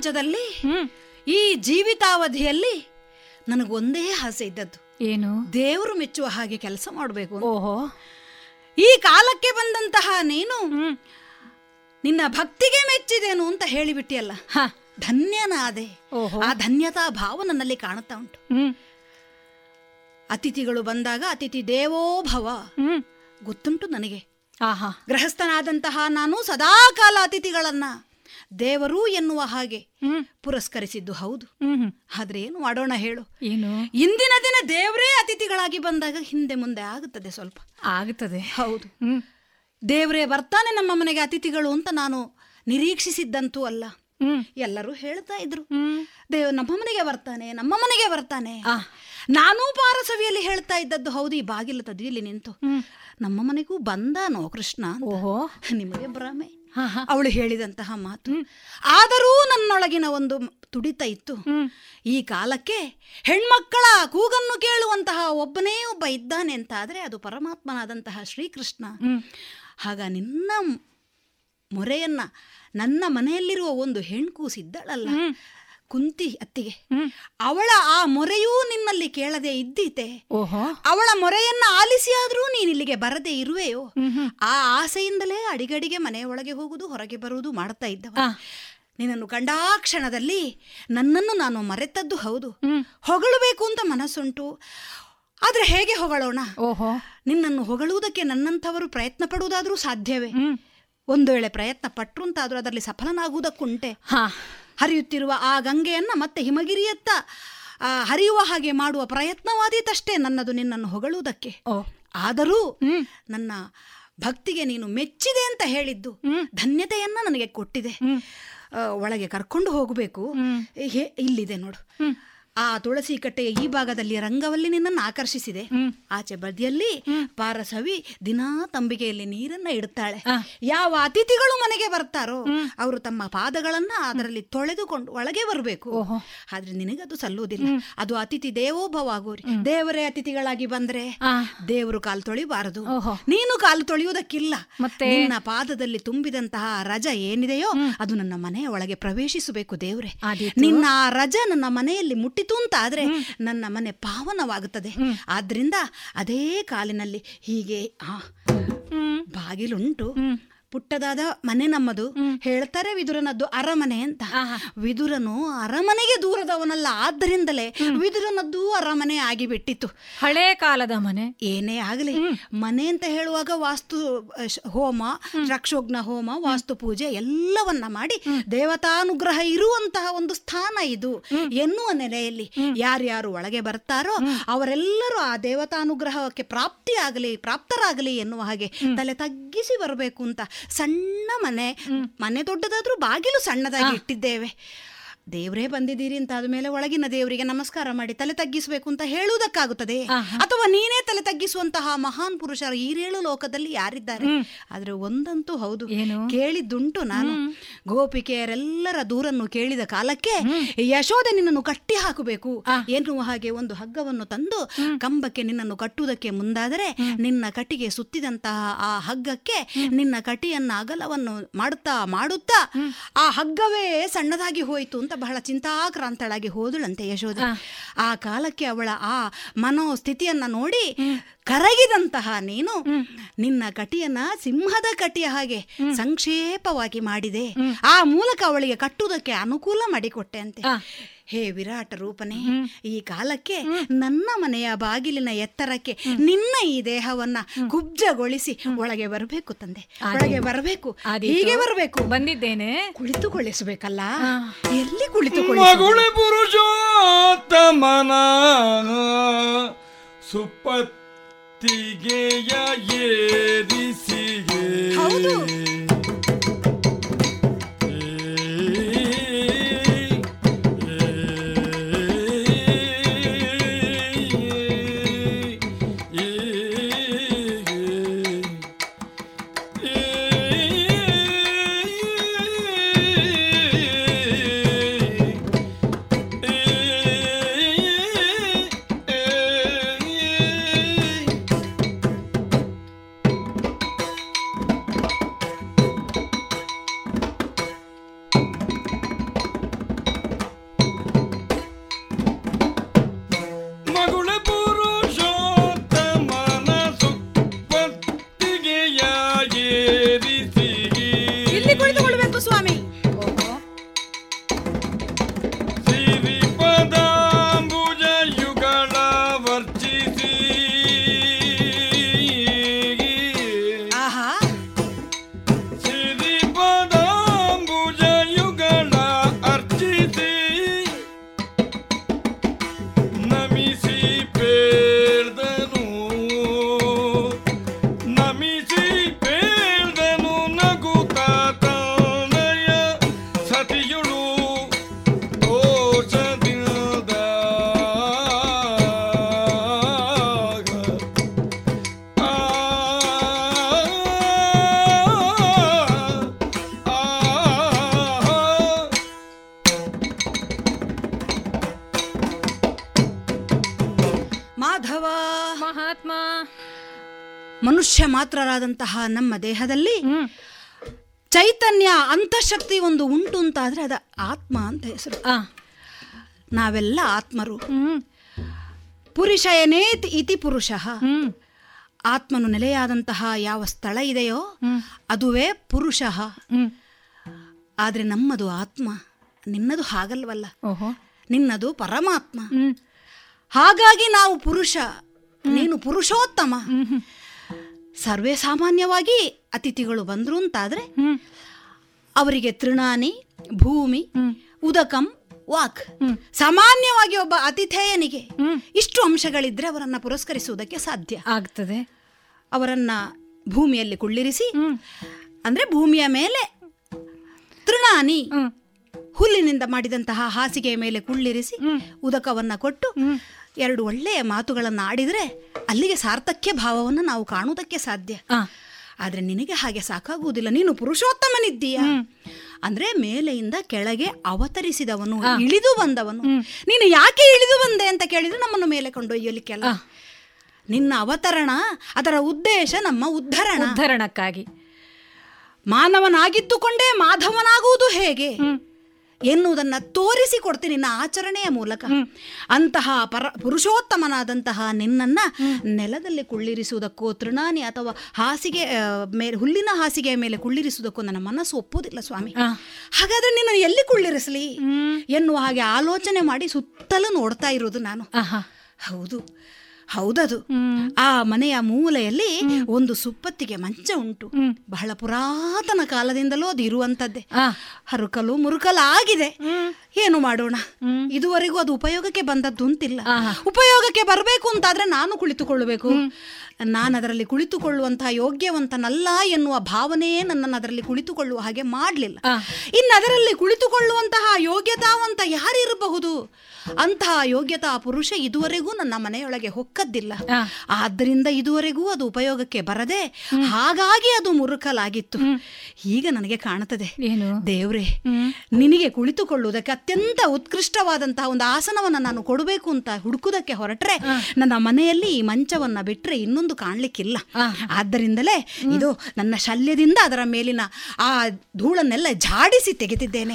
ಪ್ರಪಂಚದಲ್ಲಿ ಈ ಜೀವಿತಾವಧಿಯಲ್ಲಿ ನನಗೊಂದೇ ಆಸೆ ಇದ್ದದ್ದು. ಏನು? ದೇವರು ಮೆಚ್ಚುವ ಹಾಗೆ ಕೆಲಸ ಮಾಡಬೇಕು ಓಹೋ. ಈ ಕಾಲಕ್ಕೆ ಬಂದಂತಹ ನೀನು ನಿನ್ನ ಭಕ್ತಿಗೆ ಮೆಚ್ಚಿದೇನು ಅಂತ ಹೇಳಿಬಿಟ್ಟಿಯಲ್ಲ. ಧನ್ಯನಾದೆ. ಆ ಧನ್ಯತಾ ಭಾವ ನನ್ನಲ್ಲಿ ಕಾಣುತ್ತಾ ಉಂಟು. ಅತಿಥಿಗಳು ಬಂದಾಗ ಅತಿಥಿ ದೇವೋ ಭವ. ಗೊತ್ತುಂಟು ನನಗೆ. ಆಹಾ. ಗೃಹಸ್ಥನಾದಂತಹ ನಾನು ಸದಾಕಾಲ ಅತಿಥಿಗಳನ್ನ ದೇವರು ಎನ್ನುವ ಹಾಗೆ ಪುರಸ್ಕರಿಸಿದ್ದು ಹೌದು. ಆದ್ರೆ ಏನು ಮಾಡೋಣ ಹೇಳು. ಏನು? ಇಂದಿನ ದಿನ ದೇವರೇ ಅತಿಥಿಗಳಾಗಿ ಬಂದಾಗ ಹಿಂದೆ ಮುಂದೆ ಆಗುತ್ತದೆ ಸ್ವಲ್ಪ. ಆಗುತ್ತದೆ ಹೌದು. ದೇವರೇ ಬರ್ತಾನೆ ನಮ್ಮ ಮನೆಗೆ ಅತಿಥಿಗಳು ಅಂತ ನಾನು ನಿರೀಕ್ಷಿಸಿದ್ದಂತೂ ಅಲ್ಲ. ಎಲ್ಲರೂ ಹೇಳ್ತಾ ಇದ್ರು. ದೇವ ನಮ್ಮ ಮನೆಗೆ ಬರ್ತಾನೆ ನಮ್ಮ ಮನೆಗೆ ಬರ್ತಾನೆ. ನಾನೂ ಪಾರಸವಿಯಲ್ಲಿ ಹೇಳ್ತಾ ಇದ್ದದ್ದು ಹೌದು ಈ ಬಾಗಿಲ ತದಿಯಲ್ಲಿ ನಿಂತು. ನಮ್ಮ ಮನೆಗೂ ಬಂದಾನೋ ಕೃಷ್ಣ ಓಹೋ. ನಿಮಗೆ ಭ್ರಮೆ. ಅವಳು ಹೇಳಿದಂತಹ ಮಾತು. ಆದರೂ ನನ್ನೊಳಗಿನ ಒಂದು ತುಡಿತ ಇತ್ತು. ಈ ಕಾಲಕ್ಕೆ ಹೆಣ್ಮಕ್ಕಳ ಕೂಗನ್ನು ಕೇಳುವಂತಹ ಒಬ್ಬನೇ ಒಬ್ಬ ಇದ್ದಾನೆ ಅಂತ ಆದರೆ ಅದು ಪರಮಾತ್ಮನಾದಂತಹ ಶ್ರೀಕೃಷ್ಣ. ಆಗ ನಿನ್ನ ಮೊರೆಯನ್ನ ನನ್ನ ಮನೆಯಲ್ಲಿರುವ ಒಂದು ಹೆಣ್ಕೂಸಿದ್ದಳಲ್ಲ ಕುಂತಿ ಅತ್ತಿಗೆ ಅವಳ ಆ ಮೊರೆಯೂ ನಿನ್ನಲ್ಲಿ ಕೇಳದೆ ಇದ್ದೀತೆ. ಓಹೋ. ಅವಳ ಮೊರೆಯನ್ನ ಆಲಿಸಿ ಆದ್ರೂ ನೀನ್ ಇಲ್ಲಿಗೆ ಬರದೇ ಇರುವೆಯೋ? ಆ ಆಸೆಯಿಂದಲೇ ಅಡಿಗಡಿಗೆ ಮನೆಯೊಳಗೆ ಹೋಗುದು ಹೊರಗೆ ಬರುವುದು ಮಾಡ್ತಾ ಇದ್ದವ ನಿನ್ನನ್ನು ಕಂಡಾ ಕ್ಷಣದಲ್ಲಿ ನನ್ನನ್ನು ನಾನು ಮರೆತದ್ದು ಹೌದು. ಹೊಗಳಬೇಕು ಅಂತ ಮನಸ್ಸುಂಟು. ಆದ್ರೆ ಹೇಗೆ ಹೊಗಳೋಣ? ಓಹೋ. ನಿನ್ನನ್ನು ಹೊಗಳುವುದಕ್ಕೆ ನನ್ನಂಥವರು ಪ್ರಯತ್ನ ಪಡುವುದಾದ್ರೂ ಸಾಧ್ಯವೇ ಒಂದು ವೇಳೆ ಪ್ರಯತ್ನ ಪಟ್ರು ಅಂತಾದ್ರೂ ಅದರಲ್ಲಿ ಸಫಲನಾಗುವುದಕ್ಕುಂಟೆ. ಹರಿಯುತ್ತಿರುವ ಆ ಗಂಗೆಯನ್ನು ಮತ್ತೆ ಹಿಮಗಿರಿಯತ್ತ ಹರಿಯುವ ಹಾಗೆ ಮಾಡುವ ಪ್ರಯತ್ನವಾದೀತಷ್ಟೇ ನನ್ನದು ನಿನ್ನನ್ನು ಹೊಗಳುವುದಕ್ಕೆ. ಆದರೂ ನನ್ನ ಭಕ್ತಿಗೆ ನೀನು ಮೆಚ್ಚಿದೆ ಅಂತ ಹೇಳಿದ್ದು ಧನ್ಯತೆಯನ್ನ ನನಗೆ ಕೊಟ್ಟಿದೆ. ಒಳಗೆ ಕರ್ಕೊಂಡು ಹೋಗಬೇಕು. ಇಲ್ಲಿದೆ ನೋಡು. ಆ ತುಳಸಿ ಕಟ್ಟೆಯ ಈ ಭಾಗದಲ್ಲಿ ರಂಗವಲ್ಲಿ ನಿನ್ನನ್ನು ಆಕರ್ಷಿಸಿದೆ. ಆಚೆ ಬದಿಯಲ್ಲಿ ಪಾರಸವಿ ದಿನಾ ತಂಬಿಗೆಯಲ್ಲಿ ನೀರನ್ನ ಇಡುತ್ತಾಳೆ. ಯಾವ ಅತಿಥಿಗಳು ಮನೆಗೆ ಬರ್ತಾರೋ ಅವರು ತಮ್ಮ ಪಾದಗಳನ್ನ ಅದರಲ್ಲಿ ತೊಳೆದುಕೊಂಡು ಒಳಗೆ ಬರಬೇಕು. ಆದ್ರೆ ನಿನಗದು ಸಲ್ಲುವುದಿಲ್ಲ. ಅದು ಅತಿಥಿ ದೇವೋಭವ ಆಗೋರಿ. ದೇವರೇ ಅತಿಥಿಗಳಾಗಿ ಬಂದ್ರೆ ದೇವರು ಕಾಲು ತೊಳಿಬಾರದು. ನೀನು ಕಾಲು ತೊಳೆಯುವುದಕ್ಕಿಲ್ಲ. ನಿನ್ನ ಪಾದದಲ್ಲಿ ತುಂಬಿದಂತಹ ರಜ ಏನಿದೆಯೋ ಅದು ನನ್ನ ಮನೆಯ ಒಳಗೆ ಪ್ರವೇಶಿಸಬೇಕು ದೇವ್ರೆ. ನಿನ್ನ ಆ ರಜ ನನ್ನ ಮನೆಯಲ್ಲಿ ಮುಟ್ಟಿತು. ಅಂತ ಆದರೆ ನನ್ನ ಮನೆ ಪಾವನವಾಗುತ್ತದೆ. ಆದ್ರಿಂದ ಅದೇ ಕಾಲಿನಲ್ಲಿ ಹೀಗೆ ಬಾಗಿಲುಂಟು. ಪುಟ್ಟದಾದ ಮನೆ ನಮ್ಮದು. ಹೇಳ್ತಾರೆ ವಿದುರನದ್ದು ಅರಮನೆ ಅಂತ. ವಿದುರನು ಅರಮನೆಗೆ ದೂರದವನಲ್ಲ ಆದ್ದರಿಂದಲೇ ವಿದುರನದ್ದು ಅರಮನೆ ಆಗಿಬಿಟ್ಟಿತ್ತು. ಹಳೆ ಕಾಲದ ಮನೆ. ಏನೇ ಆಗಲಿ. ಮನೆ ಅಂತ ಹೇಳುವಾಗ ವಾಸ್ತು ಹೋಮ ರಕ್ಷೋಗ್ನ ಹೋಮ ವಾಸ್ತು ಪೂಜೆ ಎಲ್ಲವನ್ನ ಮಾಡಿ ದೇವತಾನುಗ್ರಹ ಇರುವಂತಹ ಒಂದು ಸ್ಥಾನ ಇದು ಎನ್ನುವ ನೆಲೆಯಲ್ಲಿ ಯಾರ್ಯಾರು ಒಳಗೆ ಬರ್ತಾರೋ ಅವರೆಲ್ಲರೂ ಆ ದೇವತಾನುಗ್ರಹಕ್ಕೆ ಪ್ರಾಪ್ತಿಯಾಗಲಿ ಪ್ರಾಪ್ತರಾಗಲಿ ಎನ್ನುವ ಹಾಗೆ ತಲೆ ತಗ್ಗಿಸಿ ಬರಬೇಕು ಅಂತ ಸಣ್ಣ ಮನೆ. ಮನೆ ದೊಡ್ಡದಾದ್ರೂ ಬಾಗಿಲು ಸಣ್ಣದಾಗಿ ಇಟ್ಟಿದ್ದೇವೆ. ದೇವರೇ ಬಂದಿದ್ದೀರಿ ಅಂತ ಆದ್ಮೇಲೆ ಒಳಗಿನ ದೇವರಿಗೆ ನಮಸ್ಕಾರ ಮಾಡಿ ತಲೆ ತಗ್ಗಿಸಬೇಕು ಅಂತ ಹೇಳುವುದಕ್ಕಾಗುತ್ತದೆ. ಅಥವಾ ನೀನೇ ತಲೆ ತಗ್ಗಿಸುವಂತಹ ಮಹಾನ್ ಪುರುಷರು ಈರೇಳು ಲೋಕದಲ್ಲಿ ಯಾರಿದ್ದಾರೆ? ಆದ್ರೆ ಒಂದಂತೂ ಹೌದು. ಕೇಳಿದ್ದುಂಟು ನಾನು. ಗೋಪಿಕೆಯರೆಲ್ಲರ ದೂರನ್ನು ಕೇಳಿದ ಕಾಲಕ್ಕೆ ಯಶೋದೆ ನಿನ್ನನ್ನು ಕಟ್ಟಿ ಹಾಕಬೇಕು. ಎನ್ನುವ ಹಾಗೆ ಒಂದು ಹಗ್ಗವನ್ನು ತಂದು ಕಂಬಕ್ಕೆ ನಿನ್ನನ್ನು ಕಟ್ಟುವುದಕ್ಕೆ ಮುಂದಾದರೆ ನಿನ್ನ ಕಟಿಗೆ ಸುತ್ತಿದಂತಹ ಆ ಹಗ್ಗಕ್ಕೆ ನಿನ್ನ ಕಟಿಯನ್ನ ಅಗಲವನ್ನು ಮಾಡುತ್ತಾ ಮಾಡುತ್ತಾ ಆ ಹಗ್ಗವೇ ಸಣ್ಣದಾಗಿ ಹೋಯಿತು ಅಂತ ಬಹಳ ಚಿಂತಾಕ್ರಾಂತಳಾಗಿ ಹೋದಳಂತೆ ಯಶೋಧ. ಆ ಕಾಲಕ್ಕೆ ಅವಳ ಆ ಮನೋಸ್ಥಿತಿಯನ್ನ ನೋಡಿ ಕರಗಿದಂತಹ ನೀನು ನಿನ್ನ ಕಟಿಯನ್ನ ಸಿಂಹದ ಕಟಿಯ ಹಾಗೆ ಸಂಕ್ಷೇಪವಾಗಿ ಮಾಡಿದೆ. ಆ ಮೂಲಕ ಅವಳಿಗೆ ಕಟ್ಟುವುದಕ್ಕೆ ಅನುಕೂಲ ಮಾಡಿಕೊಟ್ಟೆ ಅಂತೆ ಹೇ ವಿರಾಟ ರೂಪನೇ ಈ ಕಾಲಕ್ಕೆ ನನ್ನ ಮನೆಯ ಬಾಗಿಲಿನ ಎತ್ತರಕ್ಕೆ ನಿನ್ನ ಈ ದೇಹವನ್ನ ಕುಬ್ಜಗೊಳಿಸಿ ಒಳಗೆ ಬರಬೇಕು ತಂದೆ ಒಳಗೆ ಬರಬೇಕು ಹೀಗೆ ಬರಬೇಕು. ಬಂದಿದ್ದೇನೆ. ಕುಳಿತುಕೊಳ್ಳಿಸಬೇಕಲ್ಲ? ಎಲ್ಲಿ ಮಗುಳೆ ಕುಳಿತುಕೊಳ್ಳಿ ಪುರುಷೋತ್ತಮನ ಸುಪ್ಪತ್ತಿಗೆಯ ಏರಿಸಿಗೆ ಮಾತ್ರರಾದಂತಹ ನಮ್ಮ ದೇಹದಲ್ಲಿ ಚೈತನ್ಯ ಅಂತಃಶಕ್ತಿ ಒಂದು ಉಂಟು ಅಂತಾದ್ರೆ ಅದ ಆತ್ಮ ಅಂತ ಹೆಸರು. ನಾವೆಲ್ಲ ಆತ್ಮರು. ಪುರುಷ ಏನೇತ್ ಇತಿ ಪುರುಷ. ಆತ್ಮನು ನೆಲೆಯಾದಂತಹ ಯಾವ ಸ್ಥಳ ಇದೆಯೋ ಅದುವೇ ಪುರುಷ. ಆದ್ರೆ ನಮ್ಮದು ಆತ್ಮ ನಿನ್ನದು ಹಾಗಲ್ವಲ್ಲ. ನಿನ್ನದು ಪರಮಾತ್ಮ. ಹಾಗಾಗಿ ನಾವು ಪುರುಷ ನೀನು ಪುರುಷೋತ್ತಮ. ಸರ್ವೇ ಸಾಮಾನ್ಯವಾಗಿ ಅತಿಥಿಗಳು ಬಂದ್ರು ಅಂತಾದ್ರೆ ಅವರಿಗೆ ತೃಣಾನಿ ಭೂಮಿ ಉದಕಂ ವಾಕ್. ಸಾಮಾನ್ಯವಾಗಿ ಒಬ್ಬ ಅತಿಥೇಯನಿಗೆ ಇಷ್ಟು ಅಂಶಗಳಿದ್ರೆ ಅವರನ್ನ ಪುರಸ್ಕರಿಸುವುದಕ್ಕೆ ಸಾಧ್ಯ. ಆಗ್ತದೆ. ಅವರನ್ನ ಭೂಮಿಯಲ್ಲಿ ಕುಳ್ಳಿರಿಸಿ ಅಂದ್ರೆ ಭೂಮಿಯ ಮೇಲೆ ತೃಣಾನಿ ಹುಲ್ಲಿನಿಂದ ಮಾಡಿದಂತಹ ಹಾಸಿಗೆಯ ಮೇಲೆ ಕುಳ್ಳಿರಿಸಿ ಉದಕವನ್ನ ಕೊಟ್ಟು ಎರಡು ಒಳ್ಳೆಯ ಮಾತುಗಳನ್ನು ಆಡಿದರೆ ಅಲ್ಲಿಗೆ ಸಾರ್ಥಕ್ಯ ಭಾವವನ್ನು ನಾವು ಕಾಣುವುದಕ್ಕೆ ಸಾಧ್ಯ. ಆದರೆ ನಿನಗೆ ಹಾಗೆ ಸಾಕಾಗುವುದಿಲ್ಲ. ನೀನು ಪುರುಷೋತ್ತಮನಿದ್ದೀಯ? ಅಂದ್ರೆ ಮೇಲೆಯಿಂದ ಕೆಳಗೆ ಅವತರಿಸಿದವನು ಇಳಿದು ಬಂದವನು. ನೀನು ಯಾಕೆ ಇಳಿದು ಬಂದೆ ಅಂತ ಕೇಳಿದ್ರೆ ನಮ್ಮನ್ನು ಮೇಲೆ ಕೊಂಡೊಯ್ಯಲಿಕ್ಕೆಲ್ಲ. ನಿನ್ನ ಅವತರಣ ಅದರ ಉದ್ದೇಶ ನಮ್ಮ ಉದ್ಧರಣ. ಉದ್ಧರಣಕ್ಕಾಗಿ. ಮಾನವನಾಗಿದ್ದುಕೊಂಡೇ ಮಾಧವನಾಗುವುದು ಹೇಗೆ? ಎನ್ನುವುದನ್ನ ತೋರಿಸಿಕೊಡ್ತೀನಿ ನಿನ್ನ ಆಚರಣೆಯ ಮೂಲಕ. ಅಂತಹ ಪರ ಪುರುಷೋತ್ತಮನಾದಂತಹ ನಿನ್ನನ್ನ ನೆಲದಲ್ಲಿ ಕುಳ್ಳಿರಿಸುವುದಕ್ಕೋ ತೃಣಾನಿ ಅಥವಾ ಹಾಸಿಗೆ ಮೇಲೆ ಹುಲ್ಲಿನ ಹಾಸಿಗೆಯ ಮೇಲೆ ಕುಳ್ಳಿರಿಸುವುದಕ್ಕೂ ನನ್ನ ಮನಸ್ಸು ಒಪ್ಪುವುದಿಲ್ಲ ಸ್ವಾಮಿ. ಹಾಗಾದ್ರೆ ನಿನ್ನ ಎಲ್ಲಿ ಕುಳ್ಳಿರಿಸಲಿ? ಎನ್ನುವ ಹಾಗೆ ಆಲೋಚನೆ ಮಾಡಿ ಸುತ್ತಲೂ ನೋಡ್ತಾ ಇರೋದು ನಾನು. ಹೌದು. ಹೌದದು. ಆ ಮನೆಯ ಮೂಲೆಯಲ್ಲಿ ಒಂದು ಸುಪ್ಪತ್ತಿಗೆ ಮಂಚ ಉಂಟು. ಬಹಳ ಪುರಾತನ ಕಾಲದಿಂದಲೂ ಅದು ಇರುವಂತದ್ದೇ. ಹರುಕಲು ಮುರುಕಲು ಆಗಿದೆ ಏನು ಮಾಡೋಣ? ಇದುವರೆಗೂ ಅದು ಉಪಯೋಗಕ್ಕೆ ಬಂದದ್ದು ಅಂತಿಲ್ಲ. ಉಪಯೋಗಕ್ಕೆ ಬರಬೇಕು ಅಂತಾದ್ರೆ ನಾನು ಕುಳಿತುಕೊಳ್ಳಬೇಕು. ನಾನು ಅದರಲ್ಲಿ ಕುಳಿತುಕೊಳ್ಳುವಂತಹ ಯೋಗ್ಯವಂತನಲ್ಲ ಎನ್ನುವ ಭಾವನೆಯೇ ನನ್ನನ್ನು ಅದರಲ್ಲಿ ಕುಳಿತುಕೊಳ್ಳುವ ಹಾಗೆ ಮಾಡಲಿಲ್ಲ. ಇನ್ನು ಅದರಲ್ಲಿ ಕುಳಿತುಕೊಳ್ಳುವಂತಹ ಯೋಗ್ಯತಾವಂತ ಯಾರಿರಬಹುದು? ಅಂತಹ ಯೋಗ್ಯತಾ ಪುರುಷ ಇದುವರೆಗೂ ನನ್ನ ಮನೆಯೊಳಗೆ ಹೊಕ್ಕದ್ದಿಲ್ಲ. ಆದ್ದರಿಂದ ಇದುವರೆಗೂ ಅದು ಉಪಯೋಗಕ್ಕೆ ಬರದೆ ಹಾಗಾಗಿ ಅದು ಮುರುಕಲಾಗಿತ್ತು. ಈಗ ನನಗೆ ಕಾಣುತ್ತದೆ. ದೇವ್ರೆ ನಿನಗೆ ಕುಳಿತುಕೊಳ್ಳುವುದಕ್ಕೆ ಅತ್ಯಂತ ಉತ್ಕೃಷ್ಟವಾದಂತಹ ಒಂದು ಆಸನವನ್ನು ನಾನು ಕೊಡಬೇಕು ಅಂತ ಹುಡುಕುದಕ್ಕೆ ಹೊರಟ್ರೆ ನನ್ನ ಮನೆಯಲ್ಲಿ ಈ ಮಂಚವನ್ನ ಬಿಟ್ರೆ ಇನ್ನೊಂದು ಕಾಣ್ಲಿಕ್ಕಿಲ್ಲ. ಆದ್ದರಿಂದಲೇ ಇದು ನನ್ನ ಶಲ್ಯದಿಂದ ಅದರ ಮೇಲಿನ ಆ ಧೂಳನ್ನೆಲ್ಲ ಜಾಡಿಸಿ ತೆಗೆದಿದ್ದೇನೆ.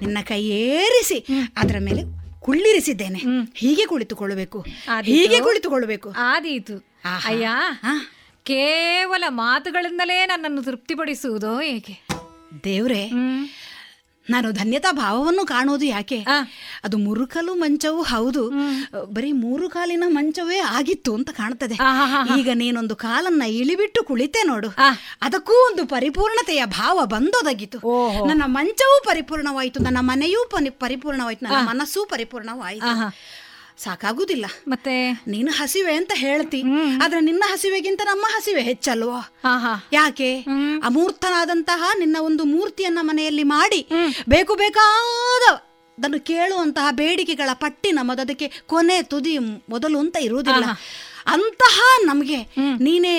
ನಿನ್ನ ಕೈ ಏರಿಸಿ ಅದರ ಮೇಲೆ ಕುಳ್ಳಿರಿಸಿದ್ದೇನೆ. ಹೀಗೆ ಕುಳಿತುಕೊಳ್ಳಬೇಕು. ಹೀಗೆ ಕುಳಿತುಕೊಳ್ಳಬೇಕು. ಆದೀತು. ಅಯ್ಯ. ಕೇವಲ ಮಾತುಗಳಿಂದಲೇ ನನ್ನನ್ನು ತೃಪ್ತಿಪಡಿಸುವುದು ಹೇಗೆ? ದೇವ್ರೆ ನಾನು ಧನ್ಯತಾ ಭಾವವನ್ನು ಕಾಣೋದು ಯಾಕೆ? ಅದು ಮುರುಕಲು ಮಂಚವೂ ಹೌದು. ಬರೀ ಮೂರು ಕಾಲಿನ ಮಂಚವೇ ಆಗಿತ್ತು ಅಂತ ಕಾಣ್ತದೆ ಈಗ ನೀನೊಂದು ಕಾಲನ್ನ ಇಳಿಬಿಟ್ಟು ಕುಳಿತೆ ನೋಡು. ಅದಕ್ಕೂ ಒಂದು ಪರಿಪೂರ್ಣತೆಯ ಭಾವ ಬಂದೊದಗಿತು. ನನ್ನ ಮಂಚವೂ ಪರಿಪೂರ್ಣವಾಯಿತು ನನ್ನ ಮನೆಯೂ ಪರಿಪೂರ್ಣವಾಯಿತು ನನ್ನ ಮನಸ್ಸೂ ಪರಿಪೂರ್ಣವಾಯಿತು. ಸಾಕಾಗುದಿಲ್ಲ. ಮತ್ತೆ? ನೀನು ಹಸಿವೆ ಅಂತ ಹೇಳ್ತಿ ಆದ್ರೆ ನಿನ್ನ ಹಸಿವೆಗಿಂತ ನಮ್ಮ ಹಸಿವೆ ಹೆಚ್ಚಲ್ವೋ? ಯಾಕೆ? ಅಮೂರ್ತನಾದಂತಹ ನಿನ್ನ ಒಂದು ಮೂರ್ತಿಯನ್ನ ಮನೆಯಲ್ಲಿ ಮಾಡಿ ಬೇಕು ಬೇಕಾದ ಅದನ್ನು ಕೇಳುವಂತಹ ಬೇಡಿಕೆಗಳ ಪಟ್ಟಿ ನಮ್ಮದು ಅದಕ್ಕೆ ಕೊನೆ ತುದಿ ಮೊದಲು ಅಂತ ಇರುವುದಿಲ್ಲ. ಅಂತಹ ನಮಗೆ ನೀನೇ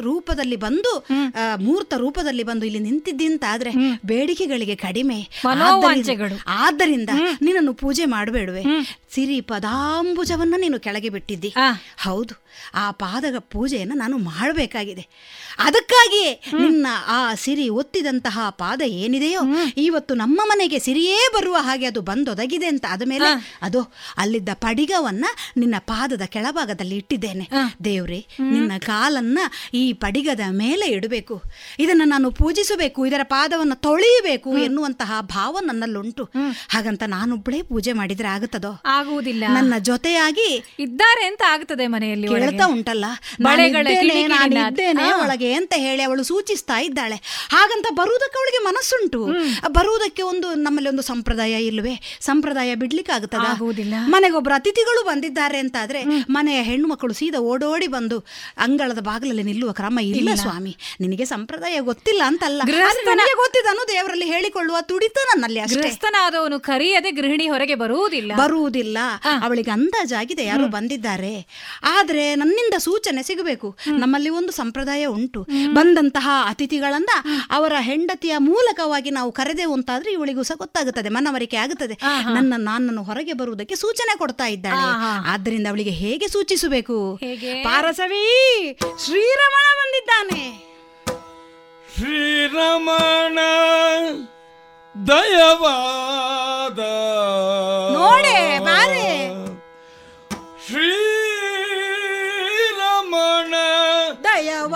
ರೂಪದಲ್ಲಿ ಬಂದು ಆ, ಮೂರ್ತ ರೂಪದಲ್ಲಿ ಬಂದು ಇಲ್ಲಿ ನಿಂತಿದ್ದಿ ಅಂತ ಆದ್ರೆ ಬೇಡಿಕೆಗಳಿಗೆ ಕಡಿಮೆ. ಆದ್ದರಿಂದ- ಆದ್ದರಿಂದ ನಿನ್ನನ್ನು ಪೂಜೆ ಮಾಡಬೇಡುವೆ. ಸಿರಿ ಪದಾಂಬುಜವನ್ನ ನೀನು ಕೆಳಗೆ ಬಿಟ್ಟಿದ್ದಿ. ಹೌದು ಆ ಪಾದಗ ಪೂಜೆಯನ್ನು ನಾನು ಮಾಡಬೇಕಾಗಿದೆ. ಅದಕ್ಕಾಗಿಯೇ ನಿನ್ನ ಆ ಸಿರಿ ಒತ್ತಿದಂತಹ ಪಾದ ಏನಿದೆಯೋ ಇವತ್ತು ನಮ್ಮ ಮನೆಗೆ ಸಿರಿಯೇ ಬರುವ ಹಾಗೆ ಅದು ಬಂದೊದಗಿದೆ ಅಂತ ಆದಮೇಲೆ ಅದು ಅಲ್ಲಿದ್ದ ಪಡಿಗವನ್ನ ನಿನ್ನ ಪಾದದ ಕೆಳಭಾಗದಲ್ಲಿ ಇಟ್ಟಿದ್ದೇನೆ. ದೇವ್ರೆ ನಿನ್ನ ಕಾಲನ್ನ ಈ ಪಡಿಗದ ಮೇಲೆ ಇಡಬೇಕು. ಇದನ್ನ ನಾನು ಪೂಜಿಸಬೇಕು ಇದರ ಪಾದವನ್ನು ತೊಳೆಯಬೇಕು ಎನ್ನುವಂತಹ ಭಾವ ನನ್ನಲ್ಲುಂಟು. ಹಾಗಂತ ನಾನೊಬ್ಬಳೇ ಪೂಜೆ ಮಾಡಿದ್ರೆ ಆಗುತ್ತದೋ? ಆಗುವುದಿಲ್ಲ. ನನ್ನ ಜೊತೆಯಾಗಿ ಇದ್ದಾರೆ ಅಂತ ಆಗುತ್ತದೆ ಮನೆಯಲ್ಲಿ ಒಳಗೆ. ಕೇಳ್ತಾ ಉಂಟಲ್ಲ. ಬಳೆಗಳ ನಾನು ಇದ್ದೇನೆ ಹಾ. ಒಳಗೆ ಅಂತ ಹೇಳಿ ಅವಳು ಸೂಚಿಸ್ತಾ ಇದ್ದಾಳೆ. ಹಾಗಂತ ಬರುವುದಕ್ಕೆ ಅವಳಿಗೆ ಮನಸ್ಸುಂಟು. ಬರುವುದಕ್ಕೆ ಒಂದು ನಮ್ಮಲ್ಲಿ ಒಂದು ಸಂಪ್ರದಾಯ ಇಲ್ವೇ? ಸಂಪ್ರದಾಯ ಬಿಡ್ಲಿಕ್ಕೆ ಆಗುತ್ತದ ಆಗುವುದಿಲ್ಲ. ಮನೆಗೊಬ್ಬರು ಅತಿಥಿಗಳು ಬಂದಿದ್ದಾರೆ ಅಂತಾದ್ರೆ ಮನೆಯ ಹೆಣ್ಣು ಮಕ್ಕಳು ಸೀದಾ ಓಡೋಡಿ ಬಂದು ಅಂಗಳದ ಬಾಗಿಲಲ್ಲಿ ನಿಲ್ಲುವ ಕ್ರಮ ಇಲ್ಲ. ಸ್ವಾಮಿ. ನಿನಗೆ ಸಂಪ್ರದಾಯ ಗೊತ್ತಿಲ್ಲ ಅಂತಲ್ಲ. ಆದ್ರೆ ಗೊತ್ತಿದ್ದನು ದೇವರಲ್ಲಿ ಹೇಳಿಕೊಳ್ಳುವ ತುಡಿತ ನನ್ನಲ್ಲಿ ಅಷ್ಟೇ. ಗೃಹಸ್ಥನಾದವನು ಕರಿಯದೆ ಗೃಹಿಣಿ ಹೊರಗೆ ಬರುವುದಿಲ್ಲ. ಬರುವುದಿಲ್ಲ. ಅವಳಿಗೆ ಅಂದಾಜಾಗಿದೆ ಯಾರು ಬಂದಿದ್ದಾರೆ. ಆದ್ರೆ ನನ್ನಿಂದ ಸೂಚನೆ ಸಿಗಬೇಕು. ನಮ್ಮಲ್ಲಿ ಒಂದು ಸಂಪ್ರದಾಯ ಉಂಟು. ಬಂದಂತಹ ಅತಿಥಿಗಳನ್ನ ಅವರ ಹೆಂಡತಿಯ ಮೂಲಕವಾಗಿ ನಾವು ಕರೆದೆವು ಅಂತಾದ್ರೆ ಇವಳಿಗೂ ಸಹ ಗೊತ್ತಾಗುತ್ತದೆ ಮನವರಿಕೆ ಆಗುತ್ತದೆ. ನನ್ನ ನಾನನ್ನು ಹೊರಗೆ ಬರುವುದಕ್ಕೆ ಸೂಚನೆ ಕೊಡ್ತಾ ಇದ್ದಾಳೆ. ಆದ್ದರಿಂದ ಅವಳಿಗೆ ಹೇಗೆ ಸೂಚಿಸಬೇಕು? ಪಾರಸವಿ ಶ್ರೀರಮಣ ಬಂದಿದ್ದಾನೆ. ಶ್ರೀರಮಣ ದಯವಾದ. ನೋಡೆ ಬಾರೆ. ಶ್ರೀರಮಣ ದಯವಾದ.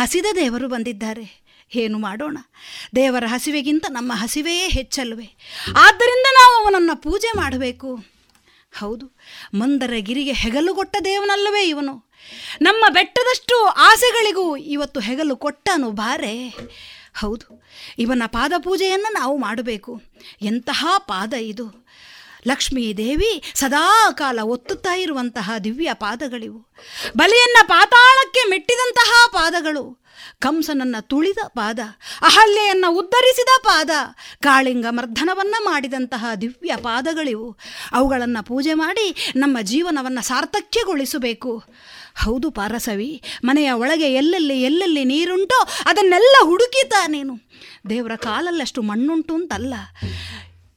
ಹಸಿದ ದೇವರು ಬಂದಿದ್ದಾರೆ. ಏನು ಮಾಡೋಣ? ದೇವರ ಹಸಿವೆಗಿಂತ ನಮ್ಮ ಹಸಿವೆಯೇ ಹೆಚ್ಚಲ್ವೇ? ಆದ್ದರಿಂದ ನಾವು ಅವನನ್ನು ಪೂಜೆ ಮಾಡಬೇಕು. ಹೌದು, ಮಂದರ ಗಿರಿಗೆ ಹೆಗಲು ಕೊಟ್ಟ ದೇವನಲ್ಲವೇ ಇವನು? ನಮ್ಮ ಬೆಟ್ಟದಷ್ಟು ಆಸೆಗಳಿಗೂ ಇವತ್ತು ಹೆಗಲು ಕೊಟ್ಟನು ಬಾರೆ. ಹೌದು, ಇವನ ಪಾದ ಪೂಜೆಯನ್ನು ನಾವು ಮಾಡಬೇಕು. ಎಂತಹ ಪಾದ ಇದು? ಲಕ್ಷ್ಮೀ ದೇವಿ ಸದಾ ಕಾಲ ಒತ್ತುತ್ತಾ ಇರುವಂತಹ ದಿವ್ಯ ಪಾದಗಳಿವು. ಬಲಿಯನ್ನ ಪಾತಾಳಕ್ಕೆ ಮೆಟ್ಟಿದಂತಹ ಪಾದಗಳು. ಕಂಸನನ್ನ ತುಳಿದ ಪಾದ, ಅಹಲ್ಯೆಯನ್ನ ಉದ್ಧರಿಸಿದ ಪಾದ, ಕಾಳಿಂಗ ಮರ್ಧನವನ್ನ ಮಾಡಿದಂತಹ ದಿವ್ಯ ಪಾದಗಳಿವು. ಅವುಗಳನ್ನು ಪೂಜೆ ಮಾಡಿ ನಮ್ಮ ಜೀವನವನ್ನು ಸಾರ್ಥಕ್ಯಗೊಳಿಸಬೇಕು. ಹೌದು ಪಾರಸವಿ, ಮನೆಯ ಒಳಗೆ ಎಲ್ಲೆಲ್ಲಿ ಎಲ್ಲೆಲ್ಲಿ ನೀರುಂಟೋ ಅದನ್ನೆಲ್ಲ ಹುಡುಕಿತಾ ನೀನು ದೇವರ ಕಾಲಲ್ಲಷ್ಟು ಮಣ್ಣುಂಟು ಅಂತಲ್ಲ.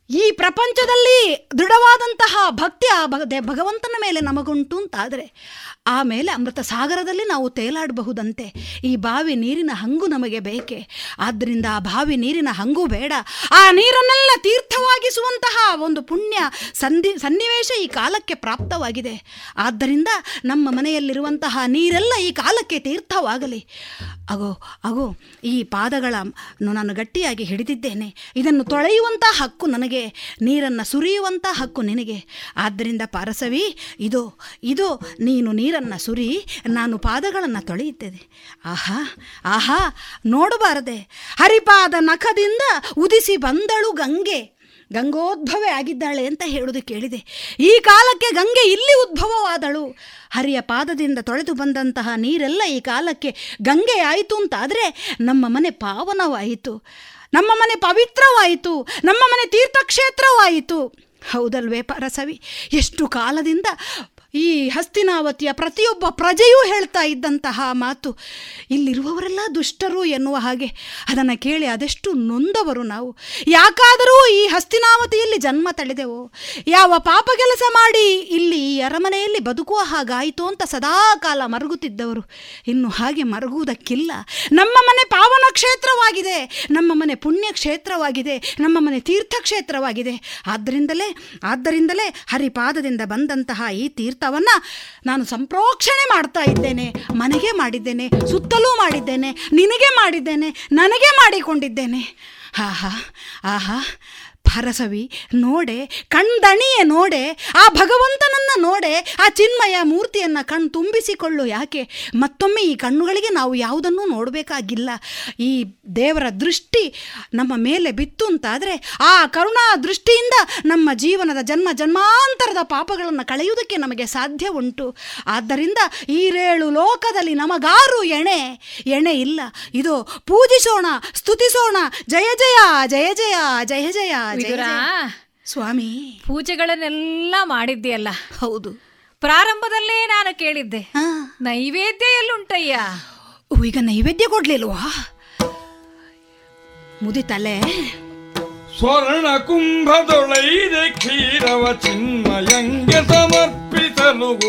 ಈ ಪ್ರಪಂಚದಲ್ಲಿ ದೃಢವಾದಂತಹ ಭಕ್ತಿ ಆ ಭಗವಂತನ ಮೇಲೆ ನಮಗುಂಟು ಅಂತಾದರೆ ಆಮೇಲೆ ಅಮೃತ ಸಾಗರದಲ್ಲಿ ನಾವು ತೇಲಾಡಬಹುದಂತೆ. ಈ ಬಾವಿ ನೀರಿನ ಹಂಗು ನಮಗೆ ಬೇಕೆ. ಆದ್ದರಿಂದ ಆ ಬಾವಿ ನೀರಿನ ಹಂಗು ಬೇಡ. ಆ ನೀರನ್ನೆಲ್ಲ ತೀರ್ಥವಾಗಿಸುವಂತಹ ಒಂದು ಪುಣ್ಯ ಸಂಧಿ, ಸನ್ನಿವೇಶ ಈ ಕಾಲಕ್ಕೆ ಪ್ರಾಪ್ತವಾಗಿದೆ. ಆದ್ದರಿಂದ ನಮ್ಮ ಮನೆಯಲ್ಲಿರುವಂತಹ ನೀರೆಲ್ಲ ಈ ಕಾಲಕ್ಕೆ ತೀರ್ಥವಾಗಲಿ. ಅಗೋ ಅಗೋ, ಈ ಪಾದಗಳ ನಾನು ಗಟ್ಟಿಯಾಗಿ ಹಿಡಿದಿದ್ದೇನೆ. ಇದನ್ನು ತೊಳೆಯುವಂಥ ಹಕ್ಕು ನನಗೆ, ನೀರನ್ನು ಸುರಿಯುವಂಥ ಹಕ್ಕು ನಿನಗೆ. ಆದ್ದರಿಂದ ಪಾರಸವಿ, ಇದು ಇದು ನೀನು ನೀರನ್ನು ಸುರಿ ನಾನು ಪಾದಗಳನ್ನು ತೊಳೆಯುತ್ತೇನೆ. ಆಹಾ ಆಹಾ, ನೋಡಬಾರದೆ. ಹರಿಪಾದ ನಖದಿಂದ ಉದಿಸಿ ಬಂದಳು ಗಂಗೆ. ಗಂಗೋದ್ಭವೇ ಆಗಿದ್ದಾಳೆ ಅಂತ ಹೇಳುವುದು ಕೇಳಿದೆ. ಈ ಕಾಲಕ್ಕೆ ಗಂಗೆ ಇಲ್ಲಿ ಉದ್ಭವವಾದಳು. ಹರಿಯ ಪಾದದಿಂದ ತೊಳೆದು ಬಂದಂತಹ ನೀರೆಲ್ಲ ಈ ಕಾಲಕ್ಕೆ ಗಂಗೆ ಆಯಿತು ಅಂತಾದರೆ ನಮ್ಮ ಮನೆ ಪಾವನವಾಯಿತು. ನಮ್ಮ ಮನೆ ಪವಿತ್ರವಾಯಿತು. ನಮ್ಮ ಮನೆ ತೀರ್ಥಕ್ಷೇತ್ರವಾಯಿತು. ಹೌದಲ್ವೇ ಪರಸವಿ? ಎಷ್ಟು ಕಾಲದಿಂದ ಈ ಹಸ್ತಿನಾವತಿಯ ಪ್ರತಿಯೊಬ್ಬ ಪ್ರಜೆಯೂ ಹೇಳ್ತಾ ಇದ್ದಂತಹ ಮಾತು. ಇಲ್ಲಿರುವವರೆಲ್ಲ ದುಷ್ಟರು ಎನ್ನುವ ಹಾಗೆ. ಅದನ್ನು ಕೇಳಿ ಅದೆಷ್ಟು ನೊಂದವರು ನಾವು. ಯಾಕಾದರೂ ಈ ಹಸ್ತಿನಾವತಿಯಲ್ಲಿ ಜನ್ಮ ತಳೆದೆವು. ಯಾವ ಪಾಪ ಕೆಲಸ ಮಾಡಿ ಇಲ್ಲಿ ಈ ಅರಮನೆಯಲ್ಲಿ ಬದುಕುವ ಹಾಗಾಯಿತು ಅಂತ ಸದಾ ಕಾಲ ಮರುಗುತ್ತಿದ್ದವರು. ಇನ್ನು ಹಾಗೆ ಮರುಗುವುದಕ್ಕಿಲ್ಲ. ನಮ್ಮ ಮನೆ ಪಾವನ ಕ್ಷೇತ್ರವಾಗಿದೆ. ನಮ್ಮ ಮನೆ ಪುಣ್ಯ ಕ್ಷೇತ್ರವಾಗಿದೆ. ನಮ್ಮ ಮನೆ ತೀರ್ಥಕ್ಷೇತ್ರವಾಗಿದೆ ಆದ್ದರಿಂದಲೇ ಆದ್ದರಿಂದಲೇ ಹರಿಪಾದದಿಂದ ಬಂದಂತಹ ಈ ತೀರ್ಥವನ್ನು ನಾನು ಸಂಪ್ರೋಕ್ಷಣೆ ಮಾಡ್ತಾ ಇದ್ದೇನೆ, ಮನೆಗೆ ಮಾಡಿದ್ದೇನೆ, ಸುತ್ತಲೂ ಮಾಡಿದ್ದೇನೆ, ನಿನಗೆ ಮಾಡಿದ್ದೇನೆ, ನನಗೆ ಮಾಡಿಕೊಂಡಿದ್ದೇನೆ. ಆಹಾ ಆಹಾ ಭರಸವಿ, ನೋಡೆ, ಕಣ್ದಣಿಯೆ ನೋಡೆ, ಆ ಭಗವಂತನನ್ನ ನೋಡೆ, ಆ ಚಿನ್ಮಯ ಮೂರ್ತಿಯನ್ನು ಕಣ್ ತುಂಬಿಸಿಕೊಳ್ಳು ಯಾಕೆ? ಮತ್ತೊಮ್ಮೆ ಈ ಕಣ್ಣುಗಳಿಗೆ ನಾವು ಯಾವುದನ್ನೂ ನೋಡಬೇಕಾಗಿಲ್ಲ. ಈ ದೇವರ ದೃಷ್ಟಿ ನಮ್ಮ ಮೇಲೆ ಬಿತ್ತು ಅಂತಾದರೆ, ಆ ಕರುಣಾ ದೃಷ್ಟಿಯಿಂದ ನಮ್ಮ ಜೀವನದ ಜನ್ಮ ಜನ್ಮಾಂತರದ ಪಾಪಗಳನ್ನು ಕಳೆಯುವುದಕ್ಕೆ ನಮಗೆ ಸಾಧ್ಯ ಉಂಟು. ಆದ್ದರಿಂದ ಈರೇಳು ಲೋಕದಲ್ಲಿ ನಮಗಾರು ಎಣೆ ಎಣೆ ಇಲ್ಲ. ಇದು ಪೂಜಿಸೋಣ, ಸ್ತುತಿಸೋಣ, ಜಯ ಜಯ ಜಯ ಜಯ ಜಯ ಜಯ. ಸ್ವಾಮಿ. ಪೂಜೆಗಳನ್ನೆಲ್ಲ ಮಾಡಿದ್ದೀಯಲ್ಲ. ಹೌದು. ಪ್ರಾರಂಭದಲ್ಲೇ ನಾನು ಕೇಳಿದ್ದೆ. ನೈವೇದ್ಯ ಎಲ್ಲುಂಟಯ್ಯ? ಈಗ ನೈವೇದ್ಯ ಕೊಡ್ಲಿಲ್ವಾ? ಮುದಿತಲೆ. ಸ್ವರ್ಣ ಕುಂಭದೊಳೈದೆ ಕ್ಷೀರವ ಚಿನ್ಮಯಂಗೆ ಸಮರ್ಪಿಸಲು.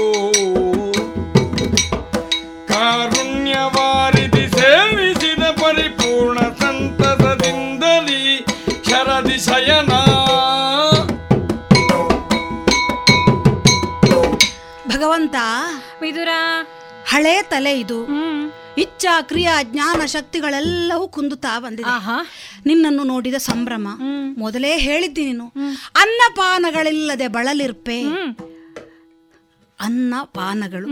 ಕಾರುಣ್ಯವಾರಿಧಿ ಶರದಿ ಶಯನ. ಭಗವಂತ ವಿದುರ. ಹಳೆ ತಲೆ ಇದು. ಇಚ್ಛಾ ಕ್ರಿಯಾ ಜ್ಞಾನ ಶಕ್ತಿಗಳೆಲ್ಲವೂ ಕುಂದುತ್ತಾ ಬಂದಿದೆ. ನಿನ್ನನ್ನು ನೋಡಿದ ಸಂಭ್ರಮ. ಮೊದಲೇ ಹೇಳಿದ್ದಿ ನೀನು. ಅನ್ನಪಾನಗಳಿಲ್ಲದೆ ಬಳಲಿರ್ಪೆ. ಅನ್ನಪಾನಗಳು.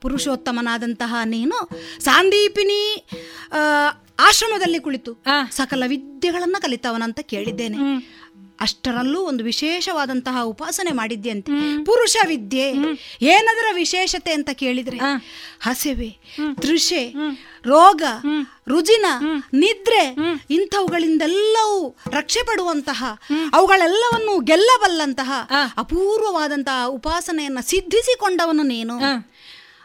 ಪುರುಷೋತ್ತಮನಾದಂತಹ ನೀನು ಸಾಂದೀಪಿನಿ ಆ, ಆಶ್ರಮದಲ್ಲಿ ಕುಳಿತು ಸಕಲ ವಿದ್ಯೆಗಳನ್ನ ಕಲಿತವನಂತ ಕೇಳಿದ್ದೇನೆ. ಅಷ್ಟರಲ್ಲೂ ಒಂದು ವಿಶೇಷವಾದಂತಹ ಉಪಾಸನೆ ಮಾಡಿದ್ಯಂತೆ. ಪುರುಷ ವಿದ್ಯೆ ಏನದರ ವಿಶೇಷತೆ ಅಂತ ಕೇಳಿದ್ರೆ ಹಸಿವೆ ತೃಷೆ ರೋಗ ರುಜಿನ ನಿದ್ರೆ ಇಂಥವುಗಳಿಂದೆಲ್ಲವೂ ರಕ್ಷೆ ಪಡುವಂತಹ ಅವುಗಳೆಲ್ಲವನ್ನು ಗೆಲ್ಲಬಲ್ಲಂತಹ ಅಪೂರ್ವವಾದಂತಹ ಉಪಾಸನೆಯನ್ನ ಸಿದ್ಧಿಸಿಕೊಂಡವನು ನೀನು.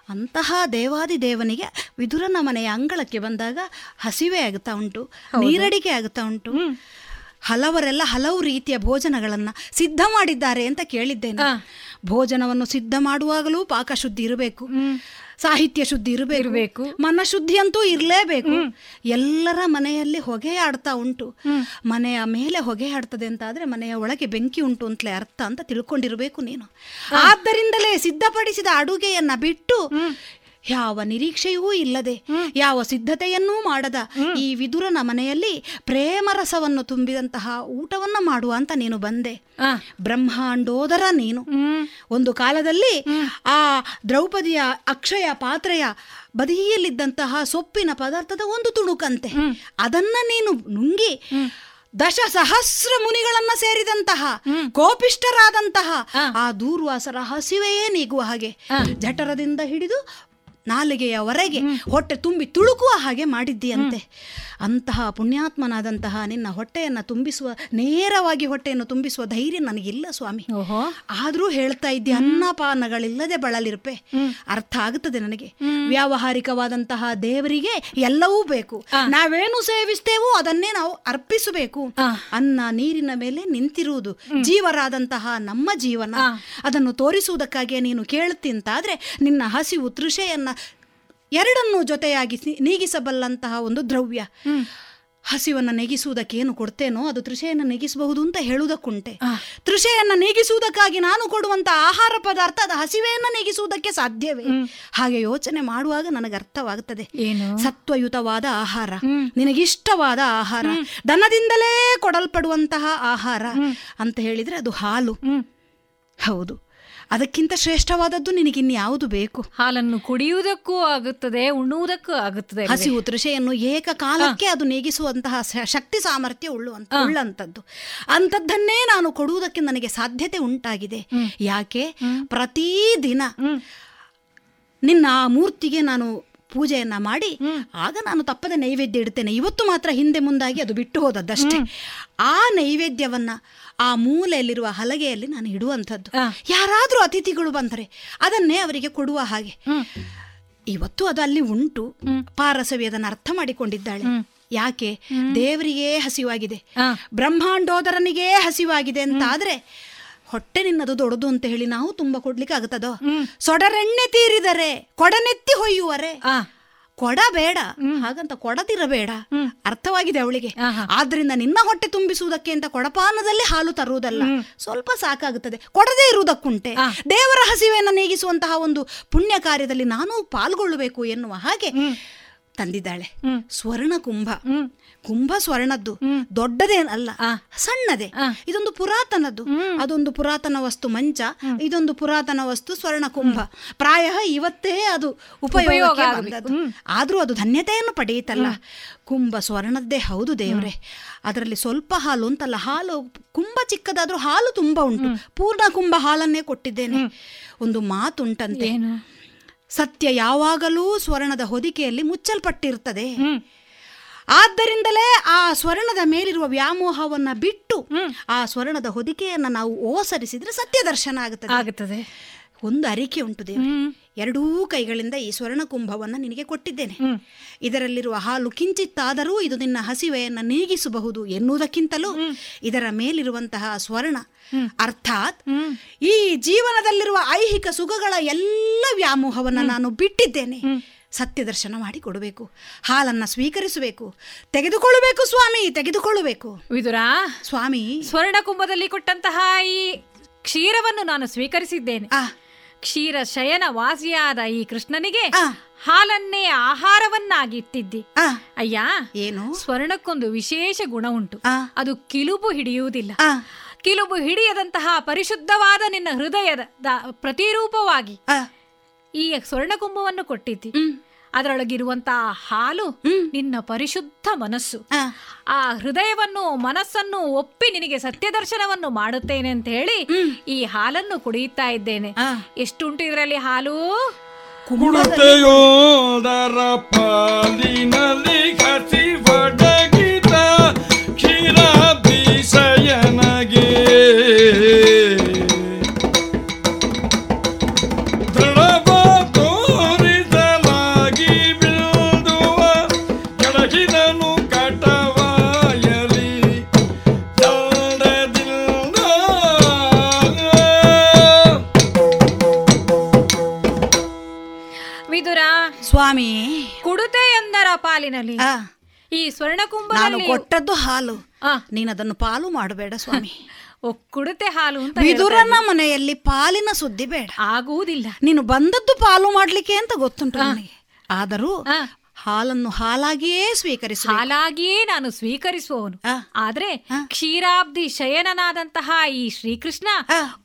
ಅಂತಹ ದೇವಾದಿ ದೇವನಿಗೆ ವಿದುರನ ಮನೆಯ ಅಂಗಳಕ್ಕೆ ಬಂದಾಗ ಹಸಿವೆ ಆಗುತ್ತಾ ಉಂಟು ನೀರಡಿಕೆ ಆಗುತ್ತಾ ಉಂಟು. ಹಲವರೆಲ್ಲ ಹಲವು ರೀತಿಯ ಭೋಜನಗಳನ್ನ ಸಿದ್ಧ ಮಾಡಿದ್ದಾರೆ ಅಂತ ಕೇಳಿದ್ದೇನೆ. ಭೋಜನವನ್ನು ಸಿದ್ಧ ಮಾಡುವಾಗಲೂ ಪಾಕಶುದ್ಧಿ ಇರಬೇಕು. ಸಾಹಿತ್ಯ ಶುದ್ಧಿ ಇರಬೇಕು. ಮನಶುದ್ಧಿ ಅಂತೂ ಇರಲೇಬೇಕು. ಎಲ್ಲರ ಮನೆಯಲ್ಲಿ ಹೊಗೆ ಆಡ್ತಾ ಉಂಟು. ಮನೆಯ ಮೇಲೆ ಹೊಗೆ ಆಡ್ತದೆ ಅಂತ ಆದ್ರೆ ಮನೆಯ ಒಳಗೆ ಬೆಂಕಿ ಉಂಟು ಅಂತಲೇ ಅರ್ಥ ಅಂತ ತಿಳ್ಕೊಂಡಿರಬೇಕು ನೀನು. ಆದ್ದರಿಂದಲೇ ಸಿದ್ಧಪಡಿಸಿದ ಅಡುಗೆಯನ್ನ ಬಿಟ್ಟು ಯಾವ ನಿರೀಕ್ಷೆಯೂ ಇಲ್ಲದೆ ಯಾವ ಸಿದ್ಧತೆಯನ್ನೂ ಮಾಡದ ಈ ವಿದುರನ ಮನೆಯಲ್ಲಿ ಪ್ರೇಮರಸವನ್ನು ತುಂಬಿದಂತಹ ಊಟವನ್ನು ಮಾಡುವ ಅಂತ ನೀನು ಬಂದೆ. ಬ್ರಹ್ಮಾಂಡೋದರ ನೀನು. ಒಂದು ಕಾಲದಲ್ಲಿ ಆ ದ್ರೌಪದಿಯ ಅಕ್ಷಯ ಪಾತ್ರೆಯ ಬದಿಯಲ್ಲಿದ್ದಂತಹ ಸೊಪ್ಪಿನ ಪದಾರ್ಥದ ಒಂದು ತುಣುಕಂತೆ. ಅದನ್ನ ನೀನು ನುಂಗಿ ದಶ ಸಹಸ್ರ ಮುನಿಗಳನ್ನ ಸೇರಿದಂತಹ ಕೋಪಿಷ್ಟರಾದಂತಹ ಆ. ದೂರ್ವಾಸರ ಹಸಿವೆಯೇ ನೀಗುವ ಹಾಗೆ ಜಠರದಿಂದ ಹಿಡಿದು ನಾಲಿಗೆಯವರೆಗೆ ಹೊಟ್ಟೆ ತುಂಬಿ ತುಳುಕುವ ಹಾಗೆ ಮಾಡಿದ್ದೀಯಂತೆ. ಅಂತಹ ಪುಣ್ಯಾತ್ಮನಾದಂತಹ ನಿನ್ನ ಹೊಟ್ಟೆಯನ್ನು ತುಂಬಿಸುವ ನೇರವಾಗಿ ಹೊಟ್ಟೆಯನ್ನು ತುಂಬಿಸುವ ಧೈರ್ಯ ನನಗಿಲ್ಲ ಸ್ವಾಮಿ. ಆದರೂ ಹೇಳ್ತಾ ಇದ್ದೆ ಅನ್ನಪಾನಗಳಿಲ್ಲದೆ ಬಳಲಿರ್ಪೆ ಅರ್ಥ ಆಗುತ್ತದೆ ನನಗೆ. ವ್ಯಾವಹಾರಿಕವಾದಂತಹ ದೇವರಿಗೆ ಎಲ್ಲವೂ ಬೇಕು. ನಾವೇನು ಸೇವಿಸ್ತೇವೋ ಅದನ್ನೇ ನಾವು ಅರ್ಪಿಸಬೇಕು. ಅನ್ನ ನೀರಿನ ಮೇಲೆ ನಿಂತಿರುವುದು ಜೀವರಾದಂತಹ ನಮ್ಮ ಜೀವನ. ಅದನ್ನು ತೋರಿಸುವುದಕ್ಕಾಗಿ ನೀನು ಕೇಳುತ್ತಿಂತಾದ್ರೆ ನಿನ್ನ ಹಸಿವು ತೃಷೆಯನ್ನ ಎರಡನ್ನೂ ಜೊತೆಯಾಗಿ ನೀಗಿಸಬಲ್ಲಂತಹ ಒಂದು ದ್ರವ್ಯ. ಹಸಿವನ್ನು ನೆಗಿಸುವುದಕ್ಕೇನು ಕೊಡ್ತೇನೋ ಅದು ತೃಷೆಯನ್ನು ನೆಗಿಸಬಹುದು ಅಂತ ಹೇಳುವುದಕ್ಕುಂಟೆ. ತೃಷೆಯನ್ನು ನೀಗಿಸುವುದಕ್ಕಾಗಿ ನಾನು ಕೊಡುವಂತ ಆಹಾರ ಪದಾರ್ಥ ಅದು ಹಸಿವೆಯನ್ನು ನೀಗಿಸುವುದಕ್ಕೆ ಸಾಧ್ಯವೇ? ಹಾಗೆ ಯೋಚನೆ ಮಾಡುವಾಗ ನನಗೆ ಅರ್ಥವಾಗುತ್ತದೆ. ಸತ್ವಯುತವಾದ ಆಹಾರ. ನಿನಗಿಷ್ಟವಾದ ಆಹಾರ. ದನದಿಂದಲೇ ಕೊಡಲ್ಪಡುವಂತಹ ಆಹಾರ ಅಂತ ಹೇಳಿದ್ರೆ ಅದು ಹಾಲು. ಹೌದು. ಅದಕ್ಕಿಂತ ಶ್ರೇಷ್ಠವಾದದ್ದು ನಿನಗಿನ್ಯಾವುದು ಬೇಕು? ಹಾಲನ್ನು ಕುಡಿಯುವುದಕ್ಕೂ ಆಗುತ್ತದೆ ಉಣ್ಣುವುದಕ್ಕೂ ಆಗುತ್ತದೆ? ಹಸಿವು ತೃಷೆಯನ್ನು ಏಕಕಾಲಕ್ಕೆ ಅದು ನೀಗಿಸುವಂತಹ ಶಕ್ತಿ ಸಾಮರ್ಥ್ಯ ಉಳ್ಳುವಂತ ಉಳ್ಳಂಥದ್ದು. ಅಂಥದ್ದನ್ನೇ ನಾನು ಕೊಡುವುದಕ್ಕೆ ನನಗೆ ಸಾಧ್ಯತೆ ಉಂಟಾಗಿದೆ. ಯಾಕೆ? ಪ್ರತಿದಿನ ನಿನ್ನ ಆ ಮೂರ್ತಿಗೆ ನಾನು ಪೂಜೆಯನ್ನ ಮಾಡಿ ಆಗ ನಾನು ತಪ್ಪದೆ ನೈವೇದ್ಯ ಇಡ್ತೇನೆ. ಇವತ್ತು ಮಾತ್ರ ಹಿಂದೆ ಮುಂದಾಗಿ ಅದು ಬಿಟ್ಟು ಹೋದದ್ದಷ್ಟೇ. ಆ ನೈವೇದ್ಯವನ್ನ ಆ ಮೂಲೆಯಲ್ಲಿರುವ ಹಲಗೆಯಲ್ಲಿ ನಾನು ಇಡುವಂಥದ್ದು. ಯಾರಾದರೂ ಅತಿಥಿಗಳು ಬಂದರೆ ಅದನ್ನೇ ಅವರಿಗೆ ಕೊಡುವ ಹಾಗೆ. ಇವತ್ತು ಅದು ಅಲ್ಲಿ ಉಂಟು. ಪಾರಸವಿ ಅದನ್ನು ಅರ್ಥ ಮಾಡಿಕೊಂಡಿದ್ದಾಳೆ. ಯಾಕೆ? ದೇವರಿಗೇ ಹಸಿವಾಗಿದೆ. ಬ್ರಹ್ಮಾಂಡೋದರನಿಗೇ ಹಸಿವಾಗಿದೆ ಅಂತ ಆದ್ರೆ ಹೊಟ್ಟೆ ನಿನ್ನದು ದೊಡ್ಡದು ಅಂತ ಹೇಳಿ ನಾವು ತುಂಬಾ ಕೊಡ್ಲಿಕ್ಕೆ ಆಗುತ್ತದೋ ಸೊಡರೆಣ್ಣೆ ತೀರಿದರೆ ಕೊಡನೆತ್ತಿ ಹೊಯ್ಯುವರೆ. ಕೊಡ ಬೇಡ ಹಾಗಂತ ಕೊಡದಿರಬೇಡ. ಅರ್ಥವಾಗಿದೆ ಅವಳಿಗೆ. ಆದ್ರಿಂದ ನಿನ್ನ ಹೊಟ್ಟೆ ತುಂಬಿಸುವುದಕ್ಕೆ ಅಂತ ಕೊಡಪಾನದಲ್ಲಿ ಹಾಲು ತರುವುದಲ್ಲ. ಸ್ವಲ್ಪ ಸಾಕಾಗುತ್ತದೆ. ಕೊಡದೇ ಇರುವುದಕ್ಕುಂಟೆ. ದೇವರ ಹಸಿವೆಯನ್ನು ನೀಗಿಸುವಂತಹ ಒಂದು ಪುಣ್ಯ ಕಾರ್ಯದಲ್ಲಿ ನಾನು ಪಾಲ್ಗೊಳ್ಳಬೇಕು ಎನ್ನುವ ಹಾಗೆ ತಂದಿದ್ದಾಳೆ. ಸ್ವರ್ಣ ಕುಂಭ ಕುಂಭ ಸ್ವರ್ಣದ್ದು ದೊಡ್ಡದೇನಲ್ಲ ಸಣ್ಣದೇ. ಇದೊಂದು ಪುರಾತನದ್ದು. ಅದೊಂದು ಪುರಾತನ ವಸ್ತು ಮಂಚ. ಇದೊಂದು ಪುರಾತನ ವಸ್ತು ಸ್ವರ್ಣ ಕುಂಭ ಪ್ರಾಯ ಇವತ್ತೇ ಅದು ಉಪಯೋಗ. ಆದ್ರೂ ಅದು ಧನ್ಯತೆಯನ್ನು ಪಡೆಯಿತಲ್ಲ. ಕುಂಭ ಸ್ವರ್ಣದ್ದೇ ಹೌದು ದೇವ್ರೆ. ಅದರಲ್ಲಿ ಸ್ವಲ್ಪ ಹಾಲು ಅಂತಲ್ಲ ಹಾಲು ಕುಂಭ ಚಿಕ್ಕದಾದ್ರೂ ಹಾಲು ತುಂಬಾ ಉಂಟು. ಪೂರ್ಣ ಕುಂಭ ಹಾಲನ್ನೇ ಕೊಟ್ಟಿದ್ದೇನೆ. ಒಂದು ಮಾತುಂಟಂತೆ. ಸತ್ಯ ಯಾವಾಗಲೂ ಸ್ವರ್ಣದ ಹೊದಿಕೆಯಲ್ಲಿ ಮುಚ್ಚಲ್ಪಟ್ಟಿರ್ತದೆ. ಆದ್ದರಿಂದಲೇ ಆ ಸ್ವರ್ಣದ ಮೇಲಿರುವ ವ್ಯಾಮೋಹವನ್ನ ಬಿಟ್ಟು ಆ ಸ್ವರ್ಣದ ಹೊದಿಕೆಯನ್ನ ನಾವು ಓಸರಿಸಿದ್ರೆ ಸತ್ಯ ದರ್ಶನ ಆಗುತ್ತದೆ. ಆಗುತ್ತದೆ. ಒಂದು ಅರಿಕೆ ಉಂಟು ದೇವ ಎರಡೂ ಕೈಗಳಿಂದ ಈ ಸ್ವರ್ಣ ಕುಂಭವನ್ನ ನಿನಗೆ ಕೊಟ್ಟಿದ್ದೇನೆ. ಇದರಲ್ಲಿರುವ ಹಾಲು ಕಿಂಚಿತ್ತಾದರೂ ಇದು ನಿನ್ನ ಹಸಿವೆಯನ್ನ ನೀಗಿಸಬಹುದು ಎನ್ನುವುದಕ್ಕಿಂತಲೂ ಇದರ ಮೇಲಿರುವಂತಹ ಸ್ವರ್ಣ. ಅರ್ಥಾತ್ ಈ ಜೀವನದಲ್ಲಿರುವ ಐಹಿಕ ಸುಖಗಳ ಎಲ್ಲ ವ್ಯಾಮೋಹವನ್ನ ನಾನು ಬಿಟ್ಟಿದ್ದೇನೆ. ಸತ್ಯ ದರ್ಶನ ಮಾಡಿ ಕೊಡಬೇಕು. ಹಾಲನ್ನ ಸ್ವೀಕರಿಸಬೇಕು. ತೆಗೆದುಕೊಳ್ಳಬೇಕು ಸ್ವಾಮಿ ತೆಗೆದುಕೊಳ್ಳಬೇಕು. ವಿದುರ ಸ್ವಾಮಿ. ಸ್ವರ್ಣ ಕುಂಭದಲ್ಲಿ ಕೊಟ್ಟಂತಹ ಈ ಕ್ಷೀರವನ್ನು ನಾನು ಸ್ವೀಕರಿಸಿದ್ದೇನೆ. ಕ್ಷೀರ ಶಯನ ವಾಸಿಯಾದ ಈ ಕೃಷ್ಣನಿಗೆ ಹಾಲನ್ನೇ ಆಹಾರವನ್ನಾಗಿ ಇಟ್ಟಿದ್ದಿ. ಅಯ್ಯ ಏನು? ಸ್ವರ್ಣಕ್ಕೊಂದು ವಿಶೇಷ ಗುಣ ಉಂಟು. ಅದು ಕಿಲುಬು ಹಿಡಿಯುವುದಿಲ್ಲ. ಕಿಲುಬು ಹಿಡಿಯದಂತಹ ಪರಿಶುದ್ಧವಾದ ನಿನ್ನ ಹೃದಯದ ಪ್ರತಿರೂಪವಾಗಿ ಈ ಸ್ವರ್ಣಕುಂಭವನ್ನು ಕೊಟ್ಟಿದ್ದಿ. ಅದರೊಳಗಿರುವಂತಹ ಹಾಲು ನಿನ್ನ ಪರಿಶುದ್ಧ ಮನಸ್ಸು. ಆ. ಹೃದಯವನ್ನು ಮನಸ್ಸನ್ನು ಒಪ್ಪಿ ನಿನಗೆ ಸತ್ಯ ದರ್ಶನವನ್ನು ಮಾಡುತ್ತೇನೆ ಅಂತ ಹೇಳಿ ಈ ಹಾಲನ್ನು ಕುಡಿಯುತ್ತಾ ಇದ್ದೇನೆ. ಎಷ್ಟುಂಟು ಇದರಲ್ಲಿ ಹಾಲು? ಕುಡಿಯೋದರ ಪಾಲಿನಲ್ಲಿ ಪಾಲಿನಲ್ಲಿ. ಈ ನಾನು ಸ್ವರ್ಣಕುಂಭದಲ್ಲಿ ಕೊಟ್ಟದ್ದು ಹಾಲು. ನೀನು ನೀನದನ್ನು ಪಾಲು ಮಾಡಬೇಡ ಸ್ವಾಮಿ. ಒಕ್ಕುಡತೆ ಹಾಲು ಅಂತ ವಿದುರನ ಮನೆಯಲ್ಲಿ ಪಾಲಿನ ಸುದ್ದಿ ಬೇಡ. ಆಗುವುದಿಲ್ಲ. ನೀನು ಬಂದದ್ದು ಪಾಲು ಮಾಡ್ಲಿಕ್ಕೆ ಅಂತ ಗೊತ್ತುಂಟು ನನಗೆ. ಆದರೂ ಹಾಲನ್ನು ಹಾಲಾಗಿಯೇ ಸ್ವೀಕರಿಸ ಹಾಲಾಗಿಯೇ ನಾನು ಸ್ವೀಕರಿಸುವವನು. ಆದ್ರೆ ಕ್ಷೀರಾಬ್ದಿ ಶಯನನಾದಂತಹ ಈ ಶ್ರೀಕೃಷ್ಣ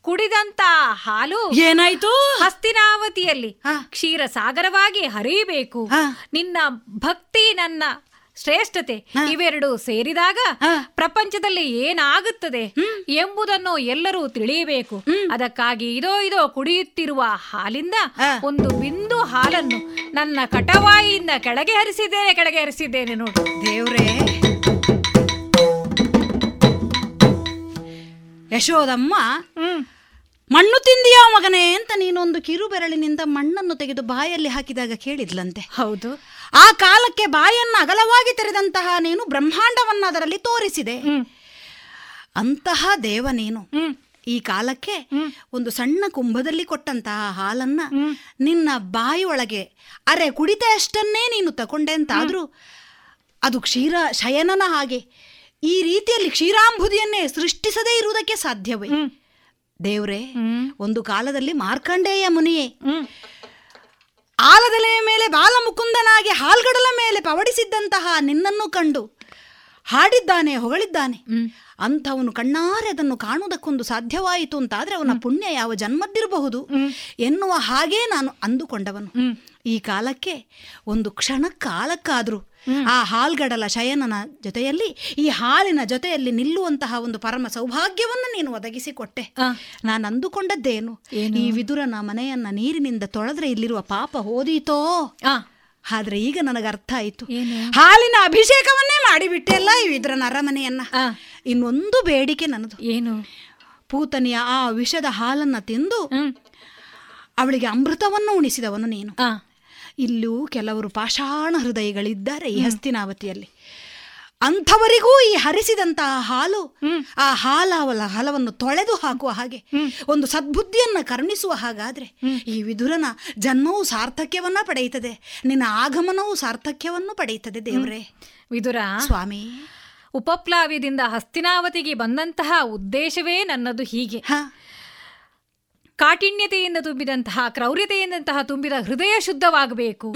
ಕುಡಿದಂತ ಹಾಲು ಏನಾಯ್ತು? ಹಸ್ತಿನಾವತಿಯಲ್ಲಿ ಕ್ಷೀರ ಸಾಗರವಾಗಿ ಹರಿಯಬೇಕು. ನಿನ್ನ ಭಕ್ತಿ ನನ್ನ ಶ್ರೇಷ್ಠತೆ ಇವೆರಡು ಸೇರಿದಾಗ ಪ್ರಪಂಚದಲ್ಲಿ ಏನಾಗುತ್ತದೆ ಎಂಬುದನ್ನು ಎಲ್ಲರೂ ತಿಳಿಯಬೇಕು. ಅದಕ್ಕಾಗಿ ಇದೋ ಇದೋ ಕುಡಿಯುತ್ತಿರುವ ಹಾಲಿಂದ ಒಂದು ಬಿಂದು ಹಾಲನ್ನು ನನ್ನ ಕಟವಾಯಿಯಿಂದ ಕೆಳಗೆ ಹರಿಸಿದ್ದೇನೆ ಕೆಳಗೆ ಹರಿಸಿದ್ದೇನೆ ನೋಡು. ದೇವ್ರೇ. ಯಶೋದಮ್ಮ ಮಣ್ಣು ತಿಂದಿಯಾ ಮಗನೇ ಅಂತ ನೀನೊಂದು ಕಿರುಬೆರಳಿನಿಂದ ಮಣ್ಣನ್ನು ತೆಗೆದು ಬಾಯಲ್ಲಿ ಹಾಕಿದಾಗ ಕೇಳಿದ್ಲಂತೆ. ಹೌದು. ಆ ಕಾಲಕ್ಕೆ ಬಾಯನ್ನ ಅಗಲವಾಗಿ ತೆರೆದಂತಹ ನೀನು ಬ್ರಹ್ಮಾಂಡವನ್ನ ಅದರಲ್ಲಿ ತೋರಿಸಿದೆ ಅಂತಹ ದೇವ ನೀನು. ಈ ಕಾಲಕ್ಕೆ ಒಂದು ಸಣ್ಣ ಕುಂಭದಲ್ಲಿ ಕೊಟ್ಟಂತಹ ಹಾಲನ್ನ ನಿನ್ನ ಬಾಯಿಯೊಳಗೆ ಅರೆ ಕುಡಿತ ಅಷ್ಟನ್ನೇ ನೀನು ತಕೊಂಡೆ ಅಂತಾದ್ರೂ ಅದು ಕ್ಷೀರ ಶಯನನ ಹಾಗೆ ಈ ರೀತಿಯಲ್ಲಿ ಕ್ಷೀರಾಂಬುದಿಯನ್ನೇ ಸೃಷ್ಟಿಸದೇ ಇರುವುದಕ್ಕೆ ಸಾಧ್ಯವೇ. ದೇವ್ರೆ ಒಂದು ಕಾಲದಲ್ಲಿ ಮಾರ್ಕಂಡೇಯ ಮುನಿಯೇ ಆಲದೆಲೆಯ ಮೇಲೆ ಬಾಲಮುಕುಂದನಾಗಿ ಹಾಲ್ಗಡಲ ಮೇಲೆ ಪವಡಿಸಿದ್ದಂತಹ ನಿನ್ನನ್ನು ಕಂಡು ಹಾಡಿದ್ದಾನೆ ಹೊಗಳಿದ್ದಾನೆ. ಅಂಥವನು ಕಣ್ಣಾರೆ ಅದನ್ನು ಕಾಣುವುದಕ್ಕೊಂದು ಸಾಧ್ಯವಾಯಿತು ಅಂತಾದ್ರೆ ಅವನ ಪುಣ್ಯ ಯಾವ ಜನ್ಮದ್ದಿರಬಹುದು ಎನ್ನುವ ಹಾಗೇ ನಾನು ಅಂದುಕೊಂಡವನು. ಈ ಕಾಲಕ್ಕೆ ಒಂದು ಕ್ಷಣ ಕಾಲಕ್ಕಾದ್ರೂ ಆ ಹಾಲ್ಗಡಲ ಶಯನನ ಜೊತೆಯಲ್ಲಿ ಈ ಹಾಲಿನ ಜೊತೆಯಲ್ಲಿ ನಿಲ್ಲುವಂತಹ ಒಂದು ಪರಮ ಸೌಭಾಗ್ಯವನ್ನು ನೀನು ಒದಗಿಸಿಕೊಟ್ಟೆ. ನಾನು ಅಂದುಕೊಂಡದ್ದೇನು? ಈ ವಿದುರನ ಮನೆಯನ್ನ ನೀರಿನಿಂದ ತೊಳೆದ್ರೆ ಇಲ್ಲಿರುವ ಪಾಪ ಓದೀತೋ ಆದ್ರೆ ಈಗ ನನಗೆ ಅರ್ಥ ಆಯ್ತು ಹಾಲಿನ ಅಭಿಷೇಕವನ್ನೇ ಮಾಡಿಬಿಟ್ಟೆಲ್ಲ ಈ ವಿದುರನ ಅರಮನೆಯನ್ನ. ಇನ್ನೊಂದು ಬೇಡಿಕೆ ನನ್ನದು. ಏನು? ಪೂತನಿಯ ಆ ವಿಷದ ಹಾಲನ್ನ ತಿಂದು ಅವಳಿಗೆ ಅಮೃತವನ್ನು ಉಣಿಸಿದವನು ನೀನು. ಇಲ್ಲೂ ಕೆಲವರು ಪಾಷಾಣ ಹೃದಯಗಳಿದ್ದಾರೆ ಈ ಹಸ್ತಿನಾವತಿಯಲ್ಲಿ. ಅಂಥವರಿಗೂ ಈ ಹರಿಸಿದಂತಹ ಹಾಲು ಆ ಹಾಲವಲ ಹಲವನ್ನು ತೊಳೆದು ಹಾಕುವ ಹಾಗೆ ಒಂದು ಸದ್ಬುದ್ಧಿಯನ್ನ ಕರುಣಿಸುವ ಹಾಗಾದ್ರೆ ಈ ವಿದುರನ ಜನ್ಮವು ಸಾರ್ಥಕ್ಯವನ್ನ ಪಡೆಯುತ್ತದೆ ನಿನ್ನ ಆಗಮನವು ಸಾರ್ಥಕ್ಯವನ್ನು ಪಡೆಯುತ್ತದೆ ದೇವರೇ. ವಿದುರ ಸ್ವಾಮಿ. ಉಪಪ್ಲಾವ್ಯದಿಂದ ಹಸ್ತಿನಾವತಿಗೆ ಬಂದಂತಹ ಉದ್ದೇಶವೇ ನನ್ನದು ಹೀಗೆ. ಕಾಠಿಣ್ಯತೆಯಿಂದ ತುಂಬಿದಂತಹ ಕ್ರೌರ್ಯತೆಯಿಂದಂತಹ ತುಂಬಿದ ಹೃದಯ ಶುದ್ಧವಾಗಬೇಕು.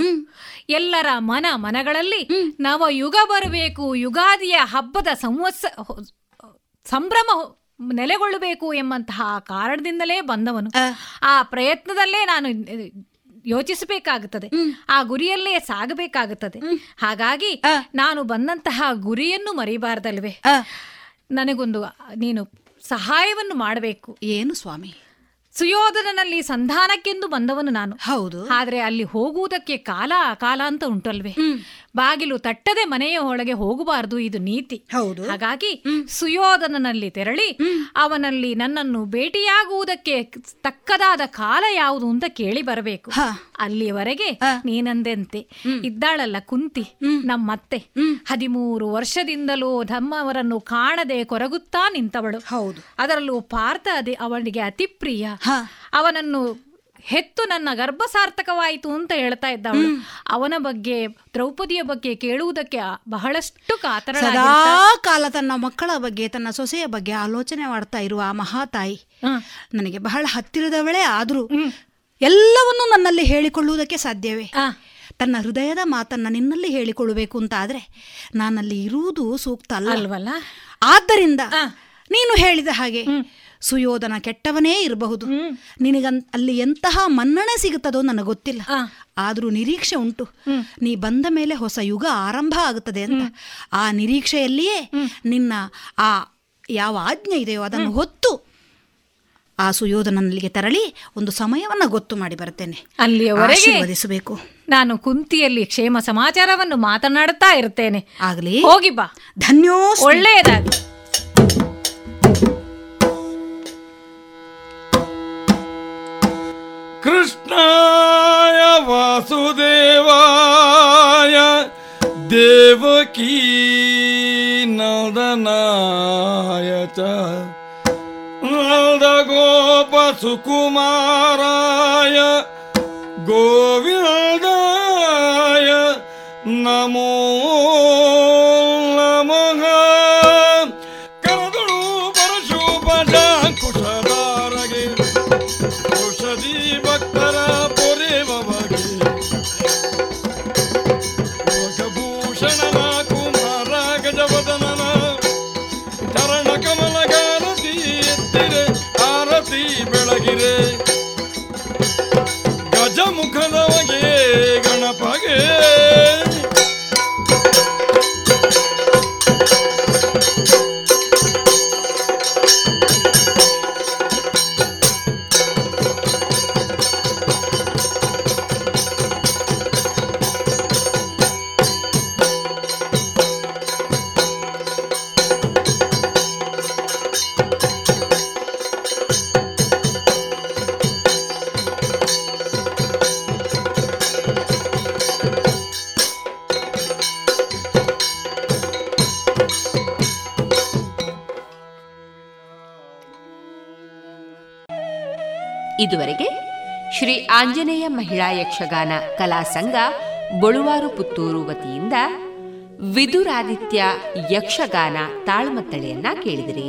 ಎಲ್ಲರ ಮನ ಮನಗಳಲ್ಲಿ ನವ ಯುಗ ಬರಬೇಕು ಯುಗಾದಿಯ ಹಬ್ಬದ ಸಂವತ್ಸ ಸಂಭ್ರಮ ನೆಲೆಗೊಳ್ಳಬೇಕು ಎಂಬಂತಹ ಕಾರಣದಿಂದಲೇ ಬಂದವನು. ಆ. ಪ್ರಯತ್ನದಲ್ಲೇ ನಾನು ಯೋಚಿಸಬೇಕಾಗುತ್ತದೆ. ಆ ಗುರಿಯಲ್ಲೇ ಸಾಗಬೇಕಾಗುತ್ತದೆ. ಹಾಗಾಗಿ ನಾನು ಬಂದಂತಹ ಗುರಿಯನ್ನು ಮರಿಬಾರ್ದಲ್ವೇ. ನನಗೊಂದು ನೀನು ಸಹಾಯವನ್ನು ಮಾಡಬೇಕು. ಏನು ಸ್ವಾಮಿ? ಸುಯೋಧನನಲ್ಲಿ ಸಂಧಾನಕ್ಕೆಂದು ಬಂದವನು ನಾನು. ಹೌದು. ಆದ್ರೆ ಅಲ್ಲಿ ಹೋಗುವುದಕ್ಕೆ ಕಾಲ ಕಾಲ ಅಂತ ಉಂಟಲ್ವೇ? ಬಾಗಿಲು ತಟ್ಟದೆ ಮನೆಯ ಒಳಗೆ ಹೋಗಬಾರದು ಇದು ನೀತಿ. ಹೌದು. ಹಾಗಾಗಿ ಸುಯೋಧನನಲ್ಲಿ ತೆರಳಿ ಅವನಲ್ಲಿ ನನ್ನನ್ನು ಭೇಟಿಯಾಗುವುದಕ್ಕೆ ತಕ್ಕದಾದ ಕಾಲ ಯಾವುದು ಅಂತ ಕೇಳಿ ಬರಬೇಕು. ಅಲ್ಲಿಯವರೆಗೆ ನೀನಂದೆಂತೆ ಇದ್ದಾಳಲ್ಲ ಕುಂತಿ ನಮ್ಮತ್ತೆ. ಹದಿಮೂರು ವರ್ಷದಿಂದಲೂ ಧಮ್ಮವರನ್ನು ಕಾಣದೆ ಕೊರಗುತ್ತಾ ನಿಂತವಳು. ಹೌದು. ಅದರಲ್ಲೂ ಪಾರ್ಥ ಅದೇ ಅವನಿಗೆ ಅತಿ ಪ್ರಿಯ ಅವನನ್ನು ಹೆತ್ತು ನನ್ನ ಗರ್ಭ ಸಾರ್ಥಕವಾಯಿತು ಅಂತ ಹೇಳ್ತಾ ಇದ್ದ ಅವನ ಬಗ್ಗೆ ದ್ರೌಪದಿಯ ಬಗ್ಗೆ ಕೇಳುವುದಕ್ಕೆ ಬಹಳಷ್ಟು ಕಾತರ ಕಾಲ ತನ್ನ ಮಕ್ಕಳ ಬಗ್ಗೆ ತನ್ನ ಸೊಸೆಯ ಬಗ್ಗೆ ಆಲೋಚನೆ ಮಾಡ್ತಾ ಇರುವ ಆ ಮಹಾತಾಯಿ. ನನಗೆ ಬಹಳ ಹತ್ತಿರದವಳೇ ಆದ್ರೂ ಎಲ್ಲವನ್ನೂ ನನ್ನಲ್ಲಿ ಹೇಳಿಕೊಳ್ಳುವುದಕ್ಕೆ ಸಾಧ್ಯವೇ? ತನ್ನ ಹೃದಯದ ಮಾತನ್ನ ನಿನ್ನಲ್ಲಿ ಹೇಳಿಕೊಳ್ಳಬೇಕು ಅಂತ ಆದ್ರೆ ನಾನಲ್ಲಿ ಇರುವುದು ಸೂಕ್ತ ಅಲ್ಲ. ಅಲ್ವಲ್ಲ? ಆದ್ದರಿಂದ ನೀನು ಹೇಳಿದ ಹಾಗೆ ಸುಯೋಧನ ಕೆಟ್ಟವನೇ ಇರಬಹುದು. ನಿನಗನ್ ಅಲ್ಲಿ ಎಂತಹ ಮನ್ನಣೆ ಸಿಗುತ್ತದೋ ನನಗೆ ಗೊತ್ತಿಲ್ಲ. ಆದರೂ ನಿರೀಕ್ಷೆ ಉಂಟು. ನೀ ಬಂದ ಮೇಲೆ ಹೊಸ ಯುಗ ಆರಂಭ ಆಗುತ್ತದೆ ಅಂತ. ಆ ನಿರೀಕ್ಷೆಯಲ್ಲಿಯೇ ನಿನ್ನ ಆ ಯಾವ ಆಜ್ಞೆ ಇದೆಯೋ ಅದನ್ನು ಹೊತ್ತು ಆ ಸುಯೋಧನಲ್ಲಿಗೆ ತೆರಳಿ ಒಂದು ಸಮಯವನ್ನ ಗೊತ್ತು ಮಾಡಿ ಬರ್ತೇನೆ. ಆಶೀರ್ವದಿಸಬೇಕು. ನಾನು ಕುಂತಿಯಲ್ಲಿ ಕ್ಷೇಮ ಸಮಾಚಾರವನ್ನು ಮಾತನಾಡುತ್ತಾ ಇರ್ತೇನೆ ಆಗಲಿ. ಹೋಗಿ ಬಾ. ಧನ್ಯೋ ಒಳ್ಳೆಯದಾಗಿ कृष्णाय वासुदेवाय देवकी नन्दनाय च नन्दगोपसुकुमाराय ಇದುವರೆಗೆ ಶ್ರೀ ಆಂಜನೇಯ ಮಹಿಳಾ ಯಕ್ಷಗಾನ ಕಲಾ ಸಂಘ ಬಳುವಾರು ಪುತ್ತೂರು ವತಿಯಿಂದ ವಿದುರಾದಿತ್ಯ ಯಕ್ಷಗಾನ ತಾಳ್ಮತ್ತಳೆಯನ್ನ ಕೇಳಿದಿರಿ.